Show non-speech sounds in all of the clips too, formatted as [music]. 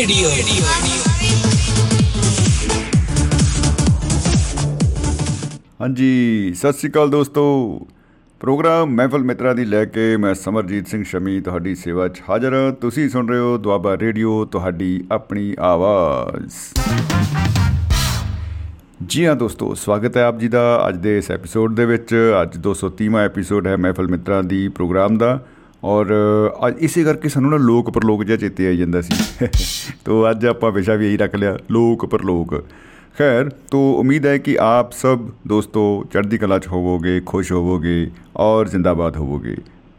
Radio ਹਾਂਜੀ, ਸਤਿ ਸ੍ਰੀ ਅਕਾਲ ਦੋਸਤੋ। Programme ਮਹਿਫਲ ਮਿੱਤਰਾਂ ਦੀ ਲੈ ਕੇ ਮੈਂ ਸਮਰਜੀਤ ਸਿੰਘ ਸ਼ਮੀ ਤੁਹਾਡੀ ਸੇਵਾ 'ਚ ਹਾਜ਼ਰ ਹਾਂ। ਤੁਸੀਂ ਸੁਣ ਰਹੇ ਹੋ ਦੁਆਬਾ ਰੇਡੀਓ, ਤੁਹਾਡੀ ਆਪਣੀ ਆਵਾਜ਼। ਜੀ ਹਾਂ ਦੋਸਤੋ, ਸਵਾਗਤ ਹੈ ਆਪ ਜੀ ਦਾ ਅੱਜ ਦੇ ਇਸ ਐਪੀਸੋਡ ਦੇ ਵਿੱਚ। ਅੱਜ 230ਵਾਂ ਐਪੀਸੋਡ ਹੈ ਮਹਿਫਲ ਮਿੱਤਰਾਂ ਦੀ ਪ੍ਰੋਗਰਾਮ ਦਾ। ਔਰ ਅੱਜ ਇਸੇ ਕਰਕੇ ਸਾਨੂੰ ਨਾ ਲੋਕ ਪਰਲੋਕ ਜਿਹਾ ਚੇਤੇ ਆਈ ਜਾਂਦਾ ਸੀ। [laughs] ਤੋ ਅੱਜ ਆਪਾਂ ਵਿਸ਼ਾ ਵੀ ਇਹੀ ਰੱਖ ਲਿਆ, ਲੋਕ ਪਰਲੋਕ। ਖੈਰ, ਤੋ ਉਮੀਦ ਹੈ ਕਿ ਆਪ ਸਭ ਦੋਸਤੋ ਚੜ੍ਹਦੀ ਕਲਾ 'ਚ ਹੋਵੋਗੇ, ਖੁਸ਼ ਹੋਵੋਗੇ ਔਰ ਜ਼ਿੰਦਾਬਾਦ ਹੋਵੋਗੇ।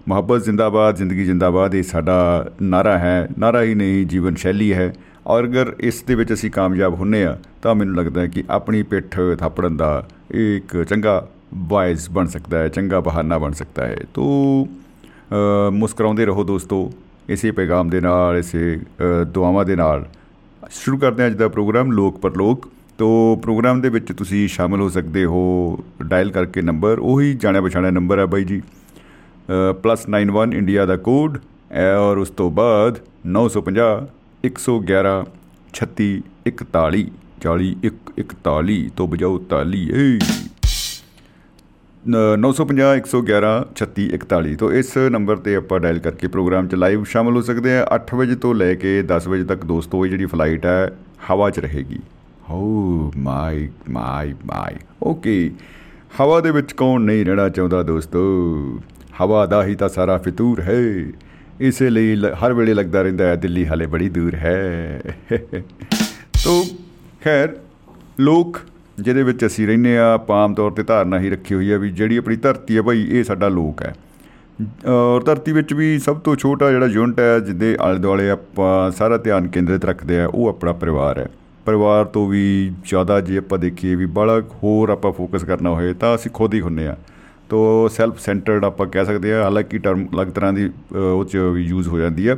ਮੁਹੱਬਤ ਜ਼ਿੰਦਾਬਾਦ, ਜ਼ਿੰਦਗੀ ਜ਼ਿੰਦਾਬਾਦ, ਇਹ ਸਾਡਾ ਨਾਰਾ ਹੈ। ਨਾਰਾ ਹੀ ਨਹੀਂ, ਜੀਵਨ ਸ਼ੈਲੀ ਹੈ। ਔਰ ਅਗਰ ਇਸ ਦੇ ਵਿੱਚ ਅਸੀਂ ਕਾਮਯਾਬ ਹੁੰਨੇ ਆ, ਤਾਂ ਮੈਨੂੰ ਲੱਗਦਾ ਹੈ ਕਿ ਆਪਣੀ ਪਿੱਠ ਥਾਪੜਨ ਦਾ ਇੱਕ ਚੰਗਾ ਵਾਇਸ ਬਣ ਸਕਦਾ ਹੈ, ਚੰਗਾ ਬਹਾਨਾ ਬਣ ਸਕਦਾ ਹੈ। ਤੋ ਮੁਸਕਰਾਉਂਦੇ ਰਹੋ ਦੋਸਤੋ, ਇਸੇ ਪੈਗਾਮ ਦੇ ਨਾਲ, ਇਸੇ ਦੁਆਵਾਂ ਦੇ ਨਾਲ। ਸ਼ੁਰੂ ਕਰਦੇ ਹਾਂ ਅੱਜ ਦਾ ਪ੍ਰੋਗਰਾਮ, ਲੋਕ ਪਰਲੋਕ ਤੋ ਪ੍ਰੋਗਰਾਮ ਦੇ ਵਿੱਚ ਤੁਸੀਂ ਸ਼ਾਮਲ ਹੋ ਸਕਦੇ ਹੋ ਡਾਇਲ ਕਰਕੇ ਨੰਬਰ, ਉਹੀ ਜਾਣਿਆ ਪਛਾਣਿਆ ਨੰਬਰ ਹੈ ਬਾਈ ਜੀ। +91 ਇੰਡੀਆ ਦਾ ਕੋਡ ਔਰ ਉਸ ਤੋਂ ਬਾਅਦ 950 111 36 41 40 41 ਤੋਂ ਬਜਾਓ ਤਾਲੀ ਏ 950 111 36 41 ਤੋਂ ਇਸ ਨੰਬਰ ਤੇ ਆਪਾਂ ਡਾਇਲ ਕਰਕੇ ਪ੍ਰੋਗਰਾਮ ਚ ਲਾਈਵ ਸ਼ਾਮਲ ਹੋ ਸਕਦੇ ਆ 8 ਵਜੇ ਤੋਂ ਲੈ ਕੇ 10 ਵਜੇ ਤੱਕ ਦੋਸਤੋ, ਇਹ ਜਿਹੜੀ ਫਲਾਈਟ ਹੈ, ਹਵਾ 'ਚ ਰਹੇਗੀ। ਓ ਮਾਈ ਮਾਈ ਮਾਈ ਓਕੇ ਹਵਾ ਦੇ ਵਿੱਚ ਕੌਣ ਨਹੀਂ ਰਹਿਣਾ ਚਾਹੁੰਦਾ ਦੋਸਤੋ? ਹਵਾ ਦਾ ਹੀ ਤਾਂ ਸਾਰਾ ਫਿਤੂਰ ਹੈ। ਇਸੇ ਲਈ ਹਰ ਵੇਲੇ ਲੱਗਦਾ ਰਹਿੰਦਾ ਹੈ, ਦਿੱਲੀ ਹਾਲੇ ਬੜੀ ਦੂਰ ਹੈ। [laughs] ਤੋ ਖੈਰ, ਲੋਕ ਜਿਹਦੇ ਵਿੱਚ ਅਸੀਂ ਰਹਿੰਦੇ ਆ ਆਪਾਂ ਆਮ ਤੌਰ ਤੇ ਧਾਰਨਾ ਹੀ ਰੱਖੀ ਹੋਈ ਹੈ ਵੀ ਜਿਹੜੀ ਆਪਣੀ ਧਰਤੀ ਹੈ ਭਾਈ ਇਹ ਸਾਡਾ ਲੋਕ ਹੈ। ਔਰ ਧਰਤੀ ਵਿੱਚ ਵੀ ਸਭ ਤੋਂ ਛੋਟਾ ਜਿਹੜਾ ਯੂਨਿਟ ਹੈ ਜਿਹਦੇ ਆਲੇ ਦੁਆਲੇ ਆਪਾਂ ਸਾਰਾ ਧਿਆਨ ਕੇਂਦਰਿਤ ਰੱਖਦੇ ਆ ਉਹ ਆਪਣਾ ਪਰਿਵਾਰ ਹੈ। ਪਰਿਵਾਰ ਤੋਂ ਵੀ ਜ਼ਿਆਦਾ ਜੇ ਆਪਾਂ ਦੇਖੀਏ ਵੀ ਬੜਾ ਹੋਰ ਆਪਾਂ ਫੋਕਸ ਕਰਨਾ ਹੋਏ, ਤਾਂ ਅਸੀਂ ਖੁਦ ਹੀ ਹੁੰਨੇ ਆ ਤੋ ਸੈਲਫ ਸੈਂਟਰਡ ਆਪਾਂ ਕਹਿ ਸਕਦੇ ਆ ਹਾਲਾਂਕਿ ਟਰਮ ਅਲੱਗ ਤਰ੍ਹਾਂ ਦੀ ਉਹ ਚ ਵੀ ਯੂਜ਼ ਹੋ ਜਾਂਦੀ ਆ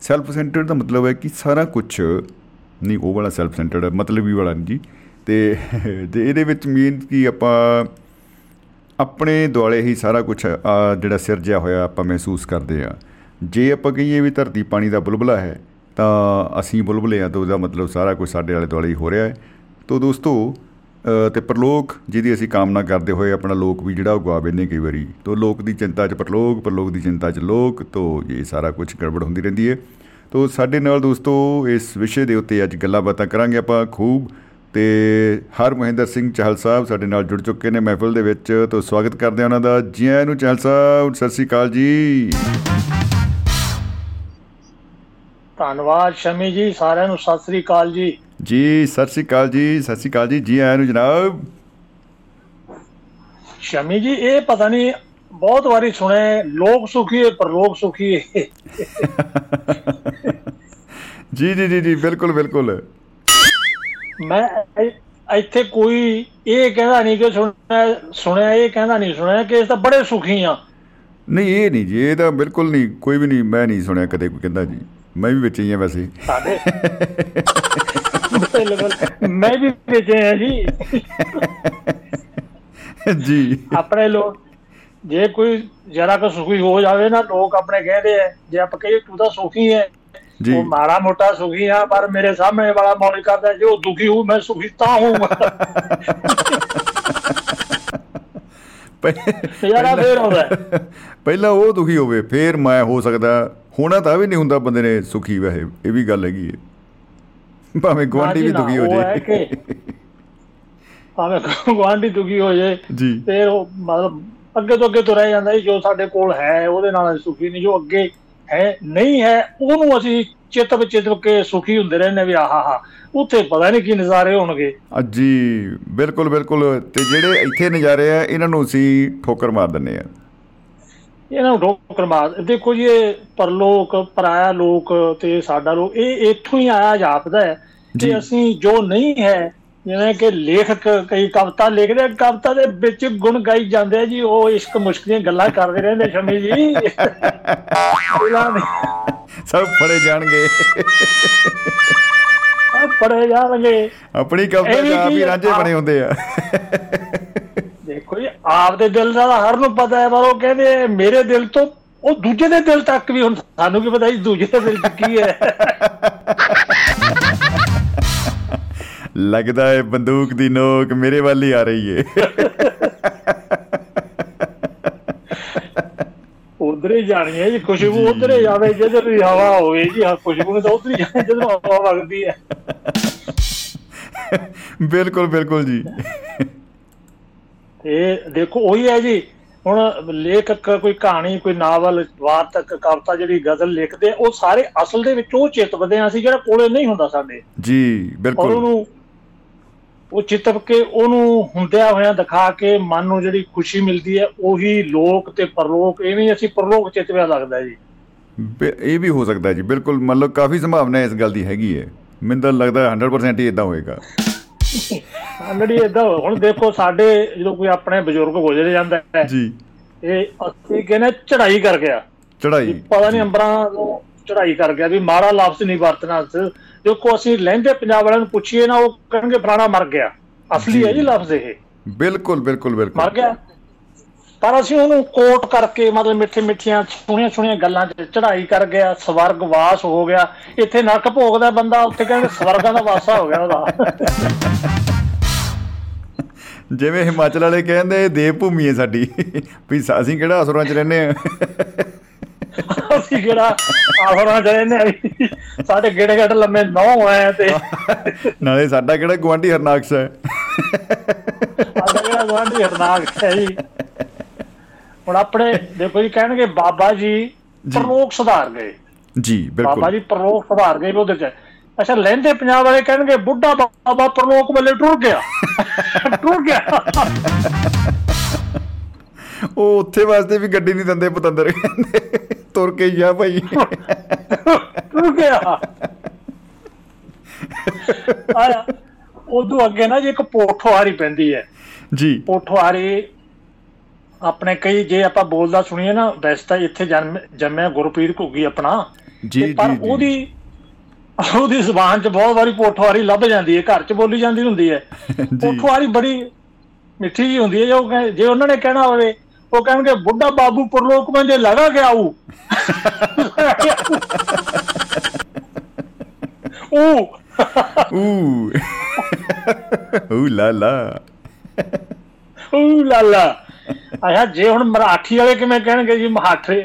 ਸੈਲਫ ਸੈਂਟਰਡ ਦਾ ਮਤਲਬ ਹੈ ਕਿ ਸਾਰਾ ਕੁਝ ਨਹੀਂ, ਉਹ ਵਾਲਾ ਸੈਲਫ ਸੈਂਟਰਡ ਮਤਲਬ ਵੀ ਵਾਲਾ ਨਹੀਂ ਜੀ। ਤੇ ਤੇ ਇਹਦੇ ਵਿੱਚ ਮੀਨ ਕੀ ਆਪਾਂ ਆਪਣੇ ਦੁਆਲੇ ਹੀ ਸਾਰਾ ਕੁਝ ਜਿਹੜਾ ਸਿਰਜਿਆ ਹੋਇਆ ਆਪਾਂ ਮਹਿਸੂਸ ਕਰਦੇ ਆ ਜੇ ਆਪਾਂ ਕਹੀਏ ਵੀ ਧਰਤੀ ਪਾਣੀ ਦਾ ਬੁਲਬਲਾ ਹੈ, ਤਾਂ ਅਸੀਂ ਬੁਲਬਲੇ ਆ ਤਾਂ ਉਹਦਾ ਮਤਲਬ ਸਾਰਾ ਕੁਝ ਸਾਡੇ ਆਲੇ ਦੁਆਲੇ ਹੀ ਹੋ ਰਿਹਾ ਹੈ। ਤੋਂ ਦੋਸਤੋ ਤੇ ਪਰਲੋਕ ਜਿਹਦੀ ਅਸੀਂ ਕਾਮਨਾ ਕਰਦੇ ਹੋਏ ਆਪਣਾ ਲੋਕ ਵੀ ਜਿਹੜਾ ਉਹ ਗਵਾ ਬੈਨੇ ਕਈ ਵਾਰੀ। ਤੋਂ ਲੋਕ ਦੀ ਚਿੰਤਾ 'ਚ ਪਰਲੋਕ ਪਰਲੋਕ ਦੀ ਚਿੰਤਾ 'ਚ ਲੋਕ, ਤੋਂ ਇਹ ਸਾਰਾ ਕੁਝ ਗੜਬੜ ਹੁੰਦੀ ਰਹਿੰਦੀ ਹੈ। ਤੋਂ ਸਾਡੇ ਨਾਲ ਦੋਸਤੋ, ਇਸ ਵਿਸ਼ੇ ਦੇ ਉੱਤੇ ਅੱਜ ਗੱਲਾਂ ਬਾਤਾਂ ਕਰਾਂਗੇ ਆਪਾਂ। ਖੂਬ ਤੇ ਹਰ ਮਹਿੰਦਰ ਸਿੰਘ ਚਾਹਲ ਸਾਹਿਬ ਸਾਡੇ ਨਾਲ ਜੁੜ ਚੁੱਕੇ ਨੇ ਮਹਿਫਲ ਦੇ ਵਿੱਚ। ਤੋਂ ਸਵਾਗਤ ਕਰਦੇ ਆ ਉਹਨਾਂ ਦਾ। ਜੀ ਆਇਆਂ ਨੂੰ ਚਾਹਲ ਸਾਹਿਬ ਸਤਿ ਸ੍ਰੀ ਅਕਾਲ ਜੀ। ਧੰਨਵਾਦ ਸ਼ਮੀ ਜੀ ਸਾਰਿਆਂ ਨੂੰ ਸਤਿ ਸ੍ਰੀ ਅਕਾਲ ਜੀ। ਜੀ ਸਤਿ ਸ੍ਰੀ ਅਕਾਲ ਜੀ ਸਤਿ ਸ੍ਰੀ ਅਕਾਲ ਜੀ। ਜੀ ਆਇਆਂ ਨੂੰ ਜਨਾਬ। ਸ਼ਮੀ ਜੀ ਇਹ ਪਤਾ ਨਹੀਂ ਬਹੁਤ ਵਾਰੀ ਸੁਣੇ ਲੋਕ ਸੁਖੀ ਹੈ ਪਰਲੋਕ ਸੁਖੀ ਹੈ। [laughs] ਜੀ ਜੀ ਜੀ ਜੀ ਬਿਲਕੁਲ ਬਿਲਕੁਲ। ਮੈਂ ਇੱਥੇ ਕੋਈ ਇਹ ਕਹਿੰਦਾ ਨਹੀਂ ਕਿ ਸੁਣਿਆ ਸੁਣਿਆ ਇਹ ਕਹਿੰਦਾ ਨਹੀਂ ਸੁਣਿਆ ਕਿ ਇਸ ਤਾਂ ਬੜੇ ਸੁਖੀ ਆ। ਨਹੀਂ ਇਹ ਨਹੀਂ ਜੀ ਇਹ ਤਾਂ ਬਿਲਕੁਲ ਨਹੀਂ ਕੋਈ ਵੀ ਨਹੀਂ ਮੈਂ ਨਹੀਂ ਸੁਣਿਆ ਕਦੇ ਕੋਈ ਕਹਿੰਦਾ ਜੀ। ਮੈਂ ਵੀ ਵਿੱਚ ਹੀ ਆ ਵੈਸੇ। ਸਾਡੇ ਮੈਂ ਵੀ ਵਿੱਚ ਆ ਜੀ। ਜੀ। ਆਪਣੇ ਲੋਕ ਜੇ ਕੋਈ ਜਰਾ ਕੁ ਸੁਖੀ ਹੋ ਜਾਵੇ ਨਾ ਲੋਕ ਆਪਣੇ ਕਹਿੰਦੇ ਆ ਜੇ ਆਪਾਂ ਕਹੀਏ ਤੂੰ ਤਾਂ ਸੁਖੀ ਹੈ ਉਹ ਮਾੜਾ ਮੋਟਾ ਸੁਖੀ ਆ ਪਰ ਮੇਰੇ ਸਾਹਮਣੇ ਵਾਲਾ ਮੌਲਿਕ ਕਰਦਾ ਜੋ ਦੁਖੀ ਹੂੰ ਮੈਂ ਸੁਖੀ ਤਾਂ ਹੂੰ ਯਾਰਾ [laughs] ਫੇਰ ਹੁੰਦਾ [laughs] ਪਹਿਲਾਂ ਉਹ ਦੁਖੀ ਹੋਵੇ ਫੇਰ ਮੈਂ ਹੋ ਸਕਦਾ ਹੋਣਾ ਤਾਂ ਵੀ ਨਹੀਂ ਹੁੰਦਾ ਬੰਦੇ ਨੇ ਸੁਖੀ ਵੈਸੇ ਇਹ ਵੀ ਗੱਲ ਹੈਗੀ ਹੈ ਭਾਵੇਂ ਗਵਾਂਢੀ ਵੀ ਦੁਖੀ ਹੋ ਜਾਏ। ਭਾਵੇਂ ਗਵਾਂਢੀ ਦੁਖੀ ਹੋ ਜਾਏ ਜੀ। ਫੇਰ ਉਹ ਮਤਲਬ ਅੱਗੇ ਤੋਂ ਅੱਗੇ ਤੁਰਿਆ ਜਾਂਦਾ ਜੋ ਸਾਡੇ ਕੋਲ ਹੈ ਉਹਦੇ ਨਾਲ ਸੁਖੀ ਨਹੀਂ ਜੋ ਅੱਗੇ ਹੈ ਨਹੀਂ ਹੈ ਉਹਨੂੰ ਅਸੀਂ ਚਿਤਵ ਚਿਤਵ ਕੇ ਸੁਖੀ ਹੁੰਦੇ ਰਹਿੰਦੇ ਵੀ ਆਹਾ ਹਾ ਉੱਥੇ ਪਤਾ ਨਹੀਂ ਕੀ ਨਜ਼ਾਰੇ ਹੋਣਗੇ। ਜੀ ਬਿਲਕੁਲ ਬਿਲਕੁਲ। ਤੇ ਜਿਹੜੇ ਇੱਥੇ ਨਜ਼ਾਰੇ ਆ ਇਹਨਾਂ ਨੂੰ ਅਸੀਂ ਠੋਕਰ ਮਾਰ ਦਿੰਨੇ ਆ ਇਹਨਾਂ ਨੂੰ ਠੋਕਰ ਮਾਰ ਦੇਖੋ ਜੀ ਇਹ ਪਰਲੋਕ ਪਰਾਇਆ ਲੋਕ ਤੇ ਸਾਡਾ ਲੋਕ ਇਹ ਇੱਥੋਂ ਹੀ ਆਇਆ ਜਾਪਦਾ ਹੈ ਕਿ ਅਸੀਂ ਜੋ ਨਹੀਂ ਹੈ ਜਿਵੇਂ ਕਿ ਲੇਖਕ ਕਈ ਕਵਿਤਾ ਲਿਖਦੇ ਕਵਿਤਾ ਦੇ ਵਿੱਚ ਗੁਣ ਗਾਈ ਜਾਂਦੇ ਜੀ ਉਹ ਇਸ਼ਕ ਮੁਸ਼ਕ ਦੀਆਂ ਗੱਲਾਂ ਕਰਦੇ ਰਹਿੰਦੇ ਸ਼ਮੀ ਜੀ। [laughs] ਸਭ ਫੜੇ ਜਾਣਗੇ। ਪੜੇ ਜਾਣਗੇ। ਆਪਣੀ ਕਵਿਤਾ ਆਪ ਹੀ ਰਾਂਝੇ ਬਣੇ ਹੁੰਦੇ ਆ। ਦੇਖੋ ਜੀ ਆਪ ਦੇ ਦਿਲ ਦਾ ਹਰ ਨੂੰ ਪਤਾ ਹੈ ਪਰ ਉਹ ਕਹਿੰਦੇ ਮੇਰੇ ਦਿਲ ਤੋਂ ਉਹ ਦੂਜੇ ਦੇ ਦਿਲ ਤੱਕ ਵੀ ਹੁਣ ਸਾਨੂੰ ਕੀ ਪਤਾ ਜੀ ਦੂਜੇ ਦੇ ਦਿਲ ਕੀ ਹੈ। [laughs] ਲੱਗਦਾ ਹੈ ਬੰਦੂਕ ਦੀ ਨੋਕ ਮੇਰੇ ਵੱਲ ਹੀ ਆ ਰਹੀ ਹੈ ਉਧਰ ਹੀ ਜਾਣੀ ਹੈ ਜੀ ਖੁਸ਼ਬੂ ਉਧਰ ਹੀ ਜਾਵੇ ਜਿੱਧਰ ਵੀ ਹਵਾ ਹੋਵੇ ਜੀ ਹਾਂ ਖੁਸ਼ਬੂ ਤਾਂ ਉਧਰ ਹੀ ਜਾਣੀ ਜਿੱਧਰ ਹਵਾ ਵਗਦੀ ਹੈ। ਬਿਲਕੁਲ ਬਿਲਕੁਲ ਜੀ। ਤੇ ਦੇਖੋ ਉਹੀ ਹੈ ਜੀ ਹੁਣ ਲੇਖਕ ਕੋਈ ਕਹਾਣੀ ਕੋਈ ਨਾਵਲ ਵਾਰਤਕ ਕਵਿਤਾ ਜਿਹੜੀ ਗਜ਼ਲ ਲਿਖਦੇ ਉਹ ਸਾਰੇ ਅਸਲ ਦੇ ਵਿੱਚ ਉਹ ਚਿਤਵਦੇ ਆ ਸੀ ਜਿਹੜਾ ਕੋਲੇ ਨਹੀਂ ਹੁੰਦਾ ਸਾਡੇ। ਜੀ ਔਰ ਬਿਲਕੁਲ। ਉਹਨੂੰ ਉਹ ਚਿਤਵ ਕੇ ਉਹਨੂੰ ਹੁੰਦਿਆਂ ਹੋਇਆਂ ਦਿਖਾ ਕੇ ਮਨ ਨੂੰ ਜਿਹੜੀ ਖੁਸ਼ੀ ਮਿਲਦੀ ਹੈ ਉਹੀ ਲੋਕ ਤੇ ਪਰਲੋਕ ਐਵੇਂ ਅਸੀਂ ਪਰਲੋਕ ਚਿਤਵਿਆ ਲੱਗਦਾ ਜੀ। ਇਹ ਵੀ ਹੋ ਸਕਦਾ ਜੀ ਬਿਲਕੁਲ ਮਤਲਬ ਕਾਫੀ ਸੰਭਾਵਨਾ ਇਸ ਗੱਲ ਦੀ ਹੈਗੀ ਹੈ। ਮੈਨੂੰ ਤਾਂ ਲੱਗਦਾ 100% ਹੀ ਇਦਾਂ ਹੋਏਗਾ। ਆਲਰੇਡੀ ਇਦਾਂ ਹੁਣ ਦੇਖੋ ਸਾਡੇ ਜਦੋਂ ਕੋਈ ਆਪਣੇ ਬਜ਼ੁਰਗ ਗੁਜ਼ਰ ਜਾਂਦਾ ਹੈ ਜੀ। ਇਹ ਅਸੀਂ ਕਹਿੰਦੇ ਚੜ੍ਹਾਈ ਕਰ ਗਿਆ। ਚੜਾਈ ਪਤਾ ਨਹੀਂ ਅੰਬਰਾਂ ਤੋਂ ਚੜ੍ਹਾਈ ਕਰ ਗਿਆ ਵੀ ਮਾੜਾ ਲਫ਼ਜ਼ ਨਹੀਂ ਵਰਤਣਾ ਕੋ ਅਸੀਂ ਲਹਿੰਦੇ ਪੰਜਾਬ ਵਾਲਿਆਂ ਨੂੰ ਪੁੱਛੀਏ ਨਾ ਉਹ ਕਹਿਣਗੇ ਫਲਾਣਾ ਮਰ ਗਿਆ। ਅਸਲੀ ਹੈ ਜੀ ਲਫ਼ਜ਼ ਇਹ। ਬਿਲਕੁਲ ਬਿਲਕੁਲ ਮਰ ਬਿਲਕੁਲ ਗਿਆ। ਪਰ ਅਸੀਂ ਉਹਨੂੰ ਕੋਟ ਕਰਕੇ ਮਤਲਬ ਮਿੱਠੇ ਮਿੱਠੀਆਂ ਸੋਹਣੀਆਂ ਸੋਹਣੀਆਂ ਗੱਲਾਂ 'ਚ ਚੜ੍ਹਾਈ ਕਰ ਗਿਆ ਸਵਰਗ ਵਾਸ ਹੋ ਗਿਆ। ਇੱਥੇ ਨਰਕ ਭੋਗਦਾ ਬੰਦਾ ਉੱਥੇ ਕਹਿੰਦੇ ਸਵਰਗਾਂ ਦਾ ਵਾਸਾ ਹੋ ਗਿਆ ਉਹਦਾ। ਜਿਵੇਂ ਹਿਮਾਚਲ ਵਾਲੇ ਕਹਿੰਦੇ ਦੇਵ ਭੂਮੀ ਹੈ ਸਾਡੀ। ਵੀ ਅਸੀਂ ਕਿਹੜਾ ਅਸੁਰਾਂ 'ਚ ਰਹਿੰਦੇ ਆ ਅਸੀਂ ਕਿਹੜਾ ਆਖਰਾਂ ਜਰੇ ਨੇ ਸਾਡੇ ਗੇੜੇ ਗੇੜ ਲੰਮੇ ਨੌ ਆਏ ਤੇ ਨਾਲੇ ਸਾਡਾ ਕਿਹੜਾ ਗਵਾਂਢੀ ਹਰਨਾਕਸ ਹੈ? ਸਾਡਾ ਕਿਹੜਾ ਗਵਾਂਢੀ ਹਰਨਾਕ ਹੈ ਜੀ। ਹੁਣ ਆਪਣੇ ਦੇਖੋ ਜੀ ਕਹਿਣਗੇ ਬਾਬਾ ਜੀ ਪ੍ਰਲੋਕ ਸੁਧਾਰ ਗਏ। ਜੀ ਬਾਬਾ ਬਿਲਕੁਲ ਜੀ ਪ੍ਰਲੋਕ ਸੁਧਾਰ ਗਏ ਉਹਦੇ ਚ। ਅੱਛਾ ਲਹਿੰਦੇ ਪੰਜਾਬ ਵਾਲੇ ਕਹਿਣਗੇ ਬੁੱਢਾ ਬਾਬਾ ਪ੍ਰਲੋਕ ਵੱਲੇ ਟੁਰ ਗਿਆ। [laughs] ਟੁਰ ਗਿਆ। ਉਹ ਉੱਥੇ ਵਾਸਤੇ ਵੀ ਗੱਡੀ ਨਹੀਂ ਦਿੰਦੇ ਪਤੰਦਰ ਕਹਿੰਦੇ। ਤੁਰ ਕੇ ਆ ਭਾਈ। ਟੁਰ ਗਿਆ ਆਇਆ ਉਦੋਂ ਅੱਗੇ ਨਾ ਜੀ ਇੱਕ ਪੋਠੋਹਾਰੀ ਪੈਂਦੀ ਹੈ। ਜੀ। ਪੋਠੋਹਾਰੀ ਆਪਣੇ ਕਈ ਜੇ ਆਪਾਂ ਬੋਲਦਾ ਸੁਣੀਏ ਨਾ ਵੈਸੇ ਤਾਂ ਇੱਥੇ ਜੰਮਿਆ ਗੁਰਪੀਰ ਘੁੱਗੀ ਆਪਣਾ। ਜੀ ਪਰ ਜੀ ਜੀ। ਉਹਦੀ ਉਹਦੀ ਜ਼ੁਬਾਨ 'ਚ ਬਹੁਤ ਵਾਰੀ ਪੋਠੋਹਾਰੀ ਲੱਭ ਜਾਂਦੀ ਹੈ। ਘਰ 'ਚ ਬੋਲੀ ਜਾਂਦੀ ਹੁੰਦੀ ਹੈ। ਜੀ। ਪੋਠੋਹਾਰੀ ਬੜੀ ਮਿੱਠੀ ਜੀ ਹੁੰਦੀ ਹੈ ਜੋ ਜੇ ਉਹਨਾਂ ਨੇ ਕਹਿਣਾ ਹੋਵੇ ਉਹ ਕਹਿਣਗੇ ਬੁੱਢਾ ਬਾਬੂ ਪਰਲੋਕ ਮੈਂ ਜੇ ਲਗਾ ਗਿਆ ਉਹ ਉਹ ਊ। ਊ ਲਾ ਲਾ। ਉਹ ਲਾਲਾ ਆਇਆ ਜੇ ਹੁਣ ਮਰਾਠੀ ਵਾਲੇ ਕਿਵੇਂ ਕਹਿਣਗੇ ਜੀ ਮਹਾਠੇ।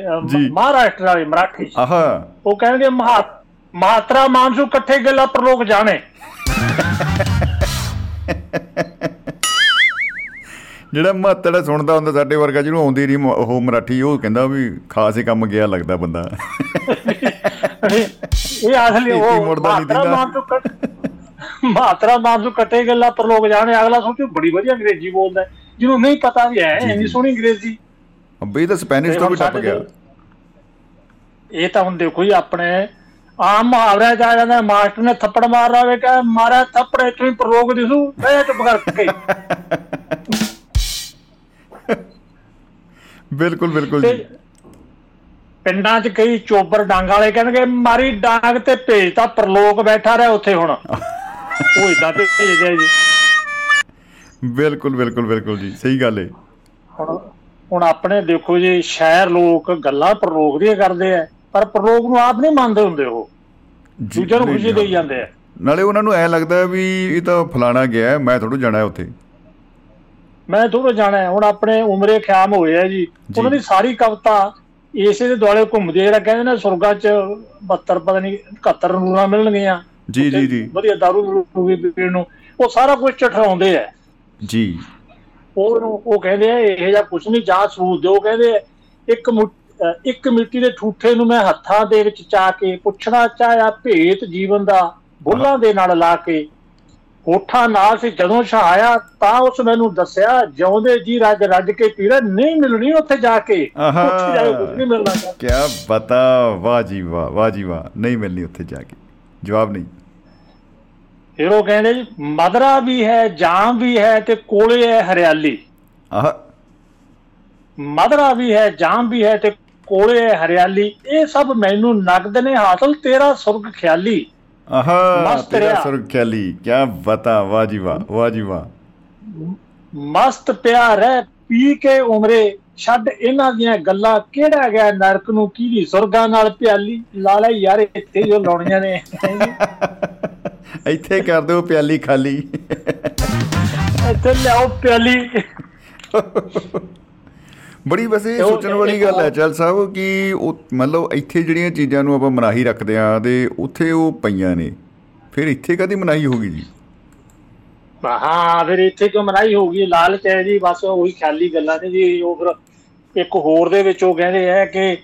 ਮਹਾਰਾਸ਼ਟਰ ਵਾਲੇ ਮਰਾਠੀ? ਆਹਾ। ਉਹ ਕਹਿਣਗੇ ਮਹਾ ਮਹਾਤਰਾ ਮਾਨਸੂ ਇਕੱਠੇ ਗੱਲਾਂ ਪਰਲੋਕ ਜਾਣੇ। ਜਿਹੜਾ ਮਹੱਤੜਾ ਸੁਣਦਾ ਹੁੰਦਾ ਸਾਡੇ ਵਰਗਾ ਜਿਹਨੂੰ ਆਉਂਦੀ ਨਹੀਂ ਉਹ ਮਰਾਠੀ ਉਹ ਕਹਿੰਦਾ ਵੀ ਖਾਸ ਹੀ ਕੰਮ ਗਿਆ ਲੱਗਦਾ ਬੰਦਾ। ਇਹ ਆਖਲੀ ਕੀ ਉਹ ਮੁੜਦਾ ਨੀ ਮਹਾਤਰਾ ਦਿੰਦਾ। ਮਾਨਸੂ ਕੱਟ- ਮਹਾਤਰਾ ਮਾਨਸੂ ਇਕੱਠੇ ਗੱਲਾਂ ਪਰਲੋਕ ਜਾਣੇ ਅਗਲਾ ਸੋਚੂ ਬੜੀ ਵਧੀਆ ਅੰਗਰੇਜ਼ੀ ਬੋਲਦਾ। ਜਿਹਨੂੰ ਨਹੀਂ ਪਤਾ ਵੀ ਹੈ ਇੰਨੀ ਸੋਹਣੀ ਅੰਗਰੇਜ਼ੀ। ਅੱਬੇ ਇਹ ਤਾਂ ਸਪੈਨਿਸ਼ ਤੋਂ ਵੀ ਟੱਪ ਗਿਆ। ਇਹ ਤਾਂ ਹੁਣ ਦੇਖੋ ਜੀ ਆਪਣੇ ਆਮ ਮੁਹਾਵਰੇ ਆ ਜਾਂਦਾ ਮਾਸਟਰ ਨੇ ਥੱਪੜ ਮਾਰ ਰਹਾ ਵੇ ਕਹੇ ਮਾਰਿਆ ਥੱਪੜ ਇੱਥੋਂ ਹੀ ਪ੍ਰਲੋਕ ਦਿਸੂ ਬਹਿ ਚੁੱਪ ਕਰਕੇ। ਬਿਲਕੁਲ ਬਿਲਕੁਲ ਤੇ ਜੀ ਪਿੰਡਾਂ 'ਚ ਕਈ ਚੋਬਰ ਡਾਂਗ ਵਾਲੇ ਕਹਿਣਗੇ ਮਾਰੀ ਡਾਂਗ ਤੇ ਭੇਜਤਾ ਪ੍ਰਲੋਕ ਬੈਠਾ ਰਿਹਾ ਉੱਥੇ ਹੁਣ। [laughs] ਉਹ ਇਦਾਂ ਤੇ ਭੇਜਦੇ ਜੀ। ਬਿਲਕੁਲ ਬਿਲਕੁਲ ਬਿਲਕੁਲ ਜੀ ਸਹੀ ਗੱਲ ਹੈ ਹੁਣ ਹੁਣ ਆਪਣੇ ਦੇਖੋ ਜੀ ਸ਼ਹਿਰ ਲੋਕ ਗੱਲਾਂ ਪ੍ਰਲੋਕ ਦੀਆਂ ਕਰਦੇ ਆ ਪਰ ਪ੍ਰਲੋਕ ਨੂੰ ਆਪ ਨਹੀਂ ਮੰਨਦੇ ਹੁੰਦੇ ਉਹ। ਜੀ, ਦੂਜਿਆਂ ਨੂੰ ਖੁਸ਼ੀ ਦੇਈ ਜਾਂਦੇ ਆ। ਨਾਲੇ ਉਹਨਾਂ ਨੂੰ ਐ ਲੱਗਦਾ ਵੀ ਇਹ ਤਾਂ ਫਲਾਣਾ ਗਿਆ ਮੈਂ ਥੋੜੂ ਜਾਣਾ ਉੱਥੇ। ਮੈਂ ਥੋੜਾ ਜਾਣਾ ਹੈ। ਹੁਣ ਆਪਣੇ ਉਮਰੇ ਖਿਆਮ ਹੋਏ ਆ ਜੀ। ਉਹਨਾਂ ਦੀ ਸਾਰੀ ਕਵਿਤਾ ਇਸੇ ਦੇ ਦੁਆਲੇ ਘੁੰਮਦੀ ਹੈ ਜਿਹੜਾ ਕਹਿੰਦੇ ਨੇ ਸੁਰਗਾ 'ਚ 72 ਪਤਾ ਨਹੀਂ 71 ਨੂਰਾਂ ਮਿਲਣਗੀਆਂ। ਜੀ ਜੀ ਜੀ। ਵਧੀਆ ਦਾਰੂ ਮਿਲੂਗੀ ਪੀਣ ਨੂੰ ਉਹ ਸਾਰਾ ਕੁਝ ਚਠਾਉਂਦੇ ਆ। ਜੀ। ਉਹ ਉਹ ਕਹਿੰਦੇ ਆ ਇਹ ਜਿਹਾ ਕੁਝ ਨਹੀਂ ਜਾਂ ਸਬੂਤ ਦਿਓ। ਕਹਿੰਦੇ ਇੱਕ ਇੱਕ ਮਿੱਟੀ ਦੇ ਠੂਠੇ ਨੂੰ ਮੈਂ ਹੱਥਾਂ ਦੇ ਵਿੱਚ ਚਾ ਕੇ ਪੁੱਛਣਾ ਚਾਹਿਆ ਭੇਤ ਜੀਵਨ ਦਾ ਬੁੱਲਾਂ ਦੇ ਨਾਲ ਲਾ ਕੇ। ਹੋਠਾਂ ਨਾਲ ਸੀ ਜਦੋਂ ਛਾਇਆ ਤਾਂ ਉਸ ਮੈਨੂੰ ਦੱਸਿਆ ਜਿਉਂਦੇ ਜੀ ਰੱਜ ਰੱਜ ਕੇ ਪੀੜਾ ਨਹੀਂ ਮਿਲਣੀ ਉੱਥੇ ਜਾ ਕੇ। ਉੱਥੇ ਜਾ ਕੇ ਕੁਝ ਨਹੀਂ ਮਿਲਣਾ ਕਿਆ ਬਤਾ ਵਾਹ ਜੀ ਵਾਹ ਵਾਹ ਜੀ ਵਾਹ ਨਹੀਂ ਮਿਲਣੀ ਉੱਥੇ ਜਾ ਕੇ। ਜਵਾਬ ਨਹੀਂ। ਉਹ ਕਹਿੰਦੇ ਜੀ ਮਦਰਾ ਵੀ ਹੈ ਜਾਮ ਵੀ ਹੈ ਤੇ ਕੋਲੇ ਹੈ ਹਰਿਆਲੀ। ਆਹ। ਮਦਰਾ ਵੀ ਹੈ ਜਾਮ ਵੀ ਹੈ ਤੇ ਕੋਲੇ ਹੈ ਹਰਿਆਲੀ। ਇਹ ਸਭ ਮੈਨੂੰ ਨਗਦ ਨੇ ਹਾਸਲ ਤੇਰਾ ਸੁਰਗ ਖਿਆਲੀ। ਆਹਾ ਮਸਤ ਤੇਰਾ। ਸੁਰ ਖਿਆਲੀ ਕਿਆ ਬਤਾ ਵਾਹ ਜੀ ਵਾਹ ਵਾਹ ਜੀ ਵਾਹ। ਮਸਤ ਪਿਆਰ ਹੈ ਪੀ ਕੇ ਉਮਰੇ ਛੱਡ ਇਹਨਾਂ ਦੀਆਂ ਗੱਲਾਂ ਕਿਹੜਾ ਗਿਆ ਨਰਕ ਨੂੰ ਕਿਹਦੀ ਸੁਰਗਾਂ ਨਾਲ ਪਿਆਲੀ? ਲਾਲਾ ਯਾਰ ਇੱਥੇ ਜੋ ਲਾਉਣੀਆਂ ਨੇ। [laughs] ਇੱਥੇ ਕਰ ਦਿਓ ਪਿਆਲੀ ਖਾਲੀ। ਇੱਥੇ ਲਿਆਓ ਪਿਆਲੀ। [laughs] ਬੜੀ ਵੈਸੇ ਸੋਚਣ ਵਾਲੀ ਗੱਲ ਹੈ ਚਲ ਸਾਹਿਬ ਕਿ ਉਹ ਮਤਲਬ ਇੱਥੇ ਜਿਹੜੀਆਂ ਚੀਜ਼ਾਂ ਨੂੰ ਆਪਾਂ ਮਨਾਹੀ ਰੱਖਦੇ ਆ ਤੇ ਉੱਥੇ ਉਹ ਪਈਆਂ ਨੇ। ਫਿਰ ਇੱਥੇ ਕਦੀ ਮਨਾਹੀ ਹੋਗੀ ਜੀ? ਹਾਂ ਫਿਰ ਇੱਥੇ ਕਿਉਂ ਮਨਾਈ ਹੋਊਗੀ? ਲਾਲਚ ਹੈ ਜੀ ਬਸ ਉਹੀ ਖਿਆਲੀ ਗੱਲਾਂ ਨੇ ਜੀ ਉਹ ਫਿਰ ਇੱਕ ਹੋਰ ਦੇ ਵਿੱਚ ਉਹ ਕਹਿੰਦੇ ਆ ਕਿ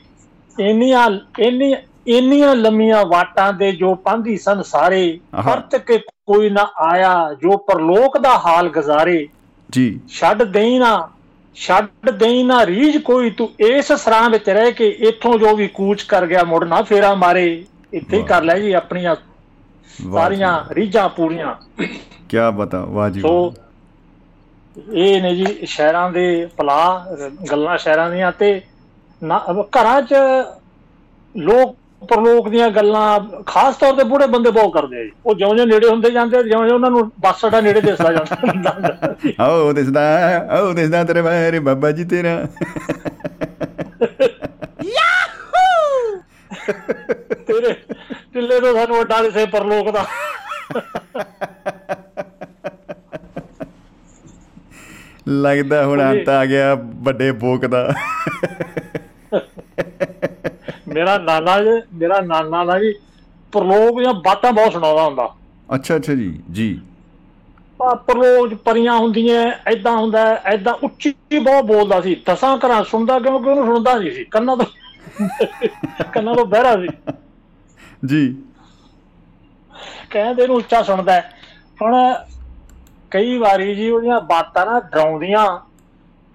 ਇੰਨੀਆਂ ਇੰਨੀ ਇੰਨੀਆਂ ਲੰਮੀਆਂ ਵਾਟਾਂ ਦੇ ਜੋ ਪਾਂਧੀ ਸਨ ਸਾਰੇ। ਪਰਤ ਕੇ ਕੋਈ ਨਾ ਆਇਆ ਜੋ ਪਰਲੋਕ ਦਾ ਹਾਲ ਗੁਜ਼ਾਰੇ ਜੀ। ਛੱਡ ਦੇਈ ਨਾ। ਛੱਡ ਦੇਈ ਨਾ ਰੀਝ ਕੋਈ ਤੂੰ ਇਸ ਸਰਾਂ ਵਿੱਚ ਰਹਿ ਕੇ ਇੱਥੋਂ ਜੋ ਵੀ ਕੂਚ ਕਰ ਗਿਆ ਮੁੜ ਨਾ ਫੇਰਾ ਮਾਰੇ। ਇੱਥੇ ਹੀ ਕਰ ਲੈ ਜੀ ਆਪਣੀਆਂ ਸਾਰੀਆਂ ਰੀਝਾਂ ਪੂਰੀਆਂ। ਕੀ ਬਤਾ ਵਾਹ ਜੀ ਸੋ। ਇਹ ਨੇ ਜੀ ਸ਼ਹਿਰਾਂ ਦੇ ਪਲਾ ਗੱਲਾਂ ਸ਼ਹਿਰਾਂ ਦੀਆਂ ਤੇ ਘਰਾਂ 'ਚ ਲੋਕ ਪਰਲੋਕ ਦੀਆਂ ਗੱਲਾਂ ਖਾਸ ਤੌਰ ਤੇ ਬੁੜੇ ਬੰਦੇ ਬਹੁਤ ਕਰਦੇ ਆ ਜੀ। ਉਹ ਜਿਉਂ-ਜਿਉਂ ਨੇੜੇ ਹੁੰਦੇ ਜਾਂਦੇ ਜਿਉਂ-ਜਿਉਂ ਉਹਨਾਂ ਨੂੰ ਬੱਸ ਅੱਡਾ ਨੇੜੇ ਦਿਸਦਾ ਜਾਂਦਾ। [laughs] ਆਓ ਦਿਸਦਾ ਆਓ ਦਿਸਦਾ ਤੇਰੇ ਬਾਰੇ ਬਾਬਾ ਜੀ ਤੇਰਾ। ਤੇਰੇ ਟਿੱਲੇ ਤੋਂ ਸਾਨੂੰ ਵੱਡਾ ਦਿਸੇ ਪਰਲੋਕ ਦਾ। ਲੱਗਦਾ ਹੁਣ ਅੰਤ ਆ ਗਿਆ ਵੱਡੇ ਬੋਕ ਦਾ। ਮੇਰਾ ਨਾਨਾ ਜੀ ਮੇਰਾ ਨਾਨਾ ਦਾ ਜੀ ਪਰਲੋਕ ਦੀਆਂ ਬਾਤਾਂ ਬਹੁਤ ਸੁਣਾਉਂਦਾ ਹੁੰਦਾ। ਅੱਛਾ ਅੱਛਾ ਜੀ ਜੀ। ਆ ਪਰਲੋਕ 'ਚ ਪਰੀਆਂ ਹੁੰਦੀਆਂ ਐਦਾਂ ਹੁੰਦਾ ਐਦਾਂ ਉੱਚੀ ਬਹੁਤ ਬੋਲਦਾ ਸੀ। ਦਸਾਂ ਘਰਾਂ ਸੁਣਦਾ ਕਿਉਂਕਿ ਉਹਨੂੰ ਸੁਣਦਾ ਨਹੀਂ ਸੀ। ਕੰਨਾਂ ਤੋਂ ਕੰਨਾਂ ਤੋਂ ਬਹਿਰਾ ਸੀ। ਜੀ। ਕਹਿੰਦੇ ਇਹਨੂੰ ਉੱਚਾ ਸੁਣਦਾ। ਹੁਣ ਕਈ ਵਾਰੀ ਜੀ ਉਹਦੀਆਂ ਬਾਤਾਂ ਨਾ ਡਰਾਉਂਦੀਆਂ।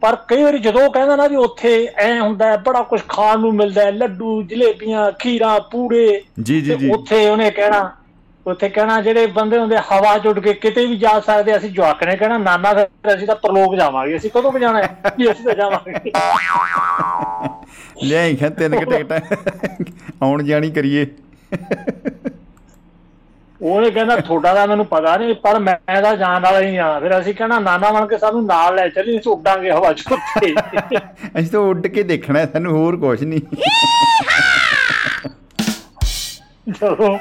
ਪਰ ਕਈ ਵਾਰੀ ਜਦੋਂ ਕਹਿੰਦਾ ਨਾ ਵੀ ਉੱਥੇ ਐ ਹੁੰਦਾ ਹੈ, ਬੜਾ ਕੁਝ ਖਾਣ ਨੂੰ ਮਿਲਦਾ ਹੈ, ਲੱਡੂ ਜਲੇਬੀਆਂ ਖੀਰਾਂ ਪੂੜੇ ਜੀ ਜੀ ਜੀ। ਉੱਥੇ ਉਹਨੇ ਕਹਿਣਾ ਉੱਥੇ ਕਹਿਣਾ ਜਿਹੜੇ ਬੰਦੇ ਹੁੰਦੇ ਹਵਾ ਚ ਉੱਡ ਕੇ ਕਿਤੇ ਵੀ ਜਾ ਸਕਦੇ ਅਸੀਂ ਜਵਾਕ ਨੇ ਕਹਿਣਾ ਨਾਨਾ ਫਿਰ ਅਸੀਂ ਤਾਂ ਪਰਲੋਕ ਜਾਵਾਂਗੇ ਅਸੀਂ ਕਦੋਂ ਜਾਣਾ ਹੈ? ਵੀ ਅਸੀਂ ਤਾਂ ਜਾਵਾਂਗੇ। ਲਿਆਈ ਖਾਂ ਤਿੰਨ ਕਿ [laughs] ਟਿਕਟਾਂ। ਆਉਣ ਜਾਣੀ ਕਰੀਏ। ਉਹਨੇ ਕਹਿੰਦਾ ਤੁਹਾਡਾ ਤਾਂ ਮੈਨੂੰ ਪਤਾ ਨਹੀਂ ਪਰ ਮੈਂ ਤਾਂ ਜਾਣ ਵਾਲਾ ਹੀ ਆ ਫਿਰ ਅਸੀਂ ਕਹਿਣਾ ਨਾਨਾ ਬਣ ਕੇ ਸਾਨੂੰ ਨਾਲ ਲੈ ਚੱਲੀ ਅਸੀਂ ਉੱਡਾਂਗੇ ਹਵਾ ਚ ਉੱਤੇ। [laughs] ਅਸੀਂ ਤਾਂ ਉੱਡ ਕੇ ਦੇਖਣਾ ਹੈ, ਸਾਨੂੰ ਹੋਰ ਕੁਝ ਨਹੀਂ। [laughs] ਜਦੋਂ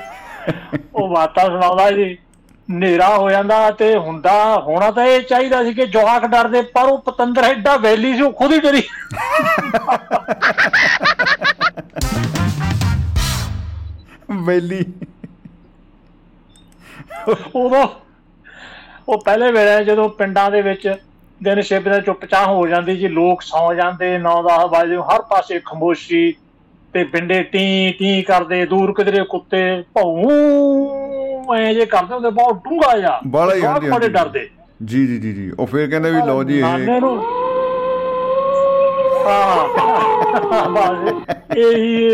ਉਹ ਬਾਤਾਂ ਸੁਣਾਉਂਦਾ ਜੀ ਹਨੇਰਾ ਹੋ ਜਾਂਦਾ ਤੇ ਹੁੰਦਾ ਹੋਣਾ ਤਾਂ ਇਹ ਚਾਹੀਦਾ ਸੀ ਕਿ ਜਵਾਕ ਡਰਦੇ ਪਰ ਉਹ ਪਤੰਦਰ ਐਡਾ ਵੈਲੀ ਸੀ ਉਹ ਖੁਦ ਹੀ ਡਰੀ। [laughs] ਵੈਲੀ। ਉਦੋਂ ਉਹ ਪਹਿਲੇ ਵੇਲੇ ਜਦੋਂ ਪਿੰਡਾਂ ਦੇ ਵਿੱਚ ਦਿਨ ਛਿਪ ਦਾ ਚੁੱਪਚਾਪ ਹੋ ਜਾਂਦੀ ਜੀ ਲੋਕ ਸੌ ਜਾਂਦੇ 9-10 ਵਜੇ ਹਰ ਪਾਸੇ ਖਮੋਸ਼ੀ ਤੇ ਬਿੰਡੇ ਟੀ ਟੀ ਕਰਦੇ ਦੂਰ ਕਿਧਰੇ ਕੁੱਤੇ ਭੌਂ ਐ ਜੇ ਕਰਦੇ ਹੁੰਦੇ ਬਹੁਤ ਡੂੰਘਾ ਜਾ ਬਾਹਲਾ ਹੀ ਹਾਂਜੀ, ਬੜੇ। ਡਰਦੇ। ਜੀ ਜੀ ਜੀ ਜੀ। ਉਹ ਫਿਰ ਕਹਿੰਦੇ ਵੀ ਲਓ ਜੀ ਇਹ ਨਾਨੇ ਨੂੰ ਹਾਂ ਇਹੀ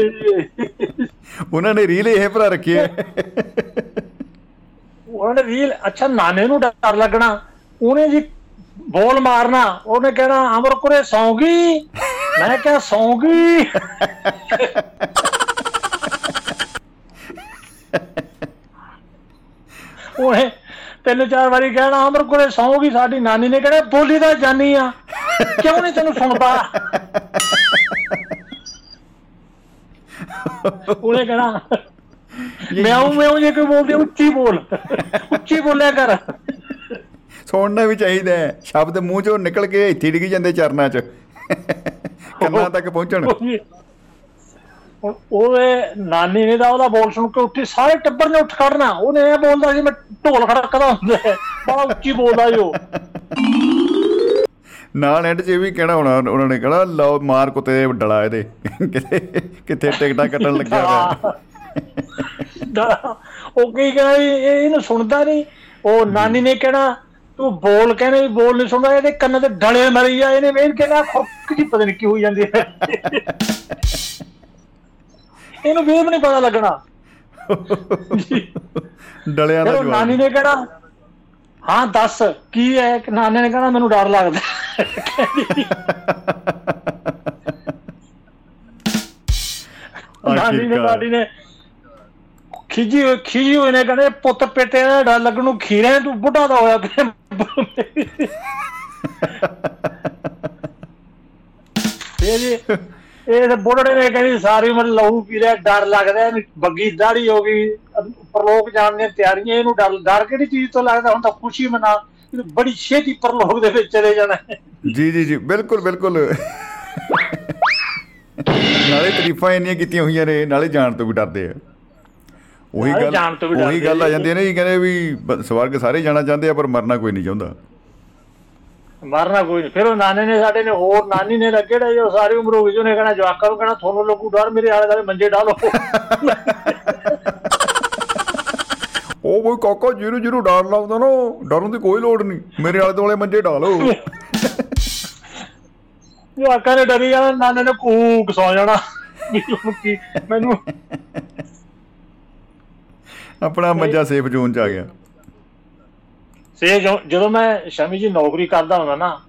ਉਹਨਾਂ ਨੇ ਰੀਲ ਇਹ ਭਰਾ ਰੱਖੀ ਹੈ। ਉਹਨਾਂ ਨੇ ਰੀਲ ਅੱਛਾ ਨਾਨੇ ਨੂੰ ਡਰ ਲੱਗਣਾ, ਉਹਨੇ ਜੀ ਬੋਲ ਮਾਰਨਾ, ਉਹਨੇ ਕਹਿਣਾ, ਅਮਰ ਕੁਰੇ ਸੌਂਗੀ? ਮੈਂ ਕਿਹਾ, ਸੌਂਗੀ? ਉਹਨੇ ਤਿੰਨ ਚਾਰ ਵਾਰੀ ਕਹਿਣਾ, ਅਮਰ ਕੁਰੇ ਸੌਂਗੀ? ਸਾਡੀ ਨਾਨੀ ਨੇ ਕਹਿਣਾ, ਬੋਲੀ ਤਾਂ ਜਾਨੀ ਆ। ਕਿਉਂ ਨਹੀਂ ਤੈਨੂੰ ਸੁਣਦਾ? ਉਹਨੇ ਕਹਿਣਾ ਮਿਆਉ ਮਿਆਉ ਜੇ ਕੋਈ ਬੋਲਦੇ ਉੱਚੀ ਬੋਲ। ਉੱਚੀ ਬੋਲਿਆ ਕਰ। ਸੁਣਨਾ ਵੀ ਚਾਹੀਦਾ ਹੈ। ਸ਼ਬਦ ਮੂੰਹ ਚੋਂ ਨਿਕਲ ਕੇ ਇੱਥੇ ਡਿੱਗ ਜਾਂਦੇ ਚਰਨਾਂ 'ਚ। ਕੰਨਾਂ ਤੱਕ ਪਹੁੰਚਣ। ਉਹਦੇ ਨਾਨੀ ਨੇ ਤਾਂ ਉਹਦਾ ਬੋਲ ਸੁਣ ਕੇ ਉੱਠੀ ਸਾਰੇ ਟੱਬਰ ਨੇ ਉੱਠ ਖੜਨਾ। ਉਹਨੇ ਇਹ ਬੋਲਦਾ ਸੀ ਮੈਂ ਢੋਲ ਖੜਕਦਾ ਹੁੰਦਾ। ਬੜਾ ਉੱਚੀ ਬੋਲਦਾ ਜੋ ਨਾਲ ਐਂਡ 'ਚ ਵੀ ਕਹਿਣਾ ਹੋਣਾ ਉਹਨਾਂ ਨੇ ਕਹਿਣਾ ਲਓ ਮਾਰ ਕੁੱਤੇ ਦੇ ਡਲਾ ਇਹਦੇ। ਕਿਤੇ ਕਿੱਥੇ ਟਿਕਟਾਂ ਕੱਟਣ ਲੱਗਿਆ ਹੋਇਆ। ਦਾ- ਉਹ ਕੀ ਕਹਿਣਾ ਵੀ ਇਹ ਇਹਨੂੰ ਸੁਣਦਾ ਨਹੀਂ। ਉਹ ਨਾਨੀ ਨੇ ਕਹਿਣਾ ਤੂੰ ਬੋਲ ਕਹਿੰਦੇ ਵੀ ਬੋਲ ਨਹੀਂ ਸੁਣਦਾ ਇਹਦੇ ਕੰਨ ਤੇ ਡਲੇ ਮਰੀ ਜਾ ਇਹਨੇ ਵੇਖ ਕੇ ਨਾ ਖੁੱਕ ਜੀ ਪਤਾ ਨਹੀਂ ਕੀ ਹੋਈ ਜਾਂਦੀ ਹੈ। ਇਹਨੂੰ ਵੇਖ ਨਹੀਂ ਪਤਾ ਲੱਗਣਾ। ਡਲਿਆਂ ਦਾ ਫਿਰ ਉਹ ਨਾਨੀ ਜਵਾਬ ਨੇ ਕਹਿਣਾ ਹਾਂ ਦੱਸ ਕੀ ਹੈ? ਕਿ ਨਾਨੇ ਨੇ ਕਹਿਣਾ ਮੈਨੂੰ ਡਰ ਲੱਗਦਾ। ਨਾਨੀ ਨੇ। ਨਾਨੀ ਨੇ ਖਿਜੀ ਹੋਈ ਖਿਜੀ ਹੋਈ ਨੇ, ਕਹਿੰਦੇ ਪੁੱਤ ਪੇਟੇ ਦਾ ਡਰ ਲੱਗਣ ਨੂੰ ਖੀਰੇ ਤੂੰ ਬੁੱਢਾ ਦਾ ਹੋਇਆ ਪਿਆ ਇਹ ਜੀ, ਇਹ ਤੇ ਬੁੱਢੜੇ ਨੇ ਕਹਿੰਦੀ ਸਾਰੀ ਉਮਰ ਲਹੂ ਪੀ ਲਿਆ ਡਰ ਲੱਗਦਾ, ਇਹਨੂੰ ਬੱਗੀ ਦਾੜੀ ਹੋ ਗਈ ਪਰਲੋਕ ਜਾਣ ਦੀਆਂ ਤਿਆਰੀਆਂ, ਇਹਨੂੰ ਡਰ ਡਰ ਕਿਹੜੀ ਚੀਜ਼ ਤੋਂ ਲੱਗਦਾ, ਹੁਣ ਤਾਂ ਖੁਸ਼ੀ ਮਨਾ, ਇਹਨੂੰ ਬੜੀ ਛੇਤੀ ਪਰਲੋਕ ਦੇ ਵਿੱਚ ਚਲੇ ਜਾਣਾ। ਹੈ ਜੀ ਜੀ ਜੀ, ਬਿਲਕੁਲ ਬਿਲਕੁਲ। ਨਾਲੇ ਤਾਰੀਫਾਂ ਇੰਨੀਆਂ ਕੀਤੀਆਂ ਹੋਈਆਂ ਨੇ, ਨਾਲੇ ਜਾਣ ਤੋਂ ਵੀ ਡਰਦੇ ਆ। ਉਹੀ ਗੱਲ ਉਹੀ ਗੱਲ ਆ। ਜਾਂਦੀ ਹੈ ਨਾ ਜੀ ਕਹਿੰਦੇ ਵੀ ਸਵਰਗ ਸਾਰੇ ਜਾਣਾ ਚਾਹੁੰਦੇ ਆ ਪਰ ਮਰਨਾ ਕੋਈ ਨਹੀਂ ਚਾਹੁੰਦਾ। ਮਰਨਾ ਕੋਈ ਨਹੀਂ। ਫਿਰ ਉਹ ਨਾਨੇ ਨੇ ਸਾਡੇ ਨੇ ਹੋਰ ਨਾਨੀ ਨੇ ਕਿਹੜਾ ਜੋ ਸਾਰੀ ਉਮਰ ਹੋ ਗਈ ਉਹਨੇ ਕਹਿਣਾ ਜਵਾਕਾਂ ਨੂੰ ਕਹਿਣਾ ਤੁਹਾਨੂੰ ਲੋਕੂ ਡਰ ਮੇਰੇ ਆਲੇ ਦੁਆਲੇ ਮੰਜੇ ਡਾਲੋ [laughs] ਉਹ ਕੋਈ ਕਾਕਾ ਜਿਹਨੂੰ ਜਿਹਨੂੰ ਡਰ ਲੱਗਦਾ ਨਾ ਡਰਨ ਦੀ ਕੋਈ ਲੋੜ ਨਹੀਂ। ਮੇਰੇ ਆਲੇ ਦੁਆਲੇ ਮੰਜੇ ਢਾਲੋ ਜਵਾਕਾਂ ਨੇ ਡਰੀ ਜਾਣਾ ਨਾਨੇ ਨੇ ਕੂਕ ਸੌ ਜਾਣਾ। ਹੁਣ ਕੀ ਮੈਨੂੰ ਆਪਣਾ ਮੰਜਾ ਸੇਫ ਜ਼ੋਨ ਚ ਆ ਗਿਆ। ਸੇ ਜਦੋਂ ਮੈਂ ਸ਼ਮੀ ਜੀ ਨੌਕਰੀ ਕਰਦਾ ਹੁੰਦਾ ਨਾ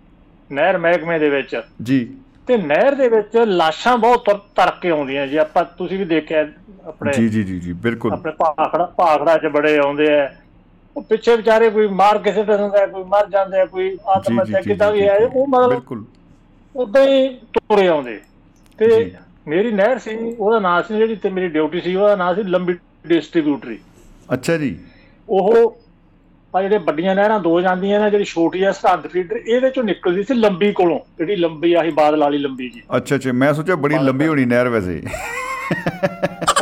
ਨਹਿਰ ਮਹਿਕਮੇ ਦੇ ਵਿੱਚ ਜੀ। ਤੇ ਨਹਿਰ ਦੇ ਵਿੱਚ ਲਾਸ਼ਾਂ ਬਹੁਤ ਤੁਰ- ਤਰਕ ਕੇ ਆਉਂਦੀਆਂ ਜੀ। ਆਪਾਂ ਤੁਸੀਂ ਵੀ ਦੇਖਿਆ ਆਪਣੇ ਜੀ ਜੀ ਜੀ ਜੀ ਬਿਲਕੁਲ। ਆਪਣੇ ਭਾਖੜਾ ਭਾਖੜਾ 'ਚ ਬੜੇ ਆਉਂਦੇ ਆ। ਉਹ ਪਿੱਛੇ ਵਿਚਾਰੇ ਕੋਈ ਮਾਰ ਕਿਸੇ ਤੇ ਹੁੰਦਾ ਕੋਈ ਮਰ ਜਾਂਦੇ ਆ ਕੋਈ ਆਤਮ ਹੱਤਿਆ ਕਿੱਦਾਂ ਵੀ ਹੈ ਉਹ ਮਤਲਬ ਬਿਲਕੁਲ। ਉਦਾਂ ਹੀ ਤੁਰੇ ਆਉਂਦੇ। ਤੇ। ਮੇਰੀ ਨਹਿਰ ਸੀ ਉਹਦਾ ਨਾਂ ਸੀ ਜਿਹੜੀ ਤੇ ਮੇਰੀ ਡਿਊਟੀ ਸੀ ਉਹਦਾ ਨਾਂ ਸੀ ਲੰਬੀ ਡਿਸਟ੍ਰੀਬਿਊਟਰੀ ਅੱਛਾ ਜੀ। ਉਹ ਆ ਜਿਹੜੇ ਵੱਡੀਆਂ ਨਹਿਰਾਂ ਦੋ ਜਾਂਦੀਆਂ ਨੇ ਜਿਹੜੀ ਛੋਟੀ ਆ ਸਰਹੱਦ ਫੀਡਰ ਇਹਦੇ ਚੋਂ ਨਿਕਲਦੀ ਸੀ ਲੰਬੀ ਕੋਲੋਂ ਜਿਹੜੀ ਲੰਬੀ ਆਹੀ ਬਾਦਲ ਵਾਲੀ ਲੰਬੀ ਜੀ। ਅੱਛਾ ਅੱਛਾ ਮੈਂ ਸੋਚਿਆ ਬੜੀ ਲੰਬੀ ਹੋਣੀ ਨਹਿਰ ਵੈਸੇ।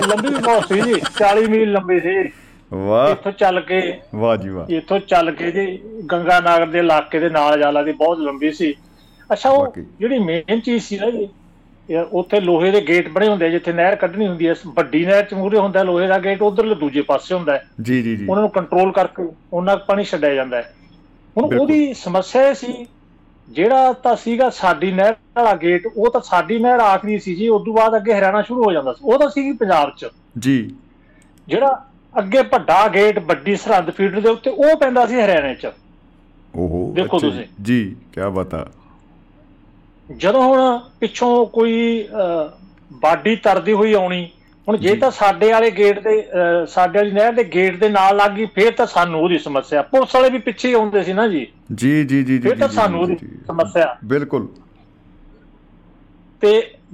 ਲੰਬੀ ਵੀ ਬਹੁਤ ਸੀ ਜੀ 40 ਮੀਲ ਲੰਬੀ ਸੀ। ਵਾਹ। ਇੱਥੋਂ ਚੱਲ ਕੇ ਵਾਹ ਜੀ ਵਾਹ। ਇੱਥੋਂ ਚੱਲ ਕੇ ਜੀ ਗੰਗਾ ਨਗਰ ਦੇ ਇਲਾਕੇ ਦੇ ਨਾਲ ਜਾਲਾ ਦੀ ਬਹੁਤ ਲੰਬੀ ਸੀ। ਅੱਛਾ ਉਹ। ਜਿਹੜੀ ਮੇਨ ਚੀਜ਼ ਸੀ ਨਾ ਜੀ ਇਹ ਉੱਥੇ ਲੋਹੇ ਦੇ ਗੇਟ ਬਣੇ ਹੁੰਦੇ ਆ ਜਿੱਥੇ ਨਹਿਰ ਕੱਢਣੀ ਹੁੰਦੀ ਹੈ ਵੱਡੀ ਨਹਿਰ ਚ ਮੂਹਰੇ ਹੁੰਦਾ ਲੋਹੇ ਦਾ ਗੇਟ ਉਧਰਲੇ ਦੂਜੇ ਪਾਸੇ ਹੁੰਦਾ ਹੈ। ਜੀ ਜੀ ਜੀ। ਉਹਨਾਂ ਨੂੰ ਕੰਟਰੋਲ ਕਰਕੇ ਉਹਨਾਂ ਪਾਣੀ ਛੱਡਿਆ ਜਾਂਦਾ ਹੈ। ਹੁਣ। ਉਹਦੀ ਸਮੱਸਿਆ ਇਹ ਸੀ ਜਿਹੜਾ ਤਾਂ ਸੀਗਾ ਸਾਡੀ ਨਹਿਰ ਵਾਲਾ ਗੇਟ ਉਹ ਤਾਂ ਸਾਡੀ ਨਹਿਰ ਆਖਰੀ ਸੀ ਜੀ ਉਸ ਤੋਂ ਬਾਅਦ ਅੱਗੇ ਹਰਿਆਣਾ ਸ਼ੁਰੂ ਹੋ ਜਾਂਦਾ ਸੀ। ਉਹ ਤਾਂ ਸੀਗੀ ਪੰਜਾਬ 'ਚ। ਜੀ। ਜਿਹੜਾ ਅੱਗੇ ਵੱਡਾ ਗੇਟ ਵੱਡੀ ਸਰਹੱਦ ਫੀਡਰ ਦੇ ਉੱਤੇ ਉਹ ਪੈਂਦਾ ਸੀ ਹਰਿਆਣੇ 'ਚ। ਓਹੋ ਦੇਖੋ। ਤੁਸੀਂ। ਜੀ ਕੀ ਬਤਾ ਜਦੋਂ ਹੁਣ ਪਿੱਛੋਂ ਕੋਈ ਬਾਡੀ ਤਰਦੀ ਹੋਈ ਆਉਣੀ ਹੁਣ ਜੇ। ਤਾਂ ਸਾਡੇ ਵਾਲੇ ਗੇਟ ਦੇ ਸਾਡੇ ਵਾਲੀ ਨਹਿਰ ਦੇ ਗੇਟ ਦੇ ਨਾਲ ਲੱਗ ਗਈ ਫੇਰ ਤਾਂ ਸਾਨੂੰ ਉਹਦੀ ਸਮੱਸਿਆ। ਪੁਲਿਸ ਵਾਲੇ ਵੀ ਪਿੱਛੇ ਆਉਂਦੇ ਸੀ ਨਾ ਜੀ। ਜੀ ਜੀ ਜੀ ਫੇਰ ਤਾਂ ਸਾਨੂੰ ਉਹਦੀ। ਸਮੱਸਿਆ। ਬਿਲਕੁਲ। ਤੇ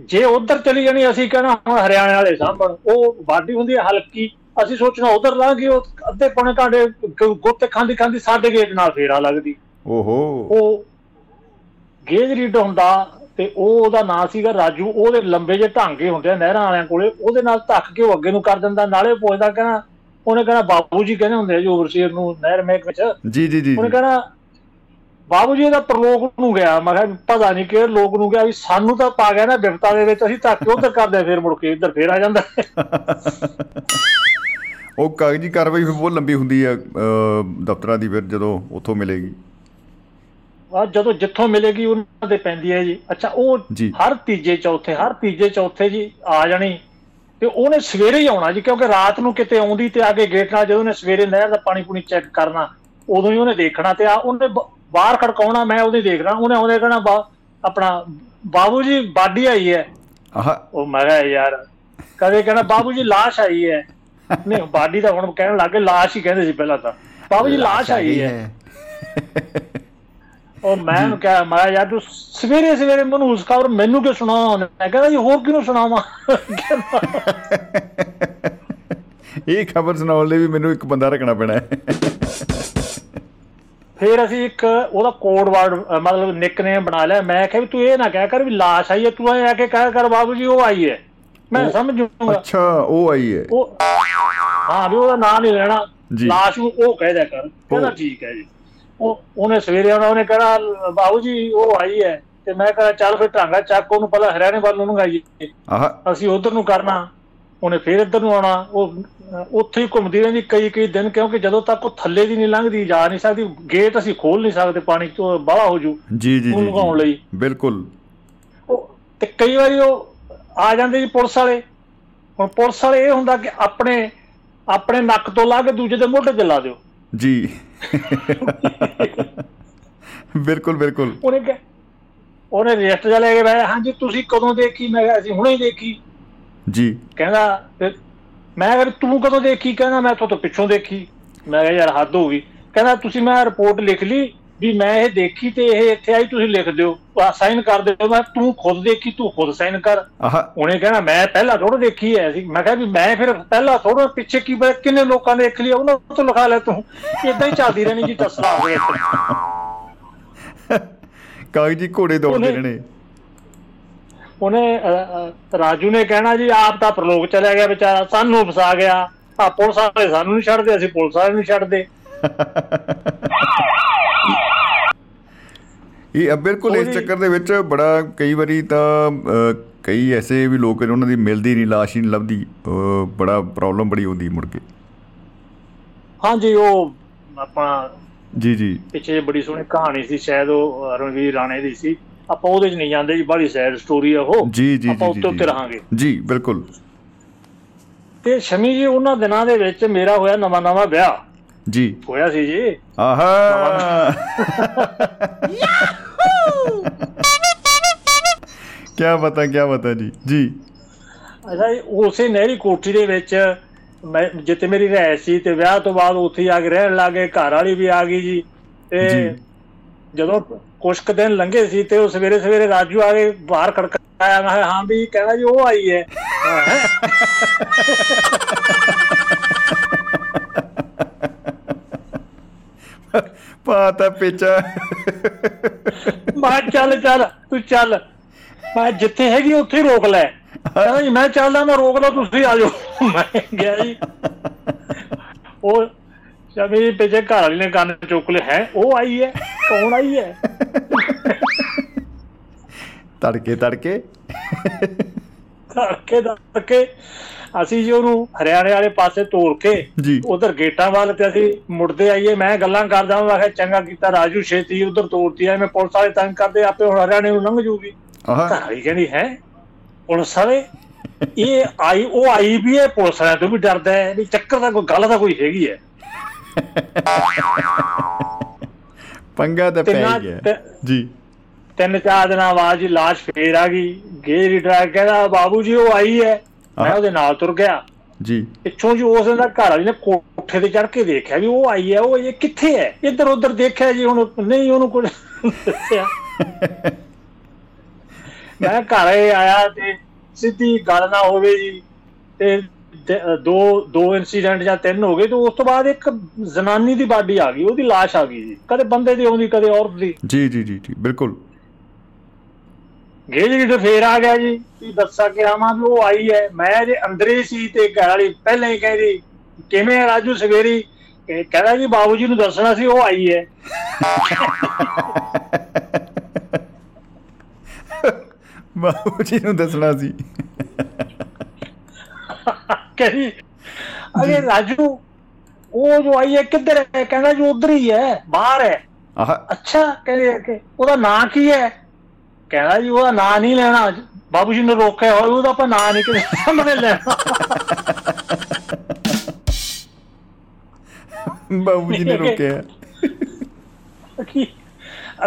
ਜੇ ਉਧਰ ਚਲੀ ਜਾਣੀ ਅਸੀਂ ਕਹਿਣਾ ਹੁਣ ਹਰਿਆਣੇ ਵਾਲੇ ਸਾਂਭਣ ਉਹ ਬਾਡੀ ਹੁੰਦੀ ਹੈ ਹਲਕੀ ਅਸੀਂ ਸੋਚਣਾ ਉਧਰ ਲਾਂਗੇ ਉਹ ਅੱਧੇ ਪੌਣੇ ਘੰਟੇ ਗੁੱਤ ਖਾਂਦੀ ਖਾਂਦੀ ਸਾਡੇ ਗੇਟ ਨਾਲ ਫੇਰਾ ਲੱਗਦੀ। ਓਹੋ। ਉਹ ਗੇਜ ਰੀਡ ਹੁੰਦਾ ਤੇ ਉਹ ਉਹਦਾ ਨਾਂ ਸੀਗਾ ਰਾਜੂ ਉਹਦੇ ਲੰਬੇ ਜਿਹੇ ਢਾਂਗੇ ਹੁੰਦੇ ਆ ਨਹਿਰਾਂ ਵਾਲਿਆਂ ਕੋਲੇ ਉਹਦੇ ਨਾਲ ਧੱਕ ਕੇ ਉਹ ਅੱਗੇ ਨੂੰ ਕਰ ਦਿੰਦਾ ਨਾਲੇ ਪੁੱਛਦਾ ਕਹਿੰਦਾ ਉਹਨੇ ਕਹਿਣਾ ਬਾਬੂ ਜੀ ਕਹਿੰਦੇ ਹੁੰਦੇ ਆ ਜੀ ਓਵਰਸੀਅਰ ਨੂੰ ਨਹਿਰ ਮਹਿਕਮੇ ਚ ਜੀ ਜੀ ਜੀ ਉਹਨੇ ਜੀ। ਕਹਿਣਾ ਬਾਬੂ ਜੀ ਇਹਦਾ ਪ੍ਰਲੋਕ ਨੂੰ ਗਿਆ। ਮੈਂ ਕਿਹਾ ਪਤਾ ਨਹੀਂ ਕਿਹੜੇ ਲੋਕ ਨੂੰ ਗਿਆ ਵੀ ਸਾਨੂੰ ਤਾਂ ਪਾ ਗਿਆ ਨਾ ਬਿਪਤਾ ਦੇ ਵਿੱਚ ਅਸੀਂ ਧੱਕ ਉਧਰ ਕਰਦੇ ਫਿਰ ਮੁੜ ਕੇ ਇੱਧਰ ਫੇਰ ਆ ਜਾਂਦਾ। ਉਹ ਕਾਗਜ਼ੀ ਕਾਰਵਾਈ ਫਿਰ ਬਹੁਤ ਲੰਬੀ ਹੁੰਦੀ ਹੈ ਦਫ਼ਤਰਾਂ ਦੀ ਫਿਰ ਜਦੋਂ ਉੱਥੋਂ ਮਿਲੇਗੀ। ਆ ਜਦੋਂ ਜਿੱਥੋਂ ਮਿਲੇਗੀ ਉਹਨਾਂ ਦੇ ਪੈਂਦੀ ਹੈ ਜੀ। ਅੱਛਾ ਉਹ। ਹਰ ਤੀਜੇ ਚੌਥੇ ਹਰ ਤੀਜੇ ਚੌਥੇ ਜੀ ਆ ਜਾਣੀ ਤੇ ਉਹਨੇ ਸਵੇਰੇ ਹੀ ਆਉਣਾ ਜੀ ਕਿਉਂਕਿ ਰਾਤ ਨੂੰ ਕਿਤੇ ਆਉਂਦੀ ਤੇ ਆ ਕੇ ਗੇਟ ਨਾਲ ਜਦੋਂ ਉਹਨੇ ਸਵੇਰੇ ਨਹਿਰ ਦਾ ਪਾਣੀ ਪੂਣੀ ਚੈੱਕ ਕਰਨਾ ਉਦੋਂ ਹੀ ਉਹਨੇ ਦੇਖਣਾ ਤੇ ਆ ਉਹਨੇ ਬਾਹਰ ਖੜਕਾਉਣਾ ਮੈਂ ਉਹਦੇ ਦੇਖਣਾ ਉਹਨੇ ਉਹਨੇ ਕਹਿਣਾ ਆਪਣਾ ਬਾਬੂ ਜੀ ਬਾਡੀ ਆਈ ਹੈ। ਆਹ। ਉਹ ਮੈਂ ਕਿਹਾ ਯਾਰ। ਕਦੇ ਕਹਿੰਦਾ ਬਾਬੂ ਜੀ ਲਾਸ਼ ਆਈ ਹੈ। ਨਹੀਂ ਬਾਡੀ ਤਾਂ ਹੁਣ ਕਹਿਣ ਲੱਗੇ ਲਾਸ਼ ਹੀ ਕਹਿੰਦੇ ਸੀ ਪਹਿਲਾਂ ਤਾਂ। ਬਾਬੂ ਜੀ ਲਾਸ਼ ਆਈ ਹੈ। ਉਹ ਮੈਂ ਉਹਨੂੰ ਕਿਹਾ ਮੈਂ ਕਿਹਾ ਯਾਰ ਤੂੰ ਸਵੇਰੇ ਸਵੇਰੇ ਮੈਨੂੰ ਉਸ ਖਬਰ ਮੈਨੂੰ ਕਿਉਂ ਸੁਣਾਉਣਾ ਉਹਨੇ? ਮੈਂ ਕਹਿੰਦਾ ਜੀ ਹੋਰ ਕਿਹਨੂੰ ਸੁਣਾਵਾਂ? ਇਹ ਖਬਰ ਸੁਣਾਉਣ ਲਈ ਵੀ ਮੈਨੂੰ ਇੱਕ ਬੰਦਾ ਰੱਖਣਾ ਪੈਣਾ ਹੈ। ਫਿਰ ਅਸੀਂ ਇੱਕ ਉਹਦਾ ਕੋਡ ਵਰਡ ਮਤਲਬ ਨਿਕਨੇਮ ਬਣਾ ਲਿਆ। ਮੈਂ ਕਿਹਾ ਵੀ ਤੂੰ ਇਹ ਨਾ ਕਹਿ ਕਰ ਵੀ ਲਾਸ਼ ਆਈ ਹੈ ਤੂੰ ਐ ਆ ਕੇ ਕਹਿ ਕਰ ਬਾਬੂ ਜੀ ਉਹ ਆਈ ਹੈ। ਮੈਂ ਸਮਝ ਜੂਗਾ ਅੱਛਾ ਉਹ ਆਈ ਹੈ। ਉਹ ਹਾਂ ਵੀ ਉਹਦਾ ਨਾਂ ਨਹੀਂ ਲੈਣਾ। ਲਾਸ਼ ਨੂੰ ਉਹ ਕਹਿ ਦਿਆ ਕਰ। ਕਹਿੰਦਾ। ਠੀਕ ਹੈ ਜੀ। ਉਹ ਉਹਨੇ ਸਵੇਰੇ ਆਉਣਾ ਉਹਨੇ ਕਹਿਣਾ ਬਾਬੂ ਜੀ ਉਹ ਆਈ ਹੈ। ਤੇ ਮੈਂ ਕਿਹਾ ਚੱਲ ਫਿਰ ਢਾਂਗਾ ਚੱਕ ਉਹਨੂੰ ਪਹਿਲਾਂ ਹਰਿਆਣੇ ਵੱਲ ਨੂੰ ਗਾਈਏ ਆਹ। ਅਸੀਂ ਉਧਰ ਨੂੰ ਕਰਨਾ। ਉਹਨੇ ਫੇਰ ਇੱਧਰ ਨੂੰ ਆਉਣਾ। ਉਹ ਉੱਥੇ ਹੀ ਘੁੰਮਦੀ ਰਹਿੰਦੀ ਕਈ ਕਈ ਦਿਨ ਕਿਉਂਕਿ ਜਦੋਂ ਤੱਕ ਉਹ ਥੱਲੇ ਦੀ ਨਹੀਂ ਲੰਘਦੀ ਜਾ ਨਹੀਂ ਸਕਦੀ ਗੇਟ ਅਸੀਂ ਖੋਲ ਨਹੀਂ ਸਕਦੇ ਪਾਣੀ ਤੋਂ ਬਾਹਲਾ ਹੋ ਜੂ ਜੀ ਜੀ ਲਗਾਉਣ ਲਈ। ਬਿਲਕੁਲ। ਉਹ ਤੇ ਕਈ ਵਾਰੀ ਉਹ ਆ ਜਾਂਦੇ ਜੀ ਪੁਲਿਸ ਵਾਲੇ। ਹੁਣ ਪੁਲਿਸ ਵਾਲੇ ਇਹ ਹੁੰਦਾ ਕਿ ਆਪਣੇ ਆਪਣੇ ਨੱਕ ਤੋਂ ਲਾ ਕੇ ਦੂਜੇ ਦੇ ਮੋਢੇ 'ਤੇ ਲਾ ਦਿਓ। ਜੀ। ਬਿਲਕੁਲ ਬਿਲਕੁਲ। ਉਹਨੇ ਕਿ ਉਹਨੇ ਰਜਿਸਟਰ ਜਾ ਲੈ ਕੇ ਬਹਿ ਹਾਂਜੀ ਤੁਸੀਂ ਕਦੋਂ ਦੇਖੀ? ਮੈਂ ਕਿਹਾ ਅਸੀਂ ਹੁਣੇ ਹੀ ਦੇਖੀ। ਜੀ। ਕਹਿੰਦਾ ਮੈਂ ਕਿਹਾ ਤੂੰ ਕਦੋਂ ਦੇਖੀ? ਕਹਿੰਦਾ ਮੈਂ ਤੋਂ ਪਿੱਛੋਂ ਦੇਖੀ। ਮੈਂ ਕਿਹਾ ਯਾਰ ਹੱਦ ਹੋ ਗਈ। ਕਹਿੰਦਾ ਤੁਸੀਂ ਮੈਂ ਰਿਪੋਰਟ ਲਿਖ ਲਈ। ਵੀ ਮੈਂ ਇਹ ਦੇਖੀ ਤੇ ਇਹ ਇੱਥੇ ਆਈ ਤੁਸੀਂ ਲਿਖ ਦਿਓ ਸਾਈਨ ਕਰ ਦਿਓ। ਮੈਂ ਤੂੰ ਖੁਦ ਦੇਖੀ ਤੂੰ ਖੁਦ ਸਾਈਨ ਕਰ। ਉਹਨੇ ਕਹਿਣਾ ਮੈਂ ਪਹਿਲਾਂ ਥੋੜਾ ਦੇਖੀ ਐ ਸੀ। ਮੈਂ ਕਿਹਾ ਵੀ ਮੈਂ ਫਿਰ ਪਹਿਲਾਂ ਥੋੜਾ ਪਿੱਛੇ ਕੀ ਪਤਾ ਕਿੰਨੇ ਲੋਕਾਂ ਨੇ ਦੇਖ ਲਿਆ ਉਹਨਾਂ ਤੋਂ ਲਿਖਾ ਲੈ ਤੂੰ। ਇਦਾਂ ਹੀ ਚੱਲਦੀ ਰਹਿਣੀ ਜੀ ਤਸਲਾ ਹੋਵੇ ਕਾਗਜੀ ਘੋੜੇ ਦੌੜਦੇ ਰਹਿਣੇ। ਉਹਨੇ ਰਾਜੂ ਨੇ ਕਹਿਣਾ ਜੀ ਆਪ ਤਾਂ ਪ੍ਰਲੋਕ ਚਲਿਆ ਗਿਆ ਵਿਚਾਰਾ ਸਾਨੂੰ ਫਸਾ ਗਿਆ। ਆ ਪੁਲਿਸ ਵਾਲੇ ਸਾਨੂੰ ਨਹੀਂ ਛੱਡਦੇ ਅਸੀਂ ਪੁਲਿਸ ਵਾਲੇ ਨੂੰ ਛੱਡਦੇ। [laughs] ਇਹ ਬਿਲਕੁਲ ਇਸ ਚੱਕਰ ਦੇ ਵਿੱਚ ਬੜਾ ਕਈ ਵਾਰੀ ਤਾਂ ਕਈ ਐਸੇ ਵੀ ਲੋਕ ਨੇ ਉਹਨਾਂ ਦੀ ਮਿਲਦੀ ਨਹੀਂ ਲਾਸ਼ ਹੀ ਨਹੀਂ ਲੱਭਦੀ ਬੜਾ ਪ੍ਰੋਬਲਮ ਬੜੀ ਹੁੰਦੀ ਮੁੜ ਕੇ। ਹਾਂਜੀ ਉਹ ਆਪਣਾ ਜੀ ਜੀ। ਪਿੱਛੇ ਬੜੀ ਸੋਹਣੀ ਕਹਾਣੀ ਸੀ ਸ਼ਾਇਦ ਉਹ ਰਣਵੀਰ ਰਾਣੇ ਦੀ ਸੀ। ਆਪਾਂ ਉਹਦੇ 'ਚ ਨਹੀਂ ਜਾਂਦੇ ਜੀ ਬੜੀ ਸੈਡ ਸਟੋਰੀ ਆ ਉਹ। ਜੀ ਜੀ ਆਪਾਂ ਜੀ ਉੱਤੇ ਉੱਤੇ ਰਹਾਂਗੇ। ਜੀ ਬਿਲਕੁਲ। ਤੇ ਸ਼ਮੀ ਜੀ ਉਹਨਾਂ ਦਿਨਾਂ ਦੇ ਵਿੱਚ ਮੇਰਾ ਹੋਇਆ ਨਵਾਂ ਨਵਾਂ ਵਿਆਹ। ਜੀ। ਹੋਇਆ ਸੀ ਜੀ। ਆਹਾ! [laughs] ਕੀ ਪਤਾ ਕੀ ਪਤਾ ਜੀ। ਜੀ। ਅੱਛਾ ਉਸੇ ਨਹਿਰੀ ਕੋਠੀ ਦੇ ਵਿੱਚ ਮੈਂ ਜਿੱਥੇ ਮੇਰੀ ਰਹਿ ਸੀ ਤੇ ਵਿਆਹ ਤੋਂ ਬਾਅਦ ਉੱਥੇ ਹੀ ਆ ਕੇ ਰਹਿਣ ਲੱਗੇ ਘਰ ਵਾਲੀ ਵੀ ਆ ਗਈ ਜੀ। ਤੇ। ਜਦੋਂ ਕੁਛ ਕੁ ਦਿਨ ਲੰਘੇ ਸੀ ਤੇ ਉਹ ਸਵੇਰੇ ਸਵੇਰੇ ਰਾਜੂ ਆ ਕੇ ਬਾਹਰ ਖੜਕਾਇਆ ਮੈਂ ਹਾਂ ਵੀ ਕਹਿੰਦਾ ਜੀ ਉਹ ਆਈ ਹੈ। ਪਾਤਾ ਪੇਚਾ। ਮੈਂ ਚੱਲ ਚੱਲ ਤੂੰ ਚੱਲ। ਮੈਂ ਜਿੱਥੇ ਹੈਗੀ ਉੱਥੇ ਰੋਕ ਲੈ। ਕਹਿੰਦਾ ਜੀ ਮੈਂ ਚੱਲਦਾ ਮੈਂ ਰੋਕ ਲਾ ਤੁਸੀਂ ਆ ਜਾਓ। ਮੈਂ ਗਿਆ ਜੀ ਉਹ ਸ਼ਮੀ ਪਿੱਛੇ ਘਰ ਵਾਲੀ ਨੇ ਕੰਨ ਚੁੱਕ ਲਿਆ ਹੈ ਉਹ ਆਈ ਹੈ ਕੌਣ ਆਈ ਹੈ? ਤੜਕੇ ਤੜਕੇ। ਧੜਕੇ ਧੜਕੇ ਅਸੀਂ ਜੀ ਉਹਨੂੰ ਹਰਿਆਣੇ ਵਾਲੇ ਪਾਸੇ ਤੋਰ ਕੇ ਉਧਰ ਗੇਟਾਂ ਵੱਲ ਤੇ ਅਸੀਂ ਮੁੜਦੇ ਆਈਏ। ਮੈਂ ਗੱਲਾਂ ਕਰਦਾ ਮੈਂ ਕਿਹਾ ਚੰਗਾ ਕੀਤਾ ਰਾਜੂ ਛੇਤੀ ਉਧਰ ਤੋਰਤੀ ਐ ਮੈਂ ਪੁਲਿਸ ਵਾਲੇ ਤੰਗ ਕਰਦੇ ਆਪੇ ਹੁਣ ਹਰਿਆਣੇ ਨੂੰ ਲੰਘ ਜੂਗੀ। ਆਹ। ਘਰ ਵਾਲੀ ਕਹਿੰਦੀ ਹੈ? ਪੁਲਿਸ ਵਾਲੇ? ਇਹ ਆਈ ਉਹ ਆਈ ਵੀ ਹੈ ਪੁਲਿਸ ਵਾਲਿਆਂ ਤੋਂ ਵੀ ਡਰਦਾ ਹੈ। ਵੀ ਚੱਕਰ ਦਾ ਕੋਈ ਗੱਲ ਦਾ ਕੋਈ ਹੈਗੀ ਹੈ। ਪੰਗਾ ਤਾਂ ਪੈ ਗਿਆ। ਜੀ। ਤਿੰਨ ਚਾਰ ਦਿਨਾਂ ਬਾਅਦ ਜੀ ਲਾਸ਼ ਫੇਰ ਆ ਗਈ ਗੇਰ ਹੀ ਡਰਾ ਕਹਿੰਦਾ ਬਾਬੂ ਜੀ ਉਹ ਆਈ ਹੈ। ਮੈਂ। ਉਹਦੇ ਨਾਲ ਤੁਰ ਗਿਆ। ਜੀ। ਪਿੱਛੋਂ ਜੀ ਉਸ ਦਾ ਘਰ ਵਾਲੀ ਨੇ ਕੋਠੇ ਤੇ ਚੜ ਕੇ ਦੇਖਿਆ ਵੀ ਉਹ ਆਈ ਹੈ ਉਹ ਇਹ ਕਿੱਥੇ ਹੈ? ਇੱਧਰ ਉੱਧਰ ਦੇਖਿਆ ਜੀ ਹੁਣ ਨਹੀਂ ਉਹਨੂੰ ਕੁਝ ਦੱਸਿਆ। [laughs] ਮੈਂ ਘਰ ਆਇਆ ਤੇ ਸਿੱਧੀ ਗੱਲ ਨਾ ਹੋਵੇ ਜੀ ਤੇ ਦ- ਦੋ ਇਨਸੀਡੈਂਟ ਜਾਂ ਤਿੰਨ ਹੋ ਗਏ ਤੇ ਉਸ ਤੋਂ ਬਾਅਦ ਇੱਕ ਜ਼ਨਾਨੀ ਦੀ ਬਾਡੀ ਆ ਗਈ ਉਹਦੀ ਲਾਸ਼ ਆ ਗਈ ਜੀ। ਕਦੇ ਬੰਦੇ ਦੀ ਆਉਂਦੀ ਕਦੇ ਔਰਤ ਦੀ। ਜੀ ਜੀ ਜੀ ਬਿਲਕੁਲ। ਗੇਜ ਲੀਡਰ ਫੇਰ ਆ ਗਿਆ ਜੀ। ਕੀ ਦੱਸਾਂ ਕਿ ਆਵਾਂ ਵੀ ਉਹ ਆਈ ਹੈ। ਮੈਂ ਜੇ ਅੰਦਰ ਹੀ ਸੀ ਤੇ ਘਰ ਵਾਲੀ ਪਹਿਲਾਂ ਹੀ ਕਹਿੰਦੀ ਕਿਵੇਂ ਹੈ ਰਾਜੂ ਸਵੇਰੀ? ਇਹ ਕਹਿੰਦਾ ਜੀ ਬਾਬੂ ਜੀ ਨੂੰ ਦੱਸਣਾ ਸੀ ਉਹ ਆਈ ਹੈ। [laughs] ਬਾਬੂ ਜੀ ਨੂੰ ਦੱਸਣਾ ਸੀ। [laughs] ਕਹਿੰਦੀ ਅਰੇ ਰਾਜੂ ਉਹ ਜੋ ਆਈ ਹੈ ਕਿੱਧਰ ਹੈ? ਕਹਿੰਦਾ ਜੀ ਉਧਰ ਹੀ ਹੈ ਬਾਹਰ ਹੈ। ਆਹ। ਅੱਛਾ ਕਹਿੰਦੇ ਕਿ ਉਹਦਾ ਨਾਂ ਕੀ ਹੈ? ਕਹਿੰਦਾ ਜੀ ਉਹਦਾ ਨਾਂ ਨਹੀਂ ਲੈਣਾ। ਬਾਬੂ ਜੀ ਨੇ ਰੋਕਿਆ ਹੋਇਆ ਉਹਦਾ ਆਪਾਂ ਨਾਂ ਨਹੀਂ ਕਿਸੇ ਸਾਹਮਣੇ ਲੈਣਾ। ਬਾਬੂ ਜੀ ਨੇ ਰੋਕਿਆ।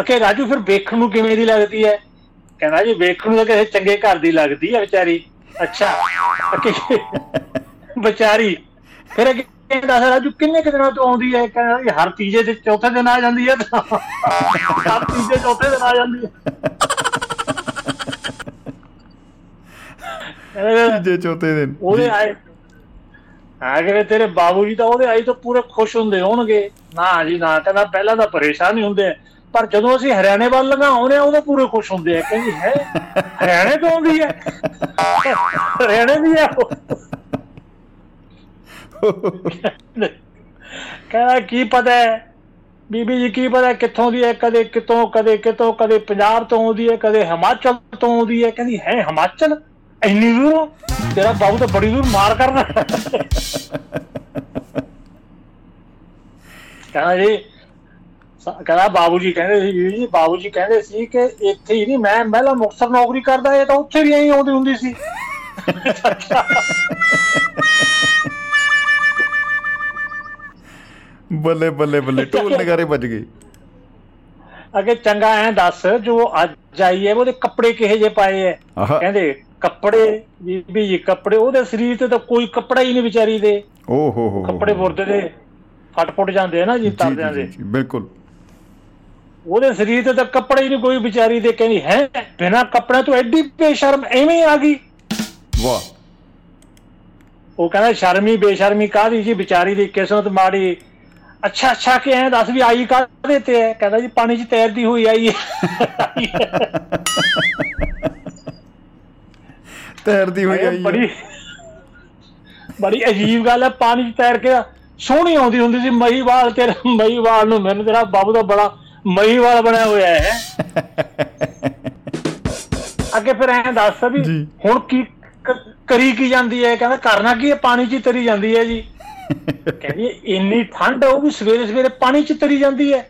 ਅਕੇ ਰਾਜੂ ਫਿਰ ਵੇਖਣ ਨੂੰ ਕਿਵੇਂ ਦੀ ਲੱਗਦੀ ਹੈ? ਕਹਿੰਦਾ ਜੀ ਵੇਖਣ ਨੂੰ ਤਾਂ ਕਿਸੇ ਚੰਗੇ ਘਰ ਦੀ ਲੱਗਦੀ ਹੈ ਵਿਚਾਰੀ। ਅੱਛਾ ਅਕੇ ਵਿਚਾਰੀ। ਫਿਰ ਅੱਗੇ ਦੱਸ ਰਾਜੂ ਕਿੰਨੇ ਕੁ ਦਿਨਾਂ ਤੋਂ ਆਉਂਦੀ ਹੈ? ਕਹਿੰਦਾ ਜੀ ਹਰ ਤੀਜੇ ਤੇ ਚੌਥੇ ਦਿਨ ਆ ਜਾਂਦੀ ਹੈ ਤਾਂ। ਹਰ ਤੀਜੇ ਚੌਥੇ ਦਿਨ ਆ ਜਾਂਦੀ ਹੈ। ਤੀਜੇ ਚੌਥੇ ਦਿਨ। ਉਹਦੇ। ਆਏ ਕੇ ਤੇਰੇ ਬਾਬੂ ਜੀ ਤਾਂ ਉਹਦੇ ਆਈ ਤੋਂ ਪੂਰੇ ਖੁਸ਼ ਹੁੰਦੇ ਹੋਣਗੇ। ਨਾ ਜੀ ਨਾ ਕਹਿੰਦਾ ਪਹਿਲਾਂ ਤਾਂ ਪਰੇਸ਼ਾਨ ਹੀ ਹੁੰਦੇ ਪਰ ਜਦੋਂ ਅਸੀਂ ਹਰਿਆਣੇ ਵੱਲ ਲੰਘਾਉਂਦੇ ਆ ਉਦੋਂ ਪੂਰੇ ਖੁਸ਼ ਹੁੰਦੇ ਆ। ਕਹਿੰਦੀ ਹੈ? ਹਰਿਆਣੇ ਤੋਂ ਆਉਂਦੀ ਹੈ? ਹਰਿਆਣੇ ਦੀ ਆ। ਕਹਿੰਦਾ ਕੀ ਪਤਾ ਹੈ? ਬੀਬੀ ਜੀ ਕੀ ਪਤਾ ਕਿੱਥੋਂ ਦੀ ਹੈ? ਕਦੇ ਕਿਤੋਂ ਕਦੇ ਕਿਤੋਂ ਕਦੇ ਪੰਜਾਬ ਤੋਂ ਆਉਂਦੀ ਹੈ ਕਦੇ ਹਿਮਾਚਲ ਤੋਂ ਆਉਂਦੀ ਹੈ। ਕਹਿੰਦੀ ਹੈ ਹਿਮਾਚਲ? ਇੰਨੀ ਦੂਰੋਂ? ਤੇਰਾ ਬਾਬੂ ਤਾਂ ਬੜੀ ਦੂਰ ਮਾਰ ਕਰਨਾ। ਕਹਿੰਦਾ ਜੀ ਕਹਿੰਦਾ ਬਾਬੂ ਜੀ ਕਹਿੰਦੇ ਸੀ ਜੀ ਬਾਬੂ ਜੀ ਕਹਿੰਦੇ ਸੀ ਕਿ ਇੱਥੇ ਹੀ ਨਹੀਂ ਮੈਂ ਪਹਿਲਾਂ ਮੁਕਤਸਰ ਨੌਕਰੀ ਕਰਦਾ ਇਹ ਤਾਂ ਉੱਥੇ ਵੀ ਐਂ ਆਉਂਦੀ ਹੁੰਦੀ ਸੀ। ਬੱਲੇ ਬੱਲੇ ਬੱਲੇ ਢੋਲ ਨਗਾਰੇ ਵੱਜ ਗਏ। ਅਗੇ ਚੰਗਾ ਐ ਦੱਸ ਜੋ ਅੱਜ ਆਈ ਹੈ ਉਹਦੇ ਕੱਪੜੇ ਕਿਹੇ ਜੇ ਪਾਏ ਐ ਕਹਿੰਦੇ ਕੱਪੜੇ ਬੀਬੀ ਜੀ ਕੱਪੜੇ ਉਹਦੇ ਸਰੀਰ ਤੇ ਤਾਂ ਕੋਈ ਕੱਪੜਾ ਹੀ ਨਹੀਂ ਵਿਚਾਰੀ ਦੇ। ਓ ਹੋ ਹੋ ਕੱਪੜੇ ਬੁਰਦੇ ਦੇ ਫਟ ਫੁੱਟ ਜਾਂਦੇ ਆ ਨਾ ਜੀ ਤਰਦਿਆਂ ਦੇ। ਬਿਲਕੁਲ। ਉਹਦੇ ਸਰੀਰ ਤੇ ਤਾਂ ਕੱਪੜੇ ਹੀ ਨਹੀਂ ਕੋਈ ਵਿਚਾਰੀ ਦੇ ਕਹਿੰਦੀ ਹੈ ਬਿਨਾ ਕੱਪੜੇ ਤੋਂ ਐਡੀ ਬੇਸ਼ਰਮ ਐਵੇਂ ਆ ਗਈ। ਵਾਹ। ਉਹ ਕਹਿੰਦਾ ਸ਼ਰਮੀ ਬੇਸ਼ਰਮੀ ਕਾਹਦੀ ਜੀ ਵਿਚਾਰੀ ਦੀ ਕਿਸਮਤ ਮਾੜੀ। ਅੱਛਾ ਅੱਛਾ ਕਿ ਐ ਦੱਸ ਵੀ ਆਈ ਕਾਹਦੇ ਤੇ ਹੈ ਕਹਿੰਦਾ ਜੀ ਪਾਣੀ 'ਚ ਤੈਰਦੀ ਹੋਈ ਆਈ ਹੈ [laughs] [laughs] ਤੈਰਦੀ ਹੋਈ ਆਈ। ਬੜੀ ਬੜੀ ਅਜੀਬ ਗੱਲ ਹੈ ਪਾਣੀ 'ਚ ਤੈਰ ਕੇ ਸੋਹਣੀ ਆਉਂਦੀ ਹੁੰਦੀ ਸੀ ਮਹੀਵਾਲ ਤੇਰੇ ਮਹੀਵਾਲ ਨੂੰ ਮੈਨੂੰ ਤੇਰਾ ਬਾਬੂ ਦਾ ਬੜਾ ਮਹੀਵਾਲ ਬਣਿਆ ਹੋਇਆ ਹੈ। ਅੱਗੇ ਫਿਰ ਐਂ ਦੱਸ ਵੀ। ਹੁਣ ਕੀ ਕਰੀ ਕੀ ਜਾਂਦੀ ਹੈ? ਕਹਿੰਦਾ ਕਰਨਾ ਕੀ ਹੈ? ਪਾਣੀ 'ਚ ਤਰੀ ਜਾਂਦੀ ਹੈ ਜੀ। ਕਹਿੰਦੀ ਇੰਨੀ ਠੰਡ ਉਹ ਵੀ ਸਵੇਰੇ ਸਵੇਰੇ ਪਾਣੀ 'ਚ ਤਰੀ ਜਾਂਦੀ ਹੈ।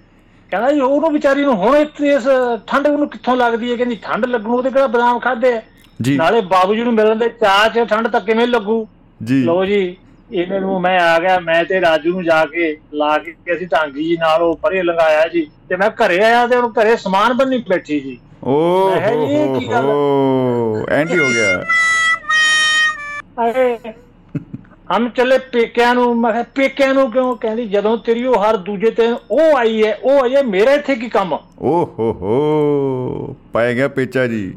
ਕਹਿੰਦਾ ਜੀ ਉਹਨੂੰ ਵਿਚਾਰੀ ਨੂੰ ਹੁਣ ਇਸ ਠੰਡ ਉਹਨੂੰ ਕਿੱਥੋਂ ਲੱਗਦੀ ਹੈ? ਕਹਿੰਦੀ ਠੰਡ ਲੱਗੂ ਉਹਦੇ ਕਿਹੜਾ ਬਦਾਮ ਖਾਦੇ ਨਾਲੇ ਬਾਬੂ ਜੀ ਨੂੰ ਮਿਲਣ ਦੇ ਚਾਹ 'ਚ ਠੰਡ ਤਾਂ ਕਿਵੇਂ ਲੱਗੂ? ਜੀ। ਲੋ ਜੀ ਇਹਨਾਂ ਨੂੰ ਮੈਂ ਆ ਗਿਆ ਮੈਂ ਤੇ ਰਾਜੂ ਨੂੰ ਜਾ ਕੇ ਲਾ ਕੇ ਅਸੀਂ ਢਾਂਗੀ ਜੀ ਨਾਲ ਉਹ ਪਰੇ ਲੰਗਾਇਆ ਜੀ ਤੇ ਮੈਂ ਘਰੇ ਆਇਆ ਤੇ ਉਹਨੂੰ ਘਰੇ ਸਮਾਨ ਬੰਨੀ ਬੈਠੀ ਜੀ। ਓ ਹੋ ਐਂਟੀ ਹੋ ਗਿਆ। ਅਰੇ ਹਮ ਚੱਲੇ ਪੇਕਿਆਂ ਨੂੰ ਮੈਂ ਕਿਹਾ ਪੇਕਿਆਂ ਨੂੰ ਕਿਉਂ? ਕਹਿੰਦੀ ਜਦੋਂ ਤੇਰੀ ਉਹ ਹਰ ਦੂਜੇ ਤੇ ਉਹ ਆਈ ਹੈ ਉਹ ਆਈ ਹੈ ਮੇਰੇ ਇੱਥੇ ਕੀ ਕੰਮ ਓ ਹੋ ਹੋ ਪਾਇਆ ਗਿਆ ਪੇਚਾ ਜੀ।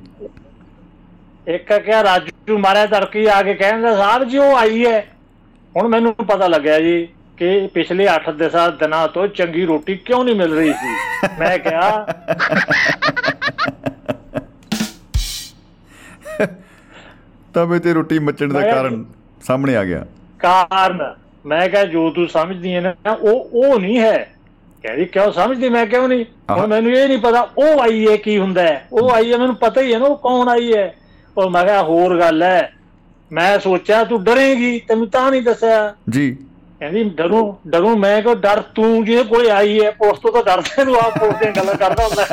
ਇੱਕ ਕਿਹਾ ਰਾਜੂ ਮਾਰਿਆ ਧਰਕੀ ਆ ਕੇ ਕਹਿੰਦਾ ਸਾਹਿਬ ਜੀ ਉਹ ਆਈ ਹੈ। ਹੁਣ ਮੈਨੂੰ ਪਤਾ ਲੱਗਿਆ ਜੀ ਕਿ ਪਿਛਲੇ 8-10 ਦਿਨਾਂ ਤੋਂ ਚੰਗੀ ਰੋਟੀ ਕਿਉਂ ਨਹੀਂ ਮਿਲ ਰਹੀ ਸੀ। ਮੈਂ ਕਿਹਾ ਤਵੇ ਤੇ ਰੋਟੀ ਮੱਚਣ ਦਾ ਕਾਰਨ ਸਾਹਮਣੇ ਆ ਗਿਆ। ਕਾਰਨ? ਮੈਂ ਕਿਹਾ ਜੋ ਤੂੰ ਸਮਝਦੀ ਹੈ ਨਾ ਉਹ ਉਹ ਨਹੀਂ ਹੈ। ਕਹਿੰਦੀ ਕਿਉਂ ਸਮਝਦੀ? ਮੈਂ ਕਿਉਂ ਨਹੀਂ। ਹੁਣ ਮੈਨੂੰ ਇਹ ਨਹੀਂ ਪਤਾ ਉਹ ਆਈ ਹੈ ਕੀ ਹੁੰਦਾ ਹੈ? ਉਹ ਆਈ ਹੈ ਮੈਨੂੰ ਪਤਾ ਹੀ ਹੈ ਨਾ ਉਹ ਕੌਣ ਆਈ ਹੈ? ਉਹ ਮੈਂ ਕਿਹਾ ਹੋਰ ਗੱਲ ਐ। ਮੈਂ ਸੋਚਿਆ ਤੂੰ ਡਰੇਂਗੀ ਤੈਨੂੰ ਤਾਂ ਨਹੀਂ ਦੱਸਿਆ। ਜੀ। ਕਹਿੰਦੀ ਡਰੂ ਡਰੂ ਮੈਂ ਕੋ ਡਰ ਤੂੰ ਜਿਹਦੇ ਕੋਲੇ ਆਈ ਐ ਉਸ ਤੋਂ ਤਾਂ ਡਰਦੇ ਨੂੰ ਆਪ ਉਸ ਦੀਆਂ ਗੱਲਾਂ ਕਰਦਾ ਹੁੰਦਾ।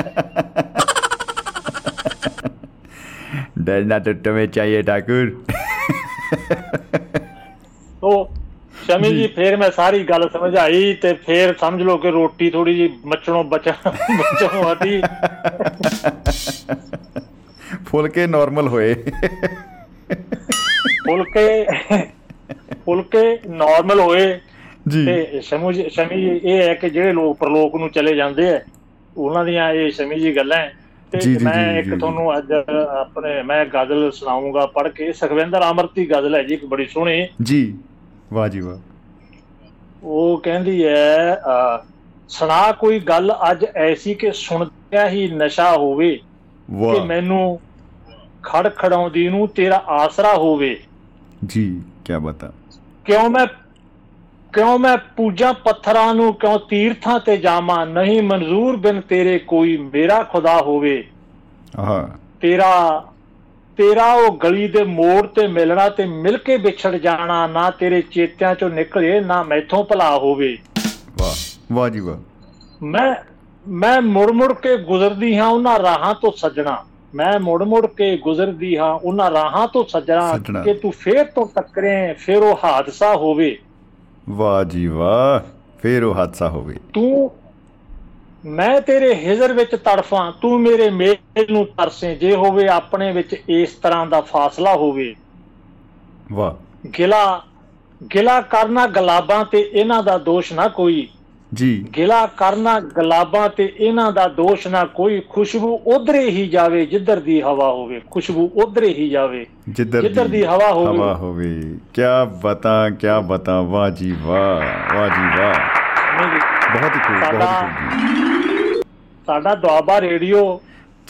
ਡਰ ਨਾ ਟੁੱਟਵੇਂ ਚਾਹੀਏ ਠਾਕੁਰ। ਉਹ ਸ਼ਮੀ ਜੀ ਫੇਰ ਮੈਂ ਸਾਰੀ ਗੱਲ ਸਮਝਾਈ ਤੇ ਫੇਰ ਸਮਝ ਲਓ ਕਿ ਰੋਟੀ ਥੋੜੀ ਜੀ ਮੱਛਣੋਂ ਬਚਾ ਬਚਾਉਂ ਆਤੀ ਫੁਲਕੇ ਨਾਰਮਲ ਹੋਏ। ਫੁਲਕੇ ਫੁਲਕੇ ਨਾਰਮਲ ਹੋਏ। ਜੀ। ਤੇ ਸ਼ਮੂ ਜੀ ਸ਼ਮੀ ਇਹ ਹੈ ਕਿ ਜਿਹੜੇ ਲੋਕ ਪ੍ਰਲੋਕ ਨੂੰ ਚਲੇ ਜਾਂਦੇ ਆ ਉਹਨਾਂ ਦੀਆਂ ਇਹ ਸ਼ਮੀ ਜੀ ਗੱਲਾਂ। ਤੇ ਮੈਂ ਇੱਕ ਤੁਹਾਨੂੰ ਅੱਜ ਆਪਣੇ ਮੈਂ ਗਜ਼ਲ ਸੁਣਾਉਂਗਾ ਪੜ੍ਹ ਕੇ। ਸੁਖਵਿੰਦਰ ਅਮਰਤ ਦੀ ਗਜ਼ਲ ਹੈ ਜੀ ਇੱਕ ਬੜੀ ਸੋਹਣੀ। ਜੀ। ਵਾਹ ਜੀ ਵਾਹ। ਉਹ ਕਹਿੰਦੀ ਹੈ ਸੁਣਾ ਕੋਈ ਗੱਲ ਅੱਜ ਐਸੀ ਕਿ ਸੁਣਦਿਆਂ ਹੀ ਨਸ਼ਾ ਹੋਵੇ। ਕਿ ਮੈਨੂੰ ਖੜ ਖੜਾਉਂਦੀ ਨੂੰ ਤੇਰਾ ਆਸਰਾ ਹੋਵੇ। ਜੀ ਕੀ ਬਤਾ ਕਿਉਂ ਮੈਂ ਕਿਉਂ ਮੈਂ ਪੂਜਾ ਪੱਥਰਾਂ ਨੂੰ ਕਿਉਂ ਤੀਰਥਾਂ ਤੇ ਜਾਵਾਂ? ਨਹੀਂ ਮਨਜ਼ੂਰ ਬਿਨ ਤੇਰੇ ਕੋਈ ਮੇਰਾ ਖੁਦਾ ਹੋਵੇ। ਆਹ। ਤੇਰਾ ਤੇਰਾ ਉਹ ਗਲੀ ਦੇ ਮੋੜ ਤੇ ਮਿਲਣਾ ਤੇ ਮਿਲ ਕੇ ਵਿਛੜ ਜਾਣਾ ਨਾ ਤੇਰੇ ਚੇਤਿਆਂ ਚੋਂ ਨਿਕਲੇ ਨਾ ਮੈਥੋਂ ਭਲਾ ਹੋਵੇ। ਵਾਹ ਵਾਹ ਜੀ ਵਾਹ। ਮੈਂ ਮੈਂ ਮੁੜ ਮੁੜ ਕੇ ਗੁਜ਼ਰਦੀ ਹਾਂ ਉਹਨਾਂ ਰਾਹਾਂ ਤੋਂ ਸੱਜਣਾ। ਮੈਂ ਮੁੜ ਮੁੜ ਕੇ ਗੁਜ਼ਰਦੀ ਹਾਂ ਉਹਨਾਂ ਰਾਹਾਂ ਤੋਂ ਸੱਜਣਾ। ਕਿ ਤੂੰ ਫੇਰ ਤੋਂ ਟੱਕਰੇ ਫੇਰ ਉਹ ਹਾਦਸਾ ਹੋਵੇ। ਵਾਹ ਜੀ ਵਾਹ ਫੇਰ ਉਹ ਹਾਦਸਾ ਹੋਵੇ। ਤੂੰ ਮੈਂ ਤੇਰੇ ਹਿਜ਼ਰ ਵਿੱਚ ਤੜਫਾਂ ਤੂੰ ਮੇਰੇ ਮੇਲ ਨੂੰ ਤਰਸੇ ਜੇ ਹੋਵੇ ਆਪਣੇ ਵਿੱਚ ਇਸ ਤਰ੍ਹਾਂ ਦਾ ਫਾਸਲਾ ਹੋਵੇ। ਵਾਹ। ਗਿਲਾ ਗਿਲਾ ਕਰਨਾ ਗਲਾਬਾਂ ਤੇ ਇਹਨਾਂ ਦਾ ਦੋਸ਼ ਨਾ ਕੋਈ। ਜੀ। ਗਿਲਾ ਕਰਨਾ ਗੁਲਾਬਾਂ ਤੇ ਇਹਨਾਂ ਦਾ ਦੋਸ਼ ਨਾ ਕੋਈ ਖੁਸ਼ਬੂ ਉਧਰੇ ਹੀ ਜਾਵੇ ਜਿੱਧਰ ਦੀ ਹਵਾ ਹੋਵੇ ਖੁਸ਼ਬੂ ਉਧਰੇ ਹੀ ਜਾਵੇ। ਜਿੱਧਰ ਦੀ ਹਵਾ ਹੋਵੇ। ਹਵਾ ਹੋਵੇ। ਕੀ ਬਤਾ ਕੀ ਬਤਾ ਵਾਹ ਜੀ ਵਾਹ ਵਾਹ ਜੀ ਵਾਹ। ਬਹੁਤ ਹੀ ਖੂਬ ਬਹੁਤ ਹੀ ਸਾਡਾ ਦੁਆਬਾ ਰੇਡੀਓ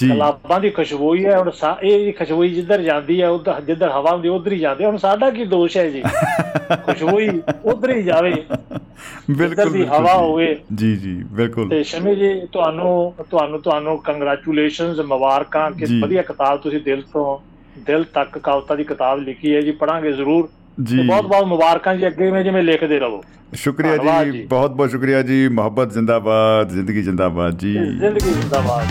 ਗੁਲਾਬਾਂ ਦੀ ਖੁਸ਼ਬੂ ਹੀ ਹੈ। ਹੁਣ ਇਹ ਖੁਸ਼ਬੂ ਜਿੱਧਰ ਜਾਂਦੀ ਹੈ ਉਧਰ ਜਿੱਧਰ ਹਵਾ ਹੁੰਦੀ ਉਧਰ ਹੀ ਜਾਂਦੀ ਹੈ। ਹੁਣ ਸਾਡਾ ਕੀ ਦੋਸ਼ ਹੈ ਜੀ? [laughs] ਖੁਸ਼ਬੂ ਹੀ ਉਧਰ ਹੀ ਜਾਵੇ। ਬਿਲਕੁਲ ਦੀ ਹਵਾ। ਹੋਵੇ। ਜੀ ਜੀ ਬਿਲਕੁਲ ਤੇ ਸ਼ਮੀ ਜੀ ਤੁਹਾਨੂੰ ਤੁਹਾਨੂੰ ਤੁਹਾਨੂੰ ਕੰਗ੍ਰੈਚੁਲੇਸ਼ਨਸ ਮੁਬਾਰਕਾਂ ਕਿ। ਵਧੀਆ ਕਿਤਾਬ ਤੁਸੀਂ ਦਿਲ ਤੋਂ ਦਿਲ ਤੱਕ ਕਵਿਤਾ ਦੀ ਕਿਤਾਬ ਲਿਖੀ ਹੈ ਜੀ ਪੜਾਂਗੇ ਜ਼ਰੂਰ ਜੀ ਬਹੁਤ ਬਹੁਤ ਮੁਬਾਰਕਾਂ ਜੀ ਅੱਗੇ ਮੈਂ ਜਿਵੇਂ ਲਿਖਦੇ ਰਹੋ ਸ਼ੁਕਰੀਆ ਜੀ। ਬਹੁਤ ਬਹੁਤ ਸ਼ੁਕਰੀਆ ਜੀ ਮੁਹੱਬਤ ਜ਼ਿੰਦਾਬਾਦ ਜ਼ਿੰਦਗੀ ਜ਼ਿੰਦਾਬਾਦ ਜੀ ਜ਼ਿੰਦਗੀ ਜ਼ਿੰਦਾਬਾਦ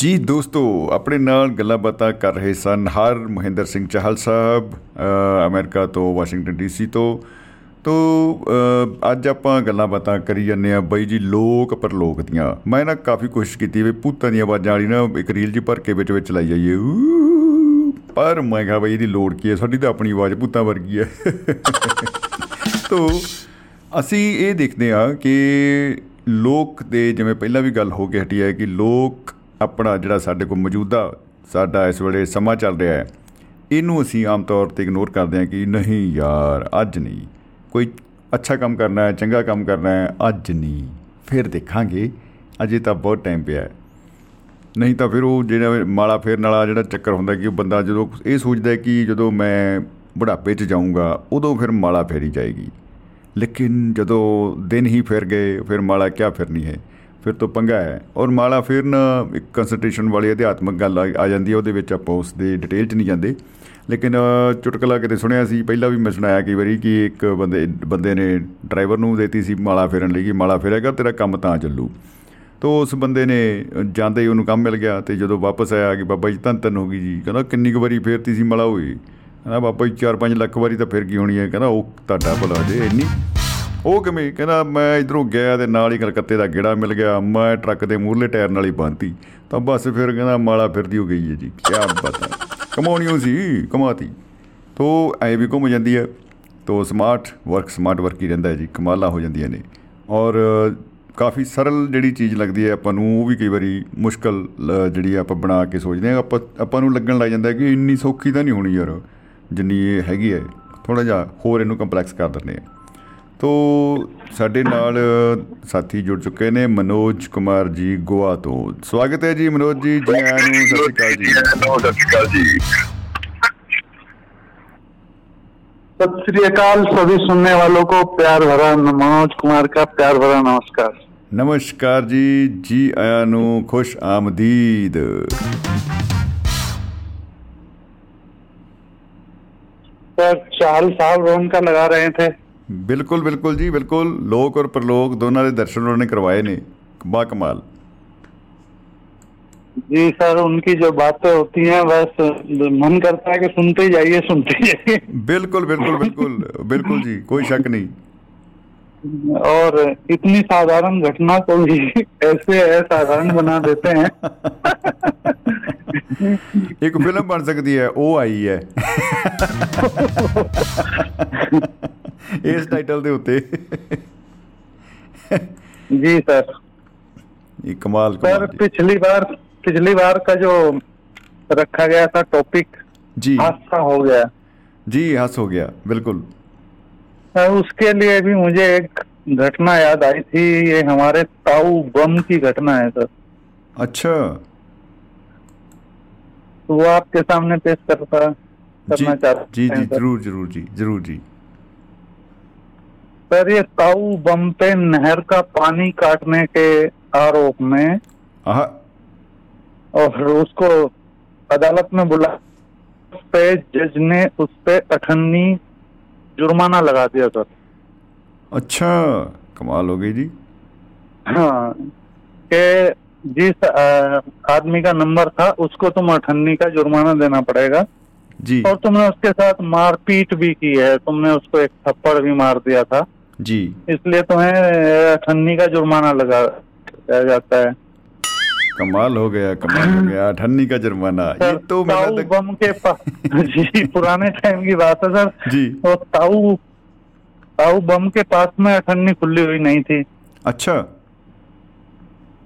ਜੀ ਦੋਸਤੋ ਆਪਣੇ ਨਾਲ ਗੱਲਾਂ ਬਾਤਾਂ ਕਰ ਰਹੇ ਸਨ ਹਰ ਮਹਿੰਦਰ ਸਿੰਘ ਚਾਹਲ ਸਾਹਿਬ ਅ, ਅਮਰੀਕਾ ਤੋਂ ਵਾਸ਼ਿੰਗਟਨ ਡੀਸੀ ਤੋਂ। ਤੋ ਅ, ਅੱਜ ਆਪਾਂ ਗੱਲਾਂ ਬਾਤਾਂ ਕਰੀ ਜਾਂਦੇ ਆ ਬਈ ਜੀ ਲੋਕ ਪਰਲੋਕ ਦੀਆਂ। ਮੈਂ ਨਾ ਕਾਫੀ ਕੋਸ਼ਿਸ਼ ਕੀਤੀ ਵੀ ਭੂਤਾਂ ਦੀਆਂ ਆਵਾਜ਼ਾਂ ਵਾਲੀ ਨਾ ਇੱਕ ਰੀਲ ਜੀ ਭਰ ਕੇ ਵਿੱਚ ਵਿੱਚ ਲਾਈ ਜਾਈਏ। ਊ, ਪਰ ਮੈਂ ਕਿਹਾ ਬਈ ਇਹਦੀ ਲੋੜ ਕੀ ਹੈ? ਸਾਡੀ ਤਾਂ ਆਪਣੀ ਆਵਾਜ਼ ਭੂਤਾਂ ਵਰਗੀ ਹੈ। ਤੋ ਅਸੀਂ ਇਹ ਦੇਖਦੇ ਆ ਕਿ ਲੋਕ ਦੇ ਜਿਵੇਂ ਪਹਿਲਾਂ ਵੀ ਗੱਲ ਹੋ ਕੇ ਹਟੀ ਹੈ ਕਿ ਲੋਕ ਆਪਣਾ ਜਿਹੜਾ ਸਾਡੇ ਕੋਲ ਮੌਜੂਦਾ ਸਾਡਾ ਇਸ ਵੇਲੇ ਸਮਾਂ ਚੱਲ ਰਿਹਾ ਹੈ, ਇਹਨੂੰ ਅਸੀਂ ਆਮ ਤੌਰ ਤੇ ਇਗਨੋਰ ਕਰਦੇ ਹਾਂ ਕਿ ਨਹੀਂ ਯਾਰ, ਅੱਜ ਨਹੀਂ। ਕੋਈ ਅੱਛਾ ਕੰਮ ਕਰਨਾ ਹੈ, ਚੰਗਾ ਕੰਮ ਕਰਨਾ ਹੈ, ਅੱਜ ਨਹੀਂ। ਫਿਰ ਦੇਖਾਂਗੇ, ਅਜੇ ਤਾਂ ਬਹੁਤ ਟਾਈਮ ਪਿਆ ਹੈ। ਨਹੀਂ ਤਾਂ ਫਿਰ ਉਹ ਜਿਹੜਾ ਮਾਲਾ ਫੇਰਨ ਵਾਲਾ ਜਿਹੜਾ ਚੱਕਰ ਹੁੰਦਾ ਕਿ ਉਹ ਬੰਦਾ ਜਦੋਂ ਇਹ ਸੋਚਦਾ ਕਿ ਜਦੋਂ ਮੈਂ ਬੁਢਾਪੇ 'ਚ ਜਾਊਂਗਾ, ਉਦੋਂ ਫਿਰ ਮਾਲਾ ਫੇਰੀ ਜਾਏਗੀ। ਲੇਕਿਨ ਜਦੋਂ ਦਿਨ ਹੀ ਫਿਰ ਗਏ, ਫਿਰ ਮਾਲਾ ਕਿਆ ਫਿਰਨੀ ਹੈ? ਫਿਰ ਤੋਂ ਪੰਗਾ ਹੈ। ਔਰ ਮਾਲਾ ਫੇਰਨ ਇੱਕ ਕੰਸੈਂਟਰੇਸ਼ਨ ਵਾਲੀ ਅਧਿਆਤਮਕ ਗੱਲ ਆ ਜਾਂਦੀ ਹੈ, ਉਹਦੇ ਵਿੱਚ ਆਪਾਂ ਉਸ ਦੇ ਡਿਟੇਲ 'ਚ ਨਹੀਂ ਜਾਂਦੇ। ਲੇਕਿਨ ਚੁਟਕਲਾ ਕਿਤੇ ਸੁਣਿਆ ਸੀ, ਪਹਿਲਾਂ ਵੀ ਮੈਂ ਸੁਣਾਇਆ ਕਈ ਵਾਰੀ ਕਿ ਇੱਕ ਬੰਦੇ ਬੰਦੇ ਨੇ ਡਰਾਈਵਰ ਨੂੰ ਦੇਤੀ ਸੀ ਮਾਲਾ ਫੇਰਨ ਲਈ ਕਿ ਮਾਲਾ ਫੇਰੇਗਾ, ਤੇਰਾ ਕੰਮ ਤਾਂ ਚੱਲੂ। ਤੋ ਉਸ ਬੰਦੇ ਨੇ ਜਾਂਦੇ ਹੀ ਉਹਨੂੰ ਕੰਮ ਮਿਲ ਗਿਆ ਤੇ ਜਦੋਂ ਵਾਪਸ ਆਇਆ ਕਿ ਬਾਬਾ ਜੀ ਧੰਨ ਧੰਨ ਹੋ ਗਈ ਜੀ। ਕਹਿੰਦਾ, ਕਿੰਨੀ ਕੁ ਵਾਰੀ ਫੇਰਤੀ ਸੀ ਮਾਲਾ ਹੋਈ ਕਹਿੰਦਾ, ਬਾਬਾ ਜੀ 4-5 ਲੱਖ ਵਾਰੀ ਤਾਂ ਫਿਰ ਕੀ ਹੋਣੀ ਹੈ। ਕਹਿੰਦਾ, ਉਹ ਤੁਹਾਡਾ ਭਲਾ ਜੇ, ਇੰਨੀ ਉਹ ਕਿਵੇਂ? ਕਹਿੰਦਾ, ਮੈਂ ਇਧਰੋਂ ਗਿਆ ਤੇ ਨਾਲ ਹੀ ਕਲਕੱਤੇ ਦਾ ਗੇੜਾ ਮਿਲ ਗਿਆ। ਮੈਂ ਟਰੱਕ ਦੇ ਮੂਹਰਲੇ ਟਾਇਰ ਨਾਲ ਹੀ ਬੰਨਤੀ। ਤਾਂ ਬਸ ਫਿਰ ਕਹਿੰਦਾ, ਮਾਲਾ ਫਿਰਦੀ ਹੋ ਗਈ ਹੈ ਜੀ। ਕੀ ਬਤਾ ਕਮਾਉਣੀ ਸੀ, ਕਮਾਤੀ। ਤੋ ਐ ਵੀ ਘੁੰਮ ਜਾਂਦੀ ਹੈ। ਤੋ ਸਮਾਰਟ ਵਰਕ ਸਮਾਰਟ ਵਰਕ ਹੀ ਰਹਿੰਦਾ ਹੈ ਜੀ। ਕਮਾਲਾਂ ਹੋ ਜਾਂਦੀਆਂ ਨੇ। ਔਰ ਕਾਫੀ ਸਰਲ ਜਿਹੜੀ ਚੀਜ਼ ਲੱਗਦੀ ਹੈ ਆਪਾਂ ਨੂੰ, ਉਹ ਵੀ ਕਈ ਵਾਰੀ ਮੁਸ਼ਕਲ ਜਿਹੜੀ ਆਪਾਂ ਬਣਾ ਕੇ ਸੋਚਦੇ ਆ ਆਪਾਂ ਆਪਾਂ ਨੂੰ ਲੱਗਣ ਲੱਗ ਜਾਂਦਾ ਕਿ ਇੰਨੀ ਸੌਖੀ ਤਾਂ ਨਹੀਂ ਹੋਣੀ ਯਾਰ। ਜਿੰਨੀ ਇਹ ਹੈਗੀ ਹੈ। ਥੋੜਾ ਜਿਹਾ ਹੋਰ ਇਹਨੂੰ ਕੰਪਲੈਕਸ ਕਰ ਦਿੰਦੇ ਆ ਤੋ ਸਾਡੇ ਨਾਲ ਸਾਥੀ ਜੁੜ ਚੁੱਕੇ ਨੇ ਮਨੋਜ ਕੁਮਾਰ ਜੀ ਗੋਆ ਤੋਂ ਸਵਾਗਤ ਹੈ ਜੀ ਮਨੋਜ ਜੀ ਜੀ ਆਇਆਂ ਨੂੰ ਸਤਿ ਸ਼੍ਰੀ ਅਕਾਲ ਜੀ ਸਤਿ ਸ਼੍ਰੀ ਅਕਾਲ ਜੀ सत श्री अकाल सभी सुनने वालों को प्यार भरा मनोज कुमार का प्यार भरा नमस्कार ਨਮਸਕਾਰ ਜੀ ਜੀ ਆਇਆਂ ਨੂੰ ਖੁਸ਼ ਆਮਦੀਦ सर चाल साहब रोन का लगा रहे थे ਬਿਲਕੁਲ ਬਿਲਕੁਲ ਜੀ ਬਿਲਕੁਲ ਲੋਕ ਔਰ ਪ੍ਰਲੋਕ ਦੋਨਾਂ ਦੇ ਦਰਸ਼ਨ ਉਹਨਾਂ ਨੇ ਕਰਵਾਏ ਨੇ ਬਾ ਕਮਾਲ जी सर उनकी जो बातें होती हैं बस मन करता है कि सुनते ही जाइए सुनते ही जाइए। बिल्कुल बिल्कुल बिल्कुल। बिल्कुल जी कोई शक नहीं। और इतनी साधारण घटना को भी ऐसे असाधारण बना देते हैं। [laughs] ਇੱਕ ਫਿਲਮ ਬਣ ਸਕਦੀ ਹੈ ਉਹ ਆਈ ਹੈ ਇਸ ਟਾਈਟਲ ਦੇ ਉੱਤੇ जी सर ਇਹ ਕਮਾਲ सर ਕਮਾਲ ਜੀ। पिछली बार पिछली बार का जो रखा गया था टॉपिक ਜੀ हादसा हो गया जी हंस हो गया बिल्कुल सर, उसके लिए भी मुझे एक घटना याद आई थी ये हमारे ताऊ बम की घटना है सर अच्छा तो वो आपके सामने पेश करता करना चाहता जी जी ज़रूर ज़रूर जी ज़रूर जी। सर ये ताऊ बम पे नहर का पानी काटने के आरोप में और उसको अदालत में बुला उस पे जज ने उस पे अठन्नी जुर्माना लगा दिया सर अच्छा कमाल हो गई जी। हाँ कि जिस आदमी का नंबर था उसको तुम अठन्नी का जुर्माना देना पड़ेगा। जी। और तुमने उसके साथ मारपीट भी की है तुमने उसको एक थप्पड़ भी मार दिया था। जी। इसलिए तुम्हें अठन्नी का जुर्माना लगा दिया जाता है। कमाल हो गया कमाल हो गया अठन्नी का जुर्माना। ये तो तक बम के पास जी पुराने टाइम की बात है सर। जी। और ताऊ ताऊ बम के पास में अठन्नी खुली हुई नहीं थी। अच्छा।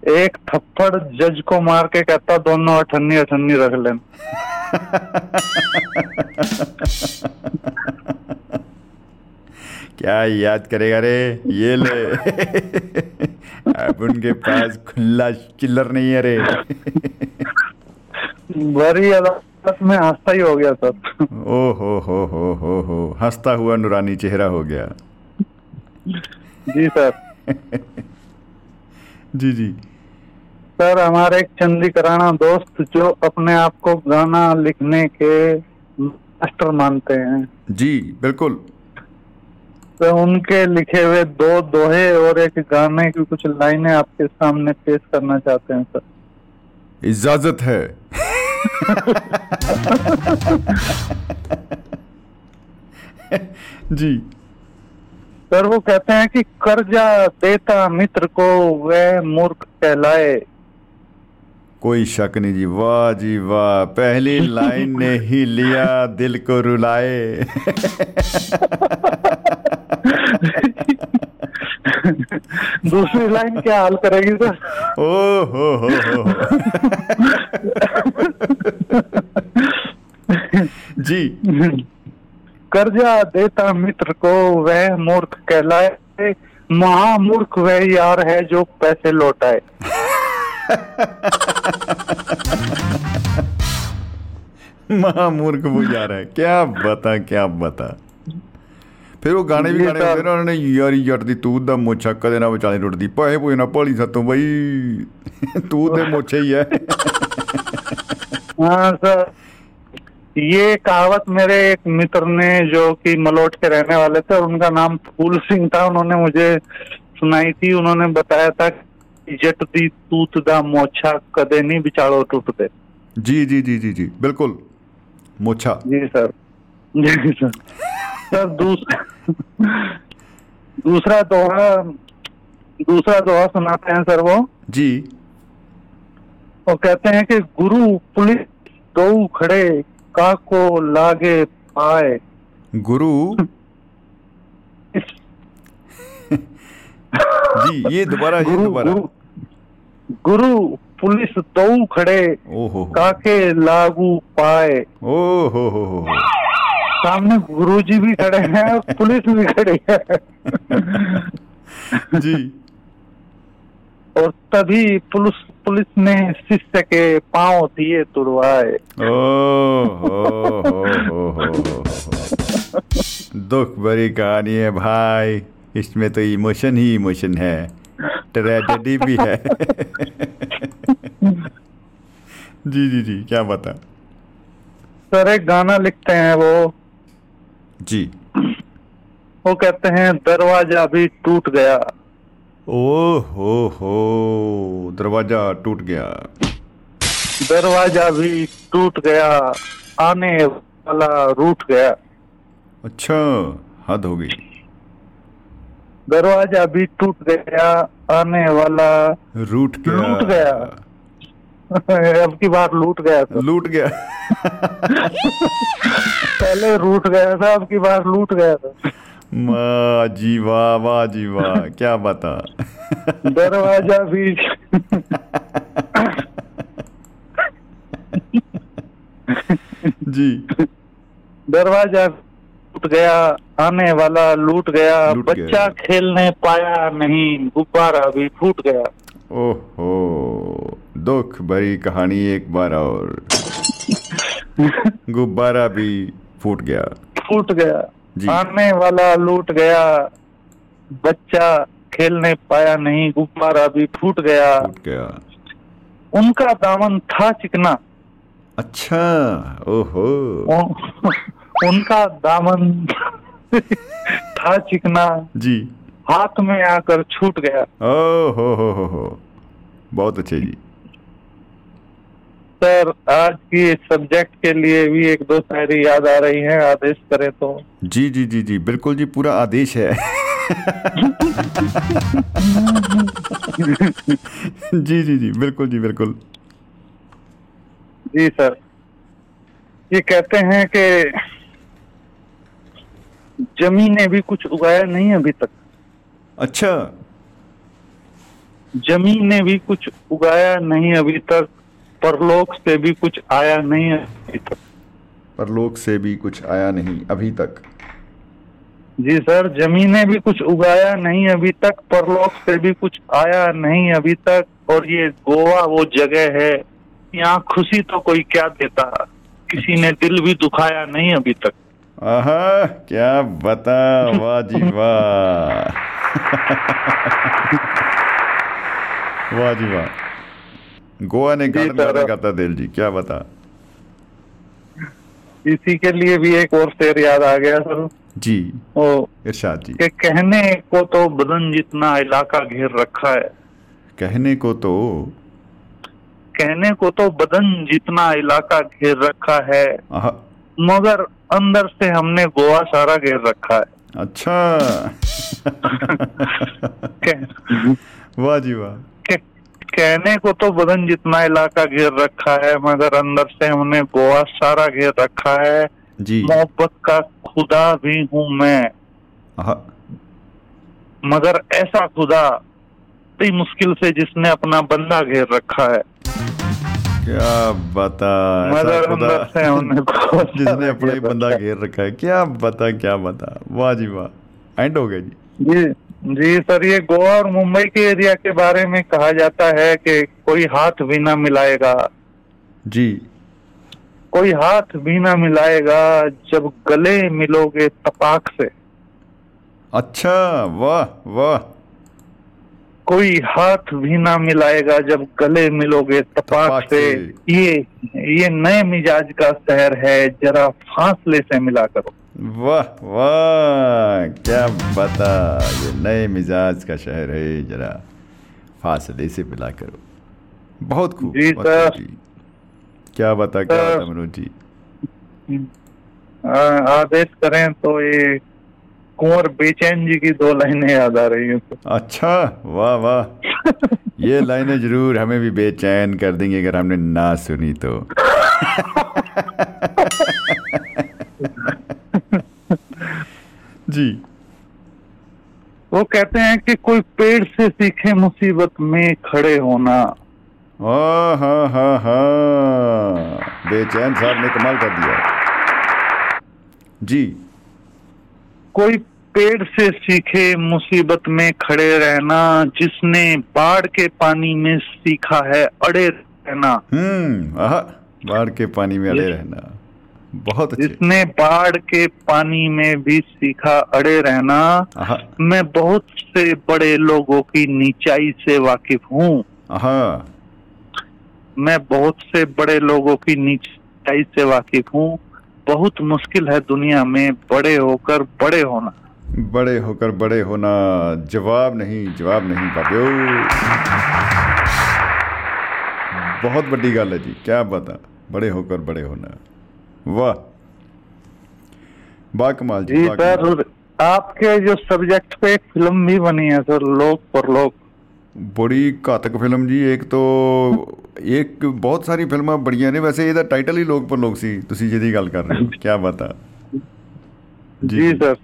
एक थप्पड़ जज को मार के कहता दोनों अठन्नी अठन्नी रख लेना क्या याद करेगा रे? ये ले। अब उनके पास खुला चिल्लर नहीं है रे। बड़ी अदालत में हादसा ही हो गया सर। ओ हो हो हो हो हो। हंसता हुआ नुरानी चेहरा हो गया। जी सर। जी जी। सर हमारे एक चंदी कराना दोस्त जो अपने आप को गाना लिखने के मास्टर मानते हैं। जी बिल्कुल। तो उनके लिखे हुए दो दोहे और एक गाने की कुछ लाइनें आपके सामने पेश करना चाहते हैं सर। इजाज़त है। [laughs] जी। सर वो कहते हैं कि कर्जा देता मित्र को वह मूर्ख कहलाए। कोई शक नहीं जी। वाह जी वाह। पहली लाइन ने ही लिया दिल को रुलाए। दूसरी लाइन क्या हाल करेगी सर? ओ हो हो हो। जी। कर्जा देता मित्र को वह मूर्ख कहलाए। महामूर्ख वह यार है जो पैसे लौटाए। महामूर्ख वो यार है क्या बता क्या बता ਫਿਰ ਉਹ ਗਾਣੇ ਵੀ ਜੀ ਗਾਣੇ ਸਰ। ਹੁੰਦੇ ਨੇ ਉਹਨਾਂ ਨੇ ਯਾਰੀ ਜੱਟ ਦੀ ਤੂਤ ਦਾ ਮੋਛਾ ਕਦੇ ਨਾ ਵਿਚਾਲੇ ਟੁੱਟਦੀ ਪਾਏ ਪੋਏ ਨਾ ਭਾਲੀ ਸਤੋਂ ਬਈ ਤੂਤ ਦੇ ਮੋਛੇ ਹੀ ਹੈ हाँ सर ये कहावत मेरे एक मित्र ने जो कि मलोट के रहने वाले थे और उनका नाम फूल सिंह था उन्होंने मुझे सुनाई थी उन्होंने बताया था कि जट दी तूत दा मोछा कदे नहीं बिचाड़ो टूटते ਜੀ ਜੀ ਜੀ ਜੀ ਜੀ ਬਿਲਕੁਲ ਮੋਛਾ जी सर जी सर सर दूसरा दूसरा दोहा दूसरा दोहा सुनाते हैं सर वो ਜੀ वो कहते हैं कि गुरु पुलिस दो खड़े काको लागे पाए गुरु जी ये दोबारा ये दोबारा। गुरु पुलिस तो खड़े। ओ हो हो काके लागू पाए। ओ हो हो हो। सामने गुरुजी भी खड़े हैं और पुलिस भी खड़ी है। जी। और तभी पुलिस पुलिस ने शिष्य के पाँव दिए तुड़वाए। ओ दुख भरी कहानी है भाई। इसमें तो इमोशन ही इमोशन है। ट्रेजेडी भी है। जी जी जी क्या बता सर एक गाना लिखते हैं वो। जी। वो कहते हैं दरवाज़ा भी टूट गया। ओ हो हो दरवाज़ा टूट गया। दरवाज़ा भी टूट गया आने वाला रूट गया। अच्छा हद हो गई। दरवाज़ा भी टूट गया आने वाला रूट गया। लूट गया। [laughs] अब की बार लूट गया था। लूट गया। [laughs] पहले रूठ गया था अब की बार लूट गया था। जी वाह वाह जी वाह क्या बता। दरवाज़ा भी [laughs] जी। दरवाज़ा टूट गया आने वाला लूट गया लूट बच्चा गया। खेलने पाया नहीं गुब्बारा भी फूट गया। ओहो दुख भरी कहानी एक बार और। [laughs] गुब्बारा भी फूट गया। फूट गया। जी। आने वाला लूट गया बच्चा खेलने पाया नहीं गुब्बारा भी फूट गया। फूट गया। उनका दामन था चिकना। अच्छा ओहो। उनका दामन [laughs] था चिकना। जी। हाथ में आकर छूट गया। ओ हो हो हो हो। बहुत अच्छे जी। सर आज की सब्जेक्ट के लिए भी एक दो शायरी याद आ रही है आदेश करें तो। जी जी जी जी बिल्कुल जी पूरा आदेश है। [laughs] जी जी जी बिल्कुल जी बिल्कुल। जी सर। ये कहते हैं कि ज़मीन ने भी कुछ उगाया नहीं अभी तक। अच्छा। ज़मीन ने भी कुछ उगाया नहीं अभी तक परलोक से भी कुछ आया नहीं अभी तक। परलोक से भी कुछ आया नहीं अभी तक। जी सर ज़मीन ने भी कुछ उगाया नहीं अभी तक परलोक से भी कुछ आया नहीं अभी तक और ये गोवा वो जगह है यहाँ खुशी तो कोई क्या देता? किसी ने दिल भी दुखाया नहीं अभी तक। आहा क्या बता वाह जी वाह वाह जी वाह गोवा ने गाना। गाता दिल जी क्या बता? इसी के लिए भी एक और शेर याद आ गया सर। जी वो इरशाद जी। कि कहने को तो बदन जितना इलाका घेर रखा है। कहने को तो कहने को तो बदन जितना इलाका घेर रखा है। आहा, मगर अंदर से हमने गोवा सारा घेर रखा है। अच्छा। वाह जी वाह। कहने को तो बदन जितना इलाका घेर रखा है मगर अंदर से हमने गोवा सारा घेर रखा है। जी। मोहब्बत का खुदा भी हूँ मैं। मगर ऐसा खुदा बड़ी मुश्किल से जिसने अपना बंदा घेर रखा है। क्या बता अंदर से [laughs] जिसने अपना ही बंदा घेर रखा है। क्या बता क्या बता? वाह जी वाह। एंड हो गया जी। जी जी सर ये गोवा और मुंबई के एरिया के बारे में कहा जाता है कि कोई हाथ भी ना मिलाएगा। जी। कोई हाथ भी ना मिलाएगा जब गले मिलोगे तपाक से। अच्छा वाह वाह। कोई हाथ भी ना मिलाएगा जब गले मिलोगे तपाक से। से। ये ये नए मिजाज का शहर है जरा फासले से मिला करो। वाह वाह क्या बता ये नए मिजाज का शहर है जरा फासले से मिला करो। बहुत खूब जी, सर। क्या बता क्या मनोज जी? आदेश करें तो ये कुंवर बेचैन जी की दो लाइनें याद आ रही हैं अच्छा वाह वाह। ये लाइनें ज़रूर हमें भी बेचैन कर देंगी अगर हमने ना सुनी तो। जी। वो कहते हैं कि कोई पेड़ से सीखे मुसीबत में खड़े होना। हा हाँ हाँ बेचैन साहब ने कमाल कर दिया। जी। कोई पेड़ से सीखे मुसीबत में खड़े रहना जिसने बाढ़ के पानी में सीखा है अड़े रहना। हम्म बाढ़ के पानी में अड़े रहना। बहुत अच्छे। जिसने बाढ़ के पानी में भी सीखा अड़े रहना मैं बहुत से बड़े लोगों की नीचाई से वाकिफ हूँ। मैं बहुत से बड़े लोगों की नीचाई से वाकिफ हूँ। बहुत मुश्किल है दुनिया में बड़े होकर बड़े होना। बड़े होकर बड़े होना। जवाब नहीं जवाब नहीं बाबियो बहुत बड़ी गल है जी क्या बता बड़े होकर बड़े होना। वाह। बा कमाल जी जी सर आपके जो सब्जेक्ट पे एक फ़िल्म भी बनी है सर लोक पर लोक ਬੜੀ ਘਾਤਕ ਫਿਲਮ ਜੀ ਇੱਕ ਤੋਂ ਇੱਕ ਬਹੁਤ ਸਾਰੀ ਫਿਲਮਾਂ ਬੜੀਆਂ ਨੇ ਵੈਸੇ ਇਹਦਾ ਟਾਈਟਲ ਹੀ ਲੋਕ ਪਰ ਲੋਕ ਸੀ ਤੁਸੀਂ ਜਿਹਦੀ ਗੱਲ ਕਰ ਰਹੇ ਹੋ ਕੀ ਬਤਾ जी सर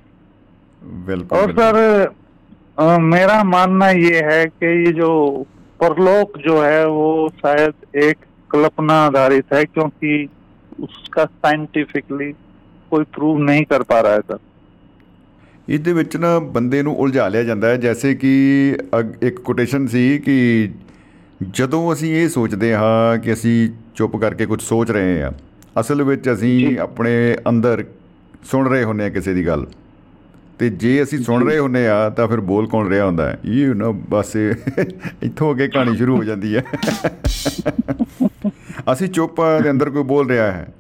ਬਿਲਕੁਲ और बिल्कुल। सर अ, मेरा मानना ये है कि ये जो परलोक जो है वो शायद एक कल्पना आधारित है क्योंकि उसका साइंटिफिकली कोई प्रूव नहीं कर पा रहा है सर ਇਹਦੇ ਵਿੱਚ ਨਾ ਬੰਦੇ ਨੂੰ ਉਲਝਾ ਲਿਆ ਜਾਂਦਾ ਹੈ। ਜੈਸੇ ਕਿ ਇੱਕ ਕੋਟੇਸ਼ਨ ਸੀ ਕਿ ਜਦੋਂ ਅਸੀਂ ਇਹ ਸੋਚਦੇ ਹਾਂ ਕਿ ਅਸੀਂ ਚੁੱਪ ਕਰਕੇ ਕੁਝ ਸੋਚ ਰਹੇ ਹਾਂ ਅਸਲ ਵਿੱਚ ਅਸੀਂ ਆਪਣੇ ਅੰਦਰ ਸੁਣ ਰਹੇ ਹੁੰਦੇ ਹਾਂ ਕਿਸੇ ਦੀ ਗੱਲ। ਤੇ ਜੇ ਅਸੀਂ ਸੁਣ ਰਹੇ ਹੁੰਦੇ ਆ ਤਾਂ ਫਿਰ ਬੋਲ ਕੌਣ ਰਿਹਾ ਹੁੰਦਾ ਹੈ? ਇਹ ਨਾ ਬਸ ਇੱਥੋਂ ਅੱਗੇ ਕਹਾਣੀ ਸ਼ੁਰੂ ਹੋ ਜਾਂਦੀ ਹੈ। [laughs] ਅਸੀਂ ਚੁੱਪ ਆ ਤੇ ਅੰਦਰ ਕੋਈ ਬੋਲ ਰਿਹਾ ਹੈ।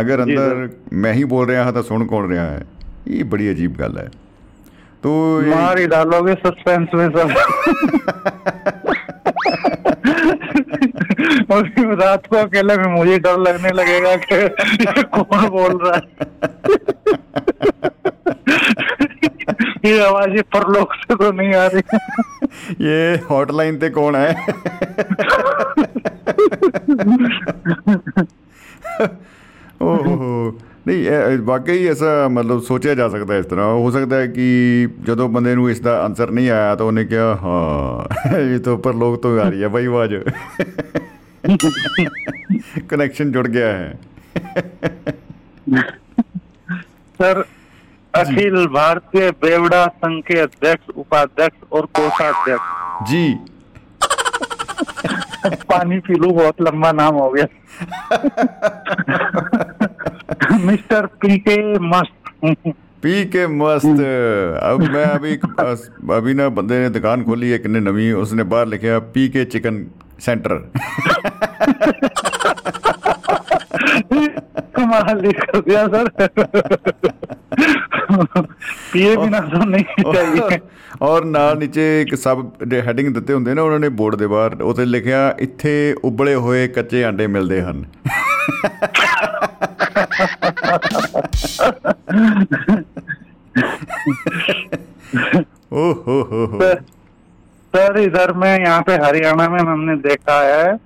ਅਗਰ। ਅੰਦਰ ਮੈਂ ਹੀ ਬੋਲ ਰਿਹਾ ਹਾਂ ਤਾਂ ਸੁਣ ਕੌਣ ਰਿਹਾ ਹੈ? ये बड़ी अजीब गल है। तो ही डालोगे सस्पेंस में सब। और रात को अकेले में मुझे डर लगने लगेगा कि कौन बोल रहा है। ये आवाज़ परलोक से तो नहीं आ रही। ये हॉटलाइन पे कौन है? [laughs] ओहो। ਨਹੀਂ ਇਹ ਵਾਕਈ ਐਸਾ ਮਤਲਬ ਸੋਚਿਆ ਜਾ ਸਕਦਾ ਹੈ ਇਸ ਤਰ੍ਹਾਂ ਹੋ ਸਕਦਾ ਹੈ ਕਿ ਜਦੋਂ ਬੰਦੇ ਨੂੰ ਇਸ ਦਾ ਆਨਸਰ ਨਹੀਂ ਆਇਆ ਤਾਂ ਉਹਨੇ ਕਿਹਾ ਹਾਂ ਇਹ ਤਾਂ ਉੱਪਰ ਲੋਕ ਤੋਂ ਆ ਰਹੀ ਹੈ ਬਾਈ ਆਵਾਜ਼ ਕਨੈਕਸ਼ਨ जुड़ गया है सर अखिल भारतीय बेवड़ा संघ के अध्यक्ष उपाध्यक्ष और कोषाध्यक्ष जी पानी पी लू बहुत लंबा नाम हो गया मिस्टर पी के मस्त पी के मस्त अब मैं अभी अभी ना बंदे ने दुकान खोली है किन्ने नवी उसने बाहर लिखा पी के चिकन सेंटर कमाल ही कर दिया सर पिए बिना तो नहीं चाहिए ਔਰ ਨਾਲ ਨੀਚੇ ਇੱਕ ਸਬ ਦੇ ਹੈਡਿੰਗ ਦਿੱਤੇ ਹੁੰਦੇ ਨੇ ਉਹਨਾਂ ਨੇ ਬੋਰਡ ਦੇ ਬਾਹਰ ਉੱਤੇ ਲਿਖਿਆ ਇੱਥੇ ਉਬਲੇ ਹੋਏ ਕੱਚੇ ਆਂਡੇ ਮਿਲਦੇ ਹਨ ओ हो हो हो सर सर इधर में यहाँ पे हरियाणा में हमने देखा है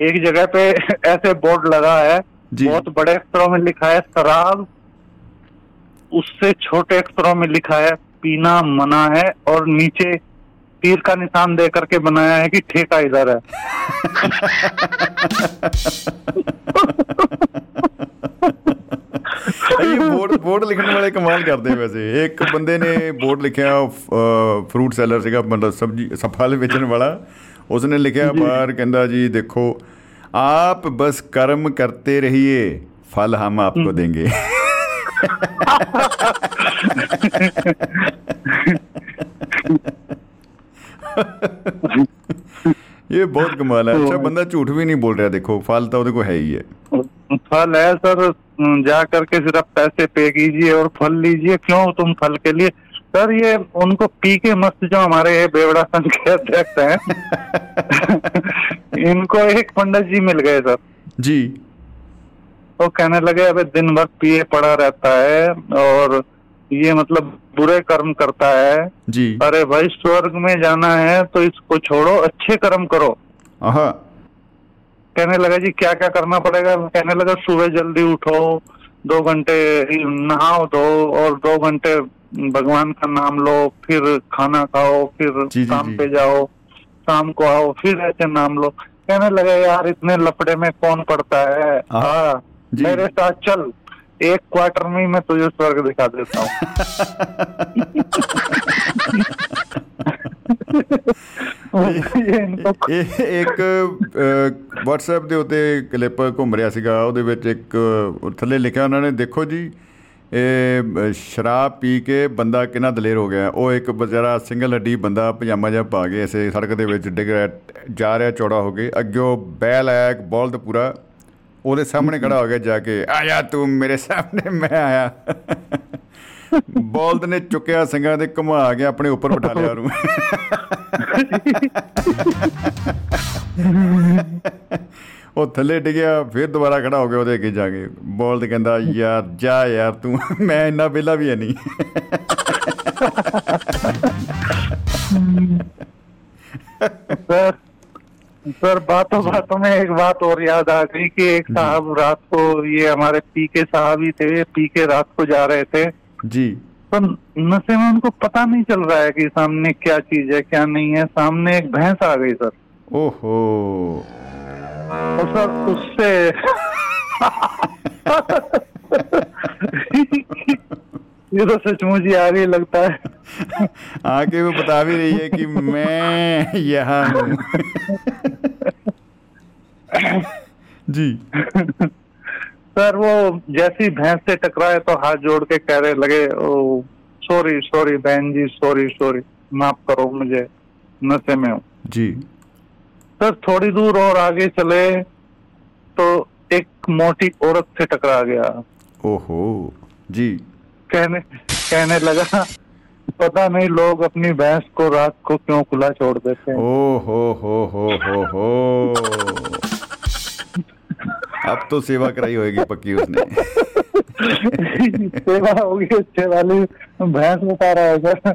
एक जगह पे [laughs] ऐसे बोर्ड लगा है बहुत बड़े अक्षरों में लिखा है शराब उससे छोटे अक्षरों में लिखा है पीना मना है और नीचे तीर का निशान दे करके बनाया है कि ठेका इधर है। [laughs] [laughs] ਇਹ ਬੋਰਡ ਬੋਰਡ ਲਿਖਣ ਵਾਲੇ ਕਮਾਲ ਕਰਦੇ ਵੈਸੇ। ਇੱਕ ਬੰਦੇ ਨੇ ਬੋਰਡ ਲਿਖਿਆ ਫਰੂਟ ਸੈਲਰ ਸੀਗਾ ਮਤਲਬ ਸਬਜੀ ਫਲ ਵੇਚਣ ਵਾਲਾ। ਉਸਨੇ ਲਿਖਿਆ ਬਾਹਰ ਕਹਿੰਦਾ ਜੀ ਦੇਖੋ ਆਪ ਬਸ ਕਰਮ ਕਰਤੇ ਰਹੀਏ ਫਲ ਹਮ ਆਪਕੋ ਦੇਂਗੇ। ਇਹ ਬਹੁਤ ਕਮਾਲ ਹੈ। ਅੱਛਾ ਬੰਦਾ ਝੂਠ ਵੀ ਨਹੀਂ ਬੋਲ ਰਿਹਾ ਦੇਖੋ ਫਲ ਤਾਂ ਉਹਦੇ ਕੋਲ ਹੈ ਹੀ ਹੈ। फल है सर जा करके सिर्फ़ पैसे पे कीजिए और फल लीजिए। क्यों? तुम फल के लिए। सर ये उनको पी के मस्त जो हमारे बेवड़ा संघ के अध्यक्ष हैं [laughs] इनको एक पंडित जी मिल गए सर। जी। वो कहने लगे अबे दिन भर पिए पड़ा रहता है और ये मतलब बुरे कर्म करता है। जी। अरे भाई स्वर्ग में जाना है तो इसको छोड़ो अच्छे कर्म करो। कहने लगा जी क्या क्या करना पड़ेगा? कहने लगा सुबह जल्दी उठो दो घंटे नहाओ दो और दो घंटे भगवान का नाम लो फिर खाना खाओ फिर जी, जी, काम जी। पे जाओ शाम को आओ फिर ऐसे नाम लो। कहने लगा यार इतने लपड़े में कौन पड़ता है? हाँ, हाँ मेरे साथ चल एक क्वार्टर में मैं तुझे स्वर्ग दिखा देता हूँ। [laughs] [laughs] [laughs] ਇੱਕ WhatsApp ਦੇ ਉੱਤੇ ਕਲਿੱਪ ਘੁੰਮ ਰਿਹਾ ਸੀਗਾ ਉਹਦੇ ਵਿੱਚ ਇੱਕ ਥੱਲੇ ਲਿਖਿਆ ਉਹਨਾਂ ਨੇ ਦੇਖੋ ਜੀ ਇਹ ਸ਼ਰਾਬ ਪੀ ਕੇ ਬੰਦਾ ਕਿੰਨਾ ਦਲੇਰ ਹੋ ਗਿਆ। ਉਹ ਇੱਕ ਵਿਚਾਰਾ ਸਿੰਗਲ ਹੱਡੀ ਬੰਦਾ ਪਜਾਮਾ ਜਿਹਾ ਪਾ ਕੇ ਐਸੇ ਸੜਕ ਦੇ ਵਿੱਚ ਡਿੱਗ ਰਿਹਾ ਜਾ ਰਿਹਾ ਚੌੜਾ ਹੋ ਕੇ ਅੱਗਿਓ ਬੈਲ ਆਇਆ ਇੱਕ ਬਲਦ ਪੂਰਾ ਉਹਦੇ ਸਾਹਮਣੇ ਖੜਾ ਹੋ ਗਿਆ ਜਾ ਕੇ ਆਇਆ ਤੂੰ ਮੇਰੇ ਸਾਹਮਣੇ ਮੈਂ ਆਇਆ। ਬਲਦ ਨੇ ਚੁੱਕਿਆ ਸਿੰਘਾਂ ਦੇ ਘੁਮਾ ਕੇ ਆਪਣੇ ਉੱਪਰ ਬਿਠਾ ਲਿਆ ਉਹਨੂੰ ਉਹ ਥੱਲੇ ਡਿੱਗਿਆ ਫਿਰ ਦੁਬਾਰਾ ਖੜਾ ਹੋ ਗਿਆ ਉਹਦੇ ਅੱਗੇ ਜਾ ਕੇ ਬੋਲਦ ਕਹਿੰਦਾ ਯਾਰ ਜਾ ਯਾਰ ਤੂੰ ਮੈਂ ਇੰਨਾ ਵਿਹਲਾ ਵੀ ਹੈ ਨਹੀਂ सर सर बातों बातों में एक बात और याद आ गई कि एक साहब रात को ये हमारे पी के साहब ही थे पी के रात को जा रहे थे जी। तो नशे में उनको पता नहीं चल रहा है कि सामने क्या चीज़ है क्या नहीं है। सामने एक भैंस आ गई सर। ओहो। और सर उससे ये तो सचमुच ही आ रही लगता है। आके वो बता भी रही है कि मैं यहाँ हूँ। जी। [laughs] सर वो जैसी भैंस से टकराए तो हाथ जोड़ के कह रहे लगे ओ सॉरी सॉरी बहन जी सॉरी सॉरी माफ़ करो मुझे नशे में हूँ। जी। सर थोड़ी दूर और आगे चले तो एक मोटी औरत से टकरा गया। ओहो जी। कहने कहने लगा पता नहीं लोग अपनी भैंस को रात को क्यों खुला छोड़ देते हैं। ओ हो हो हो हो हो। अब तो सेवा कराई होगी पक्की उसने। सेवा होगी अच्छे वाली भैंस बता रहा है सर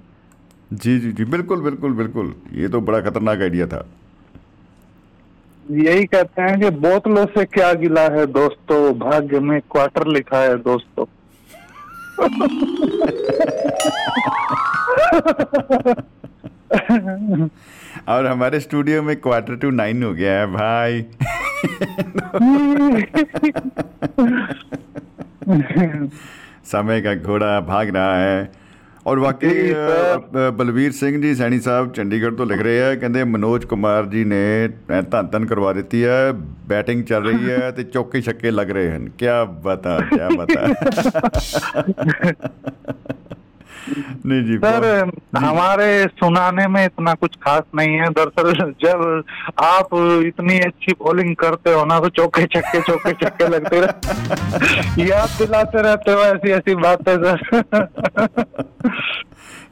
जी जी जी बिल्कुल बिल्कुल बिल्कुल। ये तो बड़ा खतरनाक आइडिया था। यही कहते हैं कि बोतलों से क्या गिला है दोस्तों? भाग्य में क्वार्टर लिखा है दोस्तों। [laughs] [laughs] और हमारे स्टूडियो में क्वार्टर टू नाइन हो गया है भाई समय का घोड़ा भाग रहा है ਔਰ ਵਾਕਈ ਜੀ, ਅ, ਅ, ਬਲਵੀਰ ਸਿੰਘ ਜੀ ਸੈਣੀ ਸਾਹਿਬ ਚੰਡੀਗੜ੍ਹ ਤੋਂ ਲਿਖ ਰਹੇ ਆ ਕਹਿੰਦੇ ਮਨੋਜ ਕੁਮਾਰ ਜੀ ਨੇ ਅ, ਧੰਨ ਧੰਨ ਕਰਵਾ ਦਿੱਤੀ ਹੈ ਬੈਟਿੰਗ ਚੱਲ ਰਹੀ ਹੈ ਤੇ ਚੌਕੇ ਛੱਕੇ ਲੱਗ ਰਹੇ ਹਨ ਕੀ ਬਤਾ ਕੀ ਬਤਾ नहीं जी सर हमारे सुनाने में इतना कुछ खास नहीं है। दरअसल जब आप इतनी अच्छी बॉलिंग करते हो ना तो चौके छक्के चौके छक्के लगते रहते [laughs] याद दिलाते रहते हो ऐसी ऐसी बातें सर।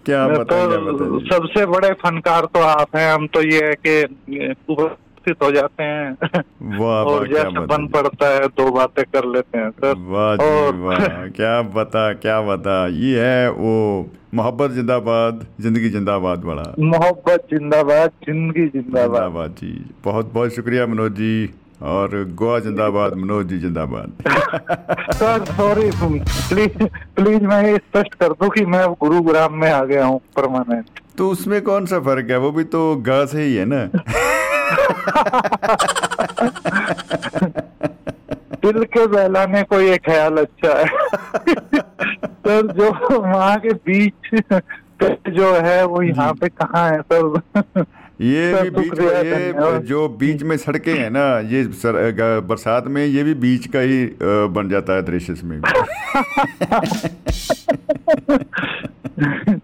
क्या बता क्या तो बता जी। सबसे बड़े फनकार तो आप हैं। हम तो ये है कि उपस्थित हो जाते हैं। [laughs] वाह और क्या जैसे बन पड़ता है दो बातें कर लेते हैं सर। वाह और वाह। [laughs] क्या बता क्या बता। ये है वो मोहब्बत जिंदाबाद ज़िंदगी जिंदाबाद वाला। मोहब्बत जिंदाबाद ज़िंदगी जिंदाबाद। जिंदाबाद जी। बहुत बहुत शुक्रिया मनोज जी और गोवा जिंदाबाद मनोज जी जिंदाबाद। [laughs] सर सॉरी प्लीज़ प्लीज़ मैं ये स्पष्ट कर दूँ कि मैं गुरुग्राम में आ गया हूँ परमानेंट तो उसमें कौन सा फ़र्क है? वो भी तो गा से ही है ना? दिल के बहलाने को ये ख्याल अच्छा है। सर जो वहाँ के बीच जो है वो यहाँ पे कहाँ है सर? ये सर, भी बीच शुक्रिया, ये जो बीच में सड़कें हैं ना ये सर, बरसात में ये भी बीच का ही बन जाता है दृश्य में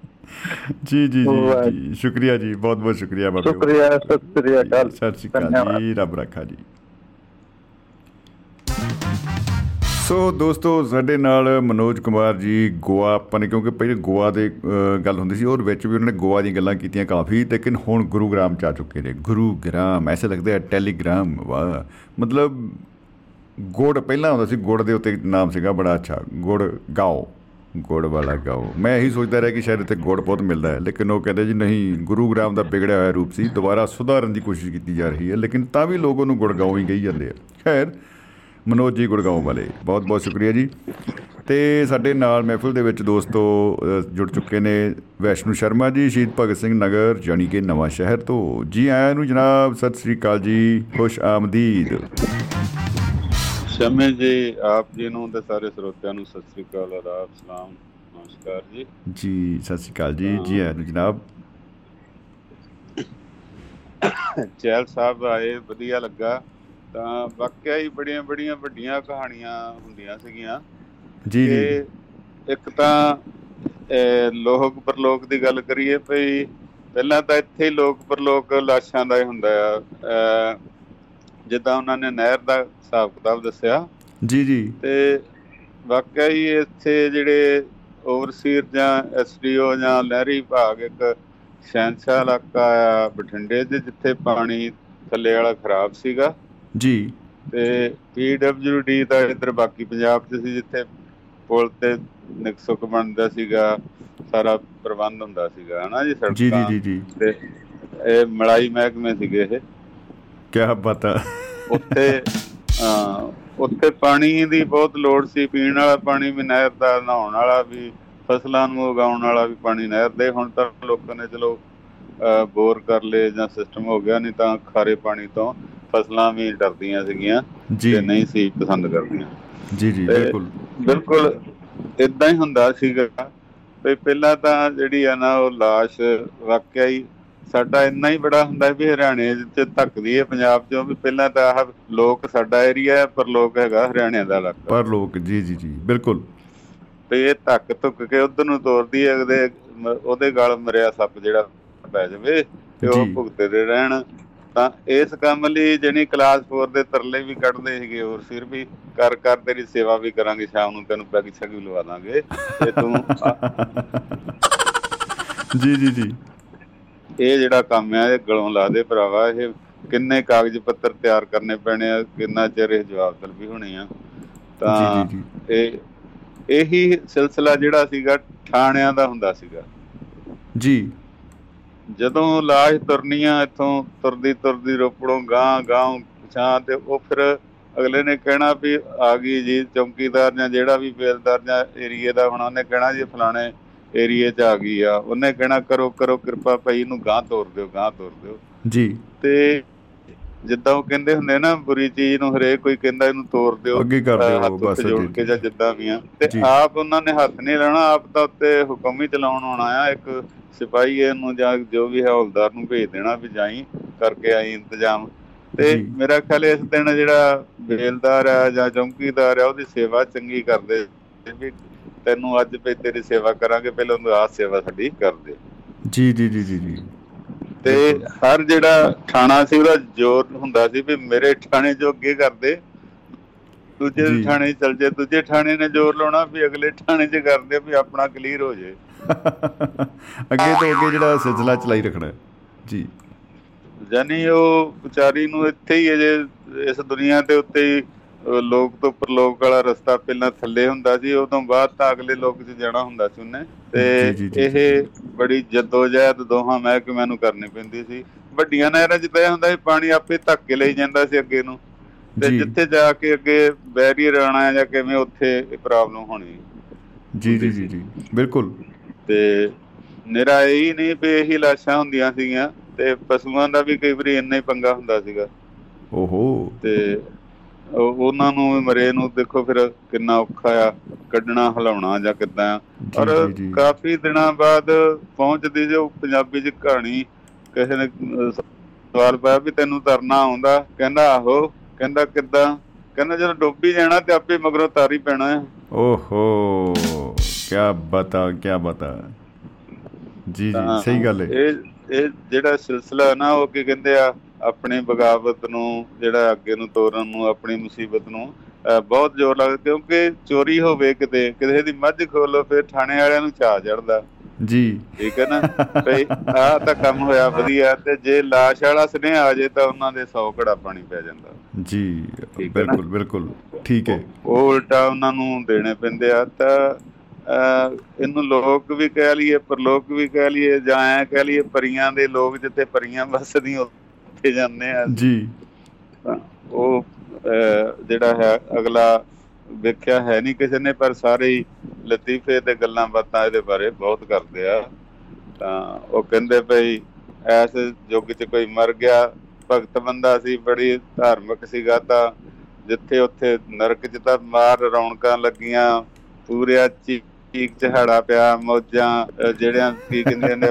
[laughs] जी जी वाह। जी जी शुक्रिया जी बहुत बहुत शुक्रिया बाबू शुक्रिया सत श्री अकाल ਸਤਿ ਸ਼੍ਰੀ ਅਕਾਲ ਧੰਨਵਾਦ। ਜੀ ਰੱਬ ਰੱਖਾ ਜੀ ਸੋ ਦੋਸਤੋ ਸਾਡੇ ਨਾਲ ਮਨੋਜ ਕੁਮਾਰ ਜੀ ਗੋਆ ਆਪਾਂ ਨੇ ਕਿਉਂਕਿ ਪਹਿਲੇ ਗੋਆ ਦੇ ਅ, ਗੱਲ ਹੁੰਦੀ ਸੀ ਔਰ ਵਿੱਚ ਵੀ ਉਹਨਾਂ ਨੇ ਗੋਆ ਦੀਆਂ ਗੱਲਾਂ ਕੀਤੀਆਂ ਕਾਫੀ ਲੇਕਿਨ ਹੁਣ ਗੁਰੂਗ੍ਰਾਮ ਚ ਆ ਚੁੱਕੇ ਨੇ ਗੁਰੂਗ੍ਰਾਮ ਐਸੇ ਲੱਗਦਾ ਹੈ ਟੈਲੀਗ੍ਰਾਮ ਵਾਹ ਮਤਲਬ ਗੁੜ ਪਹਿਲਾਂ ਹੁੰਦਾ ਸੀ ਗੁੜ ਦੇ ਉੱਤੇ ਨਾਮ ਸੀਗਾ ਬੜਾ ਅੱਛਾ ਗੁੜ ਗਾਓ ਗੁੜ ਵਾਲਾ ਗਾਓ ਮੈਂ ਇਹੀ ਸੋਚਦਾ ਰਿਹਾ ਕਿ ਸ਼ਾਇਦ ਇੱਥੇ ਗੁੜ ਬਹੁਤ ਮਿਲਦਾ ਹੈ ਲੇਕਿਨ ਉਹ ਕਹਿੰਦੇ ਜੀ ਨਹੀਂ ਗੁਰੂਗ੍ਰਾਮ ਦਾ ਵਿਗੜਿਆ ਹੋਇਆ ਰੂਪ ਸੀ ਦੁਬਾਰਾ ਸੁਧਾਰਨ ਦੀ ਕੋਸ਼ਿਸ਼ ਕੀਤੀ ਜਾ ਰਹੀ ਹੈ ਲੇਕਿਨ ਤਾਂ ਵੀ ਲੋਕ ਉਹਨੂੰ ਗੁੜਗਾਉਂ ਹੀ ਕਹੀ ਜਾਂਦੇ ਆ। ਖੈਰ ਮਨੋਜ ਜੀ ਗੁੜਗਾਉਂ ਵਾਲੇ ਬਹੁਤ ਬਹੁਤ ਸ਼ੁਕਰੀਆ ਜੀ। ਤੇ ਸਾਡੇ ਨਾਲ ਮਹਿਫਿਲ ਦੇ ਵਿੱਚ ਦੋਸਤੋ ਅ, ਜੁੜ ਚੁੱਕੇ ਨੇ ਵੈਸ਼ਨੂ ਸ਼ਰਮਾ ਜੀ ਸ਼ਹੀਦ ਭਗਤ ਸਿੰਘ ਨਗਰ ਜਾਣੀ ਕਿ ਨਵਾਂ ਸ਼ਹਿਰ ਤੋਂ। ਜੀ ਆਇਆਂ ਨੂੰ ਜਨਾਬ ਸਤਿ ਸ੍ਰੀ ਅਕਾਲ ਜੀ ਖੁਸ਼ ਆਮਦੀਦ। ਸ਼ਮੇ ਜੀ ਆਪ ਜੀ ਨੂੰ ਤੇ ਸਾਰੇ ਸਰੋਤਿਆਂ ਨੂੰ ਸਤਿ ਸ੍ਰੀ ਅਕਾਲ ਆਦਾਬ ਸਲਾਮ ਨਮਸਕਾਰ ਜੀ। ਜੀ ਸਤਿ ਸ਼੍ਰੀ ਅਕਾਲ ਜੀ। ਜੀ ਆਇਆਂ ਜਨਾਬ। ਚੈਲ ਸਾਹਿਬ ਆਏ ਵਧੀਆ ਲੱਗਾ। ਤਾਂ ਵਾਕਿਆ ਹੀ ਬੜੀਆਂ ਬੜੀਆਂ ਵੱਡੀਆਂ ਕਹਾਣੀਆਂ ਹੁੰਦੀਆਂ ਸੀਗੀਆਂ। ਜੀ ਜੀ। ਇੱਕ ਤਾਂ ਲੋਕ ਪਰਲੋਕ ਦੀ ਗੱਲ ਕਰੀਏ ਭਈ ਪਹਿਲਾਂ ਤਾਂ ਇੱਥੇ ਲੋਕ ਪਰਲੋਕ ਲਾਸ਼ਾਂ ਦਾ ਹੀ ਹੁੰਦਾ ਆ। ਜਿੱਦਾਂ ਉਹਨਾਂ ਨੇ ਨਹਿਰ ਦਾ ਹਿਸਾਬ ਕਿਤਾਬ ਦੱਸਿਆ। ਜੀ ਜੀ। ਤੇ ਵਾਕਿਆ ਹੀ ਇੱਥੇ ਜਿਹੜੇ ਓਵਰਸੀਅਰ ਜਾਂ ਐਸਡੀਓ ਜਾਂ ਲਹਿਰੀ ਵਿਭਾਗ ਇੱਕ ਸ਼ਹਿਨਸ਼ਾਹ ਇਲਾਕਾ ਆ ਬਠਿੰਡੇ ਦੇ ਜਿੱਥੇ ਪਾਣੀ ਥੱਲੇ ਵਾਲਾ ਖਰਾਬ ਸੀਗਾ। ਜੀ। ਤੇ ਪੀਡਬਲਯੂਡੀ ਦਾ ਇੱਧਰ ਬਾਕੀ ਪੰਜਾਬ 'ਚ ਸੀ ਜਿੱਥੇ ਪੁਲ ਤੇ ਨਿਕਸੁਕ ਬਣਦਾ ਸੀਗਾ ਸਾਰਾ ਪ੍ਰਬੰਧ ਹੁੰਦਾ ਸੀਗਾ ਹਨਾ ਜੀ ਸੜਕਾਂ ਜੀ ਜੀ ਜੀ ਜੀ। ਤੇ ਇਹ ਮਲਾਈ ਮਹਿਕਮੇ ਸੀਗੇ ਇਹ। ਕੀ ਪਤਾ ਉੱਥੇ ਹਾਂ ਉੱਥੇ ਪਾਣੀ ਦੀ ਬਹੁਤ ਲੋੜ ਸੀ ਪੀਣ ਵਾਲਾ ਪਾਣੀ ਵੀ ਨਹਿਰ ਦਾ ਨਹਾਉਣ ਵਾਲਾ ਵੀ ਫਸਲਾਂ ਨੂੰ ਉਗਾਉਣ ਵਾਲਾ ਵੀ ਪਾਣੀ ਨਹਿਰ ਦੇ ਹੁਣ ਤਾਂ ਲੋਕਾਂ ਨੇ ਚਲੋ ਬੋਰ ਕਰ ਲਏ ਜਾਂ ਸਿਸਟਮ ਹੋ ਗਿਆ ਨਹੀਂ ਤਾਂ ਖਾਰੇ ਪਾਣੀ ਤੋਂ ਫਸਲਾਂ ਵੀ ਡਰਦੀਆਂ ਸੀਗੀਆਂ ਤੇ ਨਹੀਂ ਸੀ ਪਸੰਦ ਕਰਦੀਆਂ। ਜੀ ਜੀ ਤੇ- ਬਿਲਕੁਲ। ਬਿਲਕੁਲ ਇਦਾਂ ਹੀ ਹੁੰਦਾ ਸੀਗਾ। ਵੀ ਪਹਿਲਾਂ ਤਾਂ ਜਿਹੜੀ ਆ ਨਾ ਉਹ ਲਾਸ਼ ਵਾਕਿਆ ਹੀ ਸਾਡਾ ਇੰਨਾ ਹੀ ਬੜਾ ਹੁੰਦਾ ਵੀ ਹਰਿਆਣੇ ਚ ਧੱਕਦੀ ਹੈ ਪੰਜਾਬ ਚੋਂ ਵੀ ਪਹਿਲਾਂ ਤਾਂ ਆਹ ਲੋਕ ਸਾਡਾ ਏਰੀਆ ਹੈ ਪਰ ਲੋਕ ਹੈਗਾ ਹਰਿਆਣੇ ਦਾ ਇਲਾਕਾ। ਪਰ ਲੋਕ ਜੀ ਜੀ ਜੀ ਬਿਲਕੁਲ। ਤੇ ਇਹ ਧੱਕ ਧੁੱਕ ਕੇ ਉਧਰ ਨੂੰ ਤੋਰਦੀ ਹੈ ਉਹਦੇ ਮ- ਉਹਦੇ ਗਲ ਮਰਿਆ ਸੱਪ ਜਿਹੜਾ ਪੈ ਜਾਵੇ ਤੇ ਉਹ ਜੀ। ਭੁਗਤਦੇ ਰਹਿਣ। ਤਾਂ ਇਸ ਕੰਮ ਲਈ ਜਣੀ ਕਲਾਸ 4 ਦੇ ਤਰਲੇ ਵੀ ਕੱਢਦੇ ਸੀਗੇ ਹੋਰ ਸਿਰ ਵੀ। ਕਰ ਕਰ ਤੇਰੀ ਸੇਵਾ ਵੀ ਕਰਾਂਗੇ ਸ਼ਾਮ ਨੂੰ ਤੈਨੂੰ ਪੈਗ ਛਕ ਵੀ ਲਵਾ ਦਾਂਗੇ। ਤੇ ਤੂੰ ਜੀ ਜੀ ਜੀ। ਇਹ ਜਿਹੜਾ ਕੰਮ ਆ ਇਹ ਗਲੋਂ ਲਾ ਦੇ ਭਰਾਵਾ ਇਹ ਕਿੰਨੇ ਕਾਗਜ਼ ਪੱਤਰ ਤਿਆਰ ਕਰਨੇ ਪੈਣੇ ਆ ਕਿੰਨਾ ਚਿਰ ਇਹ ਜਵਾਬ ਤਲਬੀ ਹੋਣੀ ਆ। ਤਾਂ ਇਹ ਇਹੀ ਸਿਲਸਿਲਾ ਜਿਹੜਾ ਸੀਗਾ ਥਾਣਿਆਂ ਦਾ ਹੁੰਦਾ ਸੀਗਾ। ਜੀ। ਜਦੋਂ ਲਾਸ਼ ਤੁਰਨੀਆਂ ਇੱਥੋਂ ਤੁਰਦੀ ਤੁਰਦੀ ਰੋਪੜੋਂ ਗਾਂ ਗਾਂ ਪਛਾਂ ਤੇ ਉਹ ਫਿਰ ਅਗਲੇ ਨੇ ਕਹਿਣਾ ਵੀ ਆ ਗਈ ਜੀ ਚੌਕੀਦਾਰ ਜਾਂ ਜਿਹੜਾ ਵੀ ਬੇਲਦਾਰ ਜਾਂ ਏਰੀਏ ਦਾ ਹੁਣ ਉਹਨੇ ਕਹਿਣਾ ਜੀ ਫਲਾਣੇ ਏਰੀਏ 'ਚ ਆ ਗਈ ਆ ਉਹਨੇ ਕਹਿਣਾ ਕਰੋ ਕਰੋ ਕਿਰਪਾ ਭਾਈ ਇਹਨੂੰ ਗਾਂ ਤੋਰ ਦਿਓ ਗਾਂ ਤੋਰ ਦਿਓ ਜੀ ਤੇ ਜਿੱਦਾਂ ਉਹ ਕਹਿੰਦੇ ਹੁੰਦੇ ਨਾ ਬੁਰੀ ਚੀਜ਼ ਨੂੰ ਹਰੇਕ ਕੋਈ ਕਹਿੰਦਾ ਇਹਨੂੰ ਤੋੜ ਦਿਓ ਅੱਗੇ ਕਰ ਦਿਓ, ਬਸ ਜੋੜ। ਕੇ ਜਾਂ ਜਿੱਦਾਂ ਵੀ ਆ ਤੇ। ਆਪ ਉਹਨਾਂ ਨੇ ਹੱਥ ਨਹੀਂ ਲਾਣਾ ਆਪ ਤਾਂ ਉੱਤੇ ਹੁਕਮ ਹੀ ਚਲਾਉਣ ਆਉਣਾ ਆ ਇੱਕ ਸਿਪਾਹੀ ਇਹਨੂੰ ਜਾਂ ਜੋ ਵੀ ਹੈ ਹੌਲਦਾਰ ਨੂੰ ਭੇਜ ਦੇਣਾ ਵੀ ਜਾਈ ਕਰਕੇ ਆਈ ਇੰਤਜ਼ਾਮ ਤੇ। ਮੇਰਾ ਖਿਆਲ ਇਸ ਦਿਨ ਜਿਹੜਾ ਬੇਲਦਾਰ ਆ ਜਾਂ ਚੌਕੀਦਾਰ ਆ ਉਹਦੀ ਸੇਵਾ ਚੰਗੀ ਕਰਦੇ ਵੀ ਤੈਨੂੰ ਅੱਜ ਵੀ ਤੇਰੀ ਸੇਵਾ ਕਰਾਂਗੇ ਪਹਿਲਾਂ ਉਹਨੂੰ ਆਹ ਸੇਵਾ ਸਾਡੀ ਕਰਦੇ ਜੀ ਜੀ ਜੀ ਜੀ ਜੀ। ਤੇ ਹਰ ਜਿਹੜਾ ਥਾਣਾ ਸੀ ਉਹਦਾ ਜ਼ੋਰ ਹੁੰਦਾ ਸੀ ਵੀ ਮੇਰੇ ਥਾਣੇ ਜੋ ਅੱਗੇ ਕਰਦੇ ਦੂਜੇ। ਥਾਣੇ ਚਲ ਜੇ ਦੂਜੇ ਥਾਣੇ ਨੇ ਜ਼ੋਰ ਲਾਉਣਾ ਵੀ ਅਗਲੇ ਥਾਣੇ 'ਚ ਕਰਦੇ ਵੀ ਆਪਣਾ ਕਲੀਅਰ ਹੋ ਜੇ। ਅੱਗੇ ਤੋਂ ਅੱਗੇ ਜਿਹੜਾ ਸਿਲਸਿਲਾ ਚਲਾਈ ਰੱਖਣਾ। ਜੀ। ਯਾਨੀ ਉਹ ਵਿਚਾਰੀ ਨੂੰ ਇੱਥੇ ਹੀ ਅਜੇ ਇਸ ਦੁਨੀਆ ਦੇ ਉੱਤੇ ਲੋਕ ਤੋਂ ਪਰਲੋਕ ਵਾਲਾ ਰਸਤਾ ਪਹਿਲਾਂ ਥੱਲੇ ਹੁੰਦਾ ਸੀ ਉਦੋਂ ਬਾਅਦ ਤਾਂ ਅਗਲੇ ਲੋਕ 'ਚ ਜਾਣਾ ਹੁੰਦਾ ਸੀ ਉਹਨੇ। ਤੇ ਇਹ ਬੜੀ ਜਦੋਜਹਿਦ ਦੋਹਾਂ ਮਹਿਕਮਿਆਂ ਨੂੰ ਕਰਨੀ ਪੈਂਦੀ ਸੀ। ਵੱਡੀਆਂ ਨਹਿਰਾਂ 'ਚ ਇਹ ਹੁੰਦਾ ਸੀ ਪਾਣੀ ਆਪੇ ਧੱਕ ਕੇ ਲਈ ਜਾਂਦਾ ਸੀ ਅੱਗੇ ਨੂੰ। ਤੇ। ਜਿੱਥੇ ਜਾ ਕੇ ਅੱਗੇ ਬੈਰੀਅਰ ਆਣਾ ਜਾਂ ਕਿਵੇਂ ਉੱਥੇ ਇਹ ਪ੍ਰੋਬਲਮ ਹੋਣੀ। ਜੀ ਜੀ ਜੀ ਜੀ। ਬਿਲਕੁਲ। ਤੇ ਨਿਰਾ ਇਹ ਹੀ ਨਹੀਂ ਵੀ ਇਹੀ ਲਾਸ਼ਾਂ ਹੁੰਦੀਆਂ ਸੀਗੀਆਂ ਤੇ ਪਸ਼ੂਆਂ ਦਾ ਵੀ ਕਈ ਵਾਰੀ ਇੰਨਾ ਹੀ ਪੰਗਾ ਹੁੰਦਾ ਸੀਗਾ। ਓਹੋ। ਤੇ ਉਹਨਾਂ ਨੂੰ ਮਰੇ ਨੂੰ ਦੇਖੋ ਫਿਰ ਕਿੰਨਾ ਔਖਾ ਆ ਕੱਢਣਾ ਹਿਲਾਉਣਾ ਜਾਂ ਕਿੱਦਾਂ। ਔਰ। ਕਾਫੀ ਦਿਨਾਂ ਬਾਅਦ ਪਹੁੰਚਦੀ ਜੋ ਪੰਜਾਬੀ ਚ ਕਹਾਣੀ ਕਿਸੇ ਨੇ ਸਵਾਲ ਪਾਇਆ ਵੀ ਤੈਨੂੰ ਤਰਨਾ ਆਉਂਦਾ ਕਹਿੰਦਾ ਆਹੋ ਕਹਿੰਦਾ ਕਿੱਦਾਂ? ਕਹਿੰਦਾ ਜਦੋਂ ਡੁੱਬੀ ਜਾਣਾ ਤੇ ਆਪੇ ਮਗਰੋਂ ਤਾਰੀ ਪੈਣਾ ਹੈ ਓਹੋ ਕੀ ਬਤਾ ਕੀ ਬਤਾ। ਜੀ ਜੀ ਸਹੀ ਗੱਲ ਹੈ ਇਹ ਇਹ ਜਿਹੜਾ ਸਿਲਸਿਲਾ ਨਾ ਉਹ ਕੀ ਕਹਿੰਦੇ ਆ? ਆਪਣੀ ਬਗਾਵਤ ਨੂੰ ਜਿਹੜਾ ਅੱਗੇ ਨੂੰ ਤੋਰਨ ਨੂੰ ਆਪਣੀ ਮੁਸੀਬਤ ਨੂੰ ਬਹੁਤ ਜ਼ੋਰ ਲੱਗਦਾ ਕਿਉਂਕਿ ਚੋਰੀ ਹੋਵੇ ਕਿਤੇ ਕਿਸੇ ਦੀ ਮੱਝ ਖੋਲੋ ਫਿਰ ਥਾਣੇ ਵਾਲਿਆਂ ਨੂੰ ਚਾਹ ਚੜਦਾ ਜੀ। ਠੀਕ ਹੈ ਨਾ? ਭਈ ਆਹ ਤਾਂ ਕੰਮ ਹੋਇਆ ਵਧੀਆ ਤੇ ਜੇ ਲਾਸ਼ ਵਾਲਾ ਸੁਨੇਹਾ ਆ ਜੇ ਤਾਂ ਉਹਨਾਂ ਦੇ 100 ਘੜਾ ਪਾਣੀ ਪੈ ਜਾਂਦਾ। ਜੀ? ਬਿਲਕੁਲ ਬਿਲਕੁਲ। ਠੀਕ ਹੈ। ਉਹ ਉਲਟਾ ਉਹਨਾਂ ਨੂੰ ਦੇਣੇ ਪੈਂਦੇ ਆ ਤਾਂ ਇਹਨੂੰ ਲੋਕ ਵੀ ਕਹਿ ਲਈਏ ਪਰਲੋਕ ਵੀ ਕਹਿ ਲਈਏ ਜਾਂ ਐ ਕਹਿ ਲਈਏ ਪਰੀਆਂ ਦੇ ਲੋਕ ਜਿੱਥੇ ਪਰੀਆਂ ਵੱਸਦੀਆਂ ਉੱਥੇ ਜਾਂਦੇ ਆ। ਜੀ। ਉਹ ਜਿਹੜਾ ਹੈ ਅਗਲਾ ਵੇਖਿਆ ਹੈ ਨਹੀਂ ਕਿਸੇ ਨੇ ਪਰ ਸਾਰੇ ਲਤੀਫੇ ਤੇ ਗੱਲਾਂ ਬਾਤਾਂ ਇਹਦੇ ਬਾਰੇ ਬਹੁਤ ਕਰਦੇ ਆ। ਤਾਂ ਉਹ ਕਹਿੰਦੇ ਭਈ ਐਸ ਯੁੱਗ 'ਚ ਕੋਈ ਮਰ ਗਿਆ ਭਗਤ ਬੰਦਾ ਸੀ ਬੜੀ ਧਾਰਮਿਕ ਸੀਗਾ ਤਾਂ ਜਿੱਥੇ ਉੱਥੇ ਨਰਕ 'ਚ ਤਾਂ ਮਾਰ ਰੌਣਕਾਂ ਲੱਗੀਆਂ ਪੂਰਿਆ ਚੀਕ ਚਹਾੜਾ ਪਿਆ ਮੌਜਾਂ ਜਿਹੜਿਆਂ ਕੀ ਕਹਿੰਦੇ ਨੇ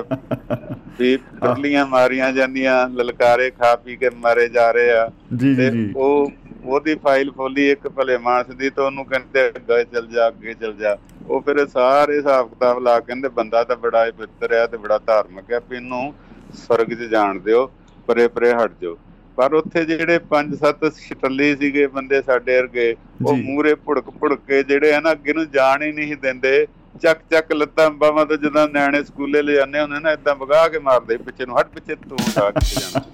ਵੀ ਪਰਲੀਆਂ ਮਾਰੀਆਂ ਜਾਂਦੀਆਂ ਲਲਕਾਰੇ ਖਾ ਪੀ ਕੇ ਮਾਰੇ ਜਾ ਰਹੇ ਆ। ਜੀ ਜੀ ਉਹ ਉਹਦੀ ਫਾਈਲ ਖੋਲੀ ਇੱਕ ਭਲੇ ਮਾਨਸ ਦੀ ਤਾਂ ਉਹਨੂੰ ਕਹਿੰਦੇ ਅੱਗੇ ਚੱਲ ਜਾ ਅੱਗੇ ਚੱਲ ਜਾ। ਉਹ ਫਿਰ ਸਾਰੇ ਹਿਸਾਬ ਕਿਤਾਬ ਲਾ ਕੇ ਕਹਿੰਦੇ ਬੰਦਾ ਤਾਂ ਬੜਾ ਪਵਿੱਤਰ ਹੈ ਤੇ ਬੜਾ ਧਾਰਮਿਕ ਵੀ ਇਹਨੂੰ ਸਵਰਗ 'ਚ ਜਾਣ ਦਿਓ ਪਰੇ ਪਰੇ ਹਟ ਜਾਓ। ਪਰ ਉੱਥੇ ਜਿਹੜੇ ਪੰਜ ਸੱਤ ਛਟੱਲੀ ਸੀਗੇ ਬੰਦੇ ਸਾਡੇ ਵਰਗੇ ਉਹ। ਮੂਰੇ ਭੁੜਕ ਭੁੜਕ ਕੇ ਜਿਹੜੇ ਆ ਨਾ ਅੱਗੇ ਨੂੰ ਜਾਣ ਹੀ ਨਹੀਂ ਦਿੰਦੇ ਚੱਕ ਚੱਕ ਲੱਤਾਂ ਬਾਹਾਂ ਤੋਂ ਜਦੋਂ ਨਿਆਣੇ ਸਕੂਲੇ ਲੈ ਜਾਂਦੇ ਹੁੰਦੇ ਨਾ ਇਦਾਂ ਵਗਾ ਕੇ ਮਾਰਦੇ ਪਿੱਛੇ ਨੂੰ ਹਟ ਪਿੱਛੇ ਤੂੰ ਆ ਕੇ ਜਾਣਾ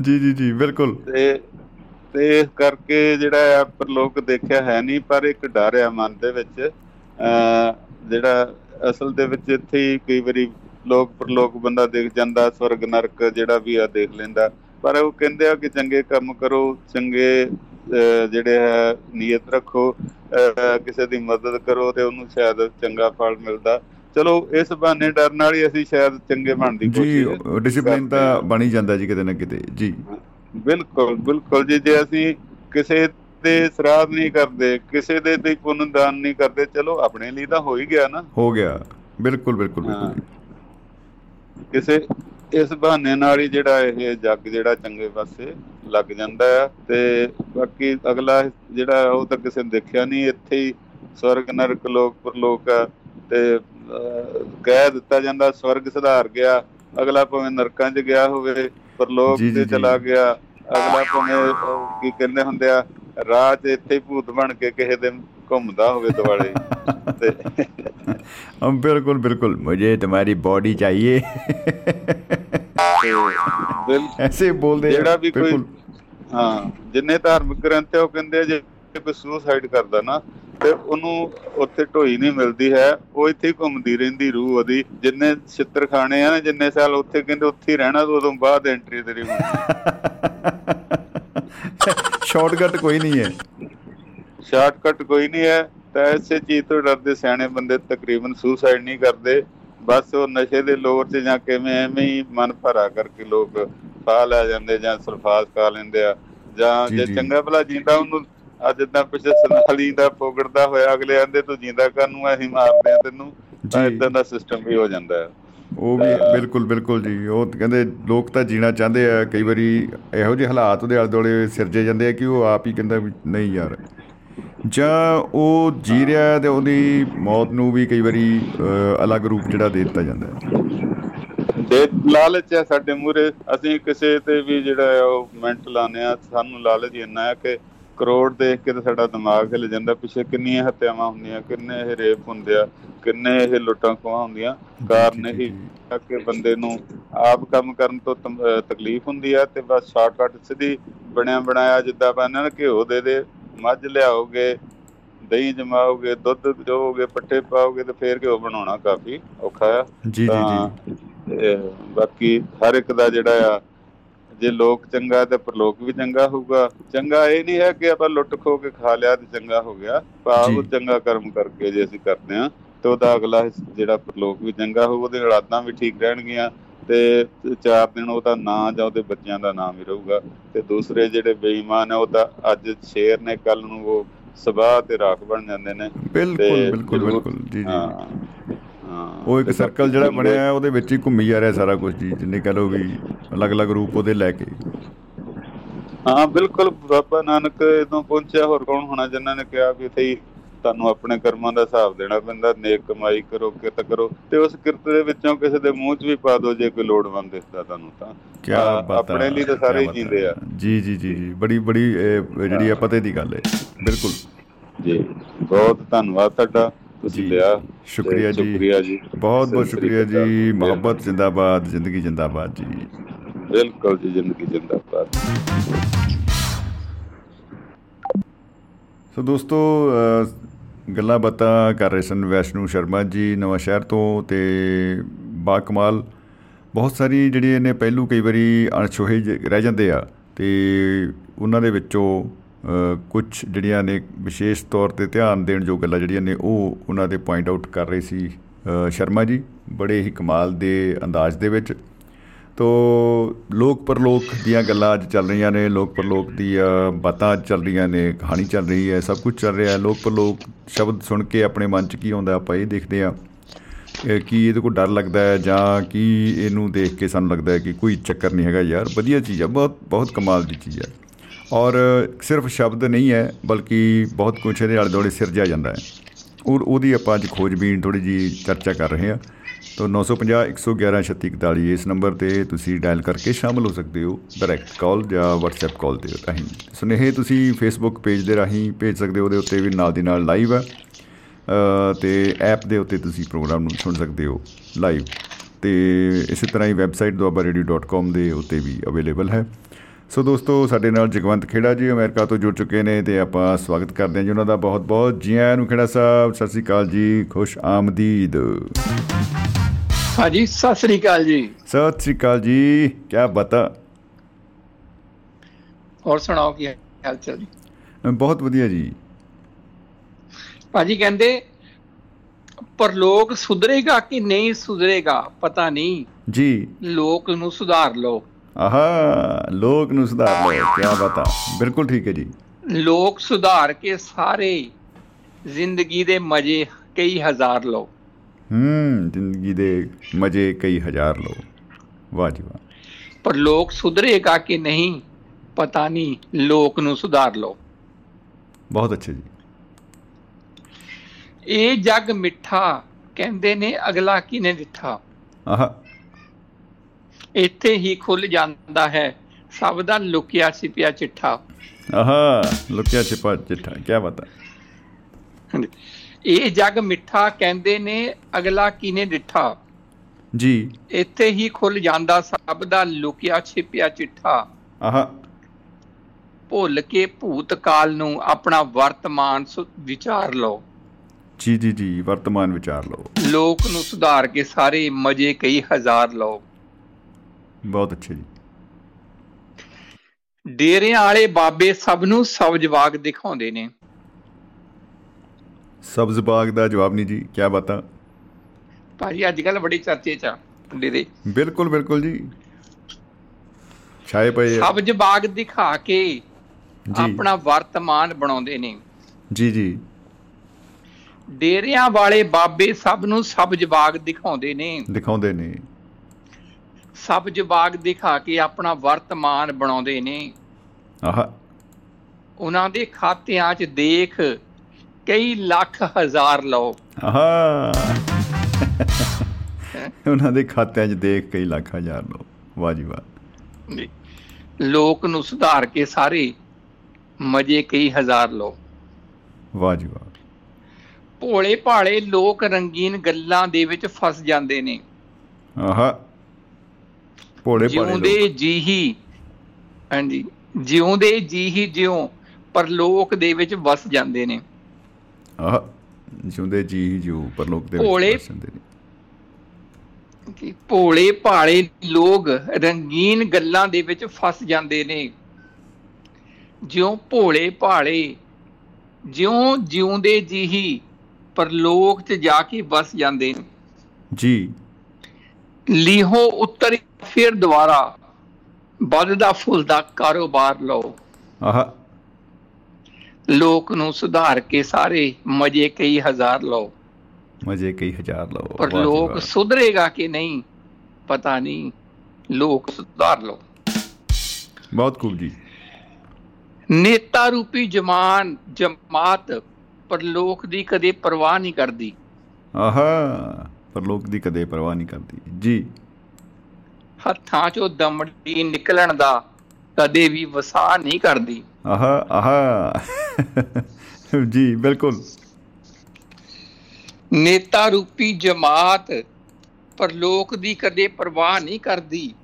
[laughs] ਜੀ ਜੀ ਜੀ ਬਿਲਕੁਲ ਤੇ ਤੇ ਇਸ ਕਰਕੇ ਜਿਹੜਾ ਆ ਪਰਲੋਕ ਦੇਖਿਆ ਹੈ ਨਹੀਂ ਪਰ ਇੱਕ ਡਰ ਆ ਮਨ ਦੇ ਵਿੱਚ ਜਿਹੜਾ ਅਸਲ ਦੇ ਵਿੱਚ ਇੱਥੇ ਹੀ ਕਈ ਵਾਰੀ ਲੋਕ ਪਰਲੋਕ ਬੰਦਾ ਦੇਖ ਜਾਂਦਾ ਸਵਰਗ ਨਰਕ ਜਿਹੜਾ ਵੀ ਆ ਦੇਖ ਲੈਂਦਾ। ਪਰ ਉਹ ਕਹਿੰਦੇ ਆ ਕਿ ਚੰਗੇ ਕੰਮ ਕਰੋ ਚੰਗੇ ਜਿਹੜੇ ਹੈ ਨੀਅਤ ਰੱਖੋ ਕਿਸੇ ਦੀ ਮਦਦ ਕਰੋ ਤੇ ਉਹਨੂੰ ਸ਼ਾਇਦ ਚੰਗਾ ਫਲ ਮਿਲਦਾ। ਚਲੋ ਇਸ ਬਹਾਨੇ ਡਰਨ ਹੀ ਅਸੀਂ ਸ਼ਾਇਦ ਚੰਗੇ ਬਣਨ ਦੀ ਜੀ ਕੋਸ਼ਿਸ਼ ਡਿਸਪਲਿਨ ਕਰਦੇ ਤਾਂ। ਬਣ ਹੀ ਜਾਂਦਾ ਜੀ ਕਿਤੇ ਨਾ ਕਿਤੇ ਜੀ। ਬਿਲਕੁਲ ਬਿਲਕੁਲ ਜੀ ਜੇ ਅਸੀਂ ਕਿਸੇ ਤੇ ਸਰਾਧ ਨਹੀਂ ਕਰਦੇ ਕਿਸੇ ਦੇ ਤੇ ਪੁੰਨ ਦਾਨ ਨਹੀਂ ਕਰਦੇ ਚਲੋ ਆਪਣੇ ਲਈ ਤਾਂ ਹੋ ਹੀ ਗਿਆ ਨਾ। ਹੋ ਗਿਆ। ਬਿਲਕੁਲ ਬਿਲਕੁਲ ਬਿਲਕੁਲ। ਕਿਸੇ ਇਸ ਬਹਾਨੇ ਨਾਲ ਹੀ ਜਿਹੜਾ ਇਹ ਜੱਗ ਜਿਹੜਾ ਚੰਗੇ ਪਾਸੇ ਲੱਗ ਜਾਂਦਾ ਆ ਤੇ ਬਾਕੀ ਅਗਲਾ ਜਿਹੜਾ ਉਹ ਤਾਂ ਕਿਸੇ ਨੇ ਦੇਖਿਆ ਨਹੀਂ ਇੱਥੇ ਹੀ ਸਵਰਗ ਨਰਕ ਲੋਕ ਪਰਲੋਕ ਆ ਤੇ ਕਹਿ ਦਿੱਤਾ ਜਾਂਦਾ ਸਵਰਗ ਸੁਧਾਰ ਗਿਆ ਅਗਲਾ ਭਾਵੇਂ ਨਰਕਾਂ 'ਚ ਗਿਆ ਹੋਵੇ ਪਰਲੋਕ ਤੇ। ਚਲਾ ਗਿਆ ਅਗਲਾ ਭਾਵੇਂ ਕੀ ਕਹਿੰਦੇ ਹੁੰਦੇ ਆ ਰਾਹ 'ਚ ਇੱਥੇ ਹੀ ਭੂਤ ਬਣ ਕੇ ਕਿਸੇ ਦੇ ਘੁੰਮਦਾ ਹੋਵੇ ਦੁਆਲੇ [laughs] ਤੇ हम बिल्कुल बिल्कुल मुझे तुम्हारी बॉडी चाहिए ਬਿਲ ऐसे बोल दे ਜਿਹੜਾ ਵੀ ਕੋਈ बिल्कुल ਹਾਂ ਜਿੰਨੇ ਧਾਰਮਿਕ ਗ੍ਰੰਥ ਆ ਉਹ ਕਹਿੰਦੇ ਆ ਜੇ ਕੋਈ ਸੁਸਾਈਡ ਕਰਦਾ ਨਾ ਤੇ ਉਹਨੂੰ ਉੱਥੇ ਢੋਈ ਨਹੀਂ ਮਿਲਦੀ ਹੈ ਉਹ ਇੱਥੇ ਹੀ ਘੁੰਮਦੀ ਰਹਿੰਦੀ ਰੂਹ ਉਹਦੀ ਜਿੰਨੇ ਛਿੱਤਰ ਖਾਣੇ ਆ ਨਾ ਜਿੰਨੇ ਸਾਲ ਉੱਥੇ ਕਹਿੰਦੇ ਉੱਥੇ ਹੀ ਰਹਿਣਾ ਤੇ ਉਦੋਂ ਬਾਅਦ ਐਂਟਰੀ ਤੇਰੀ ਹੋਣੀ [laughs] शॉर्टकट कोई नहीं है ਸ਼ਾਰਟਕਟ ਕੋਈ ਨਹੀਂ ਹੈ ਤਾਂ ਇਸੇ ਚੀਜ਼ ਤੋਂ ਡਰਦੇ ਸਿਆਣੇ ਬੰਦੇ ਤਕਰੀਬਨ ਸੁਸਾਈਡ ਨਹੀਂ ਕਰਦੇ। ਬਸ ਉਹ ਨਸ਼ੇ ਦੇ ਲੋਰ 'ਚ ਜਾਂ ਕਿਵੇਂ ਐਵੇਂ ਹੀ ਮਨ ਭਰਾ ਕਰਕੇ ਲੋਕ ਫਾਹ ਲੈ ਜਾਂਦੇ ਜਾਂ ਸਲਫਾਸ ਖਾ ਲੈਂਦੇ ਆ। ਜਾਂ ਜੀ। ਚੰਗਾ ਭਲਾ ਜਿੰਦਾ ਉਹਨੂੰ ਅੱਜ ਇਦਾਂ ਪਿੱਛੇ ਸਨਾਲੀ ਦਾ ਪੋਗੜਦਾ ਹੋਇਆ ਅਗਲੇ ਆਂਦੇ ਤੂੰ ਜਿੰਦਾ ਕਾਨੂੰ ਅਸੀਂ ਮਾਰਦੇ ਆ ਤੈਨੂੰ। ਤਾਂ। ਇਦਾਂ ਦਾ ਸਿਸਟਮ ਵੀ ਹੋ ਜਾਂਦਾ ਹੈ। ਉਹ ਵੀ ਬਿਲਕੁਲ ਬਿਲਕੁਲ ਜੀ। ਉਹ ਤਾਂ ਕਹਿੰਦੇ ਲੋਕ ਤਾਂ ਜੀਣਾ ਚਾਹੁੰਦੇ ਆ। ਕਈ ਵਾਰੀ ਇਹੋ ਜਿਹੇ ਹਾਲਾਤ ਉਹਦੇ ਆਲੇ ਦੁਆਲੇ ਸਿਰਜੇ ਜਾਂਦੇ ਆ ਕਿ ਉਹ ਆਪ ਹੀ ਕਹਿੰਦਾ ਨਹੀਂ ਯਾਰ। ਜਾਂ ਉਹ ਜੀ ਰਿਹਾ ਤੇ ਉਹਦੀ ਮੌਤ ਨੂੰ ਵੀ ਕਈ ਵਾਰੀ ਅਲੱਗ ਰੂਪ ਜਿਹੜਾ ਦੇ ਦਿੱਤਾ ਜਾਂਦਾ ਹੈ। ਦੇ ਲਾਲਚ ਹੈ ਸਾਡੇ ਮੂਰੇ ਅਸੀਂ ਕਿਸੇ ਤੇ ਵੀ ਜਿਹੜਾ ਉਹ ਮਿੰਟ ਲਾਉਂਦੇ ਆ ਸਾਨੂੰ ਲਾਲਚ ਇੰਨਾ ਹੈ ਕਿ ਕਰੋੜ ਦੇਖ ਕੇ ਤਾਂ ਸਾਡਾ ਦਿਮਾਗ ਹਿੱਲ ਜਾਂਦਾ। ਪਿੱਛੇ ਕਿੰਨੀਆਂ ਹੱਤਿਆਵਾਂ ਹੁੰਦੀਆਂ ਕਿੰਨੇ ਇਹ ਰੇਪ ਹੁੰਦੇ ਆ ਕਿੰਨੇ ਇਹ ਲੁੱਟਾਂ ਖੋਹਾਂ ਹੁੰਦੀਆਂ। ਕਾਰਨ ਇਹੀ ਕਿ ਬੰਦੇ ਨੂੰ ਆਪ ਕੰਮ ਕਰਨ ਤੋਂ ਤਕਲੀਫ ਹੁੰਦੀ ਆ ਤੇ ਬਸ ਸ਼ਾਰਟਕਟ ਸਿੱਧੀ ਬਣਿਆ ਬਣਾਇਆ ਜਿੱਦਾਂ ਬੰਨਾਂ ਨੇ ਘਿਓ ਦੇ ਦੇ। ਮੱਝ ਲਿਆਓਗੇ ਦਹੀਂ ਜਮਾਓਗੇ ਦੁੱਧ ਜੋਗੇ ਪੱਠੇ ਪਾਓਗੇ ਤੇ ਫੇਰ ਘਿਓ ਬਣਾਉਣਾ ਕਾਫੀ ਔਖਾ ਆ। ਜੀ ਜੀ ਜੀ। ਬਾਕੀ ਹਰ ਇੱਕ ਦਾ ਜਿਹੜਾ ਆ ਜੇ ਲੋਕ ਚੰਗਾ ਤੇ ਪਰਲੋਕ ਵੀ ਚੰਗਾ ਹੋਊਗਾ। ਚੰਗਾ ਇਹ ਨਹੀਂ ਹੈ ਕਿ ਆਪਾਂ ਲੁੱਟ ਖੋ ਕੇ ਖਾ ਲਿਆ ਤੇ ਚੰਗਾ ਹੋ ਗਿਆ। ਭਾਵ। ਚੰਗਾ ਕਰਮ ਕਰਕੇ ਜੇ ਅਸੀਂ ਕਰਦੇ ਆ ਤੇ ਉਹਦਾ ਅਗਲਾ ਜਿਹੜਾ ਪਰਲੋਕ ਵੀ ਚੰਗਾ ਹੋਊ ਉਹਦੇ ਔਲਾਦਾਂ ਵੀ ਠੀਕ ਰਹਿਣਗੀਆਂ। ਤੇ ਚਾਰ ਦਿਨ ਉਹਦਾ ਨਾਂ ਜਾਂ ਉਹਦੇ ਬੱਚਿਆਂ ਦਾ ਨਾਮ ਹੀ ਰਹੂਗਾ। ਤੇ ਦੂਸਰੇ ਜਿਹੜੇ ਬੇਈਮਾਨ ਆ ਉਹ ਤਾਂ ਅੱਜ ਸ਼ੇਰ ਨੇ ਕੱਲ ਨੂੰ ਉਹ ਸਬਾਹ ਤੇ ਰਾਖ ਬਣ ਜਾਂਦੇ ਨੇ। ਬਿਲਕੁਲ ਬਿਲਕੁਲ ਬਿਲਕੁਲ ਜੀ ਜੀ। ਹਾਂ ਹਾਂ। ਉਹ ਇੱਕ ਸਰਕਲ ਜਿਹੜਾ ਬਣਿਆ ਹੈ ਉਹਦੇ ਵਿੱਚ ਹੀ ਘੁੰਮੀ ਜਾ ਰਿਹਾ ਸਾਰਾ ਕੁਝ ਜੀ ਜਿੰਨੇ ਕਹ ਲਓ ਵੀ ਅਲੱਗ-ਅਲੱਗ ਰੂਪ ਉਹਦੇ ਲੈ ਕੇ। ਹਾਂ ਬਿਲਕੁਲ ਬਾਬਾ ਨਾਨਕ ਇਦੋਂ ਪਹੁੰਚਿਆ ਹੋਰ ਕੌਣ ਹੋਣਾ ਜਿਨ੍ਹਾਂ ਨੇ ਕਿਹਾ ਵੀ ਇੱਥੇ ਹੀ ਤੁਹਾਨੂੰ ਆਪਣੇ ਕਰਮਾਂ ਦਾ ਹਿਸਾਬ ਦੇਣਾ ਪੈਂਦਾ ਨੇਕ ਕਮਾਈ ਕਰੋ ਕਿਰਤ ਕਰੋ ਤੇ ਉਸ ਕਿਰਤ ਦੇ ਵਿੱਚੋਂ ਕਿਸੇ ਦੇ ਮੂੰਹ 'ਚ ਵੀ ਪਾ ਦਿਓ ਜੇ ਕੋਈ ਲੋੜਵੰਦ ਦਿਸਦਾ ਤੁਹਾਨੂੰ ਤਾਂ। ਕੀ ਬਾਤ ਆਪਣੇ ਲਈ ਤਾਂ ਸਾਰੇ। ਜੀਂਦੇ ਆ। ਜੀ ਜੀ ਜੀ ਜੀ। ਬੜੀ ਬੜੀ ਜਿਹੜੀ ਆ ਪਤੇ ਦੀ ਗੱਲ ਹੈ ਬਿਲਕੁਲ। ਜੀ ਬਹੁਤ ਧੰਨਵਾਦ ਤੁਹਾਡਾ ਤੁਸੀਂ ਲਿਆ। ਸ਼ੁਕਰੀਆ ਜੀ। ਸ਼ੁਕਰੀਆ ਜੀ। ਬਹੁਤ ਬਹੁਤ ਸ਼ੁਕਰੀਆ। ਜੀ। ਮੁਹੱਬਤ ਜਿੰਦਾਬਾਦ ਜ਼ਿੰਦਗੀ ਜਿੰਦਾਬਾਦ ਜੀ। ਬਿਲਕੁਲ ਜੀ ਜ਼ਿੰਦਗੀ ਜਿੰਦਾਬਾਦ। ਸੋ ਦੋਸਤੋ ਗੱਲਾਂ ਬਾਤਾਂ ਕਰ ਰਹੇ ਸਨ ਵੈਸ਼ਨੂ ਸ਼ਰਮਾ ਜੀ ਨਵਾਂ ਸ਼ਹਿਰ ਤੋਂ ਤੇ ਬਾ ਕਮਾਲ। ਬਹੁਤ ਸਾਰੀ ਜਿਹੜੀ ਇਹਨੇ ਪਹਿਲੂ ਕਈ ਵਾਰੀ ਅਣਛੋਹੇ ਜਿਹੇ ਰਹਿ ਜਾਂਦੇ ਆ ਤੇ ਉਹਨਾਂ ਦੇ ਵਿੱਚੋਂ ਕੁਝ ਜਿਹੜੀਆਂ ਨੇ ਵਿਸ਼ੇਸ਼ ਤੌਰ ਤੇ ਧਿਆਨ ਦੇਣ ਜੋ ਗੱਲਾਂ ਜਿਹੜੀਆਂ ਨੇ ਉਹ ਉਹਨਾਂ ਦੇ ਪੁਆਇੰਟ ਆਊਟ ਕਰ ਰਹੇ ਸੀ ਅ, ਸ਼ਰਮਾ ਜੀ। ਬੜੇ ਹੀ ਕਮਾਲ ਦੇ ਅੰਦਾਜ਼ ਦੇ ਵਿੱਚ ਤੋ ਲੋਕ ਪਰਲੋਕ ਦੀਆਂ ਗੱਲਾਂ ਅੱਜ ਚੱਲ ਰਹੀਆਂ ਨੇ, ਲੋਕ ਪਰਲੋਕ ਦੀਆਂ ਬਾਤਾਂ ਅੱਜ ਚੱਲ ਰਹੀਆਂ ਨੇ, ਕਹਾਣੀ ਚੱਲ ਰਹੀ ਹੈ, ਸਭ ਕੁਝ ਚੱਲ ਰਿਹਾ ਹੈ। ਲੋਕ ਪਰਲੋਕ ਸ਼ਬਦ ਸੁਣ ਕੇ ਆਪਣੇ ਮਨ 'ਚ ਕੀ ਆਉਂਦਾ, ਆਪਾਂ ਇਹ ਦੇਖਦੇ ਆ ਕੀ ਇਹਦੇ ਕੋਲ ਡਰ ਲੱਗਦਾ ਹੈ ਜਾਂ ਕੀ ਇਹਨੂੰ ਦੇਖ ਕੇ ਸਾਨੂੰ ਲੱਗਦਾ ਹੈ ਕਿ ਕੋਈ ਚੱਕਰ ਨਹੀਂ ਹੈਗਾ ਯਾਰ, ਵਧੀਆ ਚੀਜ਼ ਹੈ, ਬਹੁਤ ਬਹੁਤ ਕਮਾਲ ਦੀ ਚੀਜ਼ ਹੈ। ਔਰ ਸਿਰਫ ਸ਼ਬਦ ਨਹੀਂ ਹੈ, ਬਲਕਿ ਬਹੁਤ ਕੁਝ ਇਹਦੇ ਆਲੇ ਦੁਆਲੇ ਸਿਰਜਿਆ ਜਾਂਦਾ ਹੈ। ਔਰ ਉਹਦੀ ਆਪਾਂ ਅੱਜ ਖੋਜਬੀਨ ਥੋੜੀ ਜੀ ਚਰਚਾ ਕਰ ਰਹੇ ਹਾਂ। ਤੋ 950 111 3641 ਇਸ ਨੰਬਰ ਤੇ ਤੁਸੀਂ ਡਾਇਲ ਕਰਕੇ ਸ਼ਾਮਲ ਹੋ ਸਕਦੇ ਹੋ ਡਾਇਰੈਕਟ ਕਾਲ ਜਾਂ WhatsApp ਕਾਲ ਦੇ ਰਾਹੀਂ। ਸੁਨੇਹੇ ਤੁਸੀਂ Facebook ਪੇਜ ਦੇ ਰਾਹੀਂ ਭੇਜ ਸਕਦੇ ਹੋ ਉਹਦੇ ਉੱਤੇ ਵੀ ਨਾਲ ਦੀ ਨਾਲ ਲਾਈਵ ਹੈ। ਅ, ਤੇ ਐਪ ਦੇ ਉੱਤੇ ਤੁਸੀਂ ਪ੍ਰੋਗਰਾਮ ਨੂੰ ਸੁਣ ਸਕਦੇ ਹੋ ਲਾਈਵ ਤੇ ਇਸੇ ਤਰ੍ਹਾਂ ਹੀ ਵੈਬਸਾਈਟ duabaradi.com ਦੇ ਉੱਤੇ ਵੀ ਅਵੇਲੇਬਲ ਹੈ। ਸੋ ਦੋਸਤੋ ਸਾਡੇ ਨਾਲ ਜਗਵੰਤ ਖੇੜਾ ਜੀ ਅਮਰੀਕਾ ਤੋਂ ਜੁੜ ਚੁੱਕੇ ਨੇ ਤੇ ਆਪਾਂ ਸਵਾਗਤ ਕਰਦੇ ਹਾਂ ਜੀ ਉਹਨਾਂ ਦਾ ਬਹੁਤ ਬਹੁਤ ਜੀ ਆਇਆਂ ਨੂੰ ਖੇੜਾ ਸਾਹਿਬ ਸਤਿ ਸ੍ਰੀ ਅਕਾਲ ਜੀ ਖੁਸ਼ ਆਮਦੀਦ। ਹਾਂਜੀ ਸਤਿ ਸ੍ਰੀ ਅਕਾਲ ਜੀ। ਸਤਿ ਸ੍ਰੀ ਅਕਾਲ ਜੀ ਕੀ ਬਤਾ? ਹੋਰ ਸੁਣਾਓ ਕੀ ਹਾਲ ਚਾਲ ਜੀ? ਬਹੁਤ ਵਧੀਆ ਜੀ। ਭਾਜੀ ਕਹਿੰਦੇ ਪਰਲੋਕ ਸੁਧਰੇਗਾ ਕਿ ਨਹੀਂ ਸੁਧਰੇਗਾ ਪਤਾ ਨਹੀਂ। ਜੀ। ਲੋਕ ਨੂੰ ਸੁਧਾਰ ਲਓ। ਆਹਾ ਲੋਕ ਨੂੰ ਸੁਧਾਰ ਲਓ ਕੀ ਬਤਾ। ਬਿਲਕੁਲ ਠੀਕ ਹੈ ਜੀ। ਲੋਕ ਸੁਧਾਰ ਕੇ ਸਾਰੇ ਜ਼ਿੰਦਗੀ ਦੇ ਮਜ਼ੇ ਕਈ ਹਜ਼ਾਰ ਲਓ। ਹੂੰ ਜ਼ਿੰਦਗੀ ਦੇ ਮਜ਼ੇ ਕਈ ਹਜ਼ਾਰ ਲਓ ਵਾਹ ਜੀ ਵਾਹ। ਪਰ ਲੋਕ ਸੁਧਰੇਗਾ ਕਿ ਨਹੀਂ ਪਤਾ ਨਹੀਂ ਲੋਕ ਨੂੰ ਸੁਧਾਰ ਲਓ। ਬਹੁਤ ਅੱਛਾ ਜੀ। ਇਹ ਜੱਗ ਮਿੱਠਾ ਕਹਿੰਦੇ ਨੇ ਅਗਲਾ ਕਿਨੇ ਦਿੱਠਾ ਆਹਾ। ਇੱਥੇ ਹੀ ਖੁੱਲ ਜਾਂਦਾ ਹੈ ਸਭ ਦਾ ਲੁਕਿਆ ਛਿਪਿਆ ਚਿੱਠਾ। ਆਹਾ ਲੁਕਿਆ ਛਿਪਾ ਚਿੱਠਾ ਕੀ ਬਤਾ ਇਹ ਜੱਗ ਮਿੱਠਾ ਕਹਿੰਦੇ ਨੇ ਅਗਲਾ ਕਿਨੇ ਦਿੱਠਾ ਜੀ। ਇੱਥੇ ਹੀ ਖੁੱਲ ਜਾਂਦਾ ਸਭ ਦਾ ਲੁਕਿਆ ਛਿਪਿਆ ਚਿੱਠਾ। ਆਹਾ। ਭੁੱਲ ਕੇ ਭੂਤ ਕਾਲ ਨੂੰ ਆਪਣਾ ਵਰਤਮਾਨ ਵਿਚਾਰ ਲਓ। ਜੀ ਜੀ ਜੀ ਵਰਤਮਾਨ ਵਿਚਾਰ ਲਓ। ਲੋਕ ਨੂੰ ਸੁਧਾਰ ਕੇ ਸਾਰੇ ਮਜ਼ੇ ਕਈ ਹਜ਼ਾਰ ਲਓ। ਬਹੁਤ ਅੱਛਾ ਜੀ। ਡੇਰਿਆਂ ਵਾਲੇ ਬਾਬੇ ਸਭ ਨੂੰ ਸਬਜ਼ ਬਾਗ ਦਿਖਾਉਂਦੇ ਨੇ। ਸਬਜ਼ ਬਾਗ ਦਾ ਜਵਾਬ ਨਹੀਂ ਜੀ ਕੀ ਬਤਾ? ਭਾਜੀ ਅੱਜ ਕੱਲ ਬੜੀ ਚਰਚੇ ਚ ਆ ਡੇਰੇ ਬਿਲਕੁਲ ਬਿਲਕੁਲ ਜੀ। ਛਾਏ ਪਏ ਆ। ਸਬਜ਼ ਬਾਗ ਦਿਖਾ ਕੇ ਆਪਣਾ ਵਰਤਮਾਨ ਬਣਾਉਂਦੇ ਨੇ। ਜੀ ਜੀ। ਡੇਰਿਆਂ ਵਾਲੇ ਬਾਬੇ ਸਭ ਨੂੰ ਸਬਜ਼ ਬਾਗ ਦਿਖਾਉਂਦੇ ਨੇ। ਦਿਖਾਉਂਦੇ ਨੇ। ਸਬਜ਼ ਬਾਗ ਦਿਖਾ ਕੇ ਆਪਣਾ ਵਰਤਮਾਨ ਬਣਾਉਂਦੇ ਨੇ। ਆਹਾ। ਉਹਨਾਂ ਦੇ ਖਾਤਿਆਂ 'ਚ ਦੇਖ ਕਈ ਲੱਖ ਹਜ਼ਾਰ ਲਓ। ਆਹਾ। ਉਹਨਾਂ ਦੇ ਖਾਤਿਆਂ 'ਚ ਦੇਖ ਕਈ ਲੱਖ ਹਜ਼ਾਰ ਲੋ ਵਾਹ ਜੀ ਵਾਹ। ਲੋਕ ਨੂੰ ਸੁਧਾਰ ਕੇ ਸਾਰੇ ਮਜ਼ੇ ਕਈ ਹਜ਼ਾਰ ਲਓ। ਵਾਹ ਜੀ ਵਾਹ। ਭੋਲੇ ਭਾਲੇ ਲੋਕ ਰੰਗੀਨ ਗੱਲਾਂ ਦੇ ਵਿੱਚ ਫਸ ਜਾਂਦੇ ਨੇ। ਆਹਾ। ਭੋਲੇ ਭਾਲੇ ਜਿਉਂਦੇ ਲੋਕ। ਜੀ ਹੀ ਹਾਂਜੀ ਜਿਉਂਦੇ ਜੀ ਹੀ ਜਿਉਂ ਪਰਲੋਕ ਦੇ ਵਿੱਚ ਵਸ ਜਾਂਦੇ ਨੇ। ਆਹਾ ਜਿਉਂਦੇ ਜੀ ਜੋ ਪਰਲੋਕ ਦੇ ਵਿੱਚ ਭੋਲੇ- ਕਿ ਭੋਲੇ ਭਾਲੇ ਲੋਕ ਰੰਗੀਨ ਗੱਲਾਂ ਦੇ ਵਿੱਚ ਫਸ ਜਾਂਦੇ ਨੇ। ਜਿਉਂ ਭੋਲੇ ਭਾਲੇ ਜਿਉਂ ਜਿਉਂਦੇ ਜਿਹੀ ਪਰਲੋਕ 'ਚ ਜਾ ਕੇ ਵਸ ਜਾਂਦੇ ਨੇ। ਜੀ। ਲੀਹੋ ਉੱਤਰ ਫਿਰ ਦੁਬਾਰਾ ਵੱਧਦਾ ਫੁੱਲਦਾ ਕਾਰੋਬਾਰ ਲਓ। ਆਹ ਲੋਕ ਨੂੰ ਸੁਧਾਰ ਕੇ ਸਾਰੇ ਮਜੇ ਕਈ ਹਜ਼ਾਰ ਲਓ। ਮਜ਼ੇ ਕਈ ਹਜ਼ਾਰ ਲਓ। ਪਰ ਲੋਕ। ਸੁਧਰੇਗਾ ਕਿ ਨਹੀਂ ਪਤਾ ਨਹੀਂ। ਲੋਕ ਸੁਧਾਰ ਲਓ। ਬਹੁਤ ਖੂਬ ਜੀ। ਨੇਤਾ ਰੂਪੀ ਜਮਾਨ ਜਮਾਤ ਪਰ ਲੋਕ ਦੀ ਕਦੇ ਪਰਵਾਹ ਨਹੀਂ ਕਰਦੀ। ਆਹਾ ਪਰ ਲੋਕ ਦੀ ਕਦੇ ਪਰਵਾਹ ਨਹੀਂ ਕਰਦੀ। ਜੀ। ਹੱਥਾਂ 'ਚੋਂ ਦਮੜੀ ਨਿਕਲਣ ਦਾ ਕਦੇ ਵੀ ਵਸਾ ਨਹੀਂ ਕਰਦੀ। ਆਹਾ ਆਹਾ। ਜੀ ਬਿਲਕੁਲ। ਨੇਤਾ ਰੂਪੀ ਜਮਾਤ ਪਰ ਲੋਕ ਦੀ ਕਦੇ ਪਰਵਾਹ ਨਹੀਂ ਕਰਦੀ।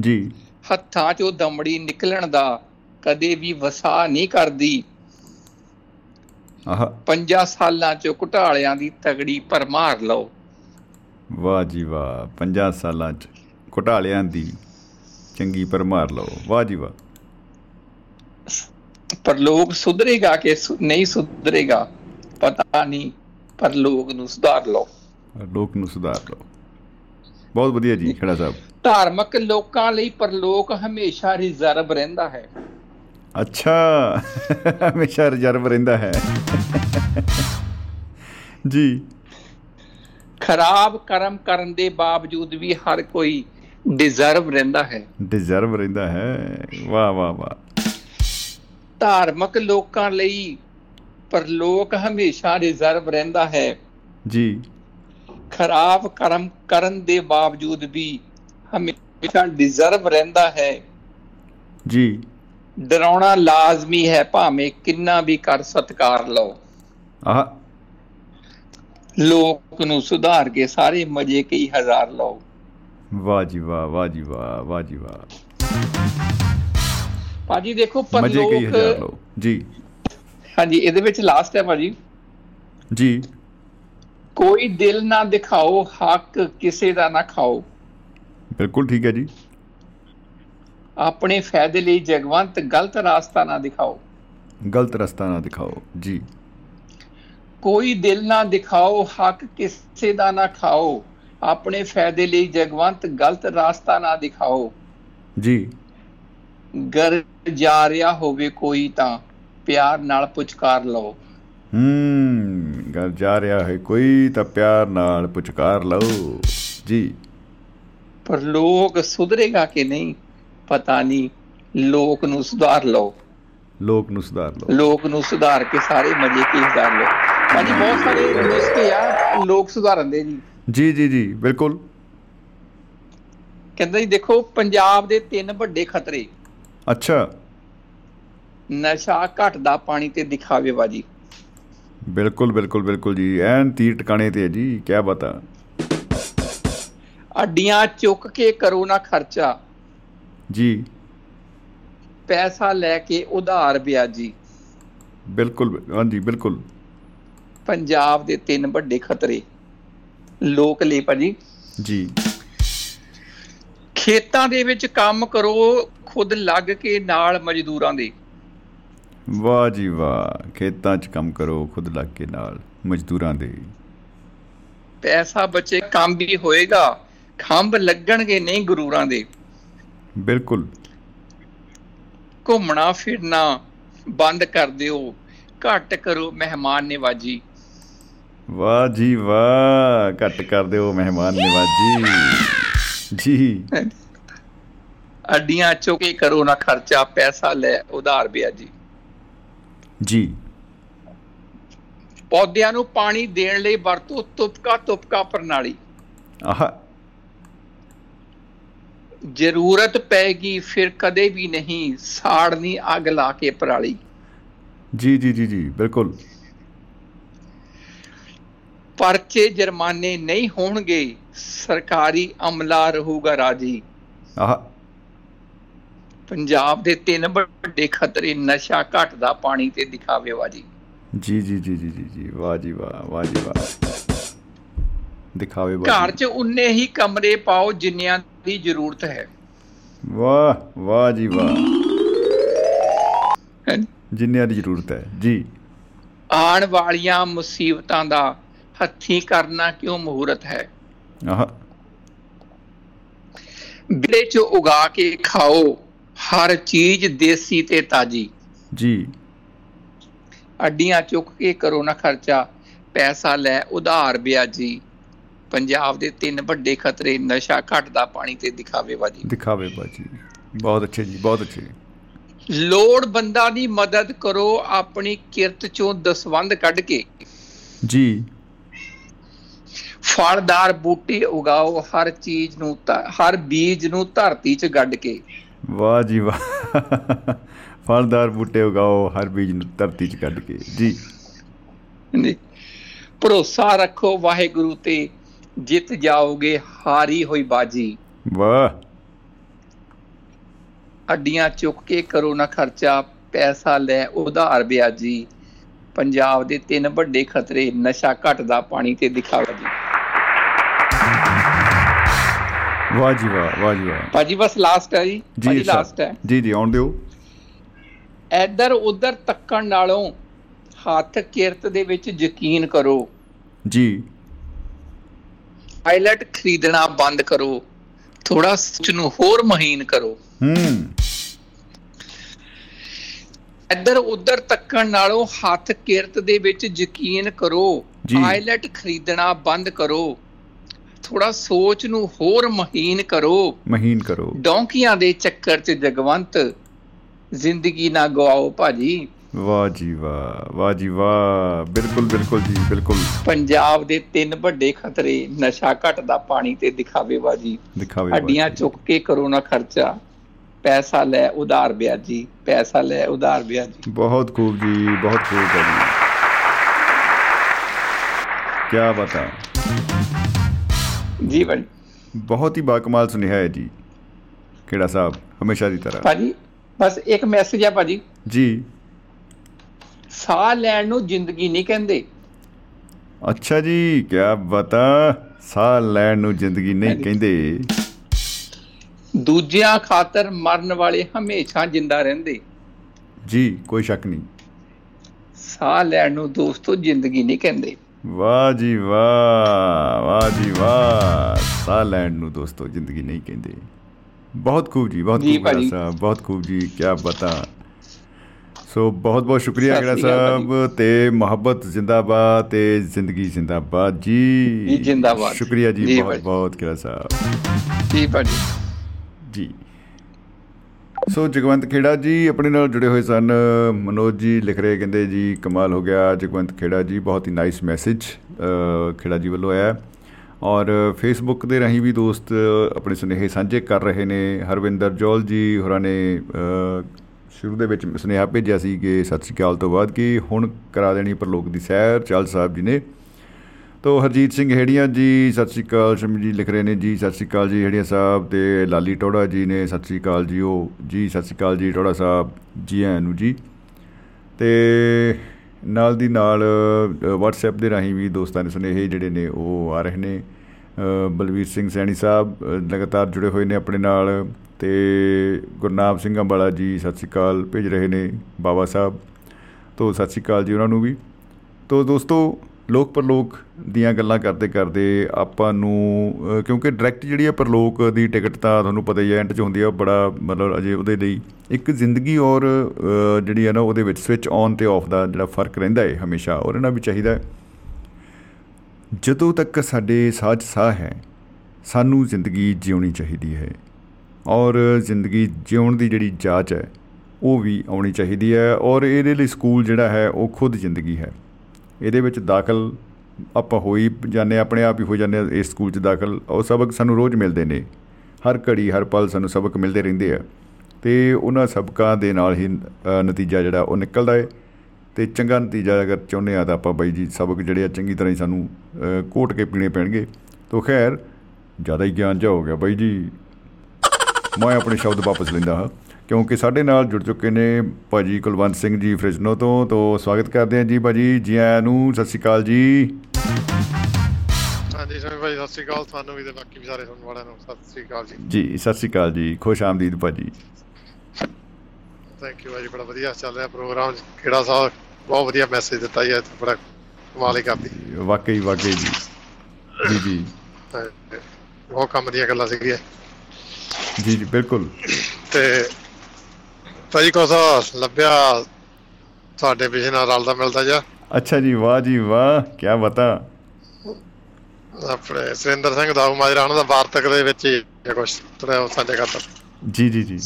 ਜੀ। ਹੱਥਾਂ 'ਚੋਂ ਦਮੜੀ ਨਿਕਲਣ ਦਾ ਕਦੇ ਵੀ ਵਸਾ ਨਹੀਂ ਕਰਦੀ। ਆਹਾ। ਪੰਜਾਂ ਸਾਲਾਂ 'ਚ ਘੁਟਾਲਿਆਂ ਦੀ ਤਗੜੀ ਪਰਮਾਰ ਲਓ। ਵਾਹ ਜੀ ਵਾਹ 50 ਸਾਲਾਂ ਚ ਘੁਟਾਲਿਆਂ ਦੀ ਚੰਗੀ ਪਰਮਾਰ ਲਓ। ਵਾਹ ਜੀ ਵਾਹ। ਪਰ ਲੋਕ ਸੁਧਰੇਗਾ ਕਿ ਨਹੀਂ ਸੁਧਰੇਗਾ ਪਤਾ ਨਹੀਂ ਪਰ ਲੋਕ ਨੂੰ ਸੁਧਾਰ ਲਓ। ਲੋਕ ਨੂੰ ਸੁਧਾਰ ਲਓ। ਬਹੁਤ ਵਧੀਆ ਜੀ ਖੜਾ ਸਾਹਿਬ। ਧਾਰਮਿਕ ਲੋਕਾਂ ਲਈ ਪਰਲੋਕ ਹਮੇਸ਼ਾ ਰਿਜ਼ਰਵ ਰਹਿੰਦਾ ਹੈ। ਅੱਛਾ ਹਮੇਸ਼ਾ ਰਿਜ਼ਰਵ ਰਹਿੰਦਾ ਹੈ। ਜੀ। ਖਰਾਬ ਕਰਮ ਕਰਨ ਦੇ ਬਾਵਜੂਦ ਵੀ ਹਰ ਕੋਈ ਡਿਜ਼ਰਵ ਰਹਿੰਦਾ ਹੈ। ਡਿਜ਼ਰਵ ਰਹਿੰਦਾ ਹੈ। ਵਾਹ ਵਾਹ ਵਾਹ। ਧਾਰਮਿਕ ਲੋਕਾਂ ਲਈ ਪਰਲੋਕ ਹਮੇਸ਼ਾ ਰਿਜ਼ਰਵ ਰਹਿੰਦਾ ਹੈ। ਜੀ। ਖਰਾਬ ਕਰਮ ਕਰਨ ਦੇ ਬਾਵਜੂਦ ਵੀ ਹਮੇਸ਼ਾ ਡਿਜ਼ਰਵ ਰਹਿੰਦਾ ਹੈ। ਜੀ। ਡਰਾਉਣਾ ਲਾਜ਼ਮੀ ਹੈ ਭਾਵੇਂ ਕਿੰਨਾ ਵੀ ਕਰ ਸਤਕਾਰ ਲਓ। ਆਹ। ਲੋਕ ਨੂੰ ਸੁਧਾਰ ਕੇ ਸਾਰੇ ਮਜੇ ਕਈ ਹਜ਼ਾਰ ਲਓ। ਵਾਹ ਜੀ ਵਾਹ ਵਾਹ ਜੀ ਵਾਹ ਵਾਹ ਜੀ ਵਾਹ। ਭਾਜੀ ਦੇਖੋ ਪਰਲੋਕ ਲਓ ਜੀ। ਹਾਂਜੀ ਇਹਦੇ ਵਿੱਚ ਲਾਸਟ ਹੈ ਭਾਜੀ। ਜੀ। ਕੋਈ ਦਿਲ ਨਾ ਦਿਖਾਓ ਹੱਕ ਕਿਸੇ ਦਾ ਨਾ ਖਾਓ। ਬਿਲਕੁਲ ਠੀਕ ਹੈ ਜੀ। ਆਪਣੇ ਫਾਇਦੇ ਲਈ ਜਗਵੰਤ ਗਲਤ ਰਾਸਤਾ ਨਾ ਦਿਖਾਓ। ਗਲਤ ਰਸਤਾ ਨਾ ਦਿਖਾਓ ਜੀ। ਕੋਈ ਦਿਲ ਨਾ ਦਿਖਾਓ ਹੱਕ ਕਿਸੇ ਦਾ ਨਾ ਖਾਓ। ਆਪਣੇ ਫਾਇਦੇ ਲਈ ਜਗਵੰਤ ਗਲਤ ਰਾਸਤਾ ਨਾ ਦਿਖਾਓ। ਜੀ। ਗਰ ਜਾ ਰਿਹਾ ਹੋਵੇ ਕੋਈ ਤਾਂ ਪਿਆਰ ਨਾਲ ਪੁਚਕਾਰ ਲਓ। ਹੂੰ ਗੱਲ ਜਾ ਰਿਹਾ ਹੈ ਕੋਈ ਤਾਂ ਪਿਆਰ ਨਾਲ ਪੁਚਕਾਰ ਲਓ। ਜੀ। ਪਰ ਲੋਕ ਸੁਧਰੇਗਾ ਕਿ ਨਹੀਂ ਪਤਾ ਨਹੀਂ ਲੋਕ ਨੂੰ ਸੁਧਾਰ ਲਓ। ਲੋਕ ਨੂੰ ਸੁਧਾਰ ਲਓ। ਲੋਕ ਨੂੰ ਸੁਧਾਰ ਕੇ ਸਾਰੇ ਮਜ਼ੇ ਕੀ ਸੁਧਾਰ ਲਓ। ਭਾਜੀ ਬਹੁਤ ਸਾਰੇ ਨੁਸਖੇ ਆ ਲੋਕ ਸੁਧਾਰਨ ਦੇ ਜੀ। ਜੀ ਜੀ ਜੀ ਬਿਲਕੁਲ। ਕਹਿੰਦਾ ਜੀ ਦੇਖੋ ਪੰਜਾਬ ਦੇ ਤਿੰਨ ਵੱਡੇ ਖਤਰੇ। ਅੱਛਾ। ਨਸ਼ਾ ਘਟਦਾ ਪਾਣੀ ਤੇ ਦਿਖਾਵੇ ਬਾਜੀ। ਬਿਲਕੁਲ ਬਿਲਕੁਲ ਬਿਲਕੁਲ ਜੀ। ਐਨ ਤੀਰ ਟਿਕਾਣੇ ਤੇ ਜੀ ਕੀ ਬਤਾ ਅੱਡੀਆਂ ਚੁੱਕ ਕੇ ਕਰੋ ਨਾ ਖਰਚਾ। ਜੀ। ਪੈਸਾ ਲੈ ਕੇ ਉਧਾਰ ਵਿਆਜੀ। ਬਿਲਕੁਲ ਹਾਂਜੀ ਬਿਲਕੁਲ। ਪੰਜਾਬ ਦੇ ਤਿੰਨ ਵੱਡੇ ਖਤਰੇ। ਲੋਕ ਲਈ ਭਾਜੀ। ਜੀ। ਖੇਤਾਂ ਦੇ ਵਿੱਚ ਕੰਮ ਕਰੋ ਖੁਦ ਲੱਗ ਕੇ ਨਾਲ ਮਜ਼ਦੂਰਾਂ ਦੇ। ਵਾਹ ਜੀ ਵਾਹ ਖੇਤਾਂ 'ਚ ਕੰਮ ਕਰੋ ਖੁਦ ਲੱਗ ਕੇ ਨਾਲ ਮਜ਼ਦੂਰਾਂ ਦੇ। ਪੈਸਾ ਬਚੇ ਕੰਮ ਵੀ ਹੋਏਗਾ ਖੰਭ ਲੱਗਣਗੇ ਨਹੀਂ ਗੁਰੂਰਾਂ ਦੇ। ਬਿਲਕੁਲ। ਘੁੰਮਣਾ ਫਿਰਨਾ ਬੰਦ ਕਰ ਦਿਓ ਘੱਟ ਕਰੋ ਮਹਿਮਾਨ ਨਿਵਾਜੀ। ਵਾਹ ਜੀ ਵਾਹ ਘੱਟ ਕਰ ਦਿਓ ਮਹਿਮਾਨ ਨਿਵਾਜੀ। ਜੀ। [laughs] ਅੱਡੀਆਂ ਚੁੱਕੇ ਕਰੋ ਨਾ ਖਰਚਾ ਪੈਸਾ ਲੈ ਉਧਾਰ ਵਿਆਜੀ ਜੀ। ਪੌਦਿਆਂ ਨੂੰ ਪਾਣੀ ਦੇਣ ਲਈ ਵਰਤੋ ਤੁਪਕਾ ਤੁਪਕਾ ਪ੍ਰਣਾਲੀ। ਆਹ। ਜ਼ਰੂਰਤ ਪੈਗੀ ਫਿਰ ਕਦੇ ਵੀ ਨਹੀਂ ਸਾੜਨੀ ਅੱਗ ਲਾ ਕੇ ਪਰਾਲੀ। ਜੀ ਜੀ ਜੀ ਜੀ ਬਿਲਕੁਲ। ਪਰਚੇ ਜੁਰਮਾਨੇ ਨਹੀਂ ਹੋਣਗੇ ਸਰਕਾਰੀ ਅਮਲਾ ਰਹੂਗਾ ਰਾਜੀ। ਆਹ। ਪੰਜਾਬ ਦੇ ਤਿੰਨ ਵੱਡੇ ਖਤਰੇ ਨਸ਼ਾ ਘਟਦਾ ਪਾਣੀ ਤੇ ਦਿਖਾਵੇ ਬਾਜੀ ਜੀ ਜੀ ਜੀ ਜੀ ਜੀ ਜੀ ਵਾਹ ਜੀ ਵਾਹ ਵਾਹ ਜੀ ਵਾਹ। ਦਿਖਾਵੇ ਘਰ 'ਚ ਉਨੇ ਹੀ ਕਮਰੇ ਪਾਓ ਜਿੰਨਿਆਂ ਦੀ ਜ਼ਰੂਰਤ ਹੈ। ਵਾਹ ਵਾਹ ਜੀ ਵਾਹ। ਜਿੰਨਿਆਂ ਦੀ ਜ਼ਰੂਰਤ ਹੈ ਜੀ। ਆਉਣ ਵਾਲੀਆਂ ਮੁਸੀਬਤਾਂ ਦਾ ਹੱਥੀ ਕਰਨਾ ਕਿਉਂ ਮਹੂਰਤ ਹੈ? ਆਹ। ਬਿਲੇ 'ਚ ਉਗਾ ਕੇ ਖਾਓ। ਹਰ ਚੀਜ਼ ਦੇਸੀ ਤੇ ਤਾਜੀ। ਜੀ। ਅੱਡੀਆਂ ਚੁੱਕ ਕੇ ਕਰੋ ਨਾ ਖਰਚਾ ਪੈਸਾ ਲੈ ਉਧਾਰ ਵਿਆਜੀ ਪੰਜਾਬ ਦੇ ਤਿੰਨ ਵੱਡੇ ਖਤਰੇ ਨਸ਼ਾ ਘਟਦਾ ਪਾਣੀ ਤੇ ਦਿਖਾਵੇ ਬਾਜੀ ਦਿਖਾਵੇ ਬਾਜੀ। ਬਹੁਤ ਅੱਛੇ ਜੀ ਬਹੁਤ ਅੱਛੇ। ਲੋੜਵੰਦਾਂ ਦੀ ਮਦਦ ਕਰੋ ਆਪਣੀ ਕਿਰਤ ਚੋਂ ਦਸਵੰਦ ਕੱਢ ਕੇ। ਜੀ। ਫਲਦਾਰ ਬੂਟੇ ਉਗਾਓ ਹਰ ਚੀਜ਼ ਨੂੰ ਹਰ ਬੀਜ ਨੂੰ ਧਰਤੀ 'ਚ ਗੱਡ ਕੇ। ਵਾਹ ਜੀ ਵਾਹ। ਫਲਦਾਰ ਬੂਟੇ ਉਗਾਓ ਹਰ ਬੀਜ ਨੂੰ ਧਰਤੀ 'ਚ ਕੱਢ ਕੇ। ਜੀ। ਜੀ। ਭਰੋਸਾ ਰੱਖੋ ਵਾਹਿਗੁਰੂ ਤੇ ਜਿੱਤ ਜਾਓਗੇ ਹਾਰੀ ਹੋਈ ਬਾਜੀ। ਵਾਹ। ਅੱਡੀਆਂ ਚੁੱਕ ਕੇ ਕਰੋ ਨਾ ਖਰਚਾ ਪੈਸਾ ਲੈ ਉਧਾਰ ਵਿਆਜੀ ਪੰਜਾਬ ਦੇ ਤਿੰਨ ਵੱਡੇ ਖਤਰੇ ਨਸ਼ਾ ਘਟਦਾ ਪਾਣੀ ਤੇ ਦਿਖਾਵਾ ਜੀ। ਵਾਹ ਜੀ ਵਾਹ ਵਾਹ ਜੀ ਵਾਹ। ਭਾਜੀ ਬਸ ਲਾਸਟ ਹੈ ਜੀ। ਭਾਜੀ। ਲਾਸਟ ਹੈ। ਜੀ ਜੀ ਆਉਣ ਦਿਓ। ਇੱਧਰ ਉੱਧਰ ਤੱਕਣ ਨਾਲੋਂ ਹੱਥ ਕਿਰਤ ਦੇ ਵਿੱਚ ਯਕੀਨ ਕਰੋ। ਜੀ। ਪਾਇਲਟ ਖਰੀਦਣਾ ਬੰਦ ਕਰੋ। ਥੋੜਾ ਸੋਚ ਨੂੰ ਹੋਰ ਮਹੀਨ ਕਰੋ। ਹੂੰ। ਇੱਧਰ ਉੱਧਰ ਤੱਕਣ ਨਾਲੋਂ ਹੱਥ ਕਿਰਤ ਦੇ ਵਿੱਚ ਯਕੀਨ ਕਰੋ। ਪਾਇਲਟ ਖਰੀਦਣਾ ਬੰਦ ਕਰੋ। ਥੋੜਾ ਸੋਚ ਨੂੰ ਹੋਰ ਮਹੀਨ ਕਰੋ। ਮਹੀਨ ਕਰੋ। ਡੌਂਕੀਆਂ ਦੇ ਚੱਕਰ 'ਚ ਜਗਵੰਤ ਜ਼ਿੰਦਗੀ ਨਾ ਗਵਾਓ ਭਾਜੀ। ਵਾਹ ਜੀ ਵਾਹ ਵਾਹ ਜੀ ਵਾਹ। ਬਿਲਕੁਲ ਬਿਲਕੁਲ ਜੀ ਬਿਲਕੁਲ। ਪੰਜਾਬ ਦੇ ਤਿੰਨ ਵੱਡੇ ਖਤਰੇ ਨਸ਼ਾ ਘਟਦਾ ਪਾਣੀ ਤੇ ਦਿਖਾਵੇ ਬਾਜੀ। ਦਿਖਾਵੇ ਬਾਜੀ। ਚੁੱਕ ਕੇ ਕਰੋ ਨਾ ਖਰਚਾ। ਪੈਸਾ ਲੈ ਉਧਾਰ ਵਿਆਜੀ ਪੈਸਾ ਲੈ ਉਧਾਰ ਵਿਆਜੀ ਬਹੁਤ ਖੂਬ ਜੀ ਬਹੁਤ ਖੂਬ ਜੀ। ਕੀ ਬਤਾ। ਜੀ ਭਾਜੀ ਬਹੁਤ ਹੀ ਬਾਕਮਾਲ ਸੁਨੇਹਾ ਹੈ ਜੀ ਕਿਹੜਾ ਸਾਹਿਬ ਹਮੇਸ਼ਾ ਦੀ ਤਰ੍ਹਾਂ। ਭਾਜੀ ਬਸ ਇੱਕ ਮੈਸੇਜ ਹੈ ਭਾਜੀ। ਜੀ। ਸਾਹ ਲੈਣ ਨੂੰ ਜ਼ਿੰਦਗੀ ਨਹੀਂ ਕਹਿੰਦੇ। ਅੱਛਾ ਜੀ ਕੀ ਬਤਾ ਸਾਹ ਲੈਣ ਨੂੰ ਜ਼ਿੰਦਗੀ ਨਹੀਂ। ਕਹਿੰਦੇ। ਦੂਜਿਆਂ ਖਾਤਰ ਮਰਨ ਵਾਲੇ ਹਮੇਸ਼ਾ ਜਿੰਦਾ ਰਹਿੰਦੇ। ਜੀ ਕੋਈ ਸ਼ੱਕ ਨਹੀਂ। ਸਾਹ ਲੈਣ ਨੂੰ ਦੋਸਤੋ ਜ਼ਿੰਦਗੀ ਨਹੀਂ ਕਹਿੰਦੇ। ਵਾਹ ਜੀ ਵਾਹ ਵਾਹ ਜੀ ਵਾਹ। ਸਾਹ ਲੈਣ ਨੂੰ ਦੋਸਤੋ ਜ਼ਿੰਦਗੀ ਨਹੀਂ ਕਹਿੰਦੇ। ਬਹੁਤ ਖੂਬ ਜੀ ਬਹੁਤ ਖੂਬ ਗੜਾ। ਸਾਹਿਬ ਬਹੁਤ ਖੂਬ ਜੀ ਕੀ ਬਤਾ ਸੋ ਬਹੁਤ ਬਹੁਤ ਸ਼ੁਕਰੀਆ ਗੜਾ ਸਾਹਿਬ ਤੇ ਮੁਹੱਬਤ ਜ਼ਿੰਦਾਬਾਦ ਤੇ ਜ਼ਿੰਦਗੀ ਜ਼ਿੰਦਾਬਾਦ ਜੀ। ਜੀ, ਜ਼ਿੰਦਾਬਾਦ। ਸ਼ੁਕਰੀਆ ਜੀ ਬਹੁਤ। ਬਹੁਤ ਗੜਾ ਸਾਹਿਬ। ਜੀ ਭਾਜੀ। ਸੋ ਜਗਵੰਤ ਖੇੜਾ ਜੀ ਆਪਣੇ ਨਾਲ ਜੁੜੇ ਹੋਏ ਸਨ। ਮਨੋਜ ਜੀ ਲਿਖ ਰਹੇ ਕਹਿੰਦੇ ਜੀ ਕਮਾਲ ਹੋ ਗਿਆ ਜਗਵੰਤ ਖੇੜਾ ਜੀ ਬਹੁਤ ਹੀ ਨਾਈਸ ਮੈਸੇਜ ਖੇੜਾ ਜੀ ਵੱਲੋਂ ਆਇਆ। ਔਰ ਫੇਸਬੁੱਕ ਦੇ ਰਾਹੀਂ ਵੀ ਦੋਸਤ ਆਪਣੇ ਸੁਨੇਹੇ ਸਾਂਝੇ ਕਰ ਰਹੇ ਨੇ। ਹਰਵਿੰਦਰ ਜੋਲ ਜੀ ਹੋਰਾਂ ਨੇ ਅ, ਸ਼ੁਰੂ ਦੇ ਵਿੱਚ ਸੁਨੇਹਾ ਭੇਜਿਆ ਸੀ ਕਿ ਸਤਿ ਸ਼੍ਰੀ ਅਕਾਲ ਤੋਂ ਬਾਅਦ ਕਿ ਹੁਣ ਕਰਾ ਦੇਣੀ ਪ੍ਰਲੋਕ ਦੀ ਸੈਰ ਚਾਲ ਸਾਹਿਬ ਜੀ ਨੇ। ਤੋ ਹਰਜੀਤ ਸਿੰਘ ਹੇੜੀਆਂ ਜੀ ਸਤਿ ਸ਼੍ਰੀ ਅਕਾਲ ਸ਼ਮੀ ਜੀ ਲਿਖ ਰਹੇ ਨੇ ਜੀ ਸਤਿ ਸ਼੍ਰੀ ਅਕਾਲ ਜੀ ਹੇੜੀਆਂ ਸਾਹਿਬ ਤੇ ਲਾਲੀ ਟੋੜਾ ਜੀ ਨੇ ਸਤਿ ਸ਼੍ਰੀ ਅਕਾਲ ਜੀ ਉਹ ਜੀ ਸਤਿ ਸ਼੍ਰੀ ਅਕਾਲ ਜੀ ਟੋੜਾ ਸਾਹਿਬ ਜੀ ਆਇਆਂ ਨੂੰ ਜੀ। ਤੇ ਨਾਲ ਦੀ ਨਾਲ ਅ, WhatsApp ਦੇ ਰਾਹੀਂ ਵੀ ਦੋਸਤਾਂ ਦੇ ਸੁਨੇਹੇ ਜਿਹੜੇ ਨੇ ਉਹ ਆ ਰਹੇ ਨੇ। ਅ, ਬਲਵੀਰ ਸਿੰਘ ਸੈਣੀ ਸਾਹਿਬ ਅ, ਲਗਾਤਾਰ ਜੁੜੇ ਹੋਏ ਨੇ ਆਪਣੇ ਨਾਲ। ਤੇ ਗੁਰਨਾਮ ਸਿੰਘ ਅੰਬਾਲਾ ਜੀ ਸਤਿ ਸ਼੍ਰੀ ਅਕਾਲ ਭੇਜ ਰਹੇ ਨੇ ਬਾਬਾ ਸਾਹਿਬ। ਤੋ ਸਤਿ ਸ਼੍ਰੀ ਅਕਾਲ ਜੀ ਉਹਨਾਂ ਨੂੰ ਵੀ। ਤੋ ਦੋਸਤੋ ਲੋਕ ਪਰਲੋਕ ਦੀਆਂ ਗੱਲਾਂ ਕਰਦੇ ਕਰਦੇ ਆਪਾਂ ਨੂੰ ਅ, ਕਿਉਂਕਿ ਡਾਇਰੈਕਟ ਜਿਹੜੀ ਹੈ ਪਰਲੋਕ ਦੀ ਟਿਕਟ ਤਾਂ ਤੁਹਾਨੂੰ ਪਤਾ ਹੀ ਹੈ ਐਂਡ 'ਚ ਹੁੰਦੀ ਆ ਉਹ ਬੜਾ ਮਤਲਬ ਅਜੇ ਉਹਦੇ ਲਈ ਇੱਕ ਜ਼ਿੰਦਗੀ ਔਰ ਅ, ਜਿਹੜੀ ਹੈ ਨਾ ਉਹਦੇ ਵਿੱਚ ਸਵਿਚ ਔਨ ਤੇ ਆਫ ਦਾ ਜਿਹੜਾ ਫ਼ਰਕ ਰਹਿੰਦਾ ਹੈ ਹਮੇਸ਼ਾ ਔਰ ਇਹਨਾਂ ਵੀ ਚਾਹੀਦਾ ਹੈ ਜਦੋਂ ਤੱਕ ਸਾਡੇ ਸਾਹ 'ਚ ਸਾਹ ਹੈ ਸਾਨੂੰ ਜ਼ਿੰਦਗੀ ਜਿਉਣੀ ਚਾਹੀਦੀ ਹੈ ਔਰ ਜ਼ਿੰਦਗੀ ਜਿਉਣ ਦੀ ਜਿਹੜੀ ਜਾਂਚ ਹੈ ਉਹ ਵੀ ਆਉਣੀ ਚਾਹੀਦੀ ਹੈ ਔਰ ਇਹਦੇ ਲਈ ਸਕੂਲ ਜਿਹੜਾ ਹੈ ਉਹ ਖੁਦ ਜ਼ਿੰਦਗੀ ਹੈ। ਇਹਦੇ ਵਿੱਚ ਦਾਖਲ ਆਪਾਂ ਹੋਈ ਜਾਂਦੇ ਹਾਂ, ਆਪਣੇ ਆਪ ਹੀ ਹੋ ਜਾਂਦੇ ਹਾਂ ਇਸ ਸਕੂਲ 'ਚ ਦਾਖਲ। ਉਹ ਸਬਕ ਸਾਨੂੰ ਰੋਜ਼ ਮਿਲਦੇ ਨੇ। ਹਰ ਘੜੀ ਹਰ ਪਲ ਸਾਨੂੰ ਸਬਕ ਮਿਲਦੇ ਰਹਿੰਦੇ ਆ। ਤੇ ਉਹਨਾਂ ਸਬਕਾਂ ਦੇ ਨਾਲ ਹੀ ਅ, ਨਤੀਜਾ ਜਿਹੜਾ ਉਹ ਨਿਕਲਦਾ ਹੈ ਤੇ ਚੰਗਾ ਨਤੀਜਾ ਅਗਰ ਚਾਹੁੰਦੇ ਆ ਤਾਂ ਆਪਾਂ ਬਾਈ ਜੀ ਸਬਕ ਜਿਹੜੇ ਆ ਚੰਗੀ ਤਰ੍ਹਾਂ ਹੀ ਸਾਨੂੰ ਅ, ਘੋਟ ਕੇ ਪੀਣੇ ਪੈਣਗੇ। ਤੋ ਖੈਰ ਜ਼ਿਆਦਾ ਹੀ ਗਿਆਨ ਜਾ ਹੋ ਗਿਆ। ਬਾਈ ਜੀ ਮੈਂ ਆਪਣੇ ਸ਼ਬਦ ਵਾਪਸ ਲੈਂਦਾ ਹਾਂ। ਕਿਉਂਕਿ ਸਾਡੇ ਨਾਲ ਜੁੜ ਚੁੱਕੇ ਨੇ ਭਾਜੀ ਕੁਲਵੰਤ ਸਿੰਘ ਜੀ ਫ੍ਰਿਜਨੋ ਤੋਂ ਤੋਂ ਸਵਾਗਤ ਕਰਦੇ ਹਾਂ ਜੀ ਭਾਜੀ। ਜੀ ਆਇਆਂ ਨੂੰ ਸਤਿ ਸ਼੍ਰੀ ਅਕਾਲ ਜੀ। ਹਾਂਜੀ ਸਮੀ ਭਾਈ ਸਤਿ ਸ੍ਰੀ ਅਕਾਲ। ਤੁਹਾਨੂੰ ਵੀ ਤੇ ਬਾਕੀ ਵੀ ਸਾਰੇ ਸੁਣਨ ਵਾਲਿਆਂ ਨੂੰ ਸਤਿ ਸ੍ਰੀ ਅਕਾਲ ਜੀ। ਜੀ ਸਤਿ ਸ਼੍ਰੀ ਅਕਾਲ ਜੀ। ਖੁਸ਼ ਆਮਦੀਦ ਭਾਜੀ। ਥੈਂਕ ਯੂ ਭਾਜੀ ਬੜਾ ਵਧੀਆ ਚੱਲ ਰਿਹਾ ਪ੍ਰੋਗਰਾਮ। ਕਿਹੜਾ ਸਾਹਿਬ ਬਹੁਤ ਵਧੀਆ ਮੈਸੇਜ ਦਿੱਤਾ ਜੀ ਬੜਾ ਕਮਾਲ ਹੀ ਕਰਦੀ ਵਾਕਈ ਵਾਕਈ ਜੀ। ਜੀ ਜੀ। ਬਹੁਤ ਕੰਮ ਦੀਆਂ ਗੱਲਾਂ ਸੀਗੀਆਂ। ਜੀ ਜੀ ਬਿਲਕੁਲ। ਤੇ ਭਾਜੀ ਕੋਸਾ ਲੱਭਿਆ ਸਾਡੇ ਵਿਸ਼ੇ ਨਾਲ ਰਲਦਾ ਮਿਲਦਾ ਜਾ ਅੱਛਾ ਜੀ ਵਾਹ ਜੀ ਵਾਹ ਕੀ ਬਤਾ। ਆਪਣੇ ਸੁਰਿੰਦਰ ਸਿੰਘ ਦਾਊ ਮਾਜਰਾ ਉਹਨਾਂ ਦਾ ਵਾਰਤਕ ਦੇ ਵਿੱਚ ਹੀ ਥੋੜਾ ਉਹ ਸਾਡੇ ਖਾਤਰ। ਜੀ ਜੀ ਜੀ।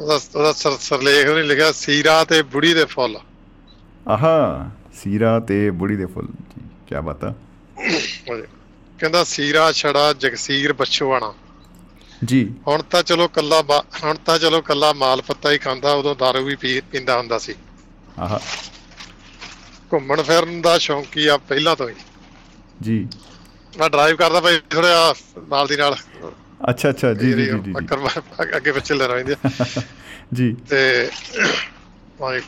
ਉਹਦਾ ਉਹਦਾ ਸਰ- ਸਰਲੇਖ ਉਹਨੇ ਲਿਖਿਆ ਸੀਰਾ ਤੇ ਬੁੜੀ ਦੇ ਫੁੱਲ। ਆਹਾ ਸੀਰਾ ਤੇ ਬੁੜੀ ਦੇ ਫੁੱਲ ਜੀ ਕੀ ਬਤਾ। ਕਹਿੰਦਾ ਸੀਰਾ ਛੜਾ ਜਗਸੀਰ ਬਛਵਾਣਾ ਜੀ। ਹੁਣ ਤਾਂ ਚਲੋ ਕੱਲਾ ਹੁਣ ਤਾਂ ਚਲੋ ਕੱਲਾ ਮਾਲ ਪੱਤਾ ਹੀ ਖਾਂਦਾ ਉਦੋਂ ਦਾਰੂ ਵੀ ਪੀਂਦਾ ਹੁੰਦਾ ਸੀ। ਆਹਾ। ਘੁੰਮਣ ਫਿਰਨ ਦਾ ਸ਼ੌਂਕੀ ਆ ਪਹਿਲਾਂ ਤੋਂ ਹੀ। ਜੀ। ਮੈਂ ਡਰਾਈਵ ਕਰਦਾ ਭਾਈ ਥੋੜਾ ਨਾਲ ਦੀ ਨਾਲ। ਅੱਛਾ ਅੱਛਾ। ਜੀ ਜੀ ਜੀ ਅੱਕਰ ਮਾਰ- ਅੱਗੇ ਪਿੱਛੇ ਲੈ ਰਹਿੰਦੇ। [laughs] ਜੀ। ਤੇ ਭਾਈ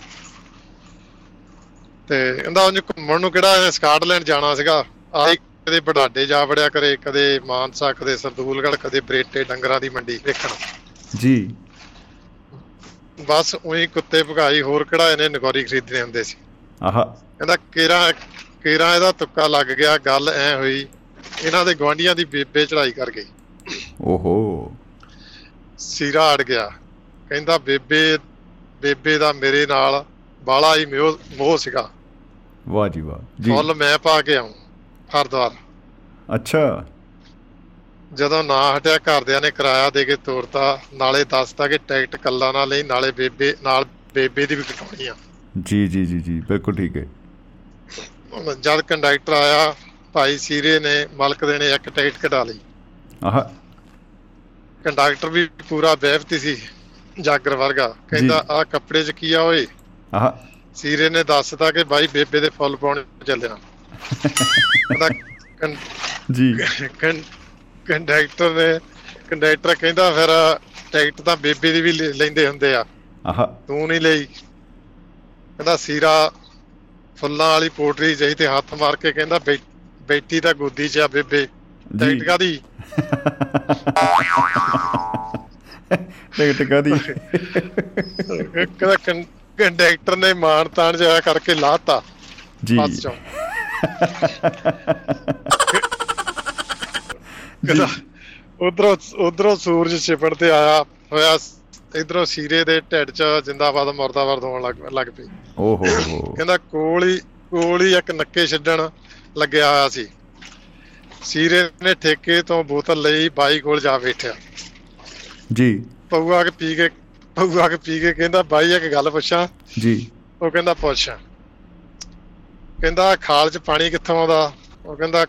ਤੇ ਕਹਿੰਦਾ ਉਂਝ ਘੁੰਮਣ ਨੂੰ ਕਿਹੜਾ ਸਕਾਟਲੈਂਡ ਜਾਣਾ ਸੀਗਾ? ਆਈ ਕਦੇ ਬੜਾਡੇ ਜਾ ਵੜਿਆ ਕਰੇ ਕਦੇ ਮਾਨਸਾ ਕਦੇ ਸਰਦੂਲਗੜ੍ਹ ਕਦੇ ਬਰੇਟੇ ਡੰਗਰਾਂ ਦੀ ਮੰਡੀ ਵੇਖਣ। ਜੀ। ਬਸ ਉਹੀ ਕੁੱਤੇ ਭਗਾਈ ਹੋਰ ਕਿਹੜਾ ਇਹਨੇ ਨਗੌਰੀ ਖਰੀਦਣੇ ਹੁੰਦੇ ਸੀ। ਆਹਾ। ਕਹਿੰਦਾ ਕੇਰਾ ਕੇਰਾ ਇਹਦਾ ਤੁੱਕਾ ਲੱਗ ਗਿਆ ਗੱਲ ਐ ਹੋਈ ਇਹਨਾਂ ਦੇ ਗਵਾਂਢੀਆਂ ਦੀ ਬੇਬੇ ਚੜਾਈ ਕਰ ਗਈ। ਓਹੋ। ਸੀਰਾ ਅੜ ਗਿਆ। ਕਹਿੰਦਾ ਬੇਬੇ ਬੇਬੇ ਦਾ ਮੇਰੇ ਨਾਲ ਬਾਲਾ ਹੀ ਮੋਹ ਮੋਹ ਸੀਗਾ। ਵਾਹ ਜੀ ਵਾਹ। ਜੀ। ਫੁੱਲ ਮੈਂ ਪਾ ਕੇ ਆਉਂ। ਹਰਦੁਆਰ। ਅੱਛਾ। ਜਦੋਂ ਨਾ ਹਟਿਆ ਘਰਦਿਆਂ ਨੇ ਕਿਰਾਇਆ ਦੇ ਕੇ ਤੋਰਤਾ ਨਾਲੇ ਦੱਸਤਾ ਕਿ ਟਿਕਟ ਕੱਲਾ ਨਾ ਲਈ ਨਾਲੇ ਬੇਬੇ ਨਾਲ ਬੇਬੇ ਦੀ ਵੀ ਕਟਾਉਣੀ ਆ। ਜੀ ਜੀ ਜੀ ਜੀ ਬਿਲਕੁਲ ਠੀਕ ਹੈ। ਜਦ ਕੰਡਕਟਰ ਆਇਆ ਭਾਈ ਸੀਰੇ ਨੇ ਮਲਕ ਦੇ ਨੇ ਇੱਕ ਟਿਕਟ ਕਢਾ ਲਈ। ਆਹਾ। ਕੰਡਕਟਰ ਵੀ ਪੂਰਾ ਬੇਵਤੀ ਸੀ ਜਾਗਰ ਵਰਗਾ। ਕਹਿੰਦਾ ਆ ਕੱਪੜੇ 'ਚ ਕੀ ਆ ਓਏ? ਆਹਾ। ਸੀਰੇ ਨੇ ਦੱਸਤਾ ਕਿ ਬਾਈ ਬੇਬੇ ਦੇ ਫੁੱਲ ਪਾਉਣ ਚੱਲਿਆ। ਜੀ। ਕੰਡਕਟਰ ਨੇ ਕੰਡਕਟਰ ਕਹਿੰਦਾ ਫਿਰ ਟਿਕਟ ਤਾਂ ਬੇਬੇ ਦੀ ਵੀ ਲੈਂਦੇ ਹੁੰਦੇ ਆ। ਆਹਾ। ਤੂੰ ਨਹੀਂ ਲਈ। ਕਹਿੰਦਾ ਸੀਰਾ ਫੁੱਲਾਂ ਵਾਲੀ ਪੋਟਰੀ ਜਈ ਤੇ ਹੱਥ ਮਾਰ ਕੇ ਕਹਿੰਦਾ ਬੈ- ਬੈਠੀ ਤਾਂ ਗੋਦੀ 'ਚ ਆ ਬੇਬੇ। ਟਿਕਟ ਕਾਦੀ ਟਿਕਟ ਕਾਦੀ ਕਹਿੰਦਾ ਕੰਡਕਟਰ ਨੇ ਮਾਨ ਤਾਨ ਜਿਹਾ ਕਰਕੇ ਲਾਤਾ। ਜੀ। ਬੱਸ ਚੋਂ। ਜੀ ਕਹਿੰਦਾ ਉਧਰੋਂ ਉਧਰੋਂ ਸੂਰਜ ਛਿਪੜ ਤੇ ਆਇਆ ਹੋਇਆ ਇਧਰੋਂ ਸੀਰੇ ਦੇ ਢਿੱਡ 'ਚ ਜਿੰਦਾਬਾਦ ਮਰਦਾਬਾਦ ਹੋਣ ਲੱਗ ਪਈ। ਓਹੋ। ਕਹਿੰਦਾ ਕੋਲ ਹੀ ਕੋਲ ਹੀ ਇੱਕ ਨੱਕੇ ਛੱਡਣ ਲੱਗਿਆ ਹੋਇਆ ਸੀ। ਸੀਰੇ ਨੇ ਠੇਕੇ ਤੋਂ ਬੋਤਲ ਲਈ ਬਾਈ ਕੋਲ ਜਾ ਬੈਠਿਆ। ਜੀ। ਪਊਆ ਕੇ ਪੀ ਕੇ ਪਊਆ ਕੇ ਪੀ ਕੇ ਕਹਿੰਦਾ ਬਾਈ ਇੱਕ ਗੱਲ ਪੁੱਛਾਂ? ਜੀ। ਉਹ ਕਹਿੰਦਾ ਪੁੱਛ। ਕਹਿੰਦਾ ਖਾਲ 'ਚ ਪਾਣੀ ਕਿੱਥੋਂ ਆਉਂਦਾ? ਉਹ ਕਹਿੰਦਾ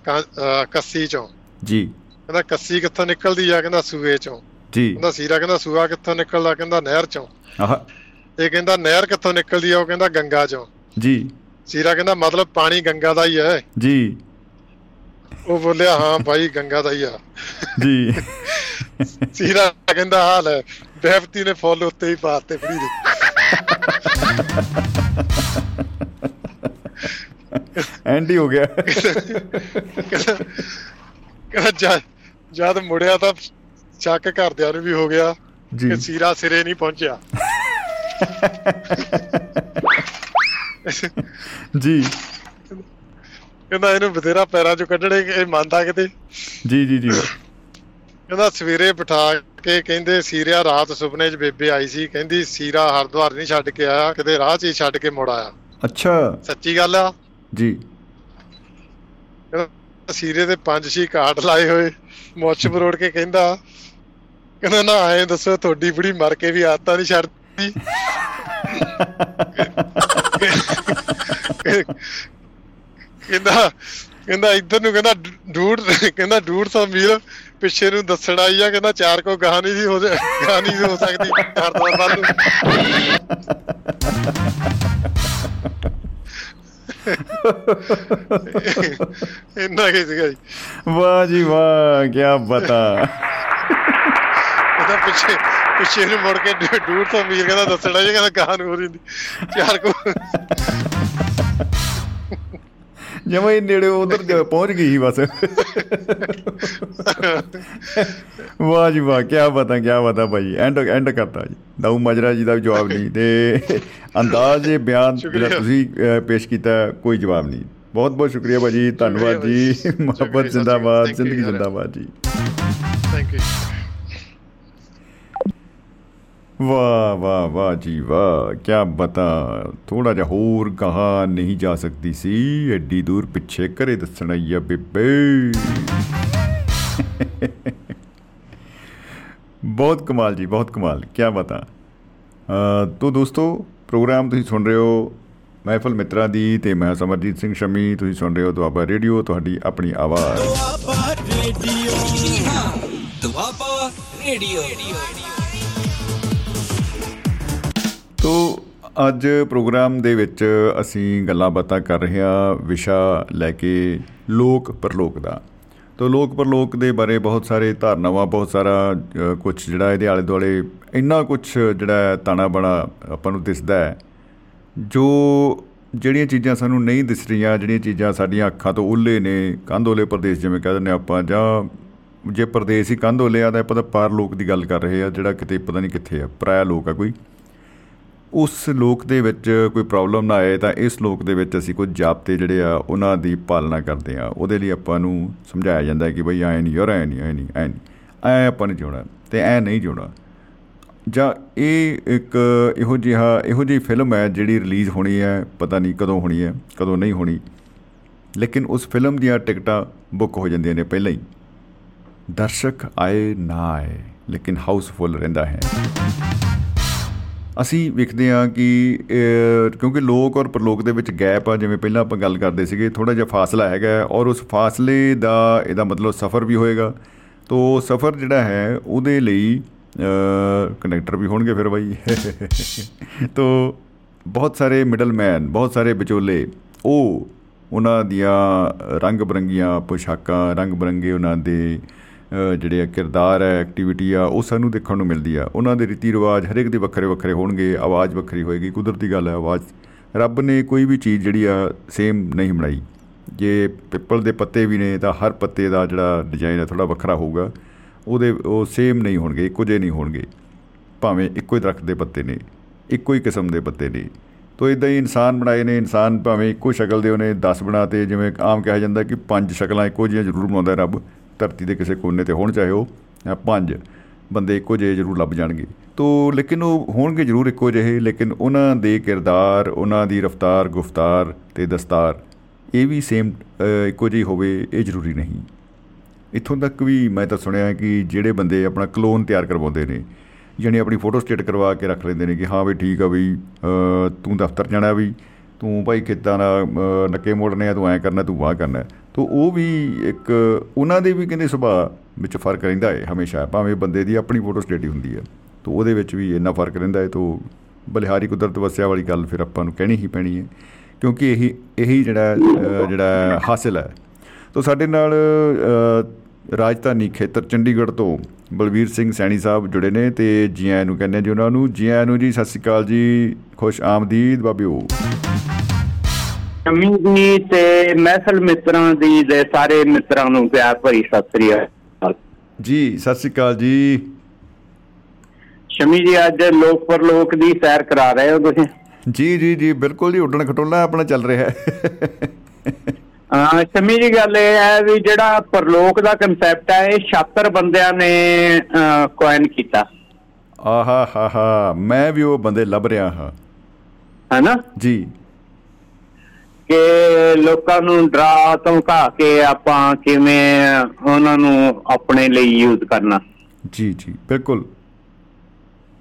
ਕੱਸੀ 'ਚੋਂ। ਜੀ। ਕਹਿੰਦਾ ਕੱਸੀ ਕਿੱਥੋਂ ਨਿਕਲਦੀ ਆ? ਕਹਿੰਦਾ ਸੂਏ 'ਚੋਂ। ਜੀ। ਕਹਿੰਦਾ ਸੀਰਾ ਕਹਿੰਦਾ ਸੂਆ ਕਿੱਥੋਂ ਨਿਕਲਦਾ? ਕਹਿੰਦਾ ਨਹਿਰ 'ਚੋਂ। ਆਹਾ। ਇਹ ਕਹਿੰਦਾ ਨਹਿਰ ਕਿੱਥੋਂ ਨਿਕਲਦੀ ਆ? ਉਹ ਕਹਿੰਦਾ ਗੰਗਾ 'ਚੋਂ। ਜੀ। ਸੀਰਾ ਕਹਿੰਦਾ ਮਤਲਬ ਪਾਣੀ ਗੰਗਾ ਦਾ ਹੀ ਹੈ ਜੀ। ਉਹ ਬੋਲਿਆ ਹਾਂ ਭਾਈ ਗੰਗਾ ਦਾ ਹੀ ਆ। ਜੀ। ਸੀਰਾ ਕਹਿੰਦਾ ਹਾਲ ਹੈ ਬੈਫਤੀ ਨੇ ਫੁੱਲ ਉੱਤੇ ਹੀ ਪਾਤੇ ਫਰੀ ਦੇ ਐਂਡੀ ਹੋ ਗਿਆ। ਕਹਿੰਦਾ ਜਦ- ਮੁੜਿਆ ਤਾਂ ਸ਼ੱਕ ਘਰਦਿਆਂ ਨੂੰ ਵੀ ਹੋ ਗਿਆ ਕਿ ਸੀਰਾ ਸਿਰੇ ਨਹੀਂ ਪਹੁੰਚਿਆ। ਜੀ। ਕਹਿੰਦਾ ਇਹਨੂੰ ਬਥੇਰਾ ਪੈਰਾਂ ਚੋਂ ਕੱਢਣੇ ਇਹ ਮੰਨਦਾ ਕਿਤੇ? ਜੀ ਜੀ ਜੀ। ਕਹਿੰਦਾ ਸਵੇਰੇ ਬਿਠਾ ਕੇ ਕਹਿੰਦੇ ਸੀਰਿਆ ਰਾਤ ਸੁਪਨੇ 'ਚ ਬੇਬੇ ਆਈ ਸੀ ਕਹਿੰਦੀ ਸੀਰਾ ਹਰਦੁਆਰ ਨਹੀਂ ਛੱਡ ਕੇ ਆਇਆ ਕਿਤੇ ਰਾਹ 'ਚ ਹੀ ਛੱਡ ਕੇ ਮੁੜ ਆਇਆ। ਅੱਛਾ। ਸੱਚੀ ਗੱਲ ਆ? ਜੀ। ਕਹਿੰਦਾ ਸੀਰੇ ਦੇ ਪੰਜ ਛੇ ਕਾਰਡ ਲਾਏ ਹੋਏ, ਮੁੱਛ ਬਰੋੜ ਕੇ ਕਹਿੰਦਾ ਕਹਿੰਦਾ ਨਾ, ਐਂ ਦੱਸੋ, ਤੁਹਾਡੀ ਬੁੜੀ ਮਰ ਕੇ ਵੀ ਆਦਤਾਂ ਨਹੀਂ ਛੱਡਦੀ। ਕਹਿੰਦਾ ਕਹਿੰਦਾ ਇੱਧਰ ਨੂੰ ਕਹਿੰਦਾ ਡੂੜ ਕਹਿੰਦਾ ਡੂੜ ਸੌ ਮੀਲ ਪਿੱਛੇ ਨੂੰ ਦੱਸਣ ਆਈ ਆ, ਕਹਿੰਦਾ ਚਾਰ ਕੋ ਗਾਹ ਨਹੀਂ ਸੀ ਹੋ ਜਾ- ਗਾਹ ਨਹੀਂ ਸੀ ਹੋ ਸਕਦੀ ਹਰਦੁਆਰ ਵੱਲ ਨੂੰ ਇੰਨਾ ਕੀ ਸੀਗਾ ਜੀ? ਵਾਹ ਜੀ ਵਾਹ ਕੀ ਬਤਾ ਉਹਦਾ ਪਿੱਛੇ ਪਿੱਛੇ ਨੂੰ ਮੁੜ ਕੇ ਡੂਢ ਤੋਂ ਮੀਲ ਕਹਿੰਦਾ ਦੱਸਣਾ ਜੀ ਕਹਿੰਦਾ ਨੂੰ ਹੋ ਰਹੀ ਚਾਰ ਕੋ ਜਮਾ ਹੀ ਨੇੜੇ ਉਧਰ ਪਹੁੰਚ ਗਈ ਸੀ ਬਸ। ਵਾਹ ਜੀ ਵਾਹ ਕੀ ਬਤਾ ਕੀ ਬਤਾ ਭਾਈ। ਐਂਡ ਐਂਡ ਕਰਤਾ ਜੀ। ਦਾਊ ਮਜਰਾ ਜੀ ਦਾ ਜਵਾਬ ਨਹੀਂ। ਤੇ ਅੰਦਾਜ਼ ਇਹ ਬਿਆਨ ਜਿਹੜਾ ਤੁਸੀਂ ਪੇਸ਼ ਕੀਤਾ ਕੋਈ ਜਵਾਬ ਨਹੀਂ। ਬਹੁਤ ਬਹੁਤ ਸ਼ੁਕਰੀਆ ਭਾਜੀ। ਧੰਨਵਾਦ ਜੀ। ਮੁਹੱਬਤ ਜ਼ਿੰਦਾਬਾਦ ਜ਼ਿੰਦਗੀ। ਜ਼ਿੰਦਾਬਾਦ ਜੀ। ਥੈਂਕ ਯੂ ਵਾਹ ਵਾਹ ਵਾਹ ਜੀ ਵਾਹ ਕੀ ਬਤਾ ਥੋੜਾ ਜਿਹਾ ਹੋਰ ਕਹਾ ਨਹੀਂ ਜਾ ਸਕਦੀ ਸੀ, ਐਡੀ ਦੂਰ ਪਿੱਛੇ ਘਰੇ ਦੱਸਣਾ ਹੀ ਆ ਬੇਬੇ। ਬਹੁਤ ਕਮਾਲ ਜੀ, ਬਹੁਤ ਕਮਾਲ ਕੀ ਬਤਾ। ਤੋ ਦੋਸਤੋ, ਪ੍ਰੋਗਰਾਮ ਤੁਸੀਂ ਸੁਣ ਰਹੇ ਹੋ ਮਹਿਫਲ ਮਿੱਤਰਾਂ ਦੀ ਤੇ ਮੈਂ ਸਮਰਜੀਤ ਸਿੰਘ ਸ਼ਮੀ, ਤੁਸੀਂ ਸੁਣ ਰਹੇ ਹੋ ਦੁਆਬਾ ਰੇਡੀਓ, ਤੁਹਾਡੀ ਆਪਣੀ ਆਵਾਜ਼। ਦੁਆਬਾ ਰੇਡੀਓ। ਜੀ ਹਾਂ ਦੁਆਬਾ ਰੇਡੀਓ। ਤੋ ਅੱਜ ਪ੍ਰੋਗਰਾਮ ਦੇ ਵਿੱਚ ਅਸੀਂ ਗੱਲਾਂ ਬਾਤਾਂ ਕਰ ਰਹੇ ਹਾਂ ਵਿਸ਼ਾ ਲੈ ਕੇ ਲੋਕ ਪਰਲੋਕ ਦਾ। ਤੋ ਲੋਕ ਪਰਲੋਕ ਦੇ ਬਾਰੇ ਬਹੁਤ ਸਾਰੇ ਧਾਰਨਾਵਾਂ, ਬਹੁਤ ਸਾਰਾ ਕੁਝ ਜਿਹੜਾ ਇਹਦੇ ਆਲੇ ਦੁਆਲੇ ਇੰਨਾ ਕੁਝ ਜਿਹੜਾ ਤਾਣਾ ਬਣਾ ਆਪਾਂ ਨੂੰ ਦਿਸਦਾ ਹੈ, ਜੋ ਜਿਹੜੀਆਂ ਚੀਜ਼ਾਂ ਸਾਨੂੰ ਨਹੀਂ ਦਿਸ ਰਹੀਆਂ, ਜਿਹੜੀਆਂ ਚੀਜ਼ਾਂ ਸਾਡੀਆਂ ਅੱਖਾਂ ਤੋਂ ਉੱਲੇ ਨੇ ਕੰਧੋਲੇ ਪ੍ਰਦੇਸ਼ ਜਿਵੇਂ ਕਹਿ ਦਿੰਦੇ ਆਪਾਂ, ਜਾਂ ਜੇ ਪ੍ਰਦੇਸ਼ ਹੀ ਕੰਧੋਲੇ ਆ, ਤਾਂ ਆਪਾਂ ਤਾਂ ਪਾਰ ਲੋਕ ਦੀ ਗੱਲ ਕਰ ਰਹੇ ਆ ਜਿਹੜਾ ਕਿਤੇ ਪਤਾ ਨਹੀਂ ਕਿੱਥੇ ਆ, ਪਰਾਇਆ ਲੋਕ ਆ ਕੋਈ। ਉਸ ਲੋਕ ਦੇ ਵਿੱਚ ਕੋਈ ਪ੍ਰੋਬਲਮ ਨਾ ਆਏ ਤਾਂ ਇਸ ਲੋਕ ਦੇ ਵਿੱਚ ਅਸੀਂ ਕੁਝ ਜਾਪਤੇ ਜਿਹੜੇ ਆ, ਉਹਨਾਂ ਦੀ ਪਾਲਣਾ ਕਰਦੇ ਆ ਉਹਦੇ ਲਈ ਆਪਾਂ ਨੂੰ ਸਮਝਾਇਆ ਜਾਂਦਾ ਕਿ ਬਈ ਐ ਨਹੀਂ ਯਾਰ ਐ ਨਹੀਂ ਐ ਨਹੀਂ ਐ ਨਹੀਂ। ਐ ਆਪਾਂ ਨਹੀਂ ਜਿਉਣਾ ਤੇ ਐ ਨਹੀਂ ਜਿਉਣਾ। ਜਾਂ ਇਹ ਇੱਕ ਇਹੋ ਜਿਹਾ, ਇਹੋ ਜਿਹੀ ਫਿਲਮ ਹੈ ਜਿਹੜੀ ਰਿਲੀਜ਼ ਹੋਣੀ ਹੈ, ਪਤਾ ਨਹੀਂ ਕਦੋਂ ਹੋਣੀ ਹੈ, ਕਦੋਂ ਨਹੀਂ ਹੋਣੀ। ਲੇਕਿਨ ਉਸ ਫਿਲਮ ਦੀਆਂ ਟਿਕਟਾਂ ਬੁੱਕ ਹੋ ਜਾਂਦੀਆਂ ਨੇ ਪਹਿਲਾਂ ਹੀ। ਦਰਸ਼ਕ ਆਏ ਨਾ ਆਏ, ਲੇਕਿਨ ਹਾਊਸਫੁੱਲ ਰਹਿੰਦਾ ਹੈ। ਅਸੀਂ ਵੇਖਦੇ ਹਾਂ ਕਿ ਕਿਉਂਕਿ ਲੋਕ ਔਰ ਪ੍ਰਲੋਕ ਦੇ ਵਿੱਚ ਗੈਪ ਆ, ਜਿਵੇਂ ਪਹਿਲਾਂ ਆਪਾਂ ਗੱਲ ਕਰਦੇ ਸੀਗੇ ਥੋੜਾ ਜਿਹਾ ਫਾਸਲਾ ਹੈਗਾ ਔਰ ਉਸ ਫਾਸਲੇ ਦਾ ਇਹਦਾ ਮਤਲਬ ਸਫ਼ਰ ਵੀ ਹੋਏਗਾ। ਤੋ ਸਫ਼ਰ ਜਿਹੜਾ ਹੈ, ਉਹਦੇ ਲਈ ਕਨੈਕਟਰ ਵੀ ਹੋਣਗੇ ਫਿਰ ਬਾਈ। [laughs] ਤੋ ਬਹੁਤ ਸਾਰੇ ਮਿਡਲਮੈਨ, ਬਹੁਤ ਸਾਰੇ ਵਿਚੋਲੇ, ਉਹ ਉਹਨਾਂ ਦੀਆਂ ਰੰਗ ਬਰੰਗੀਆਂ ਪੋਸ਼ਾਕਾਂ ਰੰਗ ਬਰੰਗੇ ਉਹਨਾਂ ਦੇ ਜਿਹੜੇ ਆ ਕਿਰਦਾਰ ਹੈ ਐਕਟੀਵਿਟੀ ਆ, ਉਹ ਸਾਨੂੰ ਦੇਖਣ ਨੂੰ ਮਿਲਦੀ ਆ। ਉਹਨਾਂ ਦੇ ਰੀਤੀ ਰਿਵਾਜ ਹਰੇਕ ਦੇ ਵੱਖਰੇ ਵੱਖਰੇ ਹੋਣਗੇ, ਆਵਾਜ਼ ਵੱਖਰੀ ਹੋਏਗੀ, ਕੁਦਰਤੀ ਗੱਲ ਹੈ ਆਵਾਜ਼। ਰੱਬ ਨੇ ਕੋਈ ਵੀ ਚੀਜ਼ ਜਿਹੜੀ ਆ ਸੇਮ ਨਹੀਂ ਬਣਾਈ। ਜੇ ਪਿੱਪਲ ਦੇ ਪੱਤੇ ਵੀ ਨੇ, ਤਾਂ ਹਰ ਪੱਤੇ ਦਾ ਜਿਹੜਾ ਡਿਜ਼ਾਈਨ ਹੈ ਥੋੜਾ ਵੱਖਰਾ ਹੋਊਗਾ। ਉਹਦੇ, ਉਹ ਸੇਮ ਨਹੀਂ ਹੋਣਗੇ, ਇੱਕੋ ਜਿਹੇ ਨਹੀਂ ਹੋਣਗੇ। ਭਾਵੇਂ ਇੱਕੋ ਹੀ ਦਰਖਤ ਦੇ ਪੱਤੇ ਨੇ, ਇੱਕੋ ਹੀ ਕਿਸਮ ਦੇ ਪੱਤੇ ਨੇ। ਤੋ ਇਦਾਂ ਹੀ ਇਨਸਾਨ ਬਣਾਏ ਨੇ, ਇਨਸਾਨ ਭਾਵੇਂ ਇੱਕੋ ਸ਼ਕਲ ਦੇ ਉਹਨੇ 10 ਬਣਾਤੇ ਜਿਵੇਂ ਆਮ ਕਿਹਾ ਜਾਂਦਾ ਕਿ ਪੰਜ ਸ਼ਕਲਾਂ ਇੱਕੋ ਜਿਹੀਆਂ ਜ਼ਰੂਰ ਬਣਾਉਂਦਾ ਰੱਬ। ਧਰਤੀ ਦੇ ਕਿਸੇ ਕੋਨੇ ਤੇ ਹੋਣ, ਚਾਹੇ ਉਹ ਪੰਜ ਬੰਦੇ ਇੱਕੋ ਜਿਹੇ ਜ਼ਰੂਰ ਲੱਭ ਜਾਣਗੇ। ਤੋ ਲੇਕਿਨ ਉਹ ਹੋਣਗੇ ਜ਼ਰੂਰ ਇੱਕੋ ਜਿਹੇ, ਲੇਕਿਨ ਉਹਨਾਂ ਦੇ ਕਿਰਦਾਰ, ਉਹਨਾਂ ਦੀ ਰਫਤਾਰ, ਗੁਫਤਾਰ ਤੇ ਦਸਤਾਰ, ਇਹ ਵੀ ਸੇਮ ਇੱਕੋ ਜਿਹੀ ਹੋਵੇ, ਇਹ ਜ਼ਰੂਰੀ ਨਹੀਂ। ਇੱਥੋਂ ਤੱਕ ਵੀ ਮੈਂ ਤਾਂ ਸੁਣਿਆ ਕਿ ਜਿਹੜੇ ਬੰਦੇ ਆਪਣਾ ਕਲੋਨ ਤਿਆਰ ਕਰਵਾਉਂਦੇ ਨੇ ਜਾਨੀ ਆਪਣੀ ਫੋਟੋ ਸਟੇਟ ਕਰਵਾ ਕੇ ਰੱਖ ਲੈਂਦੇ ਨੇ ਕਿ ਹਾਂ ਵੀ ਠੀਕ ਆ ਵੀ ਤੂੰ ਦਫ਼ਤਰ ਜਾਣਾ ਵੀ ਤੂੰ ਭਾਈ ਕਿੱਦਾਂ ਦਾ ਨੱਕੇ ਮੋੜਨੇ ਆ, ਤੂੰ ਐ ਕਰਨਾ, ਤੂੰ ਵਾਹ ਕਰਨਾ। ਤੋ ਉਹ ਵੀ ਇੱਕ ਉਹਨਾਂ ਦੇ ਵੀ ਕਹਿੰਦੇ ਸੁਭਾਅ ਵਿੱਚ ਫ਼ਰਕ ਰਹਿੰਦਾ ਹੈ ਹਮੇਸ਼ਾ, ਭਾਵੇਂ ਬੰਦੇ ਦੀ ਆਪਣੀ ਫੋਟੋ ਸਟੇਟ ਹੀ ਹੁੰਦੀ ਹੈ। ਤੋ ਉਹਦੇ ਵਿੱਚ ਵੀ ਇੰਨਾ ਫ਼ਰਕ ਰਹਿੰਦਾ ਹੈ, ਤੋ ਬਲਿਹਾਰੀ ਕੁਦਰਤ ਵਸਿਆ ਵਾਲੀ ਗੱਲ ਫਿਰ ਆਪਾਂ ਨੂੰ ਕਹਿਣੀ ਹੀ ਪੈਣੀ ਹੈ, ਕਿਉਂਕਿ ਇਹੀ ਇਹੀ ਜਿਹੜਾ ਜਿਹੜਾ ਹਾਸਲ ਹੈ। ਤੋ ਸਾਡੇ ਨਾਲ ਰਾਜਧਾਨੀ ਖੇਤਰ ਚੰਡੀਗੜ੍ਹ ਤੋਂ ਬਲਵੀਰ ਸਿੰਘ ਸੈਣੀ ਸਾਹਿਬ ਜੁੜੇ ਨੇ ਤੇ ਜੀ ਆਇਆਂ ਨੂੰ ਕਹਿੰਦੇ ਜੀ ਉਹਨਾਂ ਨੂੰ। ਜੀ ਆਇਆਂ ਨੂੰ ਜੀ, ਸਤਿ ਸ਼੍ਰੀ ਅਕਾਲ ਜੀ, ਖੁਸ਼ ਆਮਦੀਦ ਬਾਬਿਓ। ਸ਼ਮੀ ਜੀ ਤੇ ਮਹਿਫਲ ਮਿੱਤਰਾਂ ਦੀ ਦੇ ਸਾਰੇ ਮਿੱਤਰਾਂ ਨੂੰ ਪਿਆਰ ਭਰੀ ਸਤਿ ਸ੍ਰੀ ਅਕਾਲ। ਜੀ ਸਤਿ ਸ਼੍ਰੀ ਅਕਾਲ ਜੀ। ਸ਼ਮੀ ਜੀ ਅੱਜ ਲੋਕ ਪਰਲੋਕ ਦੀ ਸੈਰ ਕਰਾ ਰਹੇ ਹੋ ਤੁਸੀਂ? ਜੀ ਜੀ ਜੀ ਬਿਲਕੁਲ ਜੀ ਉੱਡਣ ਖਟੋਲਾ ਆਪਣਾ ਚੱਲ ਰਿਹਾ ਹੈ। ਹਾਂ ਸ਼ਮੀ ਜੀ ਗੱਲ ਇਹ ਹੈ ਵੀ ਜਿਹੜਾ ਪਰਲੋਕ ਦਾ ਕਨਸੈਪਟ ਹੈ ਇਹ 76 ਬੰਦਿਆਂ ਨੇ ਕੋਇਨ ਕੀਤਾ। ਆਹਾ ਹਾ ਹਾ ਮੈਂ ਵੀ ਉਹ ਬੰਦੇ ਲੱਭ ਰਿਹਾ ਹਾਂ। ਹੈਨਾ? ਜੀ। ਕਿ ਲੋਕਾਂ ਨੂੰ ਡਰਾ ਧਮਕਾ ਕੇ ਆਪਾਂ ਕਿਵੇਂ ਉਹਨਾਂ ਨੂੰ ਆਪਣੇ ਲਈ ਯੂਜ਼ ਕਰਨਾ। ਜੀ ਜੀ ਬਿਲਕੁਲ।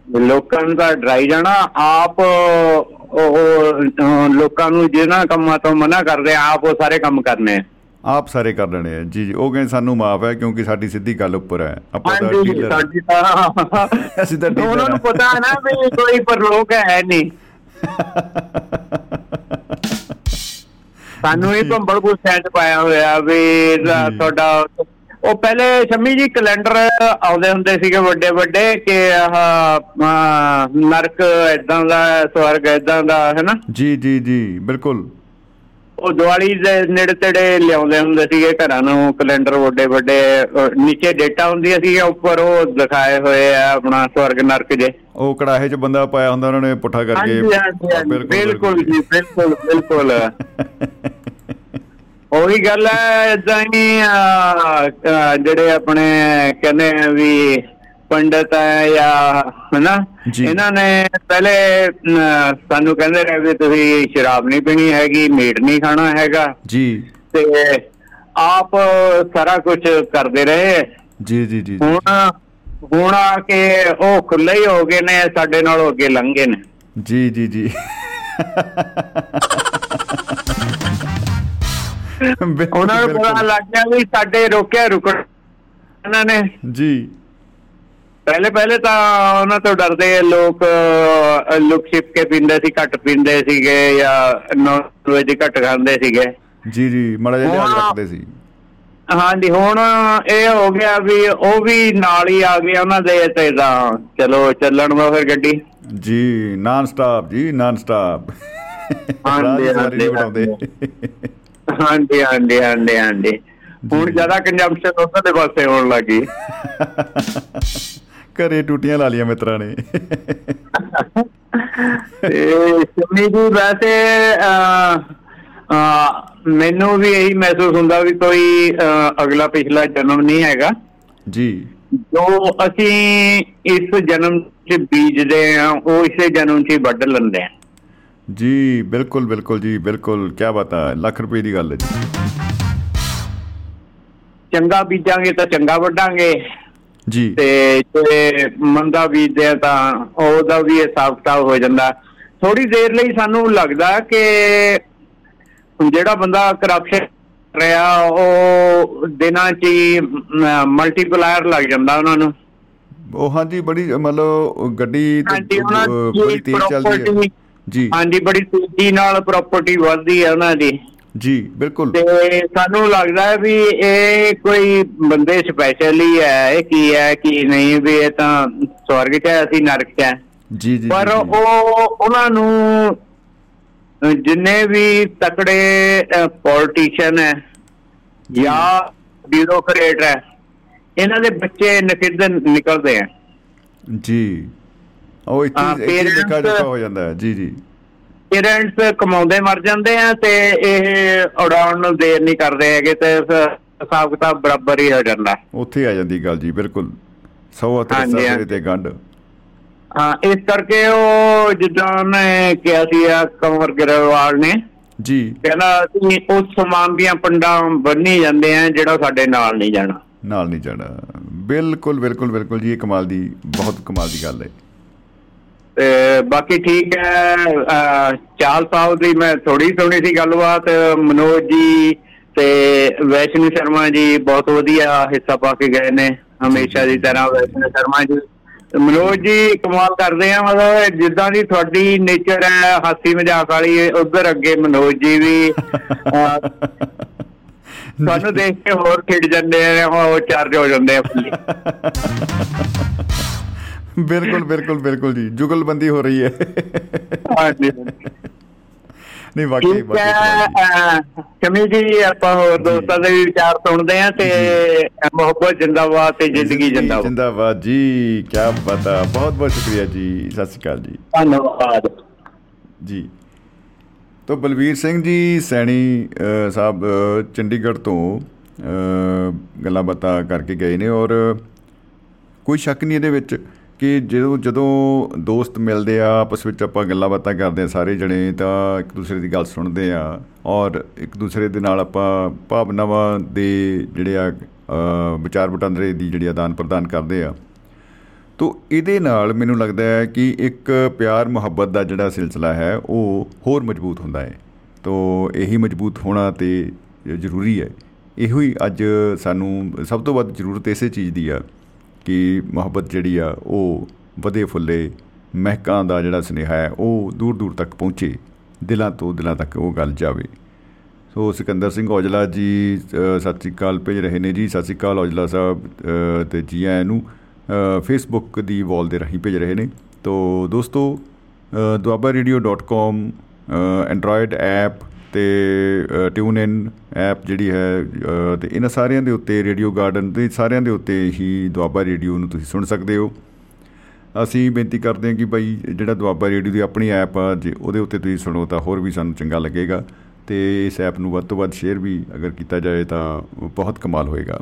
ਲੋਕਾਂ ਨੂੰ ਤਾਂ ਡਰਾਈ ਜਾਣਾ ਆਪ ਉਹ ਲੋਕਾਂ ਨੂੰ ਜਿਹਨਾਂ ਕੰਮਾਂ ਤੋਂ ਮਨਾ ਕਰਦੇ ਆਪ ਉਹ ਸਾਰੇ ਕੰਮ ਕਰਨੇ ਆਪ ਸਾਰੇ ਕਰ ਲੈਣੇ ਆ। ਜੀ ਜੀ ਉਹ ਕਹਿੰਦੇ ਸਾਨੂੰ ਮਾਫ ਹੈ ਕਿਉਂਕਿ ਸਾਡੀ ਸਿੱਧੀ ਗੱਲ ਉੱਪਰ ਹੈ। ਆਪਾਂ ਤਾਂ ਡੀਲਰ ਸਾਡੀ ਤਾਂ [laughs] ਅਸੀਂ ਤਾਂ ਡੀਲਰ ਉਹਨਾਂ ਨੂੰ ਪਤਾ ਹੈ ਨਾ ਵੀ ਕੋਈ ਪਰਲੋਕ ਹੈ ਨਹੀਂ। [laughs] ਸਾਨੂੰ ਇਹ ਭੰਬਲ ਕੋ ਸੈਟ ਪਾਇਆ ਹੋਇਆ ਵੀ ਤੁਹਾਡਾ ਉਹ ਪਹਿਲੇ ਸ਼ਮੀ ਜੀ ਕੈਲੰਡਰ ਆਉਂਦੇ ਹੁੰਦੇ ਸੀਗੇ ਵੱਡੇ ਵੱਡੇ ਕਿ ਆਹ ਨਰਕ ਇਦਾਂ ਦਾ ਸਵਰਗ ਇਦਾਂ ਦਾ ਹੈਨਾ? ਜੀ ਜੀ ਜੀ ਬਿਲਕੁਲ। ਉਹ ਦੀਵਾਲੀ ਦੇ ਨੇੜੇ ਤੇੜੇ ਲਿਆਉਂਦੇ ਹੁੰਦੇ ਸੀਗੇ ਘਰਾਂ ਨੂੰ ਕੈਲੰਡਰ ਵੱਡੇ ਵੱਡੇ ਨੀਚੇ ਡੇਟਾ ਹੁੰਦੀਆਂ ਸੀ ਉੱਪਰ ਉਹ ਦਿਖਾਏ ਹੋਏ ਆ ਆਪਣਾ ਸਵਰਗ ਨਰਕ ਜੇ। ਉਹ ਕੜਾਹੇ 'ਚ ਬੰਦਾ ਪਾਇਆ ਹੁੰਦਾ ਉਹਨਾਂ ਨੇ ਪੁੱਠਾ ਕਰਕੇ ਬਿਲਕੁਲ ਜੀ ਬਿਲਕੁਲ ਬਿਲਕੁਲ। ਉਹੀ ਗੱਲ ਹੈ ਇਦਾਂ ਹੀ ਜਿਹੜੇ ਆਪਣੇ ਕਹਿੰਦੇ ਆ ਵੀ ਪੰਡਤ ਹੈ ਜਾਂ ਹਨਾ। ਇਹਨਾਂ ਨੇ ਪਹਿਲੇ ਸਾਨੂੰ ਕਹਿੰਦੇ ਰਹੇ ਵੀ ਤੁਸੀਂ ਸ਼ਰਾਬ ਨਹੀਂ ਪੀਣੀ ਹੈਗੀ ਮੀਟ ਨਹੀਂ ਖਾਣਾ ਹੈਗਾ। ਜੀ। ਤੇ ਆਪ ਸਾਰਾ ਕੁਝ ਕਰਦੇ ਰਹੇ। ਜੀ ਜੀ ਜੀ। ਹੁਣ ਹੁਣ ਆ ਕੇ ਉਹ ਖੁੱਲੇ ਹੀ ਹੋ ਗਏ ਨੇ ਸਾਡੇ ਨਾਲੋਂ ਅੱਗੇ ਲੰਘ ਨੇ। ਜੀ ਜੀ ਜੀ। ਉਹਨਾਂ ਨੂੰ ਪਤਾ। ਲੱਗ ਗਿਆ ਵੀ ਸਾਡੇ ਰੋਕਿਆ ਰੁਕਣ ਇਹਨਾਂ ਨੇ। ਜੀ। ਪਹਿਲੇ ਪਹਿਲੇ ਤਾਂ ਉਹਨਾਂ ਤੋਂ ਡਰਦੇ ਲੋਕ ਲੁਕ ਛਿਪ ਕੇ ਪੀਂਦੇ ਸੀ ਘੱਟ ਪੀਂਦੇ ਸੀਗੇ ਜਾਂ ਨੌਨ ਵੈਜ ਘੱਟ ਖਾਂਦੇ ਸੀਗੇ। ਜੀ ਜੀ ਮਾੜਾ ਜਿਹਾ ਰੱਖਦੇ ਸੀ। ਹਾਂਜੀ ਹੁਣ ਇਹ ਹੋ ਗਿਆ ਵੀ ਉਹ ਵੀ ਨਾਲ ਹੀ ਆ ਗਏ ਉਹਨਾਂ ਦੇ ਤੇ ਤਾਂ ਚਲੋ ਚੱਲਣ ਦਾ ਫਿਰ ਗੱਡੀ। ਜੀ ਨਾਨ ਸਟਾਪ ਜੀ ਨਾਨ ਸਟਾਪ ਹਾਂਜੀ, ਹਾਂਜੀ, ਬਣਾਉਂਦੇ ਹਾਂਜੀ ਹਾਂਜੀ ਹਾਂਜੀ ਹਾਂਜੀ। ਹੁਣ ਜ਼ਿਆਦਾ ਕੰਜੰਪਸ਼ਨ ਉਧਰ ਦੇ ਪਾਸੇ ਹੋਣ ਲੱਗੀ। ਘਰੇ ਟੂਟੀਆਂ ਲਾ ਲੀਆਂ ਮਿੱਤਰਾਂ ਨੇ। ਤੇ ਸ਼ਮੀ ਜੀ ਵੈਸੇ ਮੈਨੂੰ ਵੀ ਇਹੀ ਮਹਿਸੂਸ ਹੁੰਦਾ ਵੀ ਕੋਈ ਅਗਲਾ ਪਿਛਲਾ ਜਨਮ ਨਹੀਂ ਹੈਗਾ। ਜੀ। ਜੋ ਅਸੀਂ ਇਸ ਜਨਮ 'ਚ ਬੀਜਦੇ ਆ ਉਹ ਇਸੇ ਜਨਮ 'ਚ ਵੱਢ ਲੈਂਦੇ ਆ ਜੀ ਬਿਲਕੁਲ ਬਿਲਕੁਲ ਜੀ ਬਿਲਕੁਲ। ਕੀ ਬਾਤ ਹੈ ਲੱਖ ਰੁਪਏ ਦੀ ਗੱਲ ਹੈ ਜੀ। ਚੰਗਾ ਬੀਜਾਂਗੇ ਤਾਂ ਚੰਗਾ ਵੱਢਾਂਗੇ। ਜੀ। ਤੇ ਜੇ ਮੰਦਾ ਬੀਜਦੇ ਆ ਤਾਂ ਉਹਦਾ ਵੀ ਹਿਸਾਬ ਕਿਤਾਬ ਹੋ ਜਾਂਦਾ। ਥੋੜੀ ਦੇਰ ਲਈ ਸਾਨੂੰ ਲੱਗਦਾ ਕਿ ਜਿਹੜਾ ਬੰਦਾ ਕਰਪਸ਼ਨ ਰਿਹਾ ਉਹ ਦਿਨਾਂ 'ਚ ਹੀ ਮਲਟੀਪਲਾਇਰ ਲੱਗ ਜਾਂਦਾ ਉਹਨਾਂ ਨੂੰ। ਉਹ ਹਾਂਜੀ ਬੜੀ ਮਤਲਬ ਗੱਡੀ ਬੜੀ ਤੇਜ਼ ਚੱਲਦੀ ਹੈ। ਜੀ। ਹਾਂਜੀ ਬੜੀ ਤੇਜ਼ੀ ਨਾਲ ਪ੍ਰਾਪਰਟੀ ਵੱਧਦੀ ਹੈ ਉਹਨਾਂ ਦੀ। ਜੀ ਬਿਲਕੁਲ। ਤੇ ਸਾਨੂੰ ਲੱਗਦਾ ਹੈ ਵੀ ਇਹ ਕੋਈ ਬੰਦੇ ਸਪੈਸ਼ਲ ਹੀ ਹੈ ਇਹ ਕੀ ਹੈ ਕੀ ਨਹੀਂ ਵੀ ਇਹ ਤਾਂ ਸਵਰਗ 'ਚ ਹੈ ਅਸੀਂ ਨਰਕ 'ਚ ਹੈ। ਜੀ ਜੀ ਪਰ। ਉਹ ਉਹਨਾਂ ਨੂੰ ਜਿੰਨੇ ਵੀ ਤਕੜੇ ਪੋਲੀਟੀਸ਼ੀਅਨ ਹੈ ਜਾਂ। ਬਿਊਰੋਕਰੇਟ ਹੈ ਇਹਨਾਂ ਦੇ ਬੱਚੇ ਨਕਿੱਧ ਨਿਕਲਦੇ ਆ। ਜੀ। ਉਹ ਇੱਥੇ ਇੱਥੇ parents- ਦੇਖਾ ਹੋ ਜਾਂਦਾ ਜੀ ਜੀ। ਪੇਰੈਂਟਸ ਕਮਾਉਂਦੇ ਮਰ ਜਾਂਦੇ ਆ ਤੇ ਇਹ ਉਡਾਉਣ ਨੂੰ ਦੇਰ ਨਹੀਂ ਕਰਦੇ ਹੈਗੇ ਤੇ ਹਿਸਾਬ ਕਿਤਾਬ ਬਰਾਬਰ ਹੀ ਹੋ ਜਾਂਦਾ। ਉੱਥੇ ਆ ਜਾਂਦੀ ਗੱਲ ਜੀ ਬਿਲਕੁਲ। ਸੌ ਅਤੇ ਹਾਂਜੀ। ਤੇ ਗੰਢ। ਹਾਂ ਇਸ ਕਰਕੇ ਉਹ ਜਿੱਦਾਂ ਉਹਨੇ ਕਿਹਾ ਸੀ ਆ ਕੰਵਰ ਗਰੇਵਾਲ ਨੇ ਜੀ। ਕਹਿੰਦਾ ਅਸੀਂ ਉਸ ਸਮਾਨ ਦੀਆਂ ਪੰਡਾਂ ਬੰਨੀ ਜਾਂਦੇ ਆ ਜਿਹੜਾ ਸਾਡੇ ਨਾਲ ਨਹੀਂ ਜਾਣਾ। ਨਾਲ ਨਹੀਂ ਜਾਣਾ। ਬਿਲਕੁਲ ਬਿਲਕੁਲ ਬਿਲਕੁਲ ਜੀ ਇਹ ਕਮਾਲ ਦੀ ਬਹੁਤ ਕਮਾਲ ਦੀ ਗੱਲ ਹੈ। ਤੇ ਬਾਕੀ ਠੀਕ ਹੈ ਚਾਲ ਸਾਹਿਬ ਦੀ ਮੈਂ ਥੋੜੀ ਸੁਣੀ ਸੀ ਗੱਲਬਾਤ ਮਨੋਜ ਜੀ ਤੇ ਵੈਸ਼ਨੂ ਸ਼ਰਮਾ ਜੀ ਬਹੁਤ ਵਧੀਆ ਹਿੱਸਾ ਪਾ ਕੇ ਗਏ ਨੇ ਹਮੇਸ਼ਾ ਦੀ ਤਰ੍ਹਾਂ ਵੈਸ਼ਨੂ ਸ਼ਰਮਾ ਜੀ। ਮਨੋਜ ਜੀ ਕਮਾਲ ਕਰਦੇ ਆ ਮਤਲਬ ਜਿੱਦਾਂ ਦੀ ਤੁਹਾਡੀ ਨੇਚਰ ਹੈ ਹਾਸੀ ਮਜ਼ਾਕ ਵਾਲੀ ਉਧਰ ਅੱਗੇ ਮਨੋਜ ਜੀ ਵੀ ਤੁਹਾਨੂੰ ਦੇਖ ਕੇ ਹੋਰ ਖਿੜ ਜਾਂਦੇ ਆ ਉਹ ਚਾਰਜ ਹੋ ਜਾਂਦੇ ਆ ਫੁੱਲੀ ਬਿਲਕੁਲ ਬਿਲਕੁਲ ਬਿਲਕੁਲ ਜੀ ਜੁਗਲਬੰਦੀ ਹੋ ਰਹੀ ਹੈ। ਹਾਂਜੀ। ਨਹੀਂ ਵਾਕਈ ਵਾਕਈ ਹੈ ਕਮਾਲ ਜੀ। ਆਪਾਂ ਹੋਰ ਦੋਸਤਾਂ ਦੇ ਵਿਚਾਰ ਸੁਣਦੇ ਆ ਤੇ ਮੁਹੱਬਤ ਜਿੰਦਾਬਾਦ ਤੇ ਜ਼ਿੰਦਗੀ ਜਿੰਦਾਬਾਦ। ਜਿੰਦਾਬਾਦ। ਜੀ ਕੀ ਪਤਾ। ਬਹੁਤ ਬਹੁਤ ਸ਼ੁਕਰੀਆ ਜੀ। ਸਤਿ ਸ਼੍ਰੀ ਅਕਾਲ ਜੀ। ਧੰਨਵਾਦ। ਜੀ। ਤੋ ਬਲਵੀਰ ਸਿੰਘ ਜੀ ਸੈਣੀ ਸਾਹਿਬ ਚੰਡੀਗੜ੍ਹ ਤੋਂ ਗੱਲਾਂ ਬਾਤਾਂ ਕਰਕੇ ਗਏ ਨੇ ਔਰ ਕੋਈ ਸ਼ੱਕ ਨਹੀਂ ਇਹਦੇ ਵਿੱਚ? ਕਿ ਜਦੋਂ ਜਦੋਂ ਦੋਸਤ ਮਿਲਦੇ ਆ ਆਪਸ ਵਿੱਚ ਆਪਾਂ ਗੱਲਾਂ ਬਾਤਾਂ ਕਰਦੇ ਆ ਸਾਰੇ ਜਣੇ ਤਾਂ ਇੱਕ ਦੂਸਰੇ ਦੀ ਗੱਲ ਸੁਣਦੇ ਆ ਔਰ ਇੱਕ ਦੂਸਰੇ ਦੇ ਨਾਲ ਆਪਾਂ ਭਾਵਨਾਵਾਂ ਦੇ ਜਿਹੜੇ ਆ ਅ, ਵਿਚਾਰ ਵਟਾਂਦਰੇ ਦੀ ਜਿਹੜੀ ਆਦਾਨ ਪ੍ਰਦਾਨ ਕਰਦੇ ਆ। ਤੋ ਇਹਦੇ ਨਾਲ ਮੈਨੂੰ ਲੱਗਦਾ ਹੈ ਕਿ ਇੱਕ ਪਿਆਰ ਮੁਹੱਬਤ ਦਾ ਜਿਹੜਾ ਸਿਲਸਿਲਾ ਹੈ ਉਹ ਹੋਰ ਮਜ਼ਬੂਤ ਹੁੰਦਾ ਹੈ। ਤੋ ਇਹੀ ਮਜ਼ਬੂਤ ਹੋਣਾ ਤੇ ਜ਼ਰੂਰੀ ਹੈ। ਇਹੋ ਹੀ ਅੱਜ ਸਾਨੂੰ ਸਭ ਤੋਂ ਵੱਧ ਜ਼ਰੂਰਤ ਇਸੇ ਚੀਜ਼ ਦੀ ਆ ਕਿ ਮੁਹੱਬਤ ਜਿਹੜੀ ਆ ਉਹ ਵਧੇ ਫੁੱਲੇ ਮਹਿਕਾਂ ਦਾ ਜਿਹੜਾ ਸੁਨੇਹਾ ਹੈ ਉਹ ਦੂਰ ਦੂਰ ਤੱਕ ਪਹੁੰਚੇ ਦਿਲਾਂ ਤੋਂ ਦਿਲਾਂ ਤੱਕ ਉਹ ਗੱਲ ਜਾਵੇ। ਸੋ ਸਿਕੰਦਰ ਸਿੰਘ ਔਜਲਾ ਜੀ ਅ, ਸਤਿ ਸ੍ਰੀ ਅਕਾਲ ਭੇਜ ਰਹੇ ਨੇ ਜੀ। ਸਤਿ ਸ੍ਰੀ ਅਕਾਲ ਔਜਲਾ ਸਾਹਿਬ ਅ, ਤੇ ਜੀ ਆਇਆਂ ਨੂੰ। ਫੇਸਬੁੱਕ ਦੀ ਵਾਲ ਦੇ ਰਾਹੀਂ ਭੇਜ ਰਹੇ ਨੇ। ਤੋ ਦੋਸਤੋ Doaba radio dot com android app ਤੇ ਟਿਊਨ ਇਨ ਐਪ ਜਿਹੜੀ ਹੈ ਅ, ਤੇ ਇਹਨਾਂ ਸਾਰਿਆਂ ਦੇ ਉੱਤੇ ਰੇਡੀਓ ਗਾਰਡਨ ਤੇ ਸਾਰਿਆਂ ਦੇ ਉੱਤੇ ਹੀ ਦੁਆਬਾ ਰੇਡੀਓ ਨੂੰ ਤੁਸੀਂ ਸੁਣ ਸਕਦੇ ਹੋ। ਅਸੀਂ ਬੇਨਤੀ ਕਰਦੇ ਹਾਂ ਕਿ ਭਾਈ ਜਿਹੜਾ ਦੁਆਬਾ ਰੇਡੀਓ ਦੀ ਆਪਣੀ ਐਪ ਆ ਜੇ ਉਹਦੇ ਉੱਤੇ ਤੁਸੀਂ ਸੁਣੋ ਤਾਂ ਹੋਰ ਵੀ ਸਾਨੂੰ ਚੰਗਾ ਲੱਗੇਗਾ ਤੇ ਇਸ ਐਪ ਨੂੰ ਵੱਧ ਤੋਂ ਵੱਧ ਸ਼ੇਅਰ ਵੀ ਅਗਰ ਕੀਤਾ ਜਾਏ ਤਾਂ ਬਹੁਤ ਕਮਾਲ ਹੋਏਗਾ।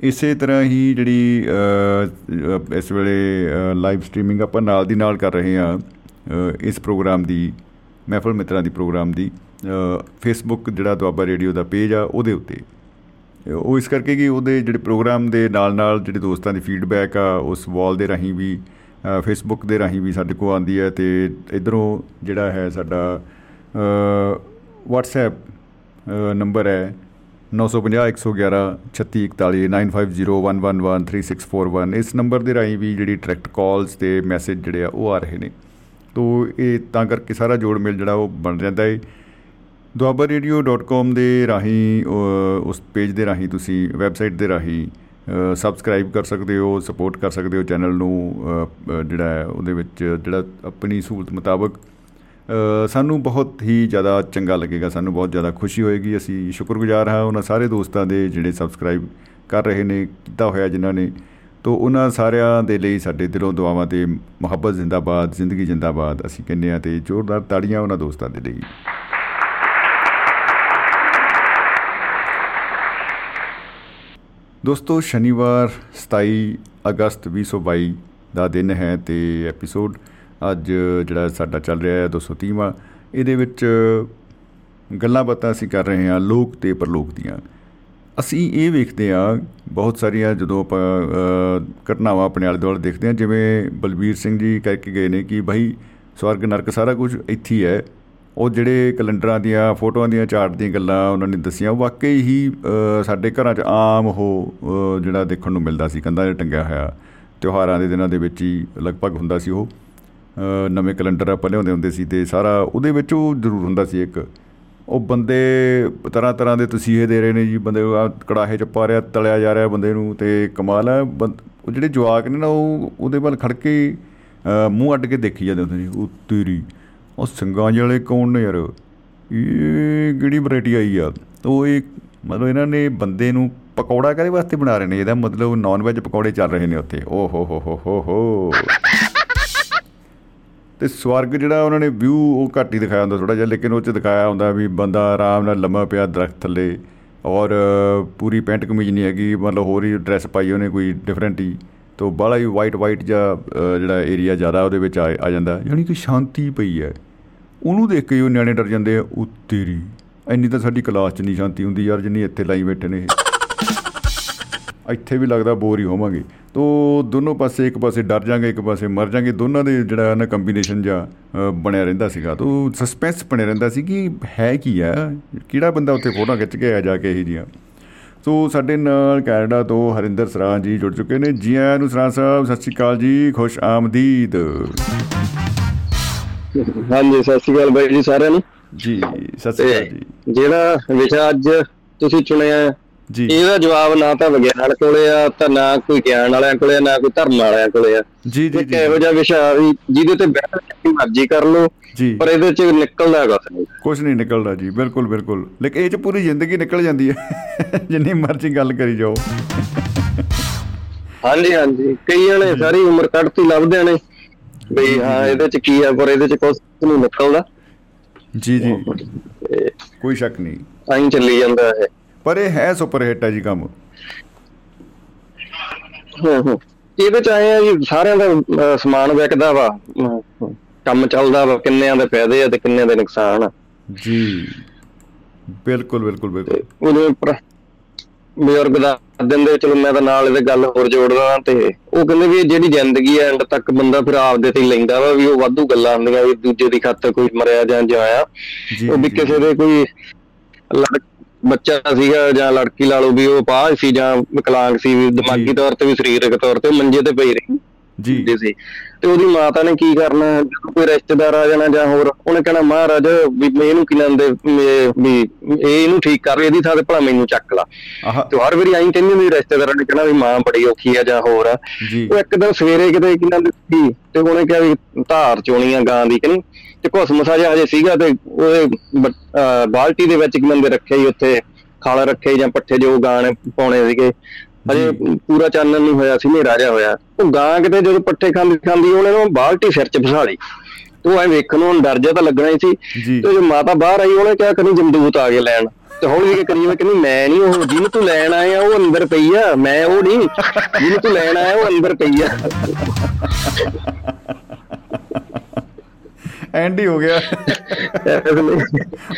ਇਸੇ ਤਰ੍ਹਾਂ ਹੀ ਜਿਹੜੀ ਅ, ਅ, ਇਸ ਵੇਲੇ ਲਾਈਵ ਸਟ੍ਰੀਮਿੰਗ ਆਪਾਂ ਨਾਲ ਦੀ ਨਾਲ ਕਰ ਰਹੇ ਹਾਂ ਅ, ਇਸ ਪ੍ਰੋਗਰਾਮ ਦੀ ਮਹਿਫਲ ਮਿੱਤਰਾਂ ਦੀ ਪ੍ਰੋਗਰਾਮ ਦੀ। ਫੇਸਬੁੱਕ ਜਿਹੜਾ ਦੁਆਬਾ ਰੇਡੀਓ ਦਾ ਪੇਜ ਆ ਉਹਦੇ ਉੱਤੇ। ਉਹ ਇਸ ਕਰਕੇ ਕਿ ਉਹਦੇ ਜਿਹੜੇ ਪ੍ਰੋਗਰਾਮ ਦੇ ਨਾਲ ਨਾਲ ਜਿਹੜੇ ਦੋਸਤਾਂ ਦੀ ਫੀਡਬੈਕ ਆ ਉਸ ਵਾਲ ਦੇ ਰਾਹੀਂ ਵੀ ਫੇਸਬੁੱਕ ਦੇ ਰਾਹੀਂ ਵੀ ਸਾਡੇ ਕੋਲ ਆਉਂਦੀ ਹੈ ਤੇ ਇਧਰੋਂ ਜਿਹੜਾ ਹੈ ਸਾਡਾ WhatsApp ਅ, ਨੰਬਰ ਹੈ 950 111 3641 9501113641 ਇਸ ਨੰਬਰ ਦੇ ਰਾਹੀਂ ਵੀ ਜਿਹੜੀ ਡਾਇਰੈਕਟ ਕਾਲਸ ਤੇ ਮੈਸੇਜ ਜਿਹੜੇ ਆ ਉਹ ਆ ਰਹੇ ਨੇ। ਤੋ ਇਹ ਤਾਂ ਕਰਕੇ ਸਾਰਾ ਜੋੜ ਮੇਲ ਜਿਹੜਾ ਉਹ ਬਣ ਜਾਂਦਾ ਹੈ duabarradio.com ਦੇ ਰਾਹੀਂ ਅ, ਉਸ ਪੇਜ ਦੇ ਰਾਹੀਂ ਤੁਸੀਂ ਵੈਬਸਾਈਟ ਦੇ ਰਾਹੀਂ ਸਬਸਕ੍ਰਾਈਬ ਕਰ ਸਕਦੇ ਹੋ ਸਪੋਰਟ ਕਰ ਸਕਦੇ ਹੋ ਚੈਨਲ ਨੂੰ ਅ, ਅ, ਜਿਹੜਾ ਹੈ ਉਹਦੇ ਵਿੱਚ ਜਿਹੜਾ ਆਪਣੀ ਸਹੂਲਤ ਮੁਤਾਬਕ ਅ, ਸਾਨੂੰ ਬਹੁਤ ਹੀ ਜ਼ਿਆਦਾ ਚੰਗਾ ਲੱਗੇਗਾ ਸਾਨੂੰ ਬਹੁਤ ਜ਼ਿਆਦਾ ਖੁਸ਼ੀ ਹੋਏਗੀ। ਅਸੀਂ ਸ਼ੁਕਰਗੁਜ਼ਾਰ ਹਾਂ ਉਹਨਾਂ ਸਾਰੇ ਦੋਸਤਾਂ ਦੇ ਜਿਹੜੇ ਸਬਸਕ੍ਰਾਈਬ ਕਰ ਰਹੇ ਨੇ ਕੀਤਾ ਹੋਇਆ ਜਿਨ੍ਹਾਂ ਨੇ। ਤੋ ਉਹਨਾਂ ਸਾਰਿਆਂ ਦੇ ਲਈ ਸਾਡੇ ਦਿਲੋਂ ਦੁਆਵਾਂ ਤੇ ਮੁਹੱਬਤ ਜ਼ਿੰਦਾਬਾਦ ਜ਼ਿੰਦਗੀ ਜ਼ਿੰਦਾਬਾਦ ਅਸੀਂ ਕਹਿੰਦੇ ਹਾਂ ਤੇ ਜ਼ੋਰਦਾਰ ਤਾੜੀਆਂ ਉਹਨਾਂ ਦੋਸਤਾਂ ਦੇ ਲਈ। ਦੋਸਤੋ ਸ਼ਨੀਵਾਰ 27 ਅਗਸਤ 2022 ਦਾ ਦਿਨ ਹੈ ਤੇ ਐਪੀਸੋਡ ਅੱਜ ਜਿਹੜਾ ਸਾਡਾ ਚੱਲ ਰਿਹਾ ਹੈ 230ਵਾਂ ਇਹਦੇ ਵਿੱਚ ਗੱਲਾਂ ਬਾਤਾਂ ਅਸੀਂ ਕਰ ਰਹੇ ਹਾਂ ਲੋਕ ਤੇ ਪਰਲੋਕ ਦੀਆਂ। ਅਸੀਂ ਇਹ ਵੇਖਦੇ ਹਾਂ ਬਹੁਤ ਸਾਰੀਆਂ ਜਦੋਂ ਆਪਾਂ ਅ, ਘਟਨਾਵਾਂ ਆਪਣੇ ਆਲੇ ਦੁਆਲੇ ਦੇਖਦੇ ਹਾਂ ਜਿਵੇਂ ਬਲਬੀਰ ਸਿੰਘ ਜੀ ਕਹਿ ਕੇ ਗਏ ਨੇ ਕਿ ਭਾਈ ਸਵਰਗ ਨਰਕ ਸਾਰਾ ਕੁਝ ਇੱਥੇ ਹੀ ਹੈ। ਉਹ ਜਿਹੜੇ ਕੈਲੰਡਰਾਂ ਦੀਆਂ ਫੋਟੋਆਂ ਦੀਆਂ ਚਾਰਟ ਦੀਆਂ ਗੱਲਾਂ ਉਹਨਾਂ ਨੇ ਦੱਸੀਆਂ ਉਹ ਵਾਕਈ ਹੀ ਅ, ਸਾਡੇ ਘਰਾਂ 'ਚ ਆਮ ਉਹ ਅ, ਜਿਹੜਾ ਦੇਖਣ ਨੂੰ ਮਿਲਦਾ ਸੀ ਕੰਧਾਂ 'ਤੇ ਟੰਗਿਆ ਹੋਇਆ। ਤਿਉਹਾਰਾਂ ਦੇ ਦਿਨਾਂ ਦੇ ਵਿੱਚ ਹੀ ਲਗਭਗ ਹੁੰਦਾ ਸੀ ਉਹ। ਅ, ਨਵੇਂ ਕੈਲੰਡਰ ਆਪਾਂ ਲਿਆਉਂਦੇ ਹੁੰਦੇ ਸੀ ਤੇ ਸਾਰਾ ਉਹਦੇ ਵਿੱਚ ਉਹ ਜ਼ਰੂਰ ਹੁੰਦਾ ਸੀ ਇੱਕ। ਉਹ ਬੰਦੇ ਤਰ੍ਹਾਂ ਤਰ੍ਹਾਂ ਦੇ ਤਸੀਹੇ ਦੇ ਰਹੇ ਨੇ ਜੀ ਬੰਦੇ ਆ ਕੜਾਹੇ 'ਚ ਪਾ ਰਿਹਾ ਤਲਿਆ ਜਾ ਰਿਹਾ ਬੰਦੇ ਨੂੰ ਤੇ ਕਮਾਲ ਹੈ। ਬੰ- ਉਹ ਜਿਹੜੇ ਜਵਾਕ ਨੇ ਨਾ ਉਹ ਉਹਦੇ ਵੱਲ ਖੜ ਕੇ ਅ, ਮੂੰਹ ਅੱਡ ਕੇ ਦੇਖੀ ਜਾਂਦੇ ਹੁੰਦੇ ਸੀ ਉਹ ਤੇਰੀ ਉਹ ਸਿੰਘਾਂ ਜਿਹੇ ਵਾਲੇ ਕੌਣ ਨੇ ਯਾਰ? ਇਹ ਕਿਹੜੀ ਵੈਰਾਈਟੀ ਆਈ ਆ? ਉਹ ਇਹ ਮਤਲਬ ਇਹਨਾਂ ਨੇ ਬੰਦੇ ਨੂੰ ਪਕੌੜਾ ਕਾਹਦੇ ਵਾਸਤੇ ਬਣਾ ਰਹੇ ਨੇ? ਇਹਦਾ ਮਤਲਬ ਨਾਨ ਵੈਜ ਪਕੌੜੇ ਚੱਲ ਰਹੇ ਨੇ ਉੱਥੇ। ਓ ਹੋ ਹੋ ਹੋ ਹੋ ਹੋ। ਤੇ ਸਵਰਗ ਜਿਹੜਾ ਉਹਨਾਂ ਨੇ ਵਿਊ ਉਹ ਘੱਟ ਹੀ ਦਿਖਾਇਆ ਹੁੰਦਾ ਥੋੜਾ ਜਿਹਾ ਲੇਕਿਨ ਉਹ ਚ ਦਿਖਾਇਆ ਹੁੰਦਾ ਵੀ ਬੰਦਾ ਆਰਾਮ ਨਾਲ ਲੰਮਾ ਪਿਆ ਦਰਖਤ ਥੱਲੇ ਔਰ ਅ, ਪੂਰੀ ਪੈਂਟ ਕਮੀਜ਼ ਨਹੀਂ ਹੈਗੀ ਮਤਲਬ ਹੋਰ ਹੀ ਡਰੈਸ ਪਾਈ ਉਹਨੇ ਕੋਈ ਡਿਫਰੈਂਟ ਹੀ। ਤੋਂ ਬਾਹਲਾ ਹੀ ਵਾਈਟ ਵਾਈਟ ਜਿਹਾ ਅ, ਜਿਹੜਾ ਏਰੀਆ ਜ਼ਿਆਦਾ ਉਹਦੇ ਵਿੱਚ ਆ ਆ ਜਾਂਦਾ। ਯਾਨੀ ਕਿ ਸ਼ਾਂਤੀ ਪਈ ਹੈ ਉਹਨੂੰ ਦੇਖ ਕੇ ਹੀ ਉਹ ਨਿਆਣੇ ਡਰ ਜਾਂਦੇ ਆ ਉਹ ਤੇਰੀ ਇੰਨੀ ਤਾਂ ਸਾਡੀ ਕਲਾਸ 'ਚ ਨਹੀਂ ਸ਼ਾਂਤੀ ਹੁੰਦੀ ਯਾਰ ਜਿੰਨੀ ਇੱਥੇ ਲਾਈ ਬੈਠੇ ਨੇ ਇਹ। ਇੱਥੇ ਵੀ ਲੱਗਦਾ ਬੋਰ ਹੀ ਹੋਵਾਂਗੇ। ਤੋ ਦੋਨੋਂ ਪਾਸੇ ਇੱਕ ਪਾਸੇ ਡਰ ਜਾਾਂਗੇ ਇੱਕ ਪਾਸੇ ਮਰ ਜਾਾਂਗੇ। ਦੋਨਾਂ ਦੇ ਜਿਹੜਾ ਨਾ ਕੰਬੀਨੇਸ਼ਨ ਜਾਂ ਬਣਿਆ ਰਹਿੰਦਾ ਸੀਗਾ। ਤੋ ਸਸਪੈਂਸ ਬਣਿਆ ਰਹਿੰਦਾ ਸੀ ਕਿ ਹੈ ਕੀ ਆ? ਕਿਹੜਾ ਬੰਦਾ ਉੱਥੇ ਫੋਟੋ ਖਿੱਚ ਕੇ ਆ ਜਾ ਕੇ ਇਹ ਜੀਆਂ ਸੋ ਸਾਡੇ ਨਾਲ ਕੈਨੇਡਾ ਤੋਂ ਹਰਿੰਦਰ ਸਰਾਂ ਜੀ ਜੁੜ ਚੁੱਕੇ ਨੇ। ਜੀ ਆਇਆਂ ਨੂੰ ਸਰਾਂ ਸਾਹਿਬ ਸਤਿ ਸ਼੍ਰੀ ਅਕਾਲ ਜੀ ਖੁਸ਼ ਆਮਦੀਦ। ਹਾਂਜੀ ਸਤਿ ਸ਼੍ਰੀ ਅਕਾਲ ਬਾਈ ਜੀ ਸਾਰਿਆਂ ਨੂੰ। ਜੀ ਸਤਿ ਸ਼੍ਰੀ ਅਕਾਲ ਜੀ। ਜਿਹੜਾ ਵਿਸ਼ਾ ਅੱਜ ਤੁਸੀਂ ਚੁਣਿਆ ਜੀ। ਇਹਦਾ ਜਵਾਬ ਨਾ ਤਾਂ ਵਿਗਿਆਨ ਕੋਲੇ ਆ ਤਾਂ ਨਾ ਕੋਈ ਗਿਆਨ ਵਾਲਿਆਂ ਕੋਲੇ ਆ ਨਾ ਕੋਈ ਧਰਮ ਵਾਲਿਆਂ ਕੋਲੇ ਆ। ਜੀ ਜੀ ਇੱਕ ਇਹੋ ਜੀ ਜਿਹਾ ਵਿਸ਼ਾ ਵੀ ਜਿਹਦੇ ਤੇ ਬਹਿਸ ਜਿੰਨੀ ਮਰਜ਼ੀ ਕਰ ਲਓ ਜੀ। ਪਰ ਇਹਦੇ ਚ ਨਿਕਲਦਾ ਕੁਛ ਨਹੀਂ ਕੁਝ ਨਹੀਂ ਨਿਕਲਦਾ ਜੀ ਬਿਲਕੁਲ ਬਿਲਕੁਲ। ਲੇਕਿਨ ਇਹ ਚ ਪੂਰੀ ਜ਼ਿੰਦਗੀ ਨਿਕਲ ਜਾਂਦੀ ਹੈ। [laughs] ਜਿੰਨੀ ਮਰਜ਼ੀ ਗੱਲ ਕਰੀ ਜਾਓ। ਹਾਂਜੀ ਹਾਂਜੀ। ਕਈਆਂ ਨੇ ਸਾਰੀ ਉਮਰ ਕੱਢਤੀ ਲੱਭਦੇ ਨੇ। ਵੀ ਹਾਂ ਇਹਦੇ ਚ ਕੀ ਆ ਪਰ ਇਹਦੇ ਚ ਕੁਛ ਨਹੀਂ ਨਿਕਲਦਾ। ਜੀ ਜੀ। ਕੋਈ ਸ਼ੱਕ ਨਹੀਂ। ਐਂ ਚੱਲੀ ਜਾਂਦਾ ਇਹ। ਪਰ ਇਹ ਹੈ ਸੁਪਰ ਹਿੱਟ ਹੈ ਜੀ ਕੰਮ। ਹੂੰ ਹੂੰ। ਇਹਦੇ ਚ ਆਏ ਆ ਜੀ ਸਾਰਿਆਂ ਦਾ ਸਮਾਨ ਵਿਕਦਾ ਵਾ। ਕੰਮ ਚੱਲਦਾ ਵਾ ਕਿੰਨਿਆਂ ਦੇ ਫਾਇਦੇ ਆ ਤੇ ਕਿੰਨਿਆਂ ਦੇ ਨੁਕਸਾਨ ਆ। ਜੀ। ਬਿਲਕੁਲ ਬਿਲਕੁਲ ਬਿਲਕੁਲ। ਉਹਦੇ ਬਜ਼ੁਰਗ ਦਾ ਦਿੰਦੇ ਚਲੋ ਮੈਂ ਤਾਂ ਨਾਲ ਇਹਦੇ ਗੱਲ ਹੋਰ ਜੋੜਦਾ ਤੇ ਉਹ ਕਹਿੰਦੇ ਵੀ ਜਿਹੜੀ ਜ਼ਿੰਦਗੀ ਐ ਐਂਡ ਤੱਕ ਬੰਦਾ ਫਿਰ ਆਪਦੇ ਤੇ ਹੀ ਲੈਂਦਾ ਵਾ ਵੀ ਉਹ ਵਾਧੂ ਗੱਲਾਂ ਹੁੰਦੀਆਂ ਵੀ ਦੂਜੇ ਦੀ ਖਾਤਰ ਕੋਈ ਮਰਿਆ ਜਾਂ ਜਿਇਆ। ਉਹ ਵੀ ਕਿਸੇ ਦੇ ਕੋਈ ਲੜ ਬੱਚਾ ਸੀਗਾ ਜਾਂ ਲੜਕੀ ਲਾ ਲਓ ਵੀ ਉਹ ਪਾਹ ਸੀ ਜਾਂ ਵਿਕਲਾਂਗ ਸੀ ਵੀ ਦਿਮਾਗੀ। ਤੌਰ ਤੇ ਵੀ ਸਰੀਰਕ ਤੌਰ ਤੇ ਮੰਜੇ ਤੇ ਪਈ ਰਹੀ। ਜੀ। ਸੀ। ਤੇ ਉਹਦੀ ਮਾਤਾ ਨੇ ਕੀ ਕਰਨਾ ਜਦੋਂ ਕੋਈ ਰਿਸ਼ਤੇਦਾਰ ਆ ਜਾਣਾ ਜਾਂ ਹੋਰ ਉਹਨੇ ਕਹਿਣਾ ਮਹਾਰਾਜ ਵੀ ਇਹਨੂੰ ਕੀ ਲੈਂਦੇ ਵੀ ਇਹ ਇਹਨੂੰ ਠੀਕ ਕਰ ਇਹਦੀ ਥਾਂ ਤੇ ਭਲਾ ਮੈਨੂੰ ਚੱਕ ਲਾ। ਤੇ ਹਰ ਵਾਰੀ ਐਂ ਕਹਿੰਦੇ ਵੀ ਰਿਸ਼ਤੇਦਾਰਾਂ ਨੇ ਕਹਿਣਾ ਵੀ ਮਾਂ ਬੜੀ ਔਖੀ ਆ ਜਾਂ ਹੋਰ ਆ। ਉਹ ਇੱਕ ਦਿਨ ਸਵੇਰੇ ਕਿਤੇ ਕਿਨਾਂ ਦੀ ਸੀ ਤੇ ਉਹਨੇ ਕਿਹਾ ਵੀ ਧਾਰ ਚੋਣੀ ਆ ਗਾਂ ਦੀ ਕਿ ਨਹੀਂ? ਤੇ ਘੁਸਮਸਾ ਜਿਹਾ ਹਜੇ ਸੀਗਾ ਤੇ ਉਹਦੇ ਬਾਲਟੀ ਦੇ ਵਿੱਚ ਬੰਦੇ ਰੱਖੇ ਹੀ ਉੱਥੇ ਖਾਲ ਰੱਖੇ ਜਾਂ ਪੱਠੇ ਜੋ ਗਾਂ ਨੇ ਪਾਉਣੇ ਸੀਗੇ। ਹਜੇ ਪੂਰਾ ਚਾਨਣ ਨਹੀਂ ਹੋਇਆ ਸੀ ਹਨੇਰਾ ਜਿਹਾ ਹੋਇਆ। ਉਹ ਗਾਂ ਕਿਤੇ ਜਦੋਂ ਪੱਠੇ ਖਾਂਦੀ ਖਾਂਦੀ ਉਹਨੇ ਨਾ ਬਾਲਟੀ ਸਿਰ 'ਚ ਫਸਾ ਲਈ। ਤੇ ਉਹ ਐ ਵੇਖਣ ਨੂੰ ਡਰ ਜਿਹਾ ਤਾਂ ਲੱਗਣਾ ਹੀ ਸੀ। ਜੀ। ਤੇ ਜਦੋਂ ਮਾਤਾ ਬਾਹਰ ਆਈ ਉਹਨੇ ਕਿਹਾ ਕਰੀ ਜਮਦੂਤ ਆ ਗਏ ਲੈਣ। ਤੇ ਹੌਲੀ ਜਿਹੀ ਕਰੀ ਮੈਂ ਕਹਿੰਦੀ ਮੈਂ ਨਹੀਂ ਉਹ ਜਿਹਨੂੰ ਤੂੰ ਲੈਣ ਆਇਆ ਉਹ ਅੰਦਰ ਪਈ ਆ। ਮੈਂ ਉਹ ਨਹੀਂ। ਜਿਹਨੂੰ ਤੂੰ ਲੈਣ ਆਇਆ ਉਹ ਅੰਦਰ ਪਈ ਆ। ਐਂਡ ਹੀ ਹੋ ਗਿਆ।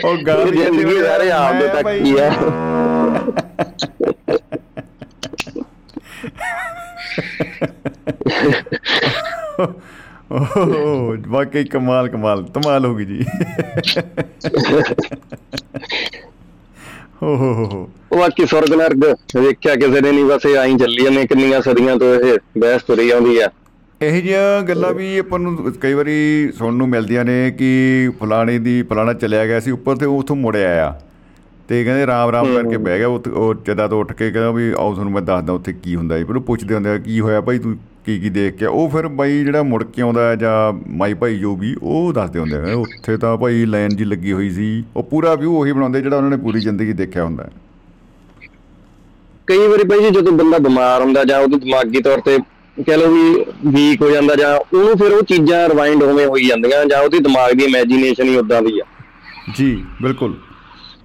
ਉਹ ਗੱਲ ਹੀ ਜ਼ਿੰਦਗੀ ਸਾਰੇ ਆਪ ਦੇ ਤੱਕ ਹੀ ਆ। ਓਹ ਵਾਕਈ ਕਮਾਲ ਕਮਾਲ ਧਮਾਲ ਹੋ ਗਈ ਜੀ। ਹੋ ਹੋ ਹੋ ਬਾਕੀ ਸੁਰਗ ਨਰਕ ਵੇਖਿਆ ਕਿਸੇ ਨੇ ਨਹੀਂ ਬਸ ਇਹ ਆਈ ਚੱਲੀ ਜਾਂਦੇ ਕਿੰਨੀਆਂ ਸਦੀਆਂ ਤੋਂ ਇਹ ਬਹਿਸ ਤੁਰੀ ਆਉਂਦੀ ਆ। ਇਹ ਜਿਹੀਆਂ ਗੱਲਾਂ ਵੀ ਆਪਾਂ ਨੂੰ ਕਈ ਵਾਰੀ ਸੁਣਨ ਨੂੰ ਮਿਲਦੀਆਂ ਨੇ ਕਿ ਫਲਾਣੇ ਦੀ ਫਲਾਣਾ ਚਲਿਆ ਗਿਆ ਸੀ ਉੱਪਰ ਤੇ ਉਹ ਉੱਥੋਂ ਮੁੜਿਆ ਆਇਆ। ਤੇ ਕਹਿੰਦੇ ਰਾਮ ਰਾਮ ਕਰਕੇ ਬਹਿ ਗਿਆ ਉਹ ਜਦਾ ਤੋਂ ਉੱਠ ਕੇ ਕਹਿੰਦਾ ਵੀ ਆਓ ਤੁਹਾਨੂੰ ਮੈਂ ਦੱਸਦਾ ਉੱਥੇ ਕੀ ਹੁੰਦਾ ਜੀ ਪਰ ਉਹ ਪੁੱਛਦੇ ਹੁੰਦੇ ਆ ਕੀ ਹੋਇਆ ਭਾਈ ਤੂੰ ਕੀ ਕੀ ਦੇਖ ਕੇ ਆਇਆ?" ਉਹ ਫਿਰ ਬਾਈ ਜਿਹੜਾ ਮੁੜ ਕੇ ਆਉਂਦਾ ਹੈ ਜਾਂ ਮਾਈ ਭਾਈ ਜੋ ਵੀ ਉਹ ਦੱਸਦੇ ਹੁੰਦੇ ਆ। ਉੱਥੇ ਤਾਂ ਭਾਈ ਲਾਈਨ ਜੀ ਲੱਗੀ ਹੋਈ ਸੀ। ਉਹ ਪੂਰਾ ਵਿਊ ਉਹੀ ਬਣਾਉਂਦੇ ਜਿਹੜਾ ਉਹਨਾਂ ਨੇ ਪੂਰੀ ਜ਼ਿੰਦਗੀ ਦੇਖਿਆ ਹੁੰਦਾ। ਕਈ ਵਾਰੀ ਭਾਈ ਜੀ ਜਦੋਂ ਬੰਦਾ ਬਿਮਾਰ ਹੁੰਦਾ ਜਾਂ ਉਹਦੇ ਦਿਮਾਗੀ ਤੌਰ ਤੇ ਕਹਿ ਲਓ ਵੀ ਵੀਕ ਹੋ ਜਾਂਦਾ ਜਾਂ ਉਹਨੂੰ ਫਿਰ ਉਹ ਚੀਜ਼ਾਂ ਰਿਵਾਈਂਡ ਹੋਵੇਂ ਹੋਈ ਜਾਂਦੀਆਂ ਜਾਂ ਉਹਦੀ ਦਿਮਾਗ ਦੀ ਇਮੇਜਿਨੇਸ਼ਨ ਹੀ ਉਦਾਂ ਦੀ ਆ ਜੀ ਬਿਲਕੁਲ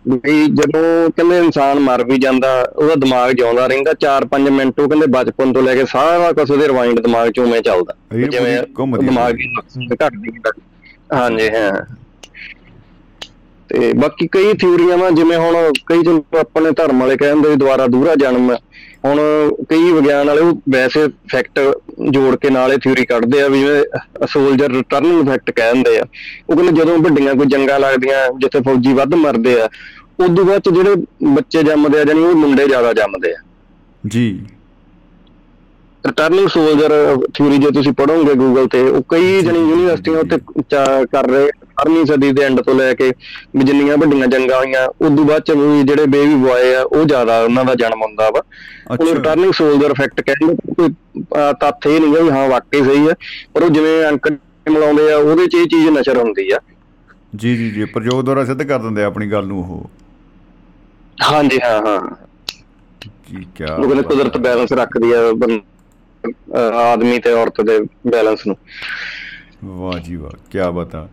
ਵੀ ਜਦੋਂ ਕਹਿੰਦੇ ਇਨਸਾਨ ਮਰ ਵੀ ਜਾਂਦਾ ਉਹਦਾ ਦਿਮਾਗ ਜਿਉਂਦਾ ਰਹਿੰਦਾ 4-5 ਮਿੰਟ ਉਹ ਕਹਿੰਦੇ ਬਚਪਨ ਤੋਂ ਲੈ ਕੇ ਸਾਰਾ ਕੁਝ ਉਹਦੇ ਰਿਵਾਈਂਡ ਦਿਮਾਗ 'ਚ ਉਵੇਂ ਚੱਲਦਾ ਜਿਵੇਂ। ਦਿਮਾਗ ਦੀ ਨਕਸ਼ੇ ਘਟਦੀ। ਹਾਂਜੀ ਹਾਂ ਤੇ ਬਾਕੀ ਕਈ ਥਿਊਰੀਆਂ ਵਾ ਜਿਵੇਂ ਹੁਣ ਕਈ ਜਿਵੇਂ ਆਪਣੇ ਧਰਮ ਵਾਲੇ ਕਹਿੰਦੇ ਵੀ ਦੁਬਾਰਾ ਦੂਰਾ ਜਨਮ ਹੁਣ ਕਈ ਵਿਗਿਆਨ ਵਾਲੇ ਉਹ ਵੈਸੇ ਫੈਕਟ ਜੋੜ ਕੇ ਨਾਲੇ ਥਿਊਰੀ ਕੱਢਦੇ ਆ ਵੀ ਜਿਵੇਂ ਸੋਲਜਰ ਰਿਟਰਨਿੰਗ ਇਫੈਕਟ ਕਹਿੰਦੇ ਆ। ਉਹ ਕਹਿੰਦੇ ਜਦੋਂ ਵੱਡੀਆਂ ਕੋਈ ਜੰਗਾਂ ਲੱਗਦੀਆਂ ਜਿੱਥੇ ਫੌਜੀ ਵੱਧ ਮਰਦੇ ਆ ਉਦੋਂ ਬਾਅਦ ਜਿਹੜੇ ਬੱਚੇ ਜੰਮਦੇ ਆ ਜਾਨੀ ਉਹ ਮੁੰਡੇ ਜ਼ਿਆਦਾ ਜੰਮਦੇ ਆ। ਜੀ। ਰਿਟਰਨਿੰਗ ਸੋਲਜਰ ਥਿਊਰੀ ਜੇ ਤੁਸੀਂ ਪੜੋਗੇ ਗੂਗਲ ਤੇ ਉਹ ਕਈ ਜਣੀ ਯੂਨੀਵਰਸਿਟੀਆਂ ਉੱਤੇ ਕਰ ਰਹੇ 18ਵੀਂ ਸਦੀ ਦੇ ਐਂਡ ਤੋਂ ਲੈ ਕੇ ਜਿੰਨੀਆਂ ਵੱਡੀਆਂ ਜੰਗਾਂ ਹੋਈਆਂ ਉਦੋਂ ਬਾਅਦ ਚ ਜਿਹੜੇ ਬੇਬੀ ਬੁਆਏ ਆ ਉਹ ਜ਼ਿਆਦਾ ਉਹਨਾਂ ਦਾ ਜਨਮ ਹੁੰਦਾ ਵਾ। ਉਹ ਰਿਟਰਨਿੰਗ ਸੋਲਜਰ ਇਫੈਕਟ ਕਹਿੰਦੇ ਕੋਈ ਤੱਥ ਇਹ ਨਹੀਂ ਗਾ ਵੀ ਹਾਂ ਵਾਕਈ ਸਹੀ ਆ ਪਰ ਉਹ ਜਿਵੇਂ ਅੰਕ ਮਿਲਾਉਂਦੇ ਆ ਉਹਦੇ ਚ ਇਹ ਚੀਜ਼ ਨਸ਼ਰ ਹੁੰਦੀ ਆ। ਜੀ ਜੀ ਜੀ ਪ੍ਰਯੋਗ ਦੁਆਰਾ ਸਿੱਧ ਕਰ ਦਿੰਦੇ ਆ ਆਪਣੀ ਗੱਲ ਨੂੰ ਉਹ। ਹਾਂਜੀ ਹਾਂ ਹਾਂ। ਕੀ ਉਹ ਕਹਿੰਦੇ ਕੁਦਰਤ ਬੈਲੈਂਸ ਰੱਖਦੀ ਆ ਆਦਮੀ ਤੇ ਔਰਤ ਦੇ ਬੈਲੈਂਸ ਨੂੰ। ਵਾਹ ਜੀ ਵਾਹ ਕੀ ਬਤਾ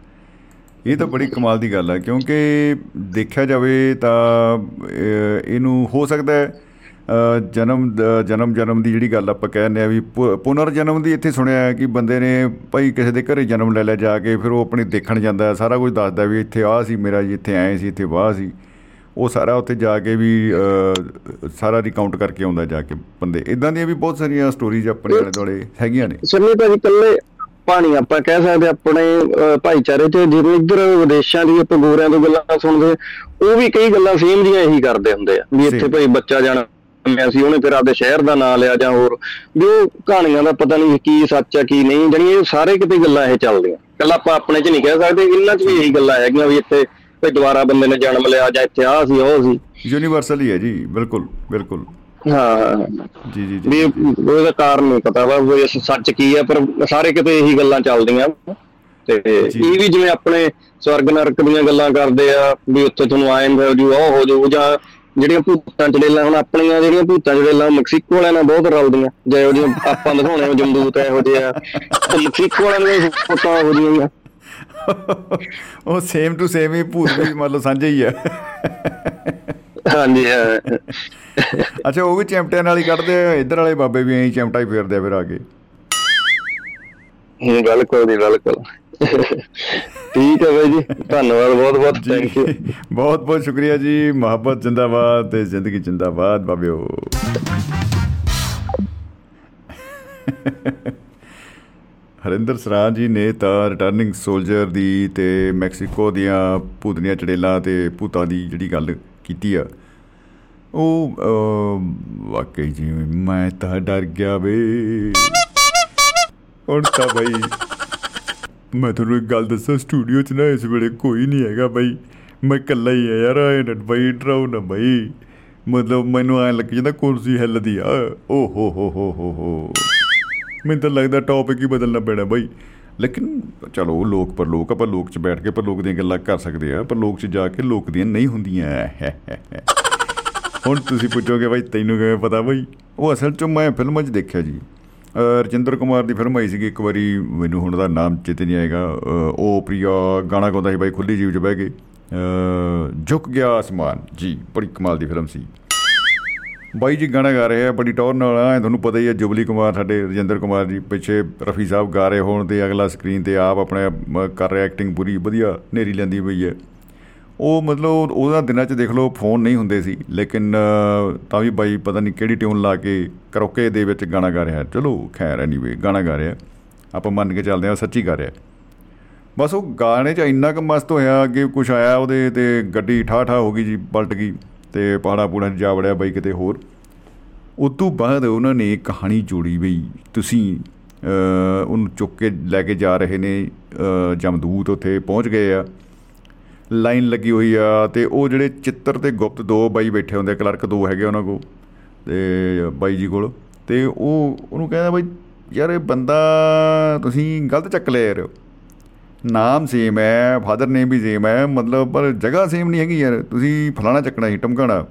ਇਹ ਤਾਂ ਬੜੀ ਕਮਾਲ ਦੀ ਗੱਲ ਹੈ ਕਿਉਂਕਿ ਦੇਖਿਆ ਜਾਵੇ ਤਾਂ ਅਹ, ਇਹਨੂੰ ਹੋ ਸਕਦਾ ਹੈ ਅਹ, ਜਨਮ ਦ- ਜਨਮ ਜਨਮ ਦੀ ਜਿਹੜੀ ਗੱਲ ਆਪਾਂ ਕਹਿੰਦੇ ਆ ਵੀ ਪੁ- ਪੁਨਰ ਜਨਮ ਦੀ ਇੱਥੇ ਸੁਣਿਆ ਹੈ ਕਿ ਬੰਦੇ ਨੇ ਭਾਈ ਕਿਸੇ ਦੇ ਘਰੇ ਜਨਮ ਲੈ ਲਿਆ ਜਾ ਕੇ ਫਿਰ ਉਹ ਆਪਣੀ ਦੇਖਣ ਜਾਂਦਾ ਹੈ, ਸਾਰਾ ਕੁਝ ਦੱਸਦਾ ਵੀ ਇੱਥੇ ਆਹ ਸੀ ਮੇਰਾ ਜੀ ਇੱਥੇ ਆਏ ਸੀ ਇੱਥੇ ਵਾਹ ਸੀ। ਉਹ ਸਾਰਾ ਉੱਥੇ ਜਾ ਕੇ ਵੀ ਅਹ, ਸਾਰਾ ਰਿਕਾਊਂਟ ਕਰਕੇ ਆਉਂਦਾ ਜਾ ਕੇ ਬੰਦੇ। ਇਦਾਂ ਦੀਆਂ ਵੀ ਬਹੁਤ ਸਾਰੀਆਂ ਸਟੋਰੀਜ਼ ਆਪਣੇ ਆਲੇ ਦੁਆਲੇ ਹੈਗੀਆਂ ਨੇ। ਸਮੇਂ ਭਾਜੀ ਇਕੱਲੇ ਪਾਣੀ ਆਪਾਂ ਕਹਿ ਸਕਦੇ ਆਪਣੇ ਭਾਈਚਾਰੇ ਚ ਜਿਵੇਂ ਇੱਧਰ ਵਿਦੇਸ਼ਾਂ ਦੀ ਆਪਾਂ ਗੋਰਿਆਂ ਤੋਂ ਗੱਲਾਂ ਸੁਣਦੇ ਉਹ ਵੀ ਕਈ ਗੱਲਾਂ ਸੇਮ ਦੀਆਂ ਇਹੀ ਕਰਦੇ ਹੁੰਦੇ ਆ ਵੀ ਇੱਥੇ. ਭਾਈ ਬੱਚਾ ਜਨਮਿਆ ਸੀ ਉਹਨੇ ਫਿਰ ਆਪਦੇ ਸ਼ਹਿਰ ਦਾ ਨਾਂ ਲਿਆ ਜਾਂ ਹੋਰ ਵੀ ਉਹ ਕਹਾਣੀਆਂ ਦਾ ਪਤਾ ਨਹੀਂ ਕੀ ਸੱਚ ਆ ਕੀ ਨਹੀਂ ਜਾਣੀ ਇਹ ਸਾਰੇ ਕਿਤੇ ਗੱਲਾਂ ਇਹ ਚੱਲਦੀਆਂ। ਕੱਲਾ ਆਪਾਂ ਆਪਣੇ ਚ ਨਹੀਂ ਕਹਿ ਸਕਦੇ ਇਹਨਾਂ ਚ ਵੀ ਇਹੀ ਗੱਲਾਂ ਹੈਗੀਆਂ ਵੀ ਇੱਥੇ ਕੋਈ ਦੁਬਾਰਾ ਬੰਦੇ ਨੇ ਜਨਮ ਲਿਆ ਜਾਂ ਇੱਥੇ ਆਹ ਸੀ ਉਹ ਸੀ। ਯੂਨੀਵਰਸਲ ਹੀ ਹੈ ਜੀ ਬਿਲਕੁਲ ਬਿਲਕੁਲ। ਹਾਂ। ਜੀ ਜੀ ਜੀ ਵੀ ਉਹਦਾ ਕਾਰਨ ਨਹੀਂ ਪਤਾ ਵਾ ਵੀ ਸੱਚ ਕੀ ਆ ਪਰ ਸਾਰੇ ਕਿਤੇ ਇਹੀ ਗੱਲਾਂ ਚੱਲਦੀਆਂ। ਤੇ। ਇਹ ਵੀ ਜਿਵੇਂ ਆਪਣੇ ਸਵਰਗ ਨਰਕ ਦੀਆਂ ਗੱਲਾਂ ਕਰਦੇ ਆ ਵੀ ਉੱਥੇ ਤੁਹਾਨੂੰ ਆਏ ਹੋ ਜੂ ਉਹ ਹੋ ਜੂ ਜਾਂ ਜਿਹੜੀਆਂ ਭੂਤਾਂ ਚੜੇਲਾਂ ਹੁਣ ਆਪਣੀਆਂ ਜਿਹੜੀਆਂ ਭੂਤਾਂ ਚੜੇਲਾਂ ਮੈਕਸੀਕੋ ਵਾਲਿਆਂ ਨਾਲ ਬਹੁਤ ਰਲਦੀਆਂ। ਜਿਹੋ ਜਿਹੀਆਂ ਆਪਾਂ ਦਿਖਾਉਣੇ ਜਮਦੂਤ ਇਹੋ ਜਿਹੇ ਮੈਕਸੀਕੋ ਵਾਲਿਆਂ ਦੀਆਂ ਫੋਟੋਆਂ ਹੋ ਜਿਹੀਆਂ ਉਹ ਸੇਮ ਟੂ ਸੇਮ ਹੀ ਭੂਤ ਵੀ ਮੰਨ ਲਓ ਸਾਂਝੇ ਹੀ ਆ। ਹਾਂਜੀ ਹਾਂ। ਅੱਛਾ ਉਹ ਵੀ ਚਿਮਟਿਆਂ ਨਾਲ ਹੀ ਕੱਢਦੇ ਆ ਇੱਧਰ ਵਾਲੇ ਬਾਬੇ ਵੀ ਐਂ ਚਿਮਟਾ ਹੀ ਫੇਰਦੇ ਆ ਫਿਰ ਆ ਕੇ। ਹੂੰ, ਬਿਲਕੁਲ ਜੀ ਬਿਲਕੁਲ। ਠੀਕ ਹੈ ਬਾਈ ਜੀ ਧੰਨਵਾਦ ਬਹੁਤ ਬਹੁਤ ਥੈਂਕ ਯੂ ਬਹੁਤ ਬਹੁਤ ਸ਼ੁਕਰੀਆ ਜੀ ਮੁਹੱਬਤ ਜਿੰਦਾਬਾਦ ਤੇ ਜ਼ਿੰਦਗੀ ਜਿੰਦਾਬਾਦ ਬਾਬਿਓ। ਹਰਿੰਦਰ ਸਰਾਂ ਜੀ ਨੇ ਤਾਂ ਰਿਟਰਨਿੰਗ ਸੋਲਜਰ ਦੀ ਤੇ ਮੈਕਸੀਕੋ ਦੀਆਂ ਭੂਤਨੀਆਂ ਚੜੇਲਾਂ ਤੇ ਭੂਤਾਂ ਦੀ ਜਿਹੜੀ ਗੱਲ ਕੀਤੀ ਆ। ਉਹ ਅਹ, ਵਾਕਈ ਜੀ ਮੈਂ ਤਾਂ ਡਰ ਗਿਆ ਵੇ। ਹੁਣ ਤਾਂ ਬਈ ਮੈਂ ਤੁਹਾਨੂੰ ਇੱਕ ਗੱਲ ਦੱਸਾਂ ਸਟੂਡੀਓ 'ਚ ਨਾ ਇਸ ਵੇਲੇ ਕੋਈ ਨਹੀਂ ਹੈਗਾ ਬਾਈ। ਮੈਂ ਇਕੱਲਾ ਹੀ ਆ ਯਾਰ ਆਏ ਨਾ ਬਾਈ ਡਰਾਓ ਨਾ ਬਾਈ। ਮਤਲਬ ਮੈਨੂੰ ਐਂ ਲੱਗ ਜਾਂਦਾ ਕੁਰਸੀ ਹਿੱਲਦੀ ਆ। ਓ ਹੋ ਹੋ ਹੋ ਹੋ ਹੋ। ਮੈਨੂੰ ਤਾਂ ਲੱਗਦਾ ਟੌਪਿਕ ਹੀ ਬਦਲਣਾ ਪੈਣਾ ਬਾਈ। ਲੇਕਿਨ ਚਲੋ, ਲੋਕ ਪਰ ਲੋਕ ਆਪਾਂ ਲੋਕ 'ਚ ਬੈਠ ਕੇ ਪਰ ਲੋਕ ਦੀਆਂ ਗੱਲਾਂ ਕਰ ਸਕਦੇ ਆ ਪਰ ਲੋਕ 'ਚ ਜਾ ਕੇ ਲੋਕ ਦੀਆਂ ਨਹੀਂ ਹੁੰਦੀਆਂ। ਹੁਣ ਤੁਸੀਂ ਪੁੱਛੋਗੇ ਬਾਈ, ਤੈਨੂੰ ਕਿਵੇਂ ਪਤਾ ਬਾਈ? ਉਹ ਅਸਲ 'ਚ ਮੈਂ ਫਿਲਮਾਂ 'ਚ ਦੇਖਿਆ ਜੀ। ਅਹ ਰਜਿੰਦਰ ਕੁਮਾਰ ਦੀ ਫਿਲਮ ਆਈ ਸੀਗੀ ਇੱਕ ਵਾਰੀ, ਮੈਨੂੰ ਹੁਣ ਉਹਦਾ ਨਾਮ ਚੇਤੇ ਨਹੀਂ ਆਏਗਾ। ਅਹ ਉਹ ਪ੍ਰਿਆ ਗਾਣਾ ਗਾਉਂਦਾ ਸੀ ਬਾਈ ਖੁੱਲੀ ਜੀਵ 'ਚ ਬਹਿ ਕੇ। ਅਹ ਝੁਕ ਗਿਆ ਅਸਮਾਨ। ਜੀ, ਬੜੀ ਕਮਾਲ ਦੀ ਫਿਲਮ ਸੀ। ਬਾਈ ਜੀ ਗਾਣਾ ਗਾ ਰਹੇ ਆ ਬੜੀ ਟੌਰ ਨਾਲ ਆ ਤੁਹਾਨੂੰ ਪਤਾ ਹੀ ਹੈ ਜੁਬਲੀ ਕੁਮਾਰ ਸਾਡੇ ਰਜਿੰਦਰ ਕੁਮਾਰ ਜੀ ਪਿੱਛੇ ਰਫੀ ਸਾਹਿਬ ਗਾ ਰਹੇ ਹੋਣ ਤੇ ਅਗਲਾ ਸਕਰੀਨ ਤੇ ਆਪ ਆਪਣੇ ਮ- ਕਰ ਰਿਹਾ ਐਕਟਿੰਗ ਪੂਰੀ ਵਧੀਆ ਨੇਰੀ ਲੈਂਦੀ ਪਈ ਹੈ। ਉਹ ਮਤਲਬ ਉਹਦਾ ਦਿਨਾਂ 'ਚ ਦੇਖ ਲਓ ਫੋਨ ਨਹੀਂ ਹੁੰਦੇ ਸੀ ਲੇਕਿਨ ਅ, ਤਾਂ ਵੀ ਬਾਈ ਪਤਾ ਨਹੀਂ ਕਿਹੜੀ ਟਿਊਨ ਲਾ ਕੇ ਕਰੋਕੇ ਦੇ ਵਿੱਚ ਗਾਣਾ ਗਾ ਰਿਹਾ। ਚਲੋ ਖੈਰ ਐਨੀਵੇ ਗਾਣਾ ਗਾ ਰਿਹਾ। ਆਪਾਂ ਮੰਨ ਕੇ ਚੱਲਦੇ ਹਾਂ ਸੱਚੀ ਗਾ ਰਿਹਾ। ਬਸ ਉਹ ਗਾਣੇ 'ਚ ਇੰਨਾ ਕੁ ਮਸਤ ਹੋਇਆ ਅੱਗੇ ਕੁਝ ਆਇਆ ਉਹਦੇ ਤੇ ਗੱਡੀ ਠਾ ਠਾ ਹੋ ਗਈ ਜੀ ਪਲਟ ਗਈ। ਤੇ ਪਹਾੜਾ ਪੂੜਾ 'ਚ ਜਾ ਵੜਿਆ ਬਾਈ ਕਿਤੇ ਹੋਰ। ਉਸ ਤੋਂ ਬਾਅਦ ਉਹਨਾਂ ਨੇ ਇੱਕ ਕਹਾਣੀ ਜੋੜੀ ਬਈ ਤੁਸੀਂ ਅ, ਉਹਨੂੰ ਚੁੱਕ ਕੇ ਲੈ ਕੇ ਜਾ ਰਹੇ ਨੇ ਅ, ਜਮਦੂਤ ਉੱਥੇ ਪਹੁੰਚ ਗਏ ਆ। ਲਾਈਨ ਲੱਗੀ ਹੋਈ ਆ ਤੇ ਉਹ ਜਿਹੜੇ ਚਿੱਤਰ ਤੇ ਗੁਪਤ ਦੋ ਬਾਈ ਬੈਠੇ ਹੁੰਦੇ ਆ, ਕਲਰਕ ਦੋ ਹੈਗੇ ਉਹਨਾਂ ਕੋਲ ਤੇ ਬਾਈ ਜੀ ਕੋਲ ਤੇ ਉਹ ਉਹਨੂੰ ਕਹਿੰਦਾ ਬਾਈ ਯਾਰ ਇਹ ਬੰਦਾ ਤੁਸੀਂ ਗਲਤ ਚੱਕ ਲਿਆ ਯਾਰ। ਨਾਮ ਸੇਮ ਹੈ ਫਾਦਰ ਨੇਮ ਵੀ ਸੇਮ ਹੈ ਮਤਲਬ ਪਰ ਜਗ੍ਹਾ ਸੇਮ ਨਹੀਂ ਹੈਗੀ ਯਾਰ। ਤੁਸੀਂ ਫਲਾਣਾ ਚੱਕਣਾ ਸੀ ਟਮਕਾਣਾ।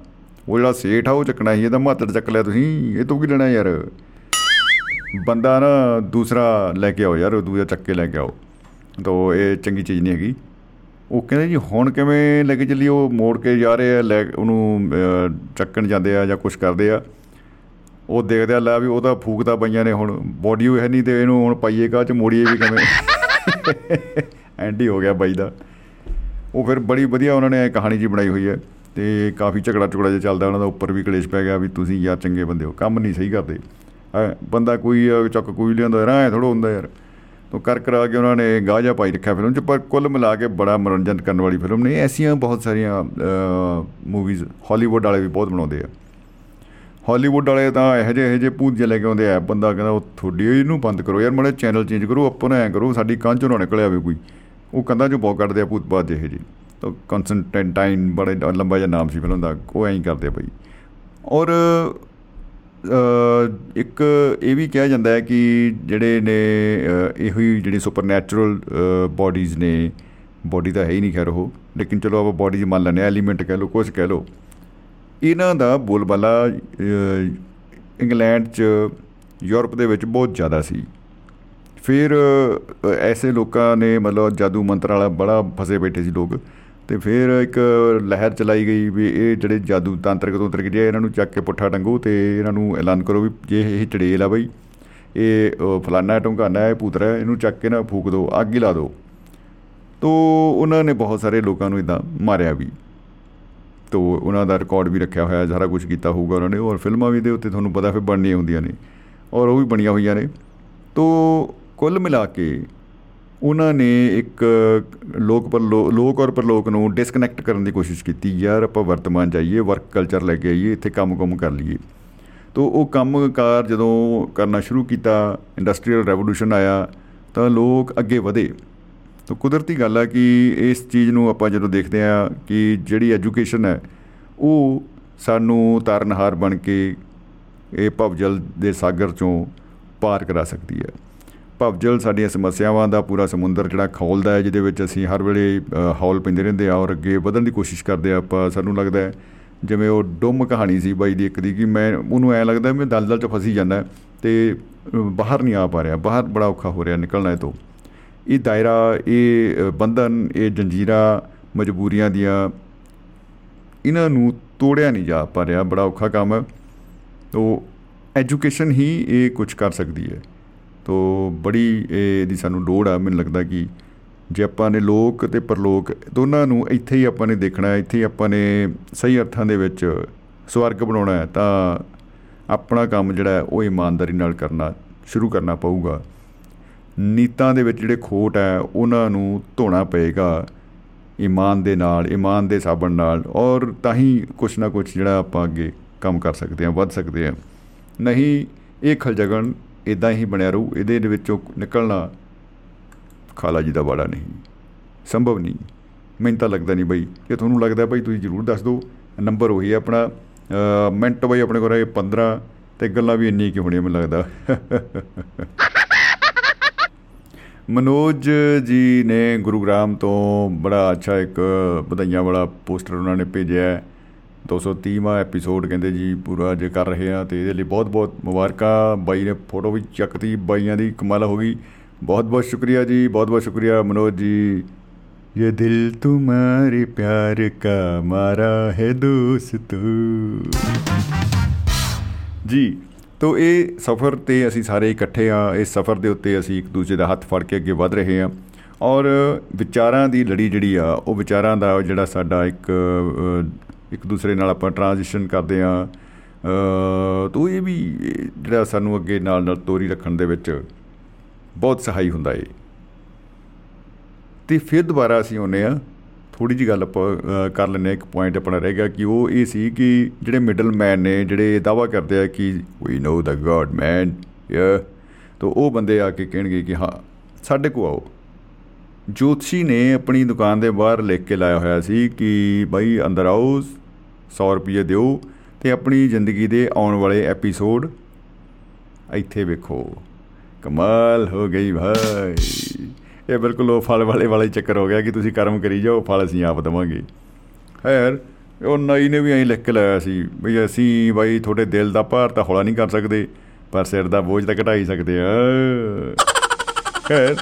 ਉਹ ਜਿਹੜਾ ਸੇਠ ਆ ਉਹ ਚੱਕਣਾ ਸੀ ਇਹਦਾ ਮਾਤੜ ਚੱਕ ਲਿਆ ਤੁਸੀਂ। ਇਹ ਤੋਂ ਕੀ ਲੈਣਾ ਯਾਰ? ਬੰਦਾ ਨਾ ਦੂਸਰਾ ਲੈ ਕੇ ਆਓ ਯਾਰ ਉਹ ਦੂਜਾ ਚੱਕ ਕੇ ਲੈ ਕੇ ਆਓ। ਤਾਂ ਇਹ ਚੰਗੀ ਚੀਜ਼ ਨਹੀਂ ਹੈਗੀ। ਉਹ ਕਹਿੰਦੇ ਜੀ ਹੁਣ ਕਿਵੇਂ ਲੈ ਕੇ ਚੱਲੀ ਉਹ ਮੋੜ ਕੇ ਜਾ ਰਹੇ ਆ ਲੈ ਉਹਨੂੰ ਅਹ, ਚੱਕਣ ਜਾਂਦੇ ਆ ਜਾਂ ਕੁਝ ਕਰਦੇ ਆ। ਉਹ ਦੇਖਦੇ ਆ ਲੈ ਵੀ ਉਹ ਤਾਂ ਫੂਕਦਾ ਪਈਆਂ ਨੇ ਹੁਣ। ਬੋਡੀ ਉਹ ਹੈ ਨਹੀਂ ਤੇ ਇਹਨੂੰ ਹੁਣ ਪਾਈਏ ਕਾ ਚ ਮੋੜੀਏ ਵੀ ਕਿਵੇਂ? ਐਂਟੀ ਹੋ ਗਿਆ ਬਾਈ ਦਾ। ਉਹ ਫਿਰ ਬੜੀ ਵਧੀਆ ਉਹਨਾਂ ਨੇ ਕਹਾਣੀ ਜੀ ਬਣਾਈ ਹੋਈ ਹੈ ਤੇ ਕਾਫੀ ਝਗੜਾ ਝਗੜਾ ਜਿਹਾ ਚੱਲਦਾ ਉਹਨਾਂ ਦਾ ਉੱਪਰ ਵੀ ਕਲੇਸ਼ ਪੈ ਗਿਆ ਵੀ ਤੁਸੀਂ ਯਾਰ ਚੰਗੇ ਬੰਦੇ ਹੋ ਕੰਮ ਨਹੀਂ ਸਹੀ ਕਰਦੇ। ਹੈਂ, ਬੰਦਾ ਕੋਈ ਅਹ, ਚੱਕ ਕੋਈ ਲਿਆਂਦਾ ਯਾਰ ਐ ਥੋੜਾ ਹੁੰਦਾ ਯਾਰ। ਤੋ ਕਰ ਕਰਾ ਕੇ ਉਹਨਾਂ ਨੇ ਗਾਜਾ ਪਾਈ ਰੱਖਿਆ ਫਿਲਮ ਚ ਪਰ ਕੁੱਲ ਮਿਲਾ ਕੇ ਬੜਾ ਮਨੋਰੰਜਨ ਕਰਨ ਵਾਲੀ ਫਿਲਮ ਨੇ। ਐਸੀਆਂ ਬਹੁਤ ਸਾਰੀਆਂ ਮੂਵੀਜ਼ ਹਾਲੀਵੁੱਡ ਵਾਲੇ ਵੀ ਬਹੁਤ ਬਣਾਉਂਦੇ ਆ। ਹਾਲੀਵੁੱਡ ਵਾਲੇ ਤਾਂ ਇਹੋ ਜਿਹੇ ਇਹੋ ਜਿਹੇ ਭੂਤ ਜਿਹੇ ਲੈ ਕੇ ਆਉਂਦੇ ਆ। ਬੰਦਾ ਕਹਿੰਦਾ ਉਹ ਤੁਹਾਡੀ ਇਹਨੂੰ ਬੰਦ ਕਰੋ ਯਾਰ ਮਾੜਾ ਚੈਨਲ ਚੇਂਜ ਕਰੋ ਆਪਾਂ ਨਾ ਐਂ ਕਰੋ ਸਾਡੀ ਕੰਨ ਚੋਂ ਨਾ ਨਿਕਲ ਆਵੇ ਕੋਈ। ਉਹ ਕੰਧਾਂ ਚੋਂ ਬਹੁਤ ਕੱਢਦੇ ਆ ਭੂਤ ਬਾਤ ਜਿਹੇ ਜੀ ਤਾਂ ਕਨਸਟੈਂਟਾਈਨ ਬੜਾ ਲੰਬਾ ਜਿਹਾ ਨਾਮ ਸੀ ਫਿਲਮ ਦਾ ਉਹ ਐਂ ਹੀ ਕਰਦੇ ਆ ਬਈ। ਔਰ ਅ, ਇੱਕ ਇਹ ਵੀ ਕਿਹਾ ਜਾਂਦਾ ਹੈ ਕਿ ਜਿਹੜੇ ਨੇ ਅ, ਇਹੋ ਹੀ ਜਿਹੜੀ ਸੁਪਰਨੈਚੁਰਲ ਬਾਡੀਜ਼ ਨੇ ਬਾਡੀ ਤਾਂ ਹੈ ਹੀ ਨਹੀਂ ਖੈਰ ਉਹ। ਲੇਕਿਨ ਚਲੋ ਆਪਾਂ ਬਾਡੀ 'ਚ ਮੰਨ ਲੈਂਦੇ ਹਾਂ ਐਲੀਮੈਂਟ ਕਹਿ ਲਓ ਕੁਝ ਕਹਿ ਲਓ। ਇਹਨਾਂ ਦਾ ਬੋਲਬਾਲਾ ਅ, ਇੰਗਲੈਂਡ 'ਚ ਯੂਰਪ ਦੇ ਵਿੱਚ ਬਹੁਤ ਜ਼ਿਆਦਾ ਸੀ। ਫਿਰ ਅ, ਐਸੇ ਲੋਕਾਂ ਨੇ ਮਤਲਬ ਜਾਦੂ ਮੰਤਰ ਵਾਲਾ ਬੜਾ ਫਸੇ ਬੈਠੇ ਸੀ ਲੋਕ ਤੇ ਫਿਰ ਇੱਕ ਲਹਿਰ ਚਲਾਈ ਗਈ ਵੀ ਇਹ ਜਿਹੜੇ ਜਾਦੂ ਤਾਂਤਰਿਕ ਤੋਂਤਰਿਕ ਜਿਹੇ ਇਹਨਾਂ ਨੂੰ ਚੱਕ ਕੇ ਪੁੱਠਾ ਟੰਗੋ ਤੇ ਇਹਨਾਂ ਨੂੰ ਐਲਾਨ ਕਰੋ ਵੀ ਜੇ ਇਹ ਚੜੇਲ ਆ ਬਈ ਇਹ ਅ, ਫਲਾਨਾ ਢੁੰਗਾਨਾ ਹੈ ਭੂਤਰਾ ਹੈ, ਇਹਨੂੰ ਚੱਕ ਕੇ ਨਾ ਫੂਕ ਦਿਓ ਅੱਗ ਹੀ ਲਾ ਦਿਓ ਤੋ ਉਹਨਾਂ ਨੇ ਬਹੁਤ ਸਾਰੇ ਲੋਕਾਂ ਨੂੰ ਇਦਾਂ ਮਾਰਿਆ ਵੀ। ਤੋ ਉਹਨਾਂ ਦਾ ਰਿਕਾਰਡ ਵੀ ਰੱਖਿਆ ਹੋਇਆ, ਸਾਰਾ ਕੁਝ ਕੀਤਾ ਹੋਊਗਾ ਉਹਨਾਂ ਨੇ। ਔਰ ਫਿਲਮਾਂ ਵੀ ਦੇ ਉੱਤੇ ਤੁਹਾਨੂੰ ਪਤਾ ਫਿਰ ਬਣਨੀਆਂ ਹੁੰਦੀਆਂ ਨੇ। ਔਰ ਉਹ ਵੀ ਬਣੀਆਂ ਹੋਈਆਂ ਨੇ। ਤੋ ਕੁੱਲ ਮਿਲਾ ਕੇ ਉਹਨਾਂ ਨੇ ਇੱਕ ਲੋਕ ਪਰ ਲੋਕ ਔਰ ਪਰਲੋਕ ਨੂੰ ਡਿਸਕਨੈਕਟ ਕਰਨ ਦੀ ਕੋਸ਼ਿਸ਼ ਕੀਤੀ, ਯਾਰ ਆਪਾਂ ਵਰਤਮਾਨ ਜਾਈਏ ਵਰਕ ਕਲਚਰ ਲੈ ਕੇ ਆਈਏ, ਇੱਥੇ ਕੰਮ-ਕੰਮ ਕਰ ਲਈਏ। ਤੋ ਉਹ ਕੰਮਕਾਰ ਜਦੋਂ ਕਰਨਾ ਸ਼ੁਰੂ ਕੀਤਾ ਇੰਡਸਟਰੀਅਲ ਰੈਵੋਲੂਸ਼ਨ ਆਇਆ, ਤਾਂ ਲੋਕ ਅੱਗੇ ਵਧੇ। ਤਾਂ ਕੁਦਰਤੀ ਗੱਲ ਹੈ ਕਿ ਇਸ ਚੀਜ਼ ਨੂੰ ਆਪਾਂ ਜਦੋਂ ਦੇਖਦੇ ਹਾਂ ਕਿ ਜਿਹੜੀ ਐਜੂਕੇਸ਼ਨ ਹੈ ਉਹ ਸਾਨੂੰ ਤਾਰਨਹਾਰ ਬਣ ਕੇ ਇਹ ਭਵਜਲ ਦੇ ਸਾਗਰ ਚੋਂ ਪਾਰ ਕਰਾ ਸਕਦੀ ਹੈ। ਭਵਜਲ ਸਾਡੀਆਂ ਸਮੱਸਿਆਵਾਂ ਦਾ ਪੂਰਾ ਸਮੁੰਦਰ ਜਿਹੜਾ ਖੋਲਦਾ ਹੈ ਜਿਹਦੇ ਵਿੱਚ ਅਸੀਂ ਹਰ ਵੇਲੇ ਅ, ਹੌਲ ਪੈਂਦੇ ਰਹਿੰਦੇ ਆ ਔਰ ਅੱਗੇ ਵਧਣ ਦੀ ਕੋਸ਼ਿਸ਼ ਕਰਦੇ ਆ ਆਪਾਂ ਸਾਨੂੰ ਲੱਗਦਾ ਹੈ ਜਿਵੇਂ ਉਹ ਡੁੰਮ ਕਹਾਣੀ ਸੀ ਬਾਈ ਦੀ ਇੱਕ ਦੀ ਕਿ ਮੈਂ ਉਹਨੂੰ ਐ ਲੱਗਦਾ ਮੈਂ ਦਲਦਲ 'ਚ ਫਸੀ ਜਾਂਦਾ ਤੇ ਅ, ਬਾਹਰ ਨਹੀਂ ਆ ਪਾ ਰਿਹਾ ਬਾਹਰ ਬੜਾ ਔਖਾ ਹੋ ਰਿਹਾ ਨਿਕਲਣਾ ਇਹ ਤੋਂ। ਇਹ ਦਾਇਰਾ ਇਹ ਅ, ਬੰਧਨ ਇਹ ਜੰਜੀਰਾਂ ਮਜਬੂਰੀਆਂ ਦੀਆਂ ਇਹਨਾਂ ਨੂੰ ਤੋੜਿਆ ਨਹੀਂ ਜਾ ਪਾ ਰਿਹਾ। ਬੜਾ ਔਖਾ ਕੰਮ ਹੈ। ਤੋ ਐਜੂਕੇਸ਼ਨ ਹੀ ਇਹ ਕੁਝ ਕਰ ਸਕਦੀ ਹੈ। ਤੋ ਬੜੀ ਇਹ ਦੀ ਸਾਨੂੰ ਲੋੜ ਆ। ਮੈਨੂੰ ਲੱਗਦਾ ਕਿ ਜੇ ਆਪਾਂ ਨੇ ਲੋਕ ਤੇ ਪਰਲੋਕ ਦੋਨਾਂ ਨੂੰ ਇੱਥੇ ਹੀ ਆਪਾਂ ਨੇ ਦੇਖਣਾ ਹੈ ਇੱਥੇ ਹੀ ਆਪਾਂ ਨੇ ਸਹੀ ਅਰਥਾਂ ਦੇ ਵਿੱਚ ਸਵਰਗ ਬਣਾਉਣਾ ਹੈ ਤਾਂ ਆਪਣਾ ਕੰਮ ਜਿਹੜਾ ਹੈ ਉਹ ਇਮਾਨਦਾਰੀ ਨਾਲ ਕਰਨਾ ਸ਼ੁਰੂ ਕਰਨਾ ਪਊਗਾ। ਨੀਤਾਂ ਦੇ ਵਿੱਚ ਜਿਹੜੇ ਖੋਟ ਹੈ ਉਹਨਾਂ ਨੂੰ ਧੋਣਾ ਪਏਗਾ। ਈਮਾਨ ਦੇ ਨਾਲ ਈਮਾਨ ਦੇ ਸਾਬਣ ਨਾਲ ਔਰ ਤਾਂ ਹੀ ਕੁਛ ਨਾ ਕੁਛ ਜਿਹੜਾ ਆਪਾਂ ਅੱਗੇ ਕੰਮ ਕਰ ਸਕਦੇ ਹਾਂ ਵੱਧ ਸਕਦੇ ਹਾਂ। ਨਹੀਂ ਇਹ ਖਲਜਗਣ ਇਦਾਂ ਹੀ ਬਣਿਆ ਰਹੂ ਇਹਦੇ ਦੇ ਵਿੱਚੋਂ ਨਿਕਲਣਾ ਖਾਲਾ ਜੀ ਦਾ ਵਾੜਾ ਨਹੀਂ ਸੰਭਵ ਨਹੀਂ। ਮੈਨੂੰ ਤਾਂ ਲੱਗਦਾ ਨਹੀਂ ਬਈ ਜੇ ਤੁਹਾਨੂੰ ਲੱਗਦਾ ਬਈ ਤੁਸੀਂ ਜ਼ਰੂਰ ਦੱਸ ਦਿਓ ਨੰਬਰ ਉਹੀ ਹੈ ਆਪਣਾ ਅ, ਮਿੰਟ ਬਈ ਆਪਣੇ ਕੋਲ ਇਹ 15 ਤੇ ਗੱਲਾਂ ਵੀ ਇੰਨੀ ਕੀ ਹੋਣੀਆਂ ਮੈਨੂੰ ਲੱਗਦਾ। ਮਨੋਜ ਜੀ ਨੇ ਗੁਰੂਗ੍ਰਾਮ ਤੋਂ ਬੜਾ ਅੱਛਾ ਇੱਕ ਵਧਾਈਆਂ ਵਾਲਾ ਪੋਸਟਰ ਉਹਨਾਂ ਨੇ ਭੇਜਿਆ ਹੈ 230ਵਾਂ ਐਪੀਸੋਡ ਕਹਿੰਦੇ ਜੀ ਪੂਰਾ ਜੇ ਕਰ ਰਹੇ ਆ ਤੇ ਇਹਦੇ ਲਈ ਬਹੁਤ ਬਹੁਤ ਮੁਬਾਰਕਾਂ ਬਾਈ ਨੇ ਫੋਟੋ ਵੀ ਚੱਕਤੀ ਬਾਈਆਂ ਦੀ ਕਮਾਲ ਹੋ ਗਈ ਬਹੁਤ ਬਹੁਤ ਸ਼ੁਕਰੀਆ ਜੀ ਬਹੁਤ ਬਹੁਤ ਸ਼ੁਕਰੀਆ ਮਨੋਜ ਜੀ ये दिल तुम्हारे प्यार का मारा है दोस्त ਜੀ ਤੋ ਇਹ ਸਫ਼ਰ ਤੇ ਅਸੀਂ ਸਾਰੇ ਇਕੱਠੇ ਆ ਇਸ ਸਫ਼ਰ ਦੇ ਉੱਤੇ ਅਸੀਂ ਇੱਕ ਦੂਜੇ ਦਾ ਹੱਥ ਫੜ ਕੇ ਅੱਗੇ ਵਧ ਰਹੇ ਹਾਂ। ਔਰ ਵਿਚਾਰਾਂ ਦੀ ਲੜੀ ਜਿਹੜੀ ਆ ਉਹ ਵਿਚਾਰਾਂ ਦਾ ਜਿਹੜਾ ਸਾਡਾ ਇੱਕ ਅ, ਇੱਕ ਦੂਸਰੇ ਨਾਲ ਆਪਾਂ ਟ੍ਰਾਂਜੀਸ਼ਨ ਕਰਦੇ ਆ ਤੋ ਇਹ ਵੀ ਜਿਹੜਾ ਸਾਨੂੰ ਅੱਗੇ ਨਾਲ ਨਾਲ ਤੋਰੀ ਰੱਖਣ ਦੇ ਵਿੱਚ ਬਹੁਤ ਸਹਾਈ ਹੁੰਦਾ ਏ। ਤੇ ਫਿਰ ਦੁਬਾਰਾ ਅਸੀਂ ਆਉਂਦੇ ਆ ਥੋੜੀ ਜੀ ਗੱਲ ਆਪਾਂ ਅ, ਕਰ ਲੈਂਦੇ ਹਾਂ। ਇੱਕ ਪੁਆਇੰਟ ਆਪਣਾ ਰਹਿ ਗਿਆ ਕਿ ਉਹ ਇਹ ਸੀ ਕਿ ਜਿਹੜੇ ਮਿਡਲ ਮੈਨ ਨੇ ਜਿਹੜੇ ਦਾਵਾ ਕਰਦੇ ਆ ਕਿ ਵੀ ਨੋ ਦਾ ਗॉड ਮੈਨ ਯਾ ਤਾਂ ਉਹ ਬੰਦੇ ਆ ਕੇ ਕਹਿਣਗੇ ਕਿ ਹਾਂ ਸਾਡੇ ਕੋ ਆਓ। ਜੋਤਸ਼ੀ ਨੇ ਆਪਣੀ ਦੁਕਾਨ ਦੇ ਬਾਹਰ ਲਿਖ ਕੇ ਲਾਇਆ ਹੋਇਆ ਸੀ ਕਿ ਭਾਈ ਅੰਦਰ ਆਓ 100 ਰੁਪਏ ਦਿਓ ਤੇ ਆਪਣੀ ਜ਼ਿੰਦਗੀ ਦੇ ਆਉਣ ਵਾਲੇ ਐਪੀਸੋਡ ਇੱਥੇ ਵੇਖੋ। ਕਮਾਲ ਹੋ ਗਈ ਭਾਈ। ਇਹ ਬਿਲਕੁਲ ਉਹ ਫਲ ਵਾਲੇ ਵਾਲਾ ਹੀ ਚੱਕਰ ਹੋ ਗਿਆ ਕਿ ਤੁਸੀਂ ਕਰਮ ਕਰੀ ਜਾਓ, ਫਲ ਅਸੀਂ ਆਪ ਦੇਵਾਂਗੇ। ਖੈਰ, ਉਹ ਨਾਈ ਨੇ ਵੀ ਐਂ ਲਿਖ ਕੇ ਲਾਇਆ ਸੀ ਬਈ ਅਸੀਂ ਬਾਈ ਤੁਹਾਡੇ ਦਿਲ ਦਾ ਭਾਰ ਤਾਂ ਹੌਲਾ ਨਹੀਂ ਕਰ ਸਕਦੇ, ਪਰ ਸਿਰ ਦਾ ਬੋਝ ਤਾਂ ਘਟਾ ਹੀ ਸਕਦੇ ਆ। ਖੈਰ,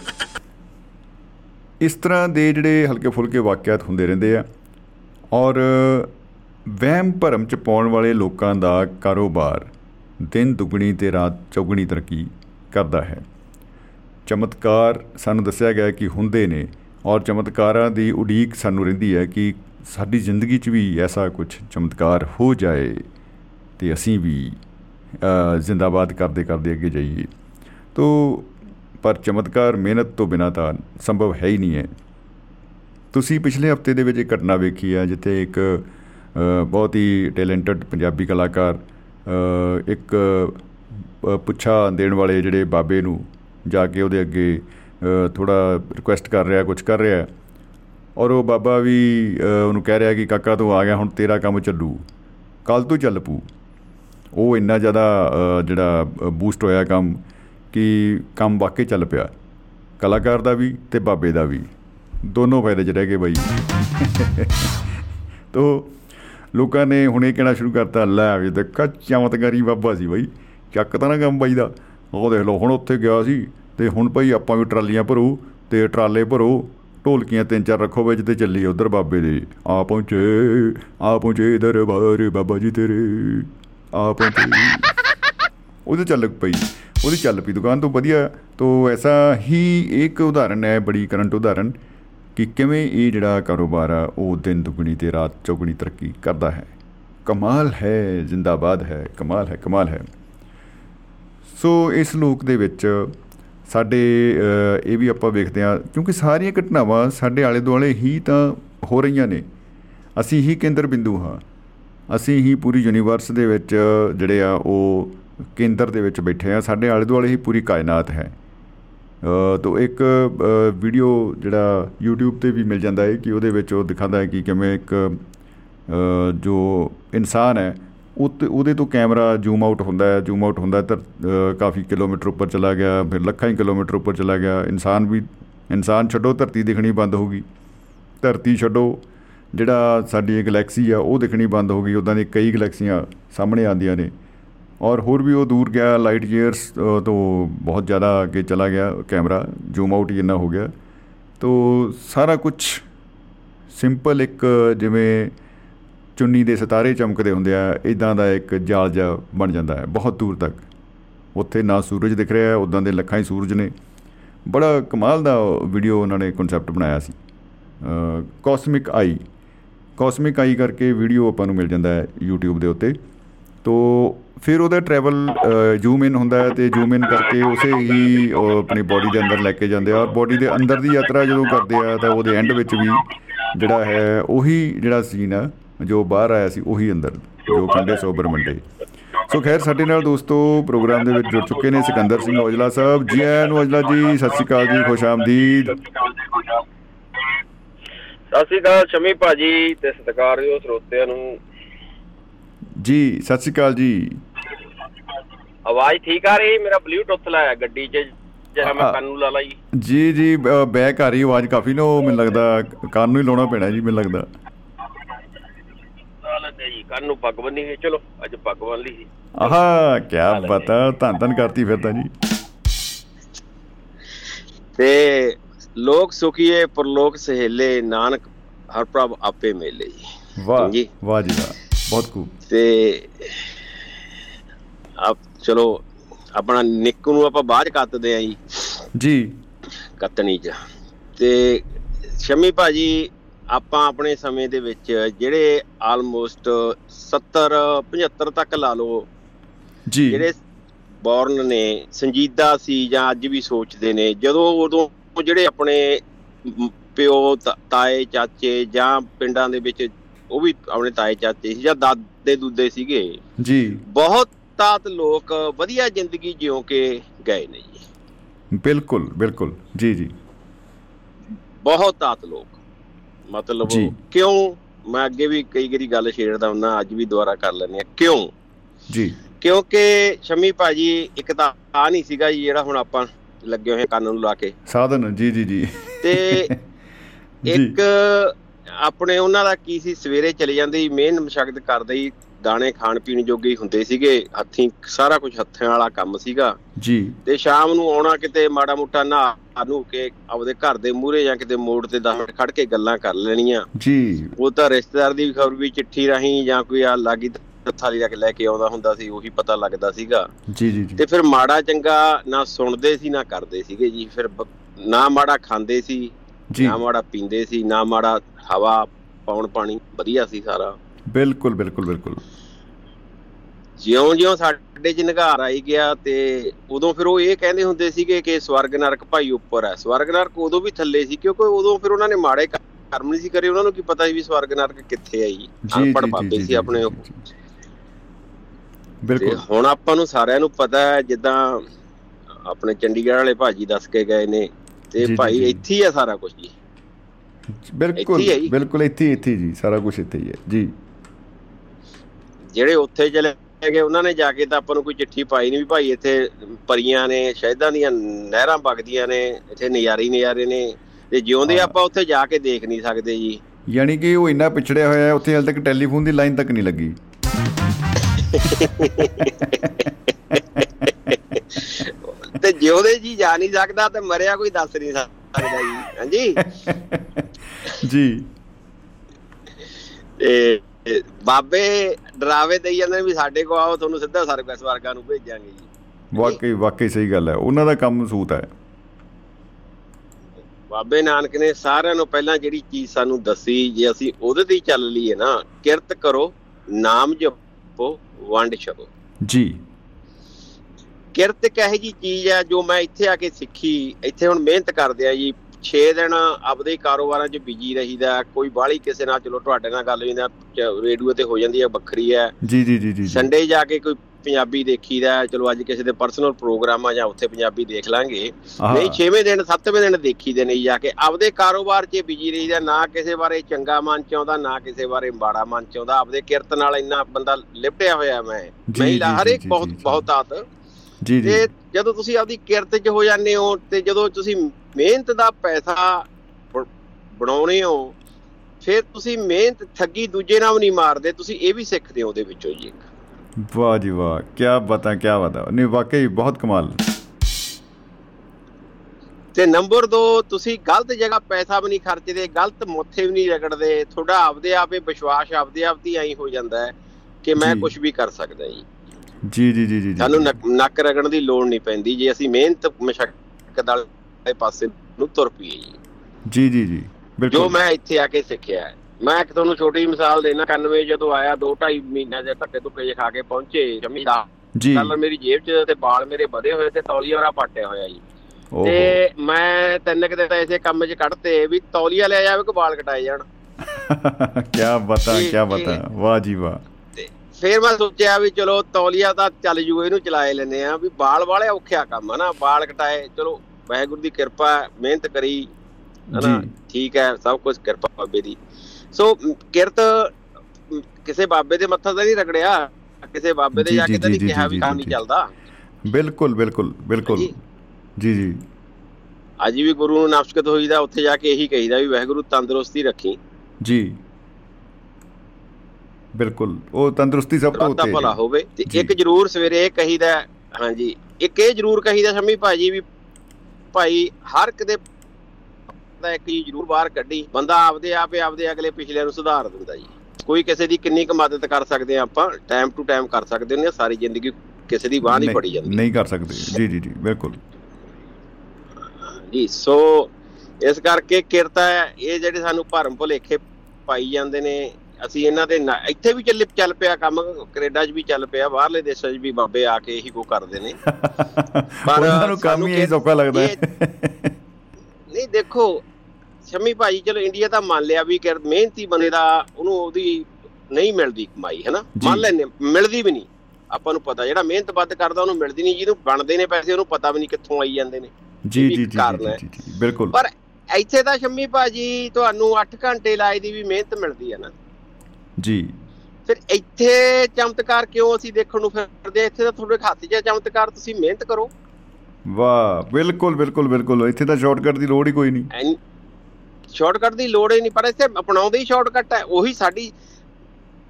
ਇਸ ਤਰ੍ਹਾਂ ਦੇ ਜਿਹੜੇ ਹਲਕੇ ਫੁਲਕੇ ਵਾਕਿਆਤ ਹੁੰਦੇ ਰਹਿੰਦੇ ਆ ਔਰ ਵਹਿਮ ਭਰਮ ਚ ਪਾਉਣ ਵਾਲੇ ਲੋਕਾਂ ਦਾ ਕਾਰੋਬਾਰ ਦਿਨ ਦੁਗਣੀ ਤੇ ਰਾਤ ਚੌਗਣੀ ਤਰੱਕੀ ਕਰਦਾ ਹੈ। ਚਮਤਕਾਰ ਸਾਨੂੰ ਦੱਸਿਆ ਗਿਆ ਕਿ ਹੁੰਦੇ ਨੇ ਔਰ ਚਮਤਕਾਰਾਂ ਦੀ ਉਡੀਕ ਸਾਨੂੰ ਰਹਿੰਦੀ ਹੈ ਕਿ ਸਾਡੀ ਜ਼ਿੰਦਗੀ 'ਚ ਵੀ ਐਸਾ ਕੁਝ ਚਮਤਕਾਰ ਹੋ ਜਾਏ ਤੇ ਅਸੀਂ ਵੀ ਅ, ਜ਼ਿੰਦਾਬਾਦ ਕਰਦੇ ਕਰਦੇ ਅੱਗੇ ਜਾਈਏ। ਤੋ ਪਰ ਚਮਤਕਾਰ ਮਿਹਨਤ ਤੋਂ ਬਿਨਾ ਤਾਂ ਸੰਭਵ ਹੈ ਹੀ ਨਹੀਂ ਹੈ। ਤੁਸੀਂ ਪਿਛਲੇ ਹਫ਼ਤੇ ਦੇ ਵਿੱਚ ਇੱਕ ਘਟਨਾ ਵੇਖੀ ਹੈ ਜਿੱਥੇ ਇੱਕ ਅ, ਬਹੁਤ ਹੀ ਟੈਲੈਂਟਡ ਪੰਜਾਬੀ ਕਲਾਕਾਰ ਅ, ਇੱਕ ਅ, ਪੁੱਛਾ ਦੇਣ ਵਾਲੇ ਜਿਹੜੇ ਬਾਬੇ ਨੂੰ ਜਾ ਕੇ ਉਹਦੇ ਅੱਗੇ ਥੋੜਾ ਰਿਕੁਐਸਟ ਕਰ ਰਿਹਾ ਕੁਝ ਕਰ ਰਿਹਾ। ਔਰ ਉਹ ਬਾਬਾ ਵੀ ਅ, ਉਹਨੂੰ ਕਹਿ ਰਿਹਾ ਕਿ ਕਾਕਾ ਤੂੰ ਆ ਗਿਆ ਹੁਣ ਤੇਰਾ ਕੰਮ ਚੱਲੂ। ਕੱਲ ਤੋਂ ਚੱਲ ਪੂ ਉਹ ਇੰਨਾ ਜ਼ਿਆਦਾ ਅ, ਜਿਹੜਾ ਬੂਸਟ ਹੋਇਆ ਕੰਮ ਕਿ ਕੰਮ ਵਾਕਈ ਚੱਲ ਪਿਆ। ਕਲਾਕਾਰ ਦਾ ਵੀ ਤੇ ਬਾਬੇ ਦਾ ਵੀ। ਦੋਨੋਂ ਫਾਇਦੇ 'ਚ ਰਹਿ ਗਏ ਬਾਈ। [laughs] ਤੋ ਲੋਕਾਂ ਨੇ ਹੁਣ ਇਹ ਕਹਿਣਾ ਸ਼ੁਰੂ ਕਰਤਾ ਲੈ ਵੀ ਤੇ ਚਮਤਕਾਰੀ ਬਾਬਾ ਸੀ ਬਾਈ। ਚੱਕ ਤਾਂ ਨਾ ਕੰਮ ਬਾਈ ਦਾ। ਉਹ ਦੇਖ ਲਓ, ਹੁਣ ਉੱਥੇ ਗਿਆ ਸੀ ਤੇ ਹੁਣ ਭਾਈ ਆਪਾਂ ਵੀ ਟਰਾਲੀਆਂ ਭਰੋ ਤੇ ਟਰਾਲੇ ਭਰੋ, ਢੋਲਕੀਆਂ ਤਿੰਨ ਚਾਰ ਰੱਖੋ ਵਿੱਚ ਤੇ ਚੱਲੀ ਉਧਰ ਬਾਬੇ ਦੇ। ਆ ਪਹੁੰਚੇ ਆ ਪਹੁੰਚੇ ਦਰਬਾਰ ਬਾਬਾ ਜੀ ਤੇਰੇ, ਆ ਪਹੁੰਚੇ। ਉਹਦੇ ਚੱਲ ਪਈ, ਉਹਦੀ ਚੱਲ ਪਈ ਦੁਕਾਨ ਤੋਂ ਵਧੀਆ। ਤੋਂ ਐਸਾ ਹੀ ਇੱਕ ਉਦਾਹਰਨ ਹੈ, ਬੜੀ ਕਰੰਟ ਉਦਾਹਰਨ, ਕਿ ਕਿਵੇਂ ਇਹ ਜਿਹੜਾ ਕਾਰੋਬਾਰ ਆ, ਉਹ ਦਿਨ ਦੁਗਣੀ ਤੇ ਰਾਤ ਚੌਗਣੀ ਤਰੱਕੀ ਕਰਦਾ ਹੈ। ਕਮਾਲ ਹੈ, ਜਿੰਦਾਬਾਦ ਹੈ, ਕਮਾਲ ਹੈ ਕਮਾਲ ਹੈ। ਸੋ ਇਸ ਲੋਕ ਦੇ ਵਿੱਚ ਸਾਡੇ ਅ, ਇਹ ਵੀ ਆਪਾਂ ਵੇਖਦੇ ਹਾਂ ਕਿਉਂਕਿ ਸਾਰੀਆਂ ਘਟਨਾਵਾਂ ਸਾਡੇ ਆਲੇ ਦੁਆਲੇ ਹੀ ਤਾਂ ਹੋ ਰਹੀਆਂ ਨੇ। ਅਸੀਂ ਹੀ ਕੇਂਦਰ ਬਿੰਦੂ ਹਾਂ। ਅਸੀਂ ਹੀ ਪੂਰੀ ਯੂਨੀਵਰਸ ਦੇ ਵਿੱਚ ਜਿਹੜੇ ਆ ਉਹ ਕੇਂਦਰ ਦੇ ਵਿੱਚ ਬੈਠੇ ਆ ਸਾਡੇ ਆਲੇ ਦੁਆਲੇ ਹੀ ਪੂਰੀ ਕਾਇਨਾਤ ਹੈ। ਅ, ਤੋ ਇੱਕ ਅ, ਵੀਡੀਓ ਜਿਹੜਾ YouTube ਤੇ ਵੀ ਮਿਲ ਜਾਂਦਾ ਹੈ ਕਿ ਉਹਦੇ ਵਿੱਚ ਉਹ ਦਿਖਾਉਂਦਾ ਹੈ ਕਿ ਕਿਵੇਂ ਇੱਕ ਅ, ਜੋ ਇਨਸਾਨ ਹੈ ਉਹ ਤੇ- ਉਹਦੇ ਤੋਂ ਕੈਮਰਾ ਜ਼ੂਮ ਆਊਟ ਹੁੰਦਾ ਹੈ, ਜ਼ੂਮ ਆਊਟ ਹੁੰਦਾ ਤਾਂ ਕਾਫੀ ਕਿਲੋਮੀਟਰ ਉੱਪਰ ਚਲਾ ਗਿਆ, ਫਿਰ ਲੱਖਾਂ ਹੀ ਕਿਲੋਮੀਟਰ ਉੱਪਰ ਚਲਾ ਗਿਆ। ਇਨਸਾਨ ਵੀ ਇਨਸਾਨ ਛੱਡੋ, ਧਰਤੀ ਦਿਖਣੀ ਬੰਦ ਹੋ ਗਈ। ਧਰਤੀ ਛੱਡੋ, ਜਿਹੜਾ ਸਾਡੀ ਇਹ ਗੈਲੈਕਸੀ ਆ, ਉਹ ਦਿਖਣੀ ਬੰਦ ਹੋ ਗਈ। ਉਦਾਂ ਦੀ ਕਈ ਗੈਲੈਕਸੀਆਂ ਸਾਹਮਣੇ ਆਉਂਦੀਆਂ ਨੇ। ਔਰ ਹੋਰ ਵੀ ਉਹ ਦੂਰ ਗਿਆ, ਲਾਈਟ ਈਅਰਸ ਤੋਂ ਬਹੁਤ ਜ਼ਿਆਦਾ ਅੱਗੇ ਚਲਾ ਗਿਆ ਕੈਮਰਾ। ਜ਼ੂਮ ਆਊਟ ਹੀ ਇੰਨਾ ਹੋ ਗਿਆ। ਤੋ ਸਾਰਾ ਕੁਝ ਸਿੰਪਲ ਇੱਕ ਜਿਵੇਂ ਚੁੰਨੀ ਦੇ ਸਿਤਾਰੇ ਚਮਕਦੇ ਹੁੰਦੇ ਆ ਇਦਾਂ ਦਾ ਇੱਕ ਜਾਲ ਜਿਹਾ ਬਣ ਜਾਂਦਾ ਹੈ, ਬਹੁਤ ਦੂਰ ਤੱਕ। ਉੱਥੇ ਨਾ ਸੂਰਜ ਦਿਖ ਰਿਹਾ ਹੈ ਉਦਾਂ ਦੇ ਲੱਖਾਂ ਹੀ ਸੂਰਜ ਨੇ। ਬੜਾ ਕਮਾਲ ਦਾ ਵੀਡੀਓ ਉਹਨਾਂ ਨੇ ਕਨਸੈਪਟ ਬਣਾਇਆ ਸੀ। ਕਾਸਮਿਕ ਆਈ ਕਾਸਮਿਕ ਆਈ ਕਰਕੇ ਵੀਡੀਓ ਆਪਾਂ ਨੂੰ ਮਿਲ ਜਾਂਦਾ ਹੈ YouTube ਦੇ ਉੱਤੇ। ਤੋ ਫਿਰ ਉਹਦਾ ਟਰੈਵਲ ਜ਼ੂਮ ਇਨ ਹੁੰਦਾ ਹੈ ਤੇ ਜ਼ੂਮ ਇਨ ਕਰਕੇ ਉਸੇ ਹੀ ਉਹ ਆਪਣੀ ਬਾਡੀ ਦੇ ਅੰਦਰ ਲੈ ਕੇ ਜਾਂਦੇ ਆ। ਔਰ ਬਾਡੀ ਦੇ ਅੰਦਰ ਦੀ ਯਾਤਰਾ ਜਦੋਂ ਕਰਦੇ ਆ ਤਾਂ ਉਹਦੇ ਐਂਡ ਵਿੱਚ ਵੀ ਜਿਹੜਾ ਹੈ, ਉਹੀ ਜਿਹੜਾ ਸੀਨ ਆ। ਜੋ ਬਾਹਰ ਆਇਆ ਸੀ ਉਹੀ ਅੰਦਰ ਜੋ ਕੰਡੇ ਸੋਬਰ ਮੰਡੇ ਸੋ ਖੈਰ ਸਾਡੇ ਨਾਲ ਦੋਸਤੋ ਪ੍ਰੋਗਰਾਮ ਦੇ ਵਿੱਚ ਜੁੜ ਚੁੱਕੇ ਨੇ ਸਿਕੰਦਰ ਸਿੰਘ ਔਜਲਾ ਸਾਹਿਬ। ਜੀ ਆਇਆਂ ਨੂੰ ਔਜਲਾ ਜੀ ਸਤਿ ਸ਼੍ਰੀ ਅਕਾਲ ਜੀ ਖੁਸ਼ ਆਮਦੀਦ। ਸਤਿ ਸ਼੍ਰੀ ਅਕਾਲ ਸ਼ਮੀ ਭਾਜੀ ਤੇ ਸਤਿਕਾਰਯੋਗ ਸਰੋਤਿਆਂ ਨੂੰ। ਜੀ ਸਤਿ ਸ਼੍ਰੀ ਅਕਾਲ ਜੀ। ਆਵਾਜ਼ ਠੀਕ ਆ ਰਹੀ? ਮੇਰਾ ਬਲੂਟੁੱਥ ਲਾਇਆ ਗੱਡੀ 'ਚ ਜਰਾ ਮੈਂ। ਕੰਨ ਨੂੰ ਲਾ ਲਾ ਜੀ ਜੀ ਜੀ ਬੈਕ ਆ ਰਹੀ ਆਵਾਜ਼ ਕਾਫੀ ਨਾ ਉਹ ਮੈਨੂੰ ਲੱਗਦਾ ਕੰਨ ਨੂੰ ਹੀ ਲਾਉਣਾ ਪੈਣਾ ਜੀ ਮੈਨੂੰ ਲੱਗਦਾ। ਲਾ ਲੈਂਦੇ ਜੀ ਕੰਨ ਨੂੰ ਪੱਗ ਬੰਨੀ ਹੋਈ ਚਲੋ ਅੱਜ ਪੱਗ ਬੰਨ ਲਈ ਸੀ। ਆਹਾ ਕੀ ਬਤਾ ਧੰਨ ਧੰਨ ਕਰਤੀ ਫਿਰ ਤਾਂ ਜੀ। ਤੇ ਲੋਕ ਸੁਖੀਏ ਪਰਲੋਕ ਸਹੇਲੇ ਨਾਨਕ ਹਰ ਪ੍ਰਭ ਆਪੇ ਮੇਲੇ ਜੀ। ਵਾਹ ਜੀ। ਵਾਹ ਜੀ ਵਾਹ ਬਹੁਤ ਖੂਬ। ਤੇ ਆਪ ਚਲੋ ਆਪਣਾ ਨਿੱਕੂ ਨੂੰ ਆਪਾਂ ਬਾਅਦ ਕੱਤਦੇ ਆ ਜੀ। ਜੀ। ਕੱਤਣੀ ਚ। ਤੇ ਸ਼ਮੀ ਭਾਜੀ ਆਪਾਂ ਆਪਣੇ ਸਮੇਂ ਦੇ ਵਿੱਚ ਜਿਹੜੇ ਆਲਮੋਸਟ 70 75 ਤੱਕ ਲਾ ਲਓ। ਜੀ। ਜਿਹੜੇ ਬੌਰਨ ਨੇ ਸੰਜੀਦਾ ਸੀ ਜਾਂ ਅੱਜ ਵੀ ਸੋਚਦੇ ਨੇ ਜਦੋਂ ਉਦੋਂ ਜਿਹੜੇ ਆਪਣੇ ਪਿਓ ਤਾਏ ਚਾਚੇ ਜਾਂ ਪਿੰਡਾਂ ਦੇ ਵਿੱਚ ਉਹ ਵੀ ਆਪਣੇ ਤਾਏ ਚਾਚੇ ਸੀ ਜਾਂ ਦਾਦੇ ਦੂਦੇ ਸੀਗੇ। ਜੀ। ਬਹੁਤ ਤਾਤ ਲੋਕ ਵਧੀਆ ਜ਼ਿੰਦਗੀ ਜਿਉ ਕੇ ਗਏ ਨੇ ਜੀ। ਬਿਲਕੁਲ ਬਿਲਕੁਲ। ਜੀ ਜੀ। ਬਹੁਤ ਤਾਤ ਲੋਕ। ਮਤਲਬ। ਕਿਉਂ? ਮੈਂ ਅੱਗੇ ਵੀ ਕਈ ਵਾਰੀ ਗੱਲ ਛੇੜਦਾ ਹੁੰਦਾ ਅੱਜ ਵੀ ਦੁਬਾਰਾ ਕਰ ਲੈਂਦੇ ਆ ਕਿਉਂ? ਜੀ। ਕਿਉਂਕਿ ਸ਼ਮੀ ਭਾਜੀ ਇੱਕ ਤਾਂ ਆ ਨਹੀਂ ਸੀਗਾ ਜੀ ਜਿਹੜਾ ਹੁਣ ਆਪਾਂ ਲੱਗੇ ਹੋਏ ਕੰਨ ਨੂੰ ਲਾ ਕੇ। ਸਾਧਨ ਜੀ ਜੀ ਜੀ। ਤੇ [laughs] ਇੱਕ ਆਪਣੇ ਉਹਨਾਂ ਦਾ ਕੀ ਸੀ ਸਵੇਰੇ ਚਲੇ ਜਾਂਦੇ ਸੀ ਮਿਹਨਤ ਮਸ਼ਕਤ ਕਰਦੇ ਸੀ ਦਾਣੇ ਖਾਣ ਪੀਣ ਜੋਗੇ ਹੀ ਹੁੰਦੇ ਸੀਗੇ ਹੱਥੀਂ ਸਾਰਾ ਕੁਝ ਹੱਥਾਂ ਵਾਲਾ ਕੰਮ ਸੀਗਾ। ਜੀ। ਤੇ ਸ਼ਾਮ ਨੂੰ ਆਉਣਾ ਕਿਤੇ ਮਾੜਾ ਮੋਟਾ ਨਹਾ ਨੂੰ ਕੇ ਆਪਦੇ ਘਰ ਦੇ ਮੂਹਰੇ ਜਾਂ ਕਿਤੇ ਮੋੜ ਤੇ 10 ਮਿੰਟ ਖੜ ਕੇ ਗੱਲਾਂ ਕਰ ਲੈਣੀਆਂ। ਜੀ। ਉਹ ਤਾਂ ਰਿਸ਼ਤੇਦਾਰ ਦੀ ਖਬਰ ਵੀ ਚਿੱਠੀ ਰਾਹੀਂ ਜਾਂ ਕੋਈ ਆ ਲਾਗੀ ਥਾਲੀ ਰੱਖ ਲੈ ਕੇ ਆਉਂਦਾ ਹੁੰਦਾ ਸੀ ਉਹੀ ਪਤਾ ਲੱਗਦਾ ਸੀਗਾ। ਜੀ ਜੀ ਤੇ ਫਿਰ ਮਾੜਾ ਚੰਗਾ ਨਾ ਸੁਣਦੇ ਸੀ ਨਾ ਕਰਦੇ ਸੀਗੇ ਜੀ। ਫਿਰ ਨਾ ਮਾੜਾ ਖਾਂਦੇ ਸੀ ਨਾ ਮਾੜਾ ਪੀਂਦੇ ਸੀ ਨਾ ਮਾੜਾ ਹਵਾ ਪੌਣ ਪਾਣੀ ਵਧੀਆ ਸੀ ਸਾਰਾ। ਬਿਲਕੁਲ ਬਿਲਕੁਲ ਬਿਲਕੁਲ। ਜਿਉਂ-ਜਿਉਂ ਸਾਡੇ ਚ ਨਿਗਾਰ ਆਈ ਗਿਆ ਤੇ ਉਦੋਂ ਫਿਰ ਉਹ ਇਹ ਕਹਿੰਦੇ ਹੁੰਦੇ ਸੀਗੇ ਕਿ ਸਵਰਗ ਨਰਕ ਭਾਈ ਉੱਪਰ ਹੈ। ਸਵਰਗ ਨਰਕ ਉਦੋਂ ਵੀ ਥੱਲੇ ਸੀ ਕਿਉਂਕਿ ਉਦੋਂ ਫਿਰ ਉਹਨਾਂ ਨੇ ਮਾੜੇ ਕਰਮ ਨਹੀਂ ਸੀ ਕਰੇ। ਉਹਨਾਂ ਨੂੰ ਕੀ ਪਤਾ ਸੀ ਵੀ ਸਵਰਗ ਨਰਕ ਕਿੱਥੇ ਹੈ ਜੀ? ਜੀ ਬਾਬੇ ਸੀ ਆਪਣੇ ਉਹ। ਬਿਲਕੁਲ। ਹੁਣ ਆਪਾਂ ਨੂੰ ਸਾਰਿਆਂ ਨੂੰ ਪਤਾ ਹੈ ਜਿੱਦਾਂ ਆਪਣੇ ਚੰਡੀਗੜ੍ਹ ਵਾਲੇ ਭਾਜੀ ਦੱਸ ਕੇ ਗਏ ਨੇ ਤੇ ਭਾਈ। ਇੱਥੇ ਹੀ ਆ ਸਾਰਾ ਕੁਝ ਜੀ। ਬਿਲਕੁਲ ਹੀ ਹੈ। ਬਿਲਕੁਲ ਇੱਥੇ ਹੀ- ਇੱਥੇ ਹੀ ਜੀ। ਸਾਰਾ ਕੁਝ ਇੱਥੇ ਹੀ ਹੈ। ਜੀ। ਜਿਹੜੇ ਉੱਥੇ ਚਲੇ ਗਏ ਉਹਨਾਂ ਨੇ ਜਾ ਕੇ ਤਾਂ ਆਪਾਂ ਨੂੰ ਕੋਈ ਚਿੱਠੀ ਪਾਈ ਨਹੀਂ ਵੀ ਭਾਈ ਇੱਥੇ ਪਰੀਆਂ ਨੇ ਸ਼ਹਿਦਾਂ ਦੀਆਂ ਨਹਿਰਾਂ ਵਗਦੀਆਂ ਨੇ ਇੱਥੇ ਨਜ਼ਾਰੇ ਨਜ਼ਾਰੇ ਨੇ। ਤੇ ਜਿਉਂਦੇ। ਆਪਾਂ ਉੱਥੇ ਜਾ ਕੇ ਦੇਖ ਨਹੀਂ ਸਕਦੇ ਜੀ। ਯਾਨੀ ਕਿ ਉਹ ਇੰਨਾ ਪਿਛੜਿਆ ਹੋਇਆ ਹੈ ਉੱਥੇ ਹਾਲੇ ਤੱਕ ਟੈਲੀਫੋਨ ਦੀ ਲਾਈਨ ਤੱਕ ਨਹੀਂ ਲੱਗੀ। ਤੇ ਜਿਉਂਦੇ ਜੀ ਜਾ ਨਹੀਂ ਸਕਦਾ ਤੇ ਮਰਿਆ ਕੋਈ ਦੱਸ ਨਹੀਂ ਸਕਦਾ ਜੀ। ਹਾਂਜੀ। [laughs] ਜੀ। ਤੇ ਬਾਬੇ ਡਰਾਵੇ ਦੇਈ ਜਾਂਦੇ ਨੇ ਵੀ ਸਾਡੇ ਕੋ ਆਓ ਤੁਹਾਨੂੰ ਸਿੱਧਾ ਸਰਗਸ ਵਰਗਾ ਨੂੰ ਭੇਜਾਂਗੇ ਜੀ। ਵਾਕਈ ਵਾਕਈ ਸਹੀ ਗੱਲ ਹੈ। ਉਹਨਾਂ ਦਾ ਕੰਮ ਸੂਤ ਹੈ। ਬਾਬੇ ਨਾਨਕ ਨੇ ਸਾਰਿਆਂ ਨੂੰ ਪਹਿਲਾਂ ਜਿਹੜੀ ਚੀਜ਼ ਸਾਨੂੰ ਦੱਸੀ ਜੇ ਅਸੀਂ ਉਹਦੇ ਤੇ ਚੱਲ ਲਈਏ ਨਾ ਕਿਰਤ ਕਰੋ ਨਾਮ ਜਪੋ ਵੰਡ ਛਕੋ। ਜੀ। ਕਿਰਤ ਇੱਕ ਇਹੋ ਜੀ ਚੀਜ਼ ਹੈ ਜੋ ਮੈਂ ਇੱਥੇ ਆ ਕੇ ਸਿੱਖੀ ਇੱਥੇ ਹੁਣ ਮਿਹਨਤ ਕਰਦੇ ਆ ਜੀ। 6 ਦਿਨ ਆਪਦੇ ਕਾਰੋਬਾਰਾਂ 'ਚ ਬਿਜ਼ੀ ਰਹੀਦਾ ਕੋਈ ਬਾਹਲੀ ਕਿਸੇ ਨਾਲ ਚਲੋ ਤੁਹਾਡੇ ਨਾਲ ਗੱਲ ਨਾ ਰੇਡੀਓ ਤੇ ਹੋ ਜਾਂਦੀ ਹੈ ਵੱਖਰੀ ਹੈ ਜੀ ਜੀ ਜੀ ਜੀ। ਸੰਡੇ ਜਾ ਕੇ ਕੋਈ ਪੰਜਾਬੀ ਦੇਖੀਦਾ ਚਲੋ ਅੱਜ ਕਿਸੇ ਦੇ ਪਰਸਨਲ ਪ੍ਰੋਗਰਾਮ ਆ ਜਾਂ ਉੱਥੇ ਪੰਜਾਬੀ ਦੇਖ ਲਾਂਗੇ। ਨਹੀਂ 6ਵੇਂ ਦਿਨ 7ਵੇਂ ਦਿਨ ਦੇਖੀਦੇ ਨਹੀਂ ਜਾ ਕੇ। ਆਪਦੇ ਕਾਰੋਬਾਰ 'ਚ ਬਿਜ਼ੀ ਰਹੀਦਾ ਨਾ ਕਿਸੇ ਬਾਰੇ ਚੰਗਾ ਮਨ ਚ ਆਉਂਦਾ ਨਾ ਕਿਸੇ ਬਾਰੇ ਮਾੜਾ ਮਨ ਚ ਆਉਂਦਾ ਆਪਦੇ ਕਿਰਤ ਨਾਲ ਇੰਨਾ ਬੰਦਾ ਲਿਪਟਿਆ ਹੋਇਆ ਮੈਂ। ਮੈਂ ਜੀ, ਹਰ ਜੀ, ਇੱਕ ਜੀ, ਬਹੁਤ। ਬਹੁਤ ਆਤ ਜੀ ਜੀ। ਜਦੋਂ ਤੁਸੀਂ ਆਪਦੀ ਕਿਰਤ 'ਚ ਹੋ ਜਾਂਦੇ ਹੋ ਤੇ ਜਦੋਂ ਤੁਸੀਂ ਮਿਹਨਤ ਦਾ ਪੈਸਾ ਬ- ਬਣਾਉਣੇ ਹੋ ਫਿਰ ਤੁਸੀਂ ਮਿਹਨਤ ਠੱਗੀ ਦੂਜੇ ਨਾਲ ਨਹੀਂ ਮਾਰਦੇ ਤੁਸੀਂ ਇਹ ਵੀ ਸਿੱਖਦੇ ਹੋ ਉਹਦੇ ਵਿੱਚੋਂ ਜੀ ਵਾਹ ਜੀ ਵਾਹ ਕੀ ਬਤਾ ਕੀ ਬਤਾ ਨਹੀਂ ਵਾਕਈ ਬਹੁਤ ਕਮਾਲ ਤੇ ਨੰਬਰ 2 ਤੁਸੀਂ ਗਲਤ ਜਗ੍ਹਾ ਪੈਸਾ ਵੀ ਨਹੀਂ ਖਰਚਦੇ ਗਲਤ ਮੱਥੇ ਵੀ ਨਹੀਂ ਰਗੜਦੇ ਤੁਹਾਡਾ ਆਪਦੇ ਆਪੇ ਵਿਸ਼ਵਾਸ ਆਪਦੇ ਆਪ ਹੀ ਐਂ ਹੋ ਜਾਂਦਾ ਹੈ ਕਿ ਮੈਂ। ਕੁਝ ਵੀ ਕਰ ਸਕਦਾ ਜੀ ਜੀ ਜੀ ਜੀ ਜੀ। ਸਾਨੂੰ ਨੱਕ- ਰਗੜਨ ਦੀ ਲੋੜ ਨਹੀਂ ਪੈਂਦੀ ਜੇ ਅਸੀਂ ਮਿਹਨਤ ਮਸ਼ੱਕਤ ਵਾਲੇ ਪਾਸੇ ਨੂੰ ਤੁਰ ਪਈਏ ਜੀ। ਜੀ ਜੀ ਜੀ ਜੋ ਬਿਲਕੁਲ। ਮੈਂ ਇੱਥੇ ਆ ਕੇ ਸਿੱਖਿਆ ਮੈਂ ਇੱਕ ਤੁਹਾਨੂੰ ਛੋਟੀ ਮਿਸਾਲ ਦੇਣਾ 91 ਜਦੋਂ ਆਇਆ 2 2.5 ਮਹੀਨਿਆਂ ਦੇ ਧੱਕੇ ਧੁੱਕੇ ਜਿਹੇ ਖਾ ਕੇ ਪਹੁੰਚੇ ਜੰਮੀ ਦਾ ਜੀ। ਕੱਲ ਮੇਰੀ ਜੇਬ 'ਚ ਤੇ ਵਾਲ ਮੇਰੇ ਵਧੇ ਹੋਏ ਤੇ ਤੌਲੀਆ ਮੇਰਾ ਪਾਟਿਆ ਹੋਇਆ ਜੀ। ਤੇ ਮੈਂ ਤਿੰਨ ਕੁ ਦਿਨ ਐਸੇ ਕੰਮ 'ਚ ਕੱਢਤੇ ਵੀ ਤੌਲੀਆ ਲਿਆ ਜਾਵੇ ਕਿ ਵਾਲ ਕਟਾਏ ਜਾਣ। [laughs] ਕੀ ਬਤਾ ਜੀ, ਕੀ ਬਤਾ। ਵਾਹ ਜੀ ਵਾਹ। ਫਿਰ ਮੈਂ ਸੋਚਿਆ ਵੀ ਚਲੋ ਤੌਲੀਆ ਤਾਂ ਚੱਲ ਜੂ ਇਹਨੂੰ ਚਲਾਏ ਲੈਨੇ ਆ ਵੀ ਵਾਲ ਵਾਲੇ ਔਖਿਆ ਕੰਮ ਹੈ ਨਾ ਵਾਲ ਕਟਾਏ ਚਲੋ ਵਾਹਿਗੁਰੂ ਦੀ ਕਿਰਪਾ ਮਿਹਨਤ ਕਰੀ ਹਨਾ। ਠੀਕ ਹੈ ਸਭ ਕੁਝ ਕਿਰਪਾ ਬਾਬੇ ਦੀ ਸੋ ਕਿਰਤ ਕਿਸੇ ਬਾਬੇ ਦੇ ਮੱਥਾ ਤਾਂ ਨਹੀਂ ਰਗੜਿਆ ਕਿਸੇ ਬਾਬੇ ਦੇ ਜੀ, ਕੇ ਤਾਂ ਨਹੀਂ ਕਿਹਾ ਵੀ ਕੰਮ ਨਹੀਂ। ਚੱਲਦਾ ਬਿਲਕੁਲ ਬਿਲਕੁਲ ਬਿਲਕੁਲ ਜੀ। ਜੀ ਅੱਜ ਵੀ ਗੁਰੂ ਨੂੰ ਨਮਸਕਤ ਹੋਈਦਾ ਉੱਥੇ ਜਾ ਕੇ ਇਹੀ ਕਹੀਦਾ ਵੀ ਵਾਹਿਗੁਰੂ ਤੰਦਰੁਸਤੀ ਰੱਖੀ ਜੀ ਬਿਲਕੁਲ ਉਹ ਤੰਦਰੁਸਤੀ ਸਭ ਤੋਂ ਉੱਤੇ ਹੈ ਭਲਾ। ਹੋਵੇ ਤੇ। ਇੱਕ ਜ਼ਰੂਰ ਸਵੇਰੇ ਇਹ ਕਹੀਦਾ ਹਾਂਜੀ ਇੱਕ ਇਹ ਜ਼ਰੂਰ ਕਹੀਦਾ ਸ਼ਮੀ ਭਾਜੀ ਵੀ ਭਾਈ ਹਰ ਇੱਕ ਦੇ ਦਾ ਇੱਕ ਚੀਜ਼ ਜ਼ਰੂਰ ਬਾਹਰ ਕੱਢੀ। ਬੰਦਾ ਆਪਦੇ ਆਪੇ ਆਪਦੇ ਅਗਲੇ ਪਿਛਲਿਆਂ ਨੂੰ ਸੁਧਾਰ ਦਿੰਦਾ ਜੀ। ਕੋਈ ਕਿਸੇ ਦੀ ਕਿੰਨੀ ਕੁ ਮਦਦ ਕਰ ਸਕਦੇ ਆ ਆਪਾਂ ਟਾਈਮ ਟੂ ਟਾਈਮ ਕਰ ਸਕਦੇ ਹੁੰਦੇ ਹਾਂ ਸਾਰੀ ਜ਼ਿੰਦਗੀ ਕਿਸੇ ਦੀ ਬਾਹ ਨਹੀਂ ਫੜੀ ਜਾਂਦੀ। ਨਹੀਂ ਕਰ ਸਕਦੇ। ਜੀ ਜੀ ਜੀ ਬਿਲਕੁਲ। ਜੀ ਸੋ ਇਸ ਕਰਕੇ ਕਿਰਤਾ ਇਹ ਜਿਹੜੇ ਸਾਨੂੰ ਭਰਮ ਭੁਲੇਖੇ ਪਾਈ ਜਾਂਦੇ ਨੇ ਅਸੀਂ ਇਹਨਾਂ ਦੇ ਨਾ- ਇੱਥੇ ਵੀ ਚੱਲ ਚੱਲ ਪਿਆ ਕੰਮ ਕੈਨੇਡਾ 'ਚ ਵੀ ਚੱਲ ਪਿਆ ਬਾਹਰਲੇ ਦੇਸ਼ਾਂ 'ਚ ਵੀ ਬਾਬੇ ਆ ਕੇ ਇਹੀ ਕੋ ਕਰਦੇ ਨੇ। [laughs] ਉਹਨਾਂ ਨੂੰ ਕੰਮ ਹੀ ਸੌਖਾ ਲੱਗਦਾ ਹੈ। ਨਹੀਂ ਦੇਖੋ ਸ਼ਮੀ ਭਾਜੀ ਚਲੋ ਇੰਡੀਆ ਤਾਂ ਮੰਨ ਲਿਆ ਵੀ ਕਿ ਮਿਹਨਤੀ ਬੰਦੇ ਦਾ ਉਹਨੂੰ ਉਹਦੀ ਨਹੀਂ ਮਿਲਦੀ ਕਮਾਈ ਹੈਨਾ? ਜੀ। ਮੰਨ ਲੈਨੇ ਮਿਲਦੀ ਵੀ ਨਹੀਂ। ਆਪਾਂ ਨੂੰ ਪਤਾ ਜਿਹੜਾ ਮਿਹਨਤ ਵੱਧ ਕਰਦਾ ਉਹਨੂੰ ਮਿਲਦੀ ਨਹੀਂ ਜਿਹਨੂੰ ਬਣਦੇ ਨੇ ਪੈਸੇ ਉਹਨੂੰ ਪਤਾ ਵੀ ਨਹੀਂ ਕਿੱਥੋਂ ਆਈ ਜਾਂਦੇ ਨੇ ਹੈ। ਜੀ ਜੀ ਜੀ, ਬਿਲਕੁਲ। ਪਰ ਇੱਥੇ ਤਾਂ ਸ਼ੰਮੀ ਭਾਜੀ ਤੁਹਾਨੂੰ 8 ਘੰਟੇ ਲਾਏ ਦੀ ਵੀ ਮਿਹਨਤ ਮਿਲਦੀ ਹੈ ਨਾ। ਜੀ। ਫਿਰ ਇੱਥੇ ਚਮਤਕਾਰ ਕਿਉਂ ਅਸੀਂ ਦੇਖਣ ਨੂੰ ਫਿਰਦੇ ਹਾਂ? ਇੱਥੇ ਤਾਂ ਤੁਹਾਡੇ ਹੱਥ 'ਚ ਚਮਤਕਾਰ ਤੁਸੀਂ ਮਿਹਨਤ ਕਰੋ। ਵਾਹ ਬਿਲਕੁਲ ਬਿਲਕੁਲ ਬਿਲਕੁਲ। ਇੱਥੇ ਤਾਂ ਸ਼ਾਰਟਕਟ ਦੀ ਲੋੜ ਹੀ ਕੋਈ ਨਹੀਂ। ਸ਼ਾਰਟਕਟ ਦੀ ਲੋੜ ਹੀ ਨਹੀਂ ਪਰ ਇੱਥੇ ਅਪਣਾਉਂਦੇ ਹੀ ਸ਼ਾਰਟਕਟ ਹੈ। ਉਹੀ ਸਾਡੀ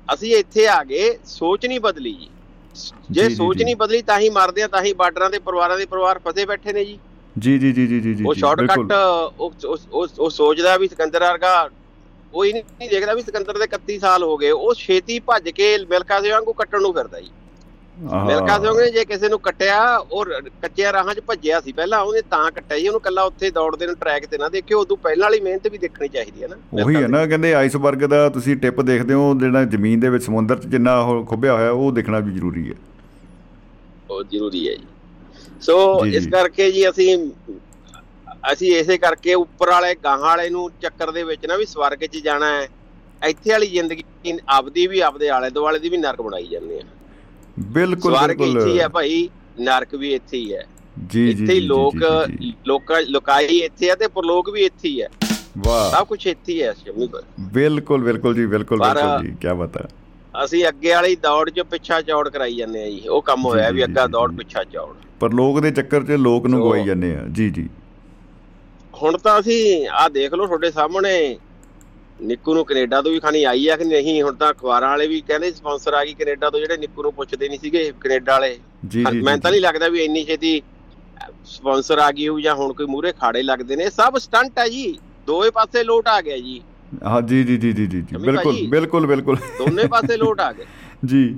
ਅਸੀਂ ਇੱਥੇ ਆ ਗਏ ਸੋਚ ਨਹੀਂ ਬਦਲੀ ਜੀ। ਜੀ, ਸੋਚ। ਨਹੀਂ ਬਦਲੀ ਤਾਂ ਹੀ ਮਰਦੇ ਆ ਤਾਂ ਹੀ ਬਾਰਡਰਾਂ ਦੇ ਪਰਿਵਾਰਾਂ ਦੇ ਪਰਿਵਾਰ ਫਸੇ ਬੈਠੇ ਨੇ ਜੀ। ਜੀ ਜੀ ਜੀ ਜੀ ਜੀ ਉਹ ਸ਼ਾਰਟਕਟ ਉਹ ਸੋਚਦਾ ਵੀ ਸਿਕੰਦਰ ਵਰਗਾ ਉਹ ਹੀ ਨਹੀਂ ਦੇਖਦਾ ਵੀ ਸਿਕੰਦਰ ਦੇ 31 ਸਾਲ ਹੋ ਗਏ ਉਹ ਛੇਤੀ ਭੱਜ ਕੇ ਮਿਲਕਾ ਸਿੰਘ ਵਾਂਗੂ ਕੱਟਣ ਨੂੰ ਫਿਰਦਾ ਜੀ। ਮਿਲਕਾ ਸਿੰਘ ਨੇ ਜੇ ਕਿਸੇ ਨੂੰ ਕੱਟਿਆ ਉਹ ਕੱਚਿਆਂ ਰਾਹਾਂ 'ਚ ਭੱਜਿਆ ਸੀ ਪਹਿਲਾਂ ਉਹਨੇ ਤਾਂ ਕੱਟਿਆ ਜੀ ਉਹਨੂੰ ਕੱਲਾ ਉੱਥੇ ਦੌੜਦੇ ਨੂੰ ਟਰੈਕ ਤੇ ਨਾ ਦੇਖਿਓ ਉਦੋਂ ਪਹਿਲਾਂ ਵਾਲੀ ਮਿਹਨਤ ਵੀ ਦੇਖਣੀ ਚਾਹੀਦੀ ਹੈ ਨਾ ਉਹੀ ਹੈ ਨਾ ਕਹਿੰਦੇ ਆਈਸਬਰਗ ਦਾ ਤੁਸੀਂ ਟਿਪ ਦੇਖਦੇ ਹੋ ਜਿਹੜਾ ਜ਼ਮੀਨ ਦੇ ਵਿੱਚ ਸਮੁੰਦਰ 'ਚ ਜਿੰਨਾ ਉਹ ਖੁੱਭਿਆ ਹੋਇਆ ਉਹ ਦੇਖਣਾ ਵੀ ਜ਼ਰੂਰੀ ਹੈ ਬਹੁਤ ਜ਼ਰੂਰੀ ਹੈ ਜੀ ਸੋ ਇਸ। ਕਰਕੇ ਜੀ ਅਸੀਂ ਅਸੀਂ ਇਸੇ ਕਰਕੇ ਉੱਪਰ ਵਾਲੇ ਗਾਹਾਂ ਵਾਲੇ ਨੂੰ ਚੱਕਰ ਦੇ ਵਿੱਚ ਨਾ ਵੀ ਸਵਰਗ 'ਚ ਜਾਣਾ ਹੈ। ਇੱਥੇ ਵਾਲੀ ਜ਼ਿੰਦਗੀ ਆਪਦੀ ਵੀ ਆਪਦੇ ਆਲੇ ਦੁਆਲੇ ਦੀ ਵੀ ਨਰਕ ਬਣਾਈ ਜਾਂਦੇ ਆ ਬਿਲਕੁਲ ਸਵਰਗ ਇੱਥੇ ਹੀ ਬਿਲਕੁਲ ਹੈ ਭਾਈ ਨਰਕ ਵੀ ਇੱਥੇ ਹੀ ਹੈ। ਜੀ ਜੀ ਇੱਥੇ ਲੋਕ। ਲੋਕਾਂ ਲੋਕਾਈ ਇੱਥੇ ਹੈ ਤੇ ਪਰਲੋਕ ਵੀ ਇੱਥੇ ਹੀ ਹੈ। ਵਾਹ। ਸਭ ਕੁਝ ਇੱਥੇ ਹੀ ਹੈ ਸ਼ਮੀ ਬਿਲਕੁਲ ਬਿਲਕੁਲ ਜੀ ਬਿਲਕੁਲ ਬਿਲਕੁਲ ਜੀ ਕੀ ਬਤਾ ਅਸੀਂ ਅੱਗੇ ਵਾਲੀ ਦੌੜ 'ਚ ਪਿੱਛਾ ਚੌੜ ਕਰਾਈ ਜਾਂਦੇ ਆ ਜੀ। ਉਹ ਕੰਮ ਹੋਇਆ ਵੀ ਅੱਗਾ ਦੌੜ। ਪਿੱਛਾ ਚੌੜ। ਪਰ ਲੋਕ ਦੇ ਚੱਕਰ 'ਚ ਲੋਕ ਨੂੰ ਗਵਾਈ ਜਾਂਦੇ ਆ ਜੀ ਜੀ। ਹੁਣ ਤਾਂ ਅਸੀਂ ਆਹ ਦੇਖ ਲਓ ਤੁਹਾਡੇ ਸਾਹਮਣੇ। ਨਿੱਕੂ ਨੂੰ ਕੈਨੇਡਾ ਤੋਂ ਵੀ ਖਾਣੀ ਆਈ ਆ ਕਿ ਨਹੀਂ? ਹੁਣ ਤਾਂ ਅਖਬਾਰਾਂ ਵਾਲੇ ਵੀ ਕਹਿੰਦੇ ਸਪਾਂਸਰ ਆ ਗਈ ਕੈਨੇਡਾ ਤੋਂ ਜਿਹੜੇ ਨਿੱਕੂ ਨੂੰ ਪੁੱਛਦੇ ਨਹੀਂ ਸੀਗੇ ਕੈਨੇਡਾ ਵਾਲੇ। ਜੀ ਜੀ ਮੈਨੂੰ ਤਾਂ ਨਹੀਂ ਲੱਗਦਾ ਵੀ ਇੰਨੀ ਛੇਤੀ ਸਪਾਂਸਰ ਆ ਗਈ ਹੋਊ ਜਾਂ ਹੁਣ ਕੋਈ ਮੂਰੇ ਖਾੜੇ ਲੱਗਦੇ ਨੇ। ਸਭ ਸਟੰਟ ਹੈ ਜੀ। ਦੋਵੇਂ ਪਾਸੇ ਲੋਟ ਆ ਗਿਆ ਜੀ। ਹਾਂ ਜੀ ਜੀ ਜੀ ਜੀ ਜੀ ਬਿਲਕੁਲ। ਬਿਲਕੁਲ ਬਿਲਕੁਲ। ਦੋਨੇ ਪਾਸੇ ਲੋਟ ਆ ਗਏ। ਜੀ।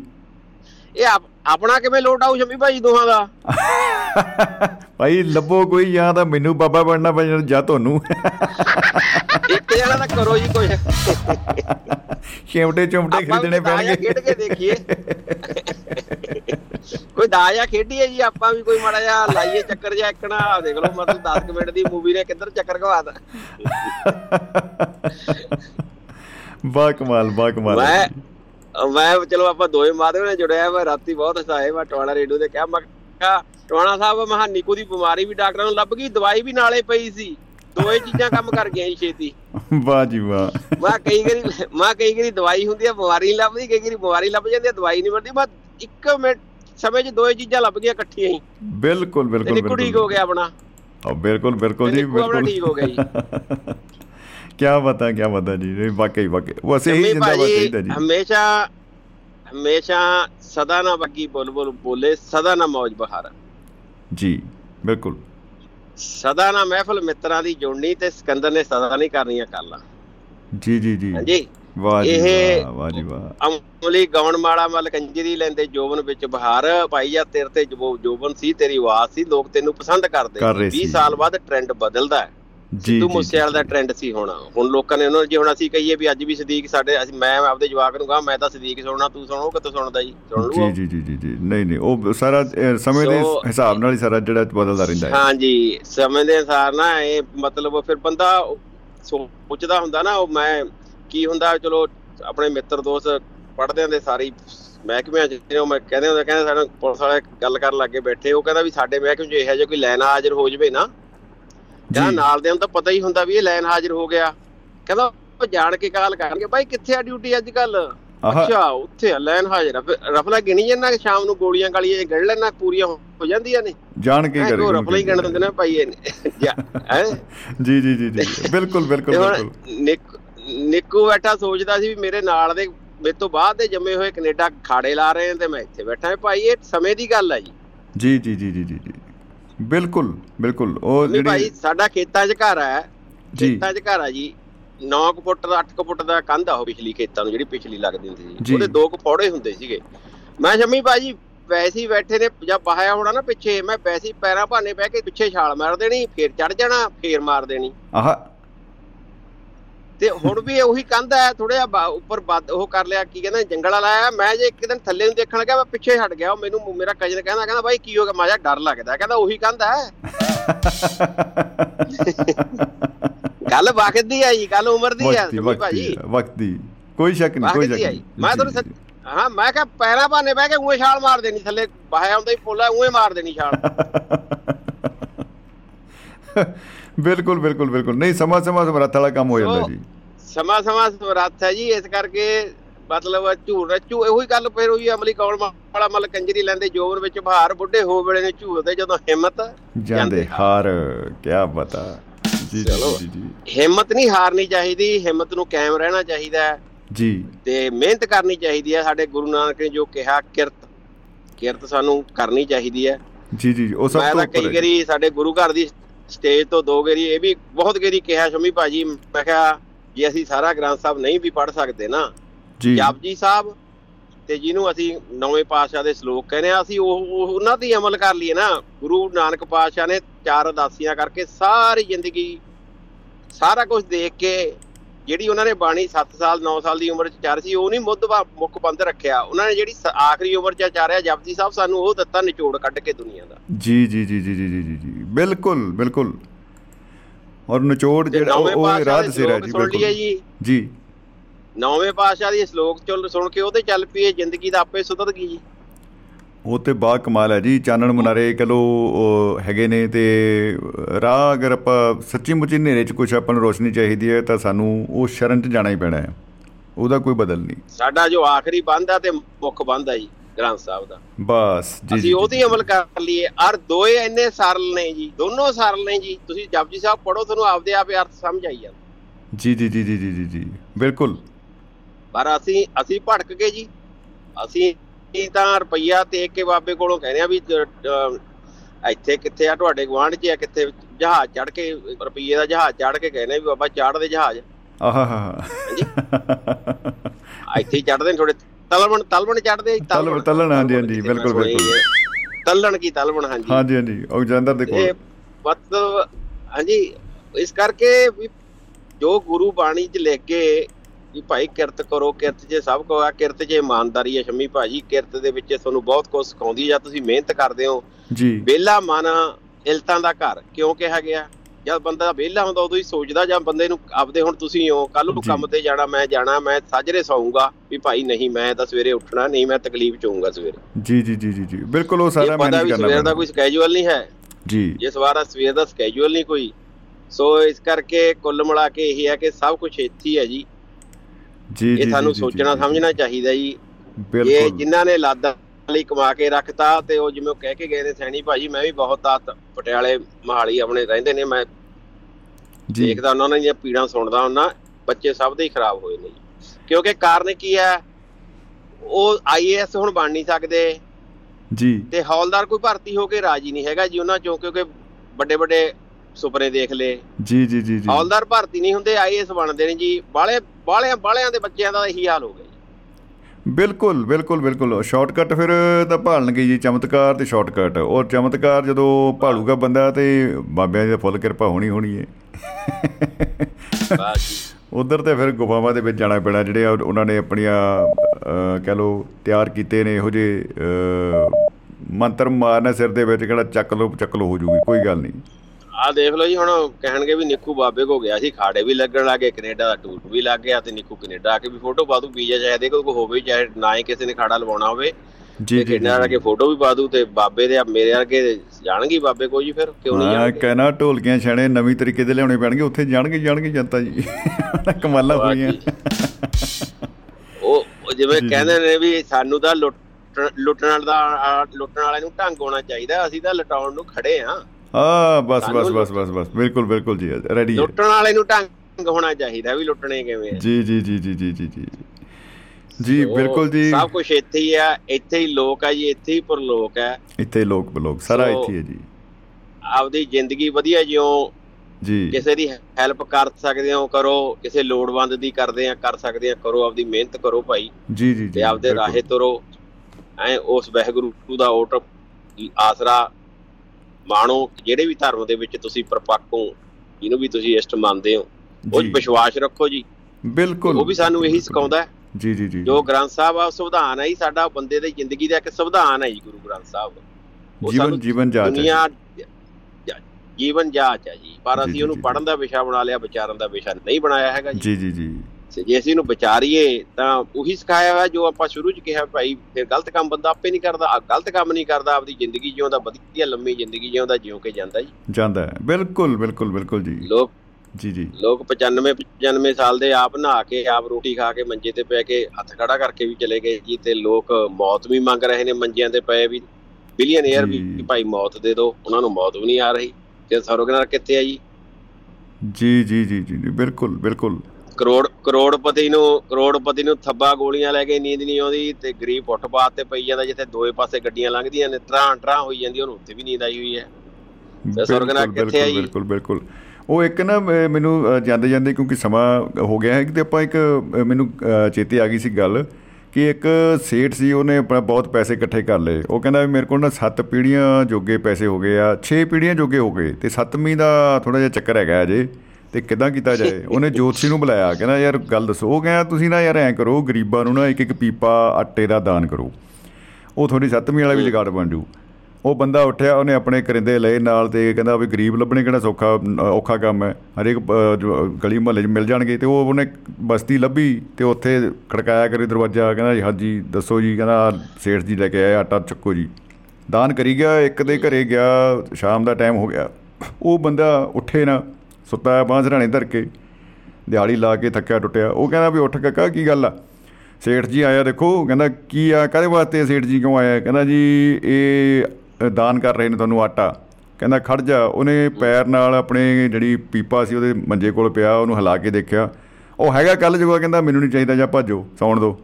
ਇਹ ਆਪ- ਆਪਣਾ ਕਿਵੇਂ ਲੋਟ ਆਊ ਸ਼ਮੀ ਭਾਈ ਦੋਹਾਂ ਦਾ? ਭਾਈ ਲੱਭੋ ਕੋਈ ਜਾਂ ਤਾਂ ਮੈਨੂੰ ਬਾਬਾ ਬਣਨਾ ਪੈਣਾ ਜਾਂ ਤੁਹਾਨੂੰ। ਇੱਕ ਜਣਾ ਤਾਂ ਕਰੋ ਜੀ ਕੋਈ। ਛੇਮਟੇ ਚੁੰਮਟੇ ਖਰੀਦਣੇ ਪੈਣਗੇ। ਖੇਡ ਕੇ ਦੇਖੀਏ। ਕੋਈ ਦਾਇਆ ਖੇਡੀਏ ਜੀ ਆਪਾਂ ਵੀ ਕੋਈ ਮਾੜਾ ਜਿਹਾ ਲਾਈਏ ਚੱਕਰ ਜਿਹਾ ਇੱਕਣਾ ਦੇਖ ਲਓ ਮਤਲਬ 10 ਮਿੰਟ ਦੀ ਮੂਵੀ ਨੇ ਕਿੱਧਰ ਚੱਕਰ ਘਵਾਤਾ ਬਾ ਕਮਾਲ ਬਾ ਕਮਾਲ। ਮੈਂ ਚਲੋ ਆਪਾਂ ਦੋਵੇਂ ਮਾਧਵ ਨੇ ਜੁੜਿਆ ਮੈਂ ਰਾਤੀ ਬਹੁਤ ਹਸਾਏ ਮੈਂ ਟਵਾਣਾ ਰੇਡੂ ਦੇ ਕਿਹਾ ਮੈਂ ਕਿਹਾ ਟਵਾਣਾ ਸਾਹਿਬ ਮਹਾ ਨਿੱਕੂ ਦੀ ਬਿਮਾਰੀ ਵੀ ਡਾਕਟਰਾਂ ਨੂੰ ਲੱਭ ਗਈ ਦਵਾਈ ਵੀ ਨਾਲੇ ਪਈ ਸੀ। ਦੋਏ ਚੀਜ਼ਾਂ ਕੰਮ ਕਰ ਗਈਆਂ ਜੀ ਛੇਤੀ। ਵਾਹ ਜੀ ਵਾਹ। ਮੈਂ ਕਈ ਵਾਰੀ ਮੈਂ ਕਈ ਵਾਰੀ ਦਵਾਈ ਹੁੰਦੀ ਆ ਬਿਮਾਰੀ ਨਹੀਂ ਲੱਭਦੀ ਕਈ ਵਾਰੀ ਬਿਮਾਰੀ ਲੱਭ ਜਾਂਦੀ ਆ ਦਵਾਈ ਨਹੀਂ ਮਿਲਦੀ। ਮੈਂ ਇੱਕ ਮਿੰਟ ਸਮੇਂ 'ਚ ਦੋਏ ਚੀਜ਼ਾਂ ਲੱਭ ਗਈਆਂ ਇਕੱਠੀਆਂ ਹੀ। ਬਿਲਕੁਲ ਬਿਲਕੁਲ ਨਿੱਕੂ ਠੀਕ ਹੋ ਗਿਆ ਆਪਣਾ। ਬਿਲਕੁਲ ਬਿਲਕੁਲ ਜੀ ਬਿਲਕੁਲ। ਠੀਕ ਹੋ ਗਿਆ ਜੀ। ਕੀ ਬਤਾ ਕੀ ਬਤਾ ਜੀ ਨਹੀਂ ਵਾਕਈ ਵਾਕਈ। ਬਸ ਇਹੀ ਜਿੰਦਾਬਾਦ ਚਾਹੀਦਾ ਜੀ। ਹਮੇਸ਼ਾ ਹਮੇਸ਼ਾ ਸਦਾ ਨਾ ਬੱਗੀ ਬੁਲ ਬੁਲ ਬੋਲੇ ਸਦਾ ਨਾ ਮੌਜ ਬਹਾਰ। ਜੀ ਬਿਲਕੁਲ। ਸਦਾ ਨਾ ਮਹਿਫਲ ਮਿੱਤਰਾਂ ਦੀ ਜੋੜਨੀ ਤੇ ਸਿਕੰਦਰ ਨੇ ਸਦਾ ਨਹੀਂ ਕਰਨੀਆਂ ਕਾਲਾਂ। ਜੀ ਜੀ ਜੀ। ਹਾਂਜੀ। ਵਾਹ ਜੀ ਵਾਹ ਵਾਹ ਜੀ ਵਾਹ। ਅਮਲੀ ਗਾਉਣ ਮਾਲਾ ਮਲ ਕੰਜਰੀ ਲੈਂਦੇ ਜੋਬਨ ਵਿੱਚ ਬਹਾਰ। ਭਾਈ ਜਾ ਤੇਰੇ ਤੇ ਜਬੋ- ਜੋਬਨ ਸੀ ਤੇਰੀ ਆਵਾਜ਼ ਸੀ ਲੋਕ ਤੈਨੂੰ ਪਸੰਦ ਕਰਦੇ। ਕਰ ਰਹੇ 20 ਸੀ। ਸਾਲ ਬਾਅਦ ਟ੍ਰੈਂਡ ਬਦਲਦਾ ਹੈ। ਜੀ ਤੂੰ ਜੀ, ਮੂਸੇਵਾਲ ਦਾ ਜੀ, ਟ੍ਰੈਂਡ ਸੀ ਹੁਣ। ਹੁਣ ਲੋਕਾਂ ਨੇ ਉਹਨਾਂ ਜੇ ਹੁਣ ਅਸੀਂ ਕਹੀਏ ਵੀ ਅੱਜ ਵੀ ਸਦੀਕ ਸਾਡੇ ਅਸੀਂ ਮੈਂ ਆਪਦੇ ਜਵਾਕ ਨੂੰ ਕਹਾਂ ਮੈਂ ਤਾਂ ਸਦੀਕ ਸੁਣਨਾ ਤੂੰ ਸੁਣੋ ਕਿਤੋਂ ਸੁਣਦਾ ਜੀ ਸੁਣ ਲੂ ਜੀ ਜੀ ਜੀ ਜੀ ਜੀ। ਨਹੀਂ ਨਹੀਂ ਉਹ ਸਾਰਾ ਸਮੇਂ ਦੇ ਹਿਸਾਬ ਨਾਲ ਹੀ ਸਾਰਾ ਜਿਹੜਾ ਬਦਲਦਾ ਰਹਿੰਦਾ ਹੈ। ਹਾਂਜੀ ਸਮੇਂ ਦੇ ਅਨਸਾਰ ਨਾ ਇਹ ਮਤਲਬ ਫਿਰ ਬੰਦਾ ਸੋਚਦਾ ਹੁੰਦਾ ਨਾ ਉਹ ਮੈਂ ਕੀ ਹੁੰਦਾ ਚਲੋ ਆਪਣੇ ਮਿੱਤਰ ਦੋਸਤ ਪੜ੍ਹਦੇ ਹੁੰਦੇ ਸਾਰੀ ਮਹਿਕਮਿਆਂ ਜਿਹੜੇ ਉਹ ਮੈਂ ਕਹਿੰਦੇ ਹੁੰਦੇ ਕਹਿੰਦੇ ਸਾਨੂੰ ਪੁਲਿਸ ਵਾਲੇ ਗੱਲ ਕਰਨ ਲੱਗੇ ਬੈਠੇ ਉਹ ਕਹਿੰਦਾ ਵੀ ਸਾਡੇ ਮਹਿਕਮੇ 'ਚ ਇਹੋ ਜਿਹਾ ਕੋਈ ਲੈਣ ਹਾਜ਼ਰ ਹੋ ਜਵੇ ਨਾ ਜਾਂ ਨਾਲ ਦੇ ਨੂੰ ਤਾਂ ਪਤਾ ਹੀ ਹੁੰਦਾ ਵੀ ਇਹ ਲੈਣ ਹਾਜ਼ਰ ਹੋ ਗਿਆ। ਕਹਿੰਦਾ ਉਹ ਜਾਣ ਕੇ ਕਾਲ ਕਰਨਗੇ। ਬਾਈ ਕਿੱਥੇ ਆ ਡਿਊਟੀ ਅੱਜ ਕੱਲ ਅੱਛਾ ਉੱਥੇ ਆ, ਲੈਣ ਹਾਜ਼ਰ ਰਫਲਾ ਗਿਣੀ ਜਾਂਦਾ ਕਿ ਸ਼ਾਮ ਨੂੰ ਗੋਲੀਆਂ ਗਾਲੀਆਂ ਗਿਣ ਲੈਣਾ ਪੂਰੀਆਂ ਹੋ ਜਾਂਦੀਆਂ ਨੇ। ਜਾਣ ਕੇ ਕਰੇ ਕੋ ਰਫਲਾ ਹੀ ਗਿਣ ਦਿੰਦੇ ਨੇ ਭਾਈ ਇਹ ਹੈ? ਜੀ ਜੀ ਜੀ ਜੀ ਬਿਲਕੁਲ ਬਿਲਕੁਲ ਬਿਲਕੁਲ। ਨਿੱਕ- ਬੈਠਾ ਸੋਚਦਾ ਸੀ ਵੀ ਮੇਰੇ ਨਾਲ ਦੇ ਮੇਰੇ ਤੋਂ ਬਾਅਦ ਦੇ ਜੰਮੇ ਹੋਏ ਕੈਨੇਡਾ ਖਾੜੇ ਲਾ ਰਹੇ ਨੇ ਤੇ ਮੈਂ ਇੱਥੇ ਬੈਠਾ। ਹਾਂ ਭਾਈ ਇਹ ਸਮੇਂ ਦੀ ਗੱਲ ਹੈ ਜੀ ਜੀ ਜੀ ਜੀ ਜੀ ਜੀ। ਬਿਲਕੁਲ ਬਿਲਕੁਲ। ਉਹ ਨਹੀਂ ਭਾਈ ਜਿਹੜੀ ਸਾਡਾ ਖੇਤਾਂ 'ਚ ਘਰ ਹੈ। ਜੀ। ਖੇਤਾਂ 'ਚ ਘਰ ਆ ਜੀ। 9 ਫੁੱਟ ਦਾ 8 ਫੁੱਟ ਦਾ ਕੰਧ ਆ ਉਹ ਪਿਛਲੀ ਖੇਤਾਂ ਨੂੰ ਜਿਹੜੀ ਪਿਛਲੀ ਲੱਗਦੀ ਹੁੰਦੀ ਜੀ। ਸੀ ਉਹਦੇ ਦੋ ਕੁ ਪੌੜੇ ਹੁੰਦੇ ਸੀਗੇ। ਮੈਂ ਸ਼ਮੀ ਭਾਜੀ ਵੈਸੇ ਹੀ ਬੈਠੇ ਨੇ ਜਦ ਬਾਹਿਆ ਹੋਣਾ ਨਾ ਪਿੱਛੇ ਮੈਂ ਵੈਸੇ ਹੀ ਪੈਰਾਂ ਭਾਨੇ ਬਹਿ ਕੇ ਪਿੱਛੇ ਛਾਲ ਮਾਰ ਦੇਣੀ ਫੇਰ ਚੜ ਜਾਣਾ ਫੇਰ ਮਾਰ ਦੇਣੀ। ਆਹ। ਤੇ ਹੁਣ ਵੀ ਉਹੀ ਕੰਧ ਹੈ ਥੋੜਾ ਜਿਹਾ ਉੱਪਰ ਉਹ ਕਰ ਲਿਆ ਕੀ ਕਹਿੰਦਾ ਜੰਗਲ ਵਾਲਾ ਆਇਆ ਮੈਂ ਜੇ ਇੱਕ ਦਿਨ ਥੱਲੇ ਨੂੰ ਦੇਖਣ ਲੱਗਾ ਮੈਂ ਪਿੱਛੇ ਹਟ ਗਿਆ ਉਹ ਮੈਨੂੰ ਮੇਰਾ ਕਜ਼ਨ ਕਹਿੰਦਾ ਕਹਿੰਦਾ ਬਾਈ ਕੀ ਹੋ ਗਿਆ ਮਾਜਾ ਡਰ ਲੱਗਦਾ ਕਹਿੰਦਾ ਉਹੀ ਕੰਧ ਹੈ। [laughs] ਗੱਲ ਵਕਤ ਦੀ ਆ ਜੀ ਗੱਲ ਉਮਰ ਦੀ ਆ ਵਕਤੀ ਭਾਜੀ। ਵਕਤੀ ਕੋਈ ਸ਼ੱਕ ਨਹੀਂ ਕੋਈ ਸ਼ੱਕ ਦੀ ਆ ਨਹੀਂ ਮੈਂ ਤੁਹਾਨੂੰ ਸੱਚ ਹਾਂ ਮੈਂ ਕਿਹਾ ਪੈਰਾਂ ਭਾਨੇ ਬਹਿ ਕੇ ਉਵੇਂ ਛਾਲ ਮਾਰ ਦੇਣੀ ਥੱਲੇ ਬਾਹਿਆ ਆਉਂਦਾ ਹੀ ਪੋਲਾ ਉਵੇਂ ਮਾਰ ਦੇਣੀ ਛਾਲ। [laughs] [laughs] ਬਿਲਕੁਲ ਬਿਲਕੁਲ ਬਿਲਕੁਲ। ਨਹੀਂ ਸਮਾਂ ਸਮਾਂ ਸਮਰੱਥ ਵਾਲਾ ਕੰਮ ਹੋ ਜਾਂਦਾ ਜੀ। ਸਮਾਂ ਸਮਾਂ ਸਮਰੱਥ ਹੈ ਜੀ ਇਸ ਕਰਕੇ ਮਤਲਬ ਝੂਰ ਰਚੂ ਉਹੀ ਗੱਲ ਫਿਰ ਉਹੀ ਅਮਲੀ ਕੌਣ ਵਾਲਾ ਮਲ ਕੰਜਰੀ ਲੈਂਦੇ ਜੋਬਨ ਵਿੱਚ ਬਹਾਰ ਬੁੱਢੇ ਹੋ ਵੇਲੇ ਨੇ ਝੂਰਦੇ ਜਦੋਂ ਹਿੰਮਤ ਜਾਂਦੇ ਹਾਰ ਕੀ ਬਤਾ ਜੀ ਜੀ ਹਿੰਮਤ ਨਹੀਂ ਹਾਰਨੀ ਚਾਹੀਦੀ ਹਿੰਮਤ ਨੂੰ ਕਾਇਮ ਰਹਿਣਾ ਚਾਹੀਦਾ ਹੈ। ਜੀ। ਤੇ ਮਿਹਨਤ ਕਰਨੀ ਚਾਹੀਦੀ ਹੈ ਸਾਡੇ ਗੁਰੂ ਨਾਨਕ ਨੇ ਜੋ ਕਿਹਾ ਕਿਰਤ ਕਿਰਤ ਸਾਨੂੰ ਕਰਨੀ ਚਾਹੀਦੀ ਹੈ। ਜੀ ਜੀ ਉਹ ਸਭ ਮੈਂ ਤੋਂ ਤਾਂ ਉੱਪਰ ਕਈ ਹੈ। ਗਰੀ ਸਾਡੇ ਗੁਰੂ ਘਰ ਦੀ ਸਟੇਜ ਤੋਂ ਦੋ ਗੇਰੀ ਇਹ ਵੀ ਬਹੁਤ ਗੇਰੀ ਕਿਹਾ ਸ਼ਮੀ ਭਾਜੀ ਮੈਂ ਕਿਹਾ ਜੇ ਅਸੀਂ ਸਾਰਾ ਗ੍ਰੰਥ ਸਾਹਿਬ ਨਹੀਂ ਵੀ ਪੜ ਸਕਦੇ ਨਾ ਜੀ। ਜਪਜੀ ਸਾਹਿਬ ਤੇ ਜਿਹਨੂੰ ਅਸੀਂ ਨੌਵੇਂ ਪਾਤਸ਼ਾਹ ਦੇ ਸ਼ਲੋਕ ਕਹਿੰਦੇ ਆ ਅਸੀਂ ਉਹ ਉਹਨਾਂ ਤੇ ਅਮਲ ਕਰ ਲਈਏ ਨਾ। ਗੁਰੂ ਨਾਨਕ ਪਾਤਸ਼ਾਹ ਨੇ ਚਾਰ ਉਦਾਸੀਆਂ ਕਰਕੇ ਸਾਰੀ ਜ਼ਿੰਦਗੀ ਸਾਰਾ ਕੁਝ ਦੇਖ ਕੇ ਜਿਹੜੀ ਉਹਨਾਂ ਨੇ ਬਾਣੀ 7 ਸਾਲ 9 ਸਾਲ ਦੀ ਉਮਰ ਚ ਚਾਰ ਸੀ ਉਹ ਨਹੀਂ ਮੁੱਦ ਮੁੱਖ ਪੰਧ ਰੱਖਿਆ। ਉਹਨਾਂ ਨੇ ਜਿਹੜੀ ਆਖਰੀ ਉਮਰ ਚ ਚਾਰਿਆ ਜਪਜੀ ਸਾਹਿਬ ਸਾਨੂੰ ਉਹ ਦਿੱਤਾ ਨਿਚੋੜ ਕੱਢ ਕੇ ਦੁਨੀਆ ਦਾ। ਜੀ ਜੀ ਜੀ ਜੀ ਜੀ ਜੀ ਜੀ। ਬਿਲਕੁਲ ਬਿਲਕੁਲ। ਔਰ ਨਿਚੋੜ ਜਿਹੜਾ ਉਹ ਦੇ ਸਿਰ ਜੀ ਬਿਲਕੁਲ। ਜੀ। ਨੌਵੇਂ ਪਾਤਸ਼ਾਹ ਦੀ ਸ਼ਲੋਕ ਚੁੱਲ ਸੁਣ ਕੇ ਉਹਦੇ ਚੱਲ ਪਈਏ ਜ਼ਿੰਦਗੀ ਦਾ ਆਪੇ ਸੁਧਰ ਗਈ ਜੀ। ਉਹ ਤੇ ਬਾ ਕਮਾਲ ਹੈ ਜੀ ਚਾਨਣ ਮੁਨਾਰੇ ਉਹ ਹੈਗੇ ਨੇ ਤੇ ਰਾਹ ਅਗਰ ਆਪਾਂ ਸੱਚੀ ਮੁੱਚੀ ਹਨੇਰੇ 'ਚ ਕੁਝ ਆਪਾਂ ਨੂੰ ਰੋਸ਼ਨੀ ਚਾਹੀਦੀ ਹੈ ਤਾਂ ਸਾਨੂੰ ਉਹ ਸ਼ਰਨ 'ਚ ਜਾਣਾ ਹੀ ਪੈਣਾ ਹੈ। ਉਹਦਾ ਕੋਈ ਬਦਲ ਨਹੀਂ। ਸਾਡਾ ਜੋ ਆਖਰੀ ਬੰਦ ਆ ਤੇ ਮੁੱਖ ਬੰਦ ਆ ਜੀ। ਗ੍ਰੰਥ ਸਾਹਿਬ ਦਾ। ਬਸ ਜੀ ਜੀ ਅਸੀਂ ਉਹਤੇ ਅਮਲ ਕਰ ਲਈਏ। ਔਰ ਦੋਏ ਇੰਨੇ ਸਰਲ ਨੇ ਜੀ ਦੋਨੋਂ ਸਰਲ ਨੇ ਜੀ। ਤੁਸੀਂ ਜਪਜੀ ਸਾਹਿਬ ਪੜੋ ਤੁਹਾਨੂੰ ਆਪਦੇ ਆਪੇ ਅਰਥ ਸਮਝ ਆਈ ਜਾਂਦਾ। ਜੀ ਜੀ ਜੀ ਜੀ ਜੀ ਜੀ ਜੀ ਬਿਲਕੁਲ। ਪਰ ਅਸੀਂ ਅਸੀਂ ਭਟਕ ਗਏ ਜੀ। ਅਸੀਂ ਅਸੀਂ ਤਾਂ ਰੁਪਈਆ ਤੇ ਕੇ ਬਾਬੇ ਕੋਲੋਂ ਕਹਿੰਦੇ ਆ ਵੀ ਜ- ਇੱਥੇ ਕਿੱਥੇ ਆ ਤੁਹਾਡੇ ਗੁਆਂਢ 'ਚ ਆ ਕਿੱਥੇ ਜਹਾਜ਼ ਚੜ ਕੇ ਰੁਪਈਏ ਦਾ ਜਹਾਜ਼ ਚੜ ਕੇ ਕਹਿੰਦੇ ਵੀ ਬਾਬਾ ਚੜ੍ਹਦੇ ਜਹਾਜ਼। ਆਹਾ ਹਾ ਹਾ। ਇੱਥੇ ਹੀ ਚੜ੍ਹਦੇ ਨੇ ਥੋੜੇ ਤਲਵਣ ਤਲਵਣ ਚੜ੍ਹਦੇ ਤਲਵਣ। ਤਲਣ ਹਾਂਜੀ ਹਾਂਜੀ ਬਿਲਕੁਲ ਬਿਲਕੁਲ। ਤਲਣ ਕੀ ਤਲਵਣ ਹਾਂਜੀ। ਹਾਂਜੀ ਹਾਂਜੀ ਉਹ ਜਲੰਧਰ ਦੇ ਕੋਲ। ਮਤਲਬ ਹਾਂਜੀ ਇਸ ਕਰਕੇ ਵੀ ਜੋ ਗੁਰੂ ਬਾਣੀ 'ਚ ਲਿਖ ਕੇ ਵੀ ਭਾਈ ਕਿਰਤ ਕਰੋ ਕਿਰਤ 'ਚ ਸਭ ਕੁਝ ਆ ਕਿਰਤ 'ਚ ਇਮਾਨਦਾਰੀ ਹੈ ਸ਼ਮੀ ਭਾਜੀ ਕਿਰਤ ਦੇ ਵਿੱਚ ਤੁਹਾਨੂੰ ਬਹੁਤ ਕੁਝ ਸਿਖਾਉਂਦੀ ਜਾਂ ਤੁਸੀਂ ਮਿਹਨਤ ਕਰਦੇ ਹੋ। ਜੀ। ਵਿਹਲਾ ਮਨ ਇਲਤਾਂ ਦਾ ਘਰ ਕਿਉਂ ਕਿਹਾ ਗਿਆ? ਜਦ ਬੰਦਾ ਵਿਹਲਾ ਹੁੰਦਾ ਉਦੋਂ ਹੀ ਸੋਚਦਾ ਜਾਂ ਬੰਦੇ ਨੂੰ ਆਪਦੇ ਹੁਣ ਤੁਸੀਂ ਹੋ ਕੱਲ ਨੂੰ। ਕੰਮ ਤੇ ਜਾਣਾ ਮੈਂ ਜਾਣਾ ਮੈਂ ਸਾਜਰੇ ਸੌਂਗਾ ਵੀ ਭਾਈ ਨਹੀਂ ਮੈਂ ਤਾਂ ਸਵੇਰੇ ਉੱਠਣਾ ਨਹੀਂ ਮੈਂ ਤਕਲੀਫ ਚ ਹੋਊਂਗਾ ਸਵੇਰੇ। ਜੀ ਜੀ ਜੀ ਜੀ ਜੀ। ਬਿਲਕੁਲ ਉਹ ਸਾਰਾ ਮੈਨੇਜ ਵੀ ਕਰਨਾ ਸਵੇਰ ਦਾ ਕੋਈ ਸਕੇਜੂਅਲ ਨਹੀਂ ਹੈ ਜੀ। ਜਿਸ ਵਾਰ ਸਵੇਰ ਦਾ ਸਕੇਜੂਅਲ ਨਹੀਂ ਕੋਈ ਸੋ ਇਸ ਕਰਕੇ ਕੁੱਲ ਮਿਲਾ ਕੇ ਇਹ ਹੈ ਕਿ ਸਭ ਕੁਝ ਇੱਥੇ ਹੀ ਹੈ ਜੀ। ਜੀ ਜੀ ਇਹ ਸਾਨੂੰ ਸੋਚਣਾ ਸਮਝਣਾ ਚਾਹੀਦਾ ਜੀ। ਇਹ ਜਿਨ੍ਹਾਂ ਨੇ ਲਾਦਾ ਲਈ ਕਮਾ ਕੇ ਰੱਖਤਾ ਤੇ ਉਹ ਜਿਵੇਂ ਉਹ ਕਹਿ ਕੇ ਗਏ ਨੇ ਸੈਣੀ ਭਾਜੀ ਮੈਂ ਵੀ ਬਹੁਤ ਆ ਪਟਿਆਲੇ ਮਹਾਲੀ ਆਪਣੇ ਰਹਿੰਦੇ ਨੇ ਮੈਂ ਦੇਖਦਾ ਉਹਨਾਂ ਦੀਆਂ ਪੀੜਾਂ ਸੁਣਦਾ ਉਹਨਾਂ ਬੱਚੇ ਸਭ ਦੇ ਹੀ ਖਰਾਬ ਹੋਏ ਨੇ ਕਿਉਂਕਿ ਕਾਰਨ ਕੀ ਹੈ? ਉਹ ਆਈਏਐਸ ਹੁਣ ਬਣ ਨਹੀਂ ਸਕਦੇ। ਜੀ। ਤੇ ਹੌਲਦਾਰ ਕੋਈ ਭਰਤੀ ਹੋ ਕੇ ਰਾਜੀ ਨਹੀਂ ਹੈਗਾ ਜੀ ਉਹਨਾਂ ਚੋਂ ਕਿਉਂਕਿ ਵੱਡੇ ਵੱਡੇ ਸੁਪਨੇ ਦੇਖ ਲਏ। ਜੀ ਜੀ ਜੀ ਜੀ। ਹੌਲਦਾਰ ਭਰਤੀ ਨਹੀਂ ਹੁੰਦੇ ਆਈਏਐਸ ਬਣਦੇ ਨੇ ਜੀ। ਬਾਲੇ ਬਾਲਿਆਂ ਬਾਲਿਆਂ ਦੇ ਬੱਚਿਆਂ ਦਾ ਇਹੀ ਹਾਲ ਹੋ ਗਿਆ ਬਿਲਕੁਲ ਬਿਲਕੁਲ ਬਿਲਕੁਲ। ਸ਼ਾਰਟਕਟ ਫਿਰ ਤਾਂ ਭਾਲਣਗੇ ਜੀ ਚਮਤਕਾਰ ਤੇ ਸ਼ਾਰਟਕਟ। ਔਰ ਚਮਤਕਾਰ ਜਦੋਂ ਭਾਲੂਗਾ ਬੰਦਾ ਤੇ ਬਾਬਿਆਂ ਦੀ ਫੁੱਲ ਕਿਰਪਾ ਹੋਣੀ ਹੋਣੀ ਹੈ [laughs] ਉਧਰ ਤੇ ਫਿਰ ਗੁਫਾਵਾਂ ਦੇ ਵਿੱਚ ਜਾਣਾ ਪੈਣਾ ਜਿਹੜੇ ਉਹ- ਉਹਨਾਂ ਨੇ ਆਪਣੀਆਂ ਅਹ, ਕਹਿ ਲੋ ਤਿਆਰ ਕੀਤੇ ਨੇ ਇਹੋ ਜਿਹੇ ਅਹ, ਮੰਤਰ ਮਾਰਨਾ ਸਿਰ ਦੇ ਵਿੱਚ ਕਿਹੜਾ ਚੱਕ ਲੋ ਚੱਕ ਲੋ ਹੋ ਜੂਗੀ ਕੋਈ ਗੱਲ ਨਹੀਂ। ਆਹ ਦੇਖ ਲਓ ਜੀ ਹੁਣ ਕਹਿਣਗੇ ਵੀ ਨਿੱਕੂ ਬਾਬੇ ਕੋ ਗਿਆ ਸੀ ਖਾੜੇ ਵੀ ਲੱਗਣ ਲੱਗੇ ਕੈਨੇਡਾ ਦਾ ਟੂਰ ਵੀ ਲੱਗ ਗਿਆ ਤੇ ਨਿੱਕੂ ਕੈਨੇਡਾ ਆ ਕੇ ਵੀ ਫੋਟੋ ਪਾ ਦੂ ਵੀਜ਼ਾ ਚਾਹੇ ਦੇ ਕੋਈ ਹੋਵੇ ਚਾਹੇ ਨਾ ਹੀ ਕਿਸੇ ਨੇ ਖਾੜਾ ਲਵਾਉਣਾ ਹੋਵੇ। ਜੀ ਜੀ ਕੈਨੇਡਾ ਆ ਕੇ ਫੋਟੋ ਵੀ ਪਾ ਦੂ ਤੇ ਬਾਬੇ ਦੇ ਮੇਰੇ ਵਰਗੇ ਜਾਣਗੇ ਬਾਬੇ ਕੋ ਜੀ ਫਿਰ ਕਿਉਂ ਨਹੀਂ ਜਾਣਗੇ? ਕਹਿਣਾ ਢੋਲਕੀਆਂ ਛਾਣੇ ਨਵੀਂ ਤਰੀਕੇ ਦੇ ਲਿਆਉਣੇ ਪੈਣਗੇ ਉੱਥੇ ਜਾਣਗੇ ਜਾਣਗੇ ਜਨਤਾ ਜੀ। [laughs] ਕਮਾਲਾਂ ਹੋਈਆਂ। ਉਹ ਜਿਵੇਂ। ਕਹਿੰਦੇ ਨੇ ਵੀ ਸਾਨੂੰ ਤਾਂ ਲੁੱਟ ਲੁੱਟਣ ਦਾ ਲੁੱਟਣ ਵਾਲੇ ਨੂੰ ਢੰਗ ਹੋਣਾ ਚਾਹੀਦਾ ਅਸੀਂ ਤਾਂ ਲਟਾਉਣ ਨੂੰ ਖੜੇ ਆ। ਹਾਂ ਬਸ ਬਸ ਬਸ ਬਸ ਬਸ। ਬਿਲਕੁਲ ਬਿਲਕੁਲ ਜੀ ਰੈਡੀ ਲੁੱਟਣ ਵਾਲੇ ਨੂੰ ਢੰਗ ਹੋਣਾ ਚਾਹੀਦਾ ਵੀ ਲੁੱਟਣੇ ਕਿਵੇਂ ਆ। ਜੀ ਜੀ ਜੀ ਜੀ ਜੀ ਜੀ ਜੀ। ਜੀ ਬਿਲਕੁਲ ਜੀ। ਸਭ ਕੁਝ ਇੱਥੇ ਹੀ ਆ ਇੱਥੇ ਹੀ ਲੋਕ ਆ ਜੀ ਇੱਥੇ ਹੀ ਪਰਲੋਕ ਹੈ। ਇੱਥੇ ਲੋਕ ਬਲੋਕ ਸਾਰਾ ਇੱਥੇ ਹੈ ਜੀ। ਆਪਦੀ ਜ਼ਿੰਦਗੀ ਵਧੀਆ ਜਿਉ ਜੀ। ਕਿਸੇ ਦੀ ਹੈਲਪ ਕਰ ਸਕਦੇ ਹੋ ਕਰੋ। ਕਿਸੇ ਲੋੜਵੰਦ ਦੀ ਕਰਦੇ ਆ ਕਰ ਸਕਦੇ ਆ ਕਰੋ। ਆਪਦੀ ਮਿਹਨਤ ਕਰੋ ਭਾਈ। ਜੀ ਜੀ ਤੇ ਆਪਦੇ। ਰਾਹੇ ਤੁਰੋ। ਐ ਉਸ ਵਾਹਿਗੁਰੂ ਦਾ ਓਟ ਆਸਰਾ ਮਾਣੋ। ਜਿਹੜੇ ਵੀ ਧਰਮ ਦੇ ਵਿੱਚ ਤੁਸੀਂ ਪਰਪੱਕ ਹੋ ਜਿਹਨੂੰ ਵੀ ਤੁਸੀਂ ਇਸ਼ਟ ਮੰਨਦੇ ਹੋ ਉਹ ਵਿਸ਼ਵਾਸ ਰੱਖੋ ਜੀ। ਬਿਲਕੁਲ। ਉਹ ਵੀ ਸਾਨੂੰ ਇਹੀ ਸਿਖਾਉਂਦਾ ਹੈ। ਜੀ ਜੀ ਜੀ ਜੋ। ਗ੍ਰੰਥ ਸਾਹਿਬ ਆ ਸੰਵਿਧਾਨ ਹੈ ਜੀ ਸਾਡਾ ਬੰਦੇ ਦੀ ਜ਼ਿੰਦਗੀ ਦਾ ਇੱਕ ਸੰਵਿਧਾਨ ਹੈ ਜੀ ਗੁਰੂ ਗ੍ਰੰਥ ਸਾਹਿਬ। ਜੀਵਨ ਜੀਵਨ ਜਾਚ ਹੈ ਜੀਵਨ ਜਾਚ ਹੈ ਜੀ। ਪਰ ਅਸੀਂ ਉਹਨੂੰ ਪੜਨ ਦਾ ਵਿਸ਼ਾ ਬਣਾ ਲਿਆ ਵਿਚਾਰਨ ਦਾ ਵਿਸ਼ਾ ਨਹੀਂ ਬਣਾਇਆ ਹੈਗਾ ਜੀ। ਜੀ ਜੀ ਜੀ। ਅਸੀਂ ਇਹਨੂੰ ਵਿਚਾਰੀਏ ਤਾਂ ਉਹੀ ਸਿਖਾਇਆ ਹੋਇਆ ਜੋ ਆਪਾਂ ਸ਼ੁਰੂ ਚ ਕਿਹਾ ਭਾਈ ਫਿਰ ਗਲਤ ਕੰਮ ਬੰਦਾ ਆਪੇ ਨਹੀਂ ਕਰਦਾ ਆ ਗਲਤ ਕੰਮ ਨਹੀਂ ਕਰਦਾ ਆਪਦੀ ਜ਼ਿੰਦਗੀ ਜਿਉਂਦਾ ਵਧੀਆ ਲੰਮੀ ਜ਼ਿੰਦਗੀ ਜਿਉਂਦਾ ਜਿਉ ਕੇ ਜਾਂਦਾ ਜੀ। ਜਾਂਦਾ ਹੈ। ਬਿਲਕੁਲ ਬਿਲਕੁਲ ਬਿਲਕੁਲ ਜੀ। ਲੋਕ ਜੀ ਜੀ। ਲੋਕ 95 95 ਸਾਲ ਦੇ ਆਪ ਨਹਾ ਕੇ ਆਪ ਰੋਟੀ ਖਾ ਕੇ ਮੰਜੇ ਤੇ ਪੈ ਕੇ ਹੱਥ ਖੜਾ ਕਰਕੇ ਵੀ ਚਲੇ ਗਏ ਜੀ ਤੇ ਲੋਕ ਮੌਤ ਵੀ ਮੰਗ ਰਹੇ ਨੇ ਮੰਜਿਆਂ ਤੇ ਪਏ ਵੀ। ਬਿਲੀਅਨੇਅਰ ਵੀ ਭਾਈ ਮੌਤ ਦੇ ਦਿਓ ਉਹਨਾਂ ਨੂੰ ਮੌਤ ਵੀ ਨਹੀਂ ਆ ਰਹੀ। ਤੇ ਸਰੋਗਨਾਰ ਕਿੱਥੇ ਆ ਜੀ? ਜੀ ਜੀ ਜੀ ਜੀ ਬਿਲਕੁਲ ਬਿਲਕੁਲ। ਕਰੋੜ ਕਰੋੜਪਤੀ ਨੂੰ ਕਰੋੜਪਤੀ ਨੂੰ ਥੱਬਾ ਗੋਲੀਆਂ ਲੈ ਕੇ ਨੀਂਦ ਨਹੀਂ ਆਉਂਦੀ ਤੇ ਗਰੀਬ ਫੁੱਟਪਾਥ ਤੇ ਪਈ ਜਾਂਦਾ ਜਿੱਥੇ ਦੋਏ ਪਾਸੇ ਗੱਡੀਆਂ ਲੰਘਦੀਆਂ ਨੇ ਟਰਾਂ ਟਰਾਂ ਹੋਈ ਜਾਂਦੀ ਉਹਨੂੰ ਉੱਥੇ ਵੀ ਨੀਂਦ ਆਈ ਹੋਈ ਹੈ। ਬਿਲਕੁਲ ਕਿੱਥੇ ਆ ਬਿਲਕੁਲ ਜੀ? ਬਿਲਕੁਲ ਬਿਲਕੁਲ। ਉਹ ਇੱਕ ਨਾ ਮੈਨੂੰ ਜਾਂਦੇ ਜਾਂਦੇ ਕਿਉਂਕਿ ਸਮਾਂ ਹੋ ਗਿਆ ਹੈ ਕਿ ਤੇ ਆਪਾਂ ਇੱਕ ਮੈਨੂੰ ਚੇਤੇ ਆ ਗਈ ਸੀ ਗੱਲ ਕਿ ਇੱਕ ਸੇਠ ਸੀ ਉਹਨੇ ਆਪਣਾ ਬਹੁਤ ਪੈਸੇ ਇਕੱਠੇ ਕਰ ਲਏ। ਉਹ ਕਹਿੰਦਾ ਵੀ ਮੇਰੇ ਕੋਲ ਨਾ ਸੱਤ ਪੀੜ੍ਹੀਆਂ ਜੋਗੇ ਪੈਸੇ ਹੋ ਗਏ ਆ 6 ਪੀੜ੍ਹੀਆਂ ਜੋਗੇ ਹੋ ਗਏ ਤੇ ਸੱਤਵੀਂ ਦਾ ਥੋੜਾ ਜਿਹਾ ਚੱਕਰ ਹੈਗਾ ਅਜੇ ਤੇ ਕਿਦਾਂ ਕੀਤਾ ਜਾਏ? ਉਹਨੇ ਜੋਤਸ਼ੀ ਨੂੰ ਬੁਲਾਇਆ ਕਹਿੰਦਾ ਯਾਰ ਗੱਲ ਦੱਸੋ। ਉਹ ਕਹਿੰਦਾ ਤੁਸੀਂ ਨਾ ਯਾਰ ਐਂ ਕਰੋ ਗਰੀਬਾਂ ਨੂੰ ਨਾ ਇੱਕ ਇੱਕ ਪੀਪਾ ਆਟੇ ਦਾ ਦਾਨ ਕਰੋ। ਉਹ ਥੋੜੀ ਸੱਤਵੀਂ ਵਾਲਾ ਵੀ ਜਗਾੜ ਬਣ ਜੂ। ਉਹ ਬੰਦਾ ਉੱਠਿਆ ਉਹਨੇ ਆਪਣੇ ਕਰਿੰਦੇ ਲਏ ਨਾਲ ਤੇ ਕਹਿੰਦਾ ਵੀ ਗਰੀਬ ਲੱਭਣੇ ਕਿਹੜਾ ਸੌਖਾ ਅ, ਔਖਾ ਕੰਮ ਹੈ। ਹਰੇਕ ਅ, ਜੋ ਗਲੀ ਮੁਹੱਲੇ 'ਚ ਮਿਲ ਜਾਣਗੇ ਤੇ ਉਹ ਉਹਨੇ ਬਸਤੀ ਲੱਭੀ ਤੇ ਉੱਥੇ ਖੜਕਾਇਆ ਕਰੇ ਦਰਵਾਜ਼ਾ ਕਹਿੰਦਾ ਜੀ ਹਾਂਜੀ ਦੱਸੋ ਜੀ ਕਹਿੰਦਾ ਆਹ ਸੇਠ ਜੀ ਲੈ ਕੇ ਆਏ ਆਟਾ ਚੱਕੋ ਜੀ। ਦਾਨ ਕਰੀ ਗਿਆ ਇੱਕ ਦੇ ਘਰੇ ਗਿਆ ਸ਼ਾਮ ਦਾ ਟਾਈਮ ਹੋ ਗਿਆ। ਉਹ ਬੰਦਾ ਉੱਠੇ ਨਾ ਸੁੱਤਾ ਬਾਂਹ ਸਰਾਣੇ ਧਰ ਕੇ ਦਿਹਾੜੀ ਲਾ ਕੇ ਥੱਕਿਆ ਟੁੱਟਿਆ। ਉਹ ਕਹਿੰਦਾ ਵੀ ਉੱਠ ਕਾਕਾ ਕੀ ਗੱਲ ਆ? ਸੇਠ ਜੀ ਆਇਆ ਦੇਖੋ ਕਹਿੰਦਾ ਕੀ ਆ ਕਾਹਦੇ ਵਾਸਤੇ ਸੇਠ ਜੀ ਕਿਉਂ ਆਇਆ? ਕਹਿੰਦਾ ਜੀ ਇਹ ਅ, ਦਾਨ ਕਰ ਰਹੇ ਨੇ ਤੁਹਾਨੂੰ ਆਟਾ। ਕਹਿੰਦਾ, ਖੜ ਜਾ। ਉਹਨੇ ਪੈਰ ਨਾਲ ਆਪਣੇ ਜਿਹੜੀ ਪੀਪਾ ਸੀ, ਉਹਦੇ ਮੰਜੇ ਕੋਲ ਪਿਆ, ਉਹਨੂੰ ਹਿਲਾ ਕੇ ਦੇਖਿਆ। ਉਹ ਹੈਗਾ ਕੱਲ ਜੁਗਾ, ਕਹਿੰਦਾ, ਮੈਨੂੰ ਨਹੀਂ ਚਾਹੀਦਾ, ਜਾਂ ਭੱਜੋ, ਸੌਣ ਦਿਓ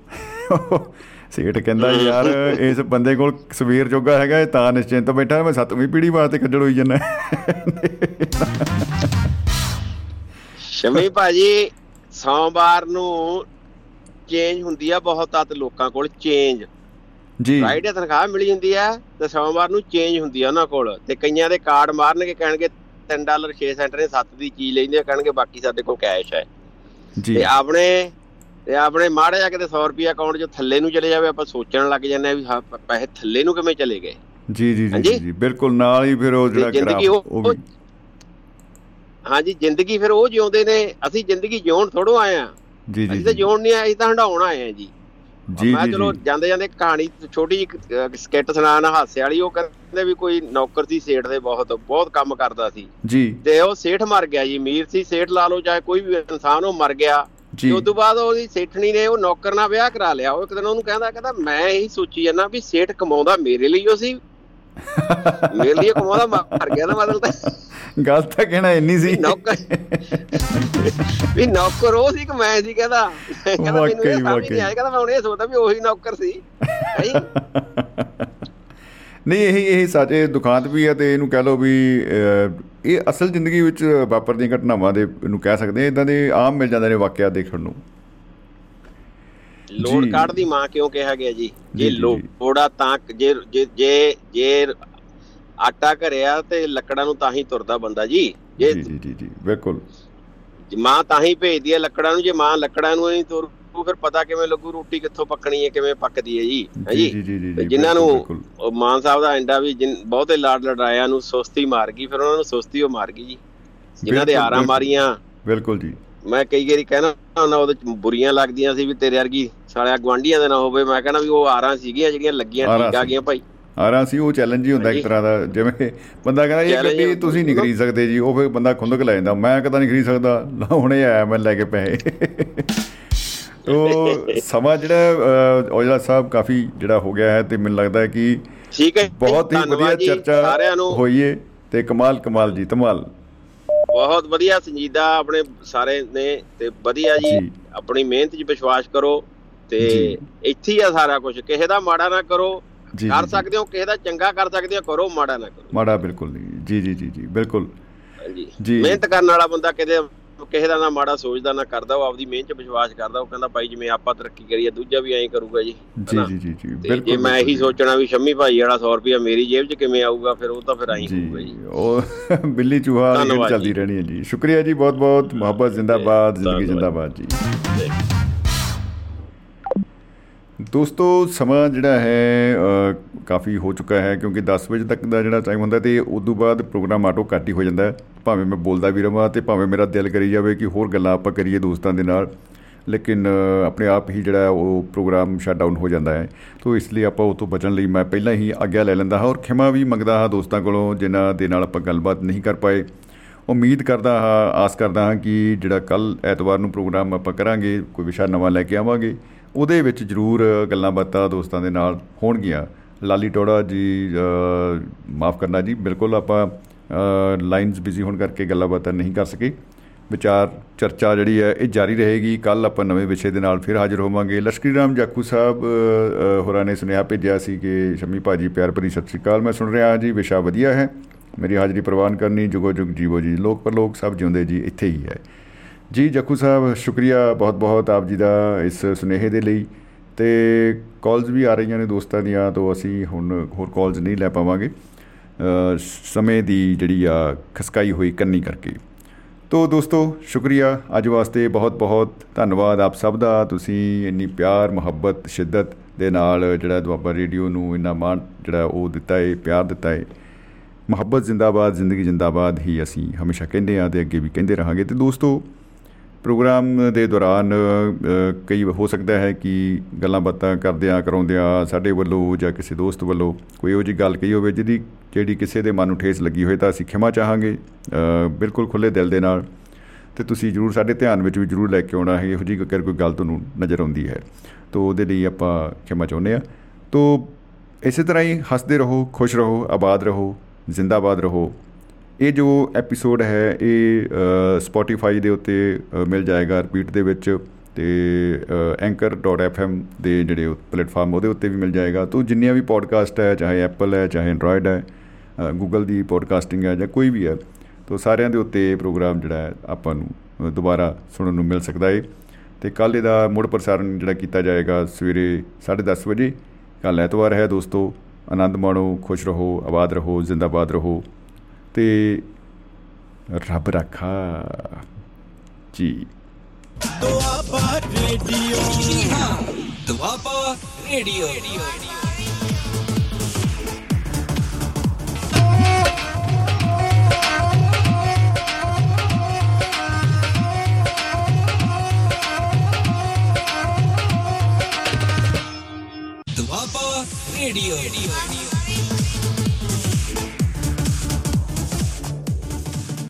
[laughs] ਸੇਠ ਕਹਿੰਦਾ, ਯਾਰ, ਇਸ ਬੰਦੇ ਕੋਲ ਸਵੇਰ ਜੋਗਾ ਹੈਗਾ, ਇਹ ਤਾਂ ਨਿਸ਼ਚਿੰਤ ਬੈਠਾ, ਮੈਂ ਸੱਤਵੀਂ ਪੀੜ੍ਹੀ ਵਾਸਤੇ ਖੱਜਲ ਹੋਈ ਜਾਂਦਾ। ਸ਼ਮੀ ਭਾਜੀ, ਸੋਮਵਾਰ ਨੂੰ ਚੇਂਜ ਹੁੰਦੀ ਆ ਬਹੁਤ ਤਤ ਲੋਕਾਂ ਕੋਲ ਚੇਂਜ ਜੀ। ਫਰਾਈਡੇ ਤਨਖਾਹ ਮਿਲ ਜਾਂਦੀ ਆ ਤੇ ਸੋਮਵਾਰ ਨੂੰ ਚੇਂਜ ਹੁੰਦੀ ਆ ਉਹਨਾਂ ਕੋਲ ਤੇ ਕਈਆਂ ਦੇ ਕਾਰਡ ਮਾਰਨਗੇ ਕਹਿਣਗੇ 3 ਡਾਲਰ 6 ਸੈਂਟ ਨੇ 7 ਦੀ ਚੀਜ਼ ਲੈਂਦੇ ਆ ਕਹਿਣਗੇ ਬਾਕੀ ਸਾਡੇ ਕੋਲ ਕੈਸ਼ ਹੈ। ਜੀ। ਤੇ ਆਪਣੇ ਤੇ ਆਪਣੇ ਮਾੜੇ ਜਾ ਕੇ ਤੇ 100 ਰੁਪਿਆ ਅਕਾਊਂਟ 'ਚ ਥੱਲੇ ਨੂੰ ਚਲੇ ਜਾਵੇ ਆਪਾਂ ਸੋਚਣ ਲੱਗ ਜਾਂਦੇ ਆ ਵੀ ਹਾਂ, ਪੈਸੇ ਥੱਲੇ ਨੂੰ ਕਿਵੇਂ ਚਲੇ ਗਏ? ਜੀ ਜੀ ਜੀ? ਜੀ ਬਿਲਕੁਲ ਨਾਲ ਹੀ ਫਿਰ ਉਹ ਜਿਹੜਾ ਜ਼ਿੰਦਗੀ ਉਹ ਹਾਂਜੀ ਜ਼ਿੰਦਗੀ ਫਿਰ ਉਹ ਜਿਉਂਦੇ ਨੇ ਅਸੀਂ ਜ਼ਿੰਦਗੀ ਜਿਉਣ ਥੋੜੋ ਆਏ ਆ ਜੀ ਜੀ ਅਸੀਂ ਤਾਂ ਜੀ। ਜਿਉਣ ਨਹੀਂ ਆਏ ਅਸੀਂ ਤਾਂ ਹੰਡਾਉਣ ਆਏ ਆ ਜੀ। ਜੀ ਮੈਂ ਚਲੋ ਜਾਂਦੇ ਜਾਂਦੇ ਕਹਾਣੀ ਛੋਟੀ ਜਿਹੀ ਸਕਿੱਟ ਸੁਣਾਉਣ ਹਾਸੇ ਵਾਲੀ ਉਹ ਕਹਿੰਦੇ ਵੀ ਕੋਈ ਨੌਕਰ ਸੀ ਸੇਠ ਦੇ ਬਹੁਤ ਬਹੁਤ ਕੰਮ ਕਰਦਾ ਸੀ। ਜੀ। ਤੇ ਉਹ ਸੇਠ ਮਰ ਗਿਆ ਜੀ ਅਮੀਰ ਸੀ ਸੇਠ ਲਾ ਲਓ ਚਾਹੇ ਕੋਈ ਵੀ ਇਨਸਾਨ ਉਹ ਮਰ ਗਿਆ। ਜੀ। ਤੇ ਉਸ ਤੋਂ ਬਾਅਦ ਉਹਦੀ ਸੇਠਣੀ ਨੇ ਉਹ ਨੌਕਰ ਨਾਲ ਵਿਆਹ ਕਰਾ ਲਿਆ। ਉਹ ਇੱਕ ਦਿਨ ਉਹਨੂੰ ਕਹਿੰਦਾ ਕਹਿੰਦਾ ਮੈਂ ਇਹੀ ਸੋਚੀ ਜਾਂਦਾ ਵੀ ਸੇਠ ਕਮਾਉਂਦਾ ਮੇਰੇ ਲਈ ਉਹ ਸੀ ਮੇਰੇ ਲਈ ਕਮਾਉਂਦਾ ਮਰ ਗਿਆ ਦਾ ਮਤਲਬ ਤਾਂ। ਗੱਲ ਤਾਂ ਕਹਿਣਾ ਇੰਨੀ ਸੀ। ਨੌਕਰ ਵੀ ਨੌਕਰ ਉਹ ਸੀ ਕਿ ਮੈਂ ਸੀ ਕਹਿੰਦਾ। ਕਹਿੰਦਾ ਮੈਨੂੰ ਇਹ ਸਮਝ। ਨਹੀਂ ਆਇਆ ਕਹਿੰਦਾ ਮੈਂ ਹੁਣ ਇਹ ਸੋਚਦਾ ਵੀ ਉਹੀ ਨੌਕਰ ਸੀ। ਹੈ? ਨਹੀਂ ਇਹ ਇਹ ਸਾਡੇ ਦੁਖਾਂਤ ਵੀ ਹੈ ਤੇ ਇਹਨੂੰ ਕਹਿ ਲਓ ਵੀ ਇਹ ਅਸਲ ਜ਼ਿੰਦਗੀ ਵਿੱਚ ਵਾਪਰਦੀਆਂ ਘਟਨਾਵਾਂ ਦੇ ਨੂੰ ਕਹਿ ਸਕਦੇ ਇਦਾਂ ਦੇ ਆਮ ਮਿਲ ਜਾਂਦੇ ਨੇ ਵਾਕਿਆ ਦੇਖਣ ਨੂੰ। ਲੋੜ। ਕਾਢ ਦੀ ਮਾਂ ਕਿਉਂ ਕਿਹਾ ਗਿਆ ਜੀ? ਜੀ, ਲੋੜਾ ਤਾਂ ਜੇ ਜੇ ਜੇ ਆਟਾ ਘਰਿਆ ਤੇ ਲੱਕੜਾਂ ਨੂੰ ਤਾਂ ਹੀ ਤੁਰਦਾ ਬੰਦਾ ਜੀ। ਜੇ ਜੀ ਜੀ ਬਿਲਕੁਲ। ਜੇ ਮਾਂ ਤਾਂ ਹੀ ਭੇਜਦੀ ਹੈ ਲੱਕੜਾਂ ਨੂੰ ਜੇ ਮਾਂ ਲੱਕੜਾਂ ਨੂੰ ਨਹੀਂ ਤੁਰੂ ਫਿਰ ਪਤਾ ਕਿਵੇਂ ਲੱਗੂ ਰੋਟੀ ਕਿੱਥੋਂ ਪੱਕਣੀ ਹੈ ਕਿਵੇਂ ਪੱਕਦੀ ਹੈ ਜੀ। ਹੈ ਜੀ ਜਿਨ੍ਹਾਂ ਨੂੰ। ਉਹ ਮਾਨ ਸਾਹਿਬ ਦਾ ਐਂਡਾ ਵੀ ਬਹੁਤੇ ਲਾਡ ਲੜਾਇਆ ਨੂੰ ਸੁਸਤੀ ਮਾਰ ਗਈ ਫਿਰ ਉਹਨਾਂ ਨੂੰ ਸੁਸਤੀ ਉਹ ਮਾਰ ਗਈ ਜੀ। ਜਿਨ੍ਹਾਂ ਦੇ ਆਰਾਂ। ਮਾਰੀਆਂ। ਬਿਲਕੁਲ ਜੀ। ਮੈਂ ਕਈ ਵਾਰੀ ਕਹਿਣਾ ਉਹਨਾਂ ਉਹਦੇ ਬੁਰੀਆਂ ਲੱਗਦੀਆਂ ਸੀ ਵੀ ਤੇਰੇ ਵਰਗੀ ਸਾਲਿਆ ਗਵਾਂਢੀਆਂ ਦੇ ਨਾ ਹੋਵੇ ਮੈਂ ਕਹਿੰਦਾ ਵੀ ਉਹ ਆਰਾਂ ਸੀਗੀਆਂ ਜਿਹੜੀਆਂ ਲੱਗੀਆਂ ਠੀਕ ਆ। ਗਈਆਂ ਭਾਈ। ਆਰਾਂ ਸੀ ਉਹ ਚੈਲੰਜ ਹੀ ਹੁੰਦਾ ਇੱਕ। ਤਰ੍ਹਾਂ ਦਾ ਜਿਵੇਂ ਬੰਦਾ ਕਹਿੰਦਾ ਇਹ ਗੱਡੀ ਤੁਸੀਂ ਨਹੀਂ ਖਰੀਦ ਸਕਦੇ ਜੀ। ਉਹ ਫਿਰ ਬੰਦਾ ਖੁੰਦਕ ਲੈ ਜਾਂਦਾ ਮੈਂ ਕਦਾਂ ਨਹੀਂ ਖਰੀਦ ਸਕਦਾ? ਹੁਣੇ ਆਇਆ ਮੈਂ ਲੈ ਕੇ ਪੈਸੇ। ਉਹ ਸਮਾਂ ਜਿਹੜਾ ਔਜਲਾ ਸਾਹਿਬ ਕਾਫੀ ਜਿਹੜਾ ਹੋ ਗਿਆ ਹੈ ਤੇ ਮੈਨੂੰ ਲੱਗਦਾ ਹੈ ਕਿ ਠੀਕ ਹੈ ਬਹੁਤ ਹੀ ਵਧੀਆ ਚਰਚਾ ਸਾਰਿਆਂ ਨੂੰ। ਹੋਈਏ ਤੇ ਕਮਾਲ ਕਮਾਲ ਜੀ ਧਮਾਲ। ਬਹੁਤ ਵਧੀਆ ਸੰਜੀਦਾ ਆਪਣੇ ਸਾਰੇ ਨੇ ਤੇ ਵਧੀਆ ਜੀ। ਆਪਣੀ ਮਿਹਨਤ 'ਚ ਵਿਸ਼ਵਾਸ ਕਰੋ। ਤੇ। ਇੱਥੇ ਹੀ ਆ ਸਾਰਾ ਕੁਝ ਕਿਸੇ ਦਾ ਮਾੜਾ ਨਾ ਕਰੋ ਕਰ। ਸਕਦੇ ਹੋ ਕਿਸੇ ਦਾ ਚੰਗਾ ਕਰ ਸਕਦੇ ਹੋ ਕਰੋ ਮਾੜਾ ਨਾ ਕਰੋ ਮਾੜਾ ਬਿਲਕੁਲ ਨਹੀਂ ਜੀ ਜੀ ਜੀ ਜੀ ਬਿਲਕੁਲ ਜੀ। ਮਿਹਨਤ ਕਰਨ ਵਾਲਾ ਬੰਦਾ ਕਿਤੇ ਕਿਸੇ ਦਾ ਨਾ ਮਾੜਾ ਸੋਚਦਾ ਨਾ ਕਰਦਾ ਉਹ ਆਪਦੀ ਮਿਹਨਤ 'ਚ ਵਿਸ਼ਵਾਸ ਕਰਦਾ ਉਹ ਕਹਿੰਦਾ ਭਾਈ ਜਿਵੇਂ ਆਪਾਂ ਤਰੱਕੀ ਕਰੀਏ ਦੂਜਾ ਵੀ ਐਂ ਕਰੂਗਾ ਜੀ ਜੀ? ਜੀ ਜੀ ਬਿਲਕੁਲ ਜੇ ਮੈਂ ਇਹੀ। ਸੋਚਣਾ ਵੀ ਸ਼ੰਮੀ ਭਾਈ ਵਾਲਾ 100 ਰੁਪਇਆ ਮੇਰੀ ਜੇਬ 'ਚ ਕਿਵੇਂ ਆਊਗਾ ਫਿਰ ਉਹ ਤਾਂ ਫਿਰ ਐਂ ਹੋਊਗਾ ਜੀ ਉਹ [laughs] ਬਿੱਲੀ ਚੂਹਾ ਚੱਲਦੀ। ਰਹਿਣੀ ਹੈ ਜੀ ਸ਼ੁਕਰੀਆ ਜੀ ਬਹੁਤ ਬਹੁਤ ਮੁਹੱਬਤ ਜ਼ਿੰਦਾਬਾਦ ਜ਼ਿੰਦਗੀ। ਜ਼ਿੰਦਾਬਾਦ ਜੀ ਦੋਸਤੋ ਸਮਾਂ ਜਿਹੜਾ ਹੈ ਅ, ਕਾਫੀ ਹੋ ਚੁੱਕਾ ਹੈ ਕਿਉਂਕਿ 10 ਵਜੇ ਤੱਕ ਦਾ ਜਿਹੜਾ ਟਾਈਮ ਹੁੰਦਾ ਤੇ ਉਦੋਂ ਬਾਅਦ ਪ੍ਰੋਗਰਾਮ ਆਟੋ ਕੱਟ ਹੀ ਹੋ ਜਾਂਦਾ। ਹੈ ਭਾਵੇਂ ਮੈਂ ਬੋਲਦਾ ਵੀ ਰਵਾਂ ਤੇ ਭਾਵੇਂ ਮੇਰਾ ਦਿਲ ਕਰੀ ਜਾਵੇ ਕਿ ਹੋਰ ਗੱਲਾਂ ਆਪਾਂ ਕਰੀਏ ਦੋਸਤਾਂ ਦੇ ਨਾਲ ਲੇਕਿਨ ਅ, ਆਪਣੇ ਆਪ ਹੀ ਜਿਹੜਾ ਹੈ ਉਹ ਪ੍ਰੋਗਰਾਮ ਸ਼ਟ ਡਾਊਨ ਹੋ ਜਾਂਦਾ ਹੈ। ਤੋਂ ਇਸ ਲਈ ਆਪਾਂ ਉਹ ਤੋਂ ਬਚਣ ਲਈ ਮੈਂ ਪਹਿਲਾਂ ਹੀ ਆਗਿਆ ਲੈ ਲੈਂਦਾ ਹਾਂ ਔਰ ਖਿਮਾ ਵੀ ਮੰਗਦਾ ਹਾਂ ਦੋਸਤਾਂ ਕੋਲੋਂ ਜਿਨ੍ਹਾਂ ਦੇ ਨਾਲ ਆਪਾਂ ਗੱਲਬਾਤ ਨਹੀਂ ਕਰ ਪਾਏ। ਉਮੀਦ ਕਰਦਾ ਹਾਂ ਆਸ ਕਰਦਾ ਹਾਂ ਕਿ ਜਿਹੜਾ ਕੱਲ ਐਤਵਾਰ ਨੂੰ ਪ੍ਰੋਗਰਾਮ ਆਪਾਂ ਕਰਾਂਗੇ ਕੋਈ ਵਿਸ਼ਾ ਨਵਾਂ ਲੈ ਕੇ ਆਵਾਂਗੇ। ਉਹਦੇ ਵਿੱਚ ਜ਼ਰੂਰ ਗੱਲਾਂ ਬਾਤਾਂ ਦੋਸਤਾਂ ਦੇ ਨਾਲ ਹੋਣਗੀਆਂ। ਲਾਲੀ ਟੋੜਾ ਜੀ ਮਾਫ ਕਰਨਾ ਜੀ ਬਿਲਕੁਲ ਆਪਾਂ ਲਾਈਨਸ ਬਿਜ਼ੀ ਹੋਣ ਕਰਕੇ ਗੱਲਾਂ ਬਾਤਾਂ ਨਹੀਂ ਕਰ ਸਕੇ। ਵਿਚਾਰ ਚਰਚਾ ਜਿਹੜੀ ਹੈ ਇਹ ਜਾਰੀ ਰਹੇਗੀ। ਕੱਲ ਆਪਾਂ ਨਵੇਂ ਵਿਸ਼ੇ ਦੇ ਨਾਲ ਫਿਰ ਹਾਜ਼ਰ ਹੋਵਾਂਗੇ। ਲਸ਼ਕਰੀ ਰਾਮ ਜਾਖੂ ਸਾਹਿਬ ਅ, ਅ, ਹੋਰਾਂ ਨੇ ਸੁਨੇਹਾ ਭੇਜਿਆ ਸੀ ਕਿ ਸ਼ਮੀ ਭਾਜੀ ਪਿਆਰ ਭਰੀ ਸਤਿ ਸ਼੍ਰੀ ਅਕਾਲ ਮੈਂ ਸੁਣ ਰਿਹਾ ਜੀ ਵਿਸ਼ਾ ਵਧੀਆ ਹੈ। ਮੇਰੀ ਹਾਜ਼ਰੀ ਪ੍ਰਵਾਨ ਕਰਨੀ ਜੁਗੋ ਜੁਗ ਜੀਵੋ ਜੀ ਲੋਕ ਪਰਲੋਕ ਸਭ ਜਿਉਂਦੇ ਜੀ ਇੱਥੇ ਹੀ ਹੈ। ਜੀ ਜੱਕੂ ਸਾਹਿਬ ਸ਼ੁਕਰੀਆ ਬਹੁਤ ਬਹੁਤ ਆਪ ਜੀ ਦਾ ਇਸ ਸੁਨੇਹੇ ਦੇ ਲਈ। ਤੇ ਕਾਲਸ ਵੀ ਆ ਰਹੀਆਂ ਨੇ ਦੋਸਤਾਂ ਦੀਆਂ ਤੋਂ ਅਸੀਂ ਹੁਣ ਹੋਰ ਕਾਲਸ ਨਹੀਂ ਲੈ ਪਾਵਾਂਗੇ। ਅ, ਸਮੇਂ ਦੀ ਜਿਹੜੀ ਆ ਖਸਕਾਈ ਹੋਈ ਕੰਨੀ ਕਰਕੇ। ਤੋ ਦੋਸਤੋ ਸ਼ੁਕਰੀਆ ਅੱਜ ਵਾਸਤੇ ਬਹੁਤ ਬਹੁਤ ਧੰਨਵਾਦ ਆਪ ਸਭ ਦਾ। ਤੁਸੀਂ ਇੰਨੀ ਪਿਆਰ ਮੁਹੱਬਤ ਸ਼ਿੱਦਤ ਦੇ ਨਾਲ ਜਿਹੜਾ ਦੁਆਬਾ ਰੇਡੀਓ ਨੂੰ ਇੰਨਾ ਮਾਣ ਜਿਹੜਾ ਉਹ ਦਿੱਤਾ ਹੈ ਪਿਆਰ ਦਿੱਤਾ ਹੈ ਮੁਹੱਬਤ ਜ਼ਿੰਦਾਬਾਦ ਜ਼ਿੰਦਗੀ ਜ਼ਿੰਦਾਬਾਦ ਹੀ ਅਸੀਂ ਹਮੇਸ਼ਾ ਕਹਿੰਦੇ ਆ ਤੇ ਅੱਗੇ ਵੀ ਕਹਿੰਦੇ ਰਹਾਂਗੇ। ਤੇ ਦੋਸਤੋ ਪ੍ਰੋਗਰਾਮ ਦੇ ਦੌਰਾਨ ਅ, ਕਈ ਹੋ ਸਕਦਾ ਹੈ ਕਿ ਗੱਲਾਂ ਬਾਤਾਂ ਕਰਦਿਆਂ ਕਰਾਉਂਦਿਆਂ ਸਾਡੇ ਵੱਲੋਂ ਜਾਂ ਕਿਸੇ ਦੋਸਤ ਵੱਲੋਂ ਕੋਈ ਇਹੋ ਜਿਹੀ ਗੱਲ ਕਹੀ ਹੋਵੇ ਜਿਹਦੀ ਜਿਹੜੀ ਕਿਸੇ ਦੇ ਮਨ ਨੂੰ ਠੇਸ ਲੱਗੀ ਹੋਵੇ ਤਾਂ ਅਸੀਂ ਖਿਮਾ ਚਾਹਾਂਗੇ। ਅ, ਬਿਲਕੁਲ ਖੁੱਲੇ ਦਿਲ ਦੇ ਨਾਲ। ਤੇ ਤੁਸੀਂ ਜਰੂਰ ਸਾਡੇ ਧਿਆਨ ਵਿੱਚ ਵੀ ਜਰੂਰ ਲੈ ਕੇ ਆਉਣਾ ਹੈ ਇਹੋ ਜਿਹੀ ਅਗਰ ਕੋਈ ਗੱਲ ਤੁਹਾਨੂੰ ਨਜ਼ਰ ਆਉਂਦੀ ਹੈ ਤੋ ਉਹਦੇ ਲਈ ਆਪਾਂ ਖਿਮਾ ਚਾਹੁੰਦੇ ਆ ਤੋ ਇਸੇ ਤਰ੍ਹਾਂ ਹੀ ਹੱਸਦੇ ਰਹੋ ਖੁਸ਼ ਰਹੋ ਆਬਾਦ ਰਹੋ ਜ਼ਿੰਦਾਬਾਦ ਰਹੋ। ਇਹ ਜੋ ਐਪੀਸੋਡ ਹੈ ਇਹ ਸਪੋਟੀਫਾਈ ਦੇ ਉੱਤੇ ਅ, ਮਿਲ ਜਾਏਗਾ ਰਿਪੀਟ ਦੇ ਵਿੱਚ ਤੇ anchor.fm ਦੇ ਜਿਹੜੇ ਪਲੇਟਫਾਰਮ ਉਹਦੇ ਉੱਤੇ ਵੀ ਮਿਲ ਜਾਏਗਾ। ਤੋਂ ਜਿੰਨੀਆਂ ਵੀ ਪੋਡਕਾਸਟ ਹੈ ਚਾਹੇ ਐਪਲ ਹੈ ਚਾਹੇ ਐਂਡਰੋਇਡ ਹੈ ਗੂਗਲ ਦੀ ਪੋਡਕਾਸਟਿੰਗ ਹੈ ਜਾਂ ਕੋਈ ਵੀ ਹੈ ਤੋਂ ਸਾਰਿਆਂ ਦੇ ਉੱਤੇ ਇਹ ਪ੍ਰੋਗਰਾਮ ਜਿਹੜਾ ਹੈ ਆਪਾਂ ਨੂੰ ਅ, ਦੁਬਾਰਾ ਸੁਣਨ ਨੂੰ ਮਿਲ ਸਕਦਾ ਹੈ ਤੇ ਕੱਲ੍ਹ ਇਹਦਾ ਮੁੜ ਪ੍ਰਸਾਰਣ ਜਿਹੜਾ ਕੀਤਾ ਜਾਏਗਾ ਸਵੇਰੇ 10:30 ਵਜੇ। ਕੱਲ੍ਹ ਐਤਵਾਰ ਹੈ ਦੋਸਤੋ। ਆਨੰਦ ਮਾਣੋ ਖੁਸ਼ ਰਹੋ ਆਬਾਦ ਰਹੋ ਜ਼ਿੰਦਾਬਾਦ ਰਹੋ। ਤੇ ਰੱਬ ਰੱਖਾ ਜੀ ਦੁਆਬਾ ਰੇਡੀਓ ਜੀ ਹਾਂ ਦੁਆਬਾ ਰੇਡੀਓ ਦੁਆਬਾ ਰੇਡੀਓ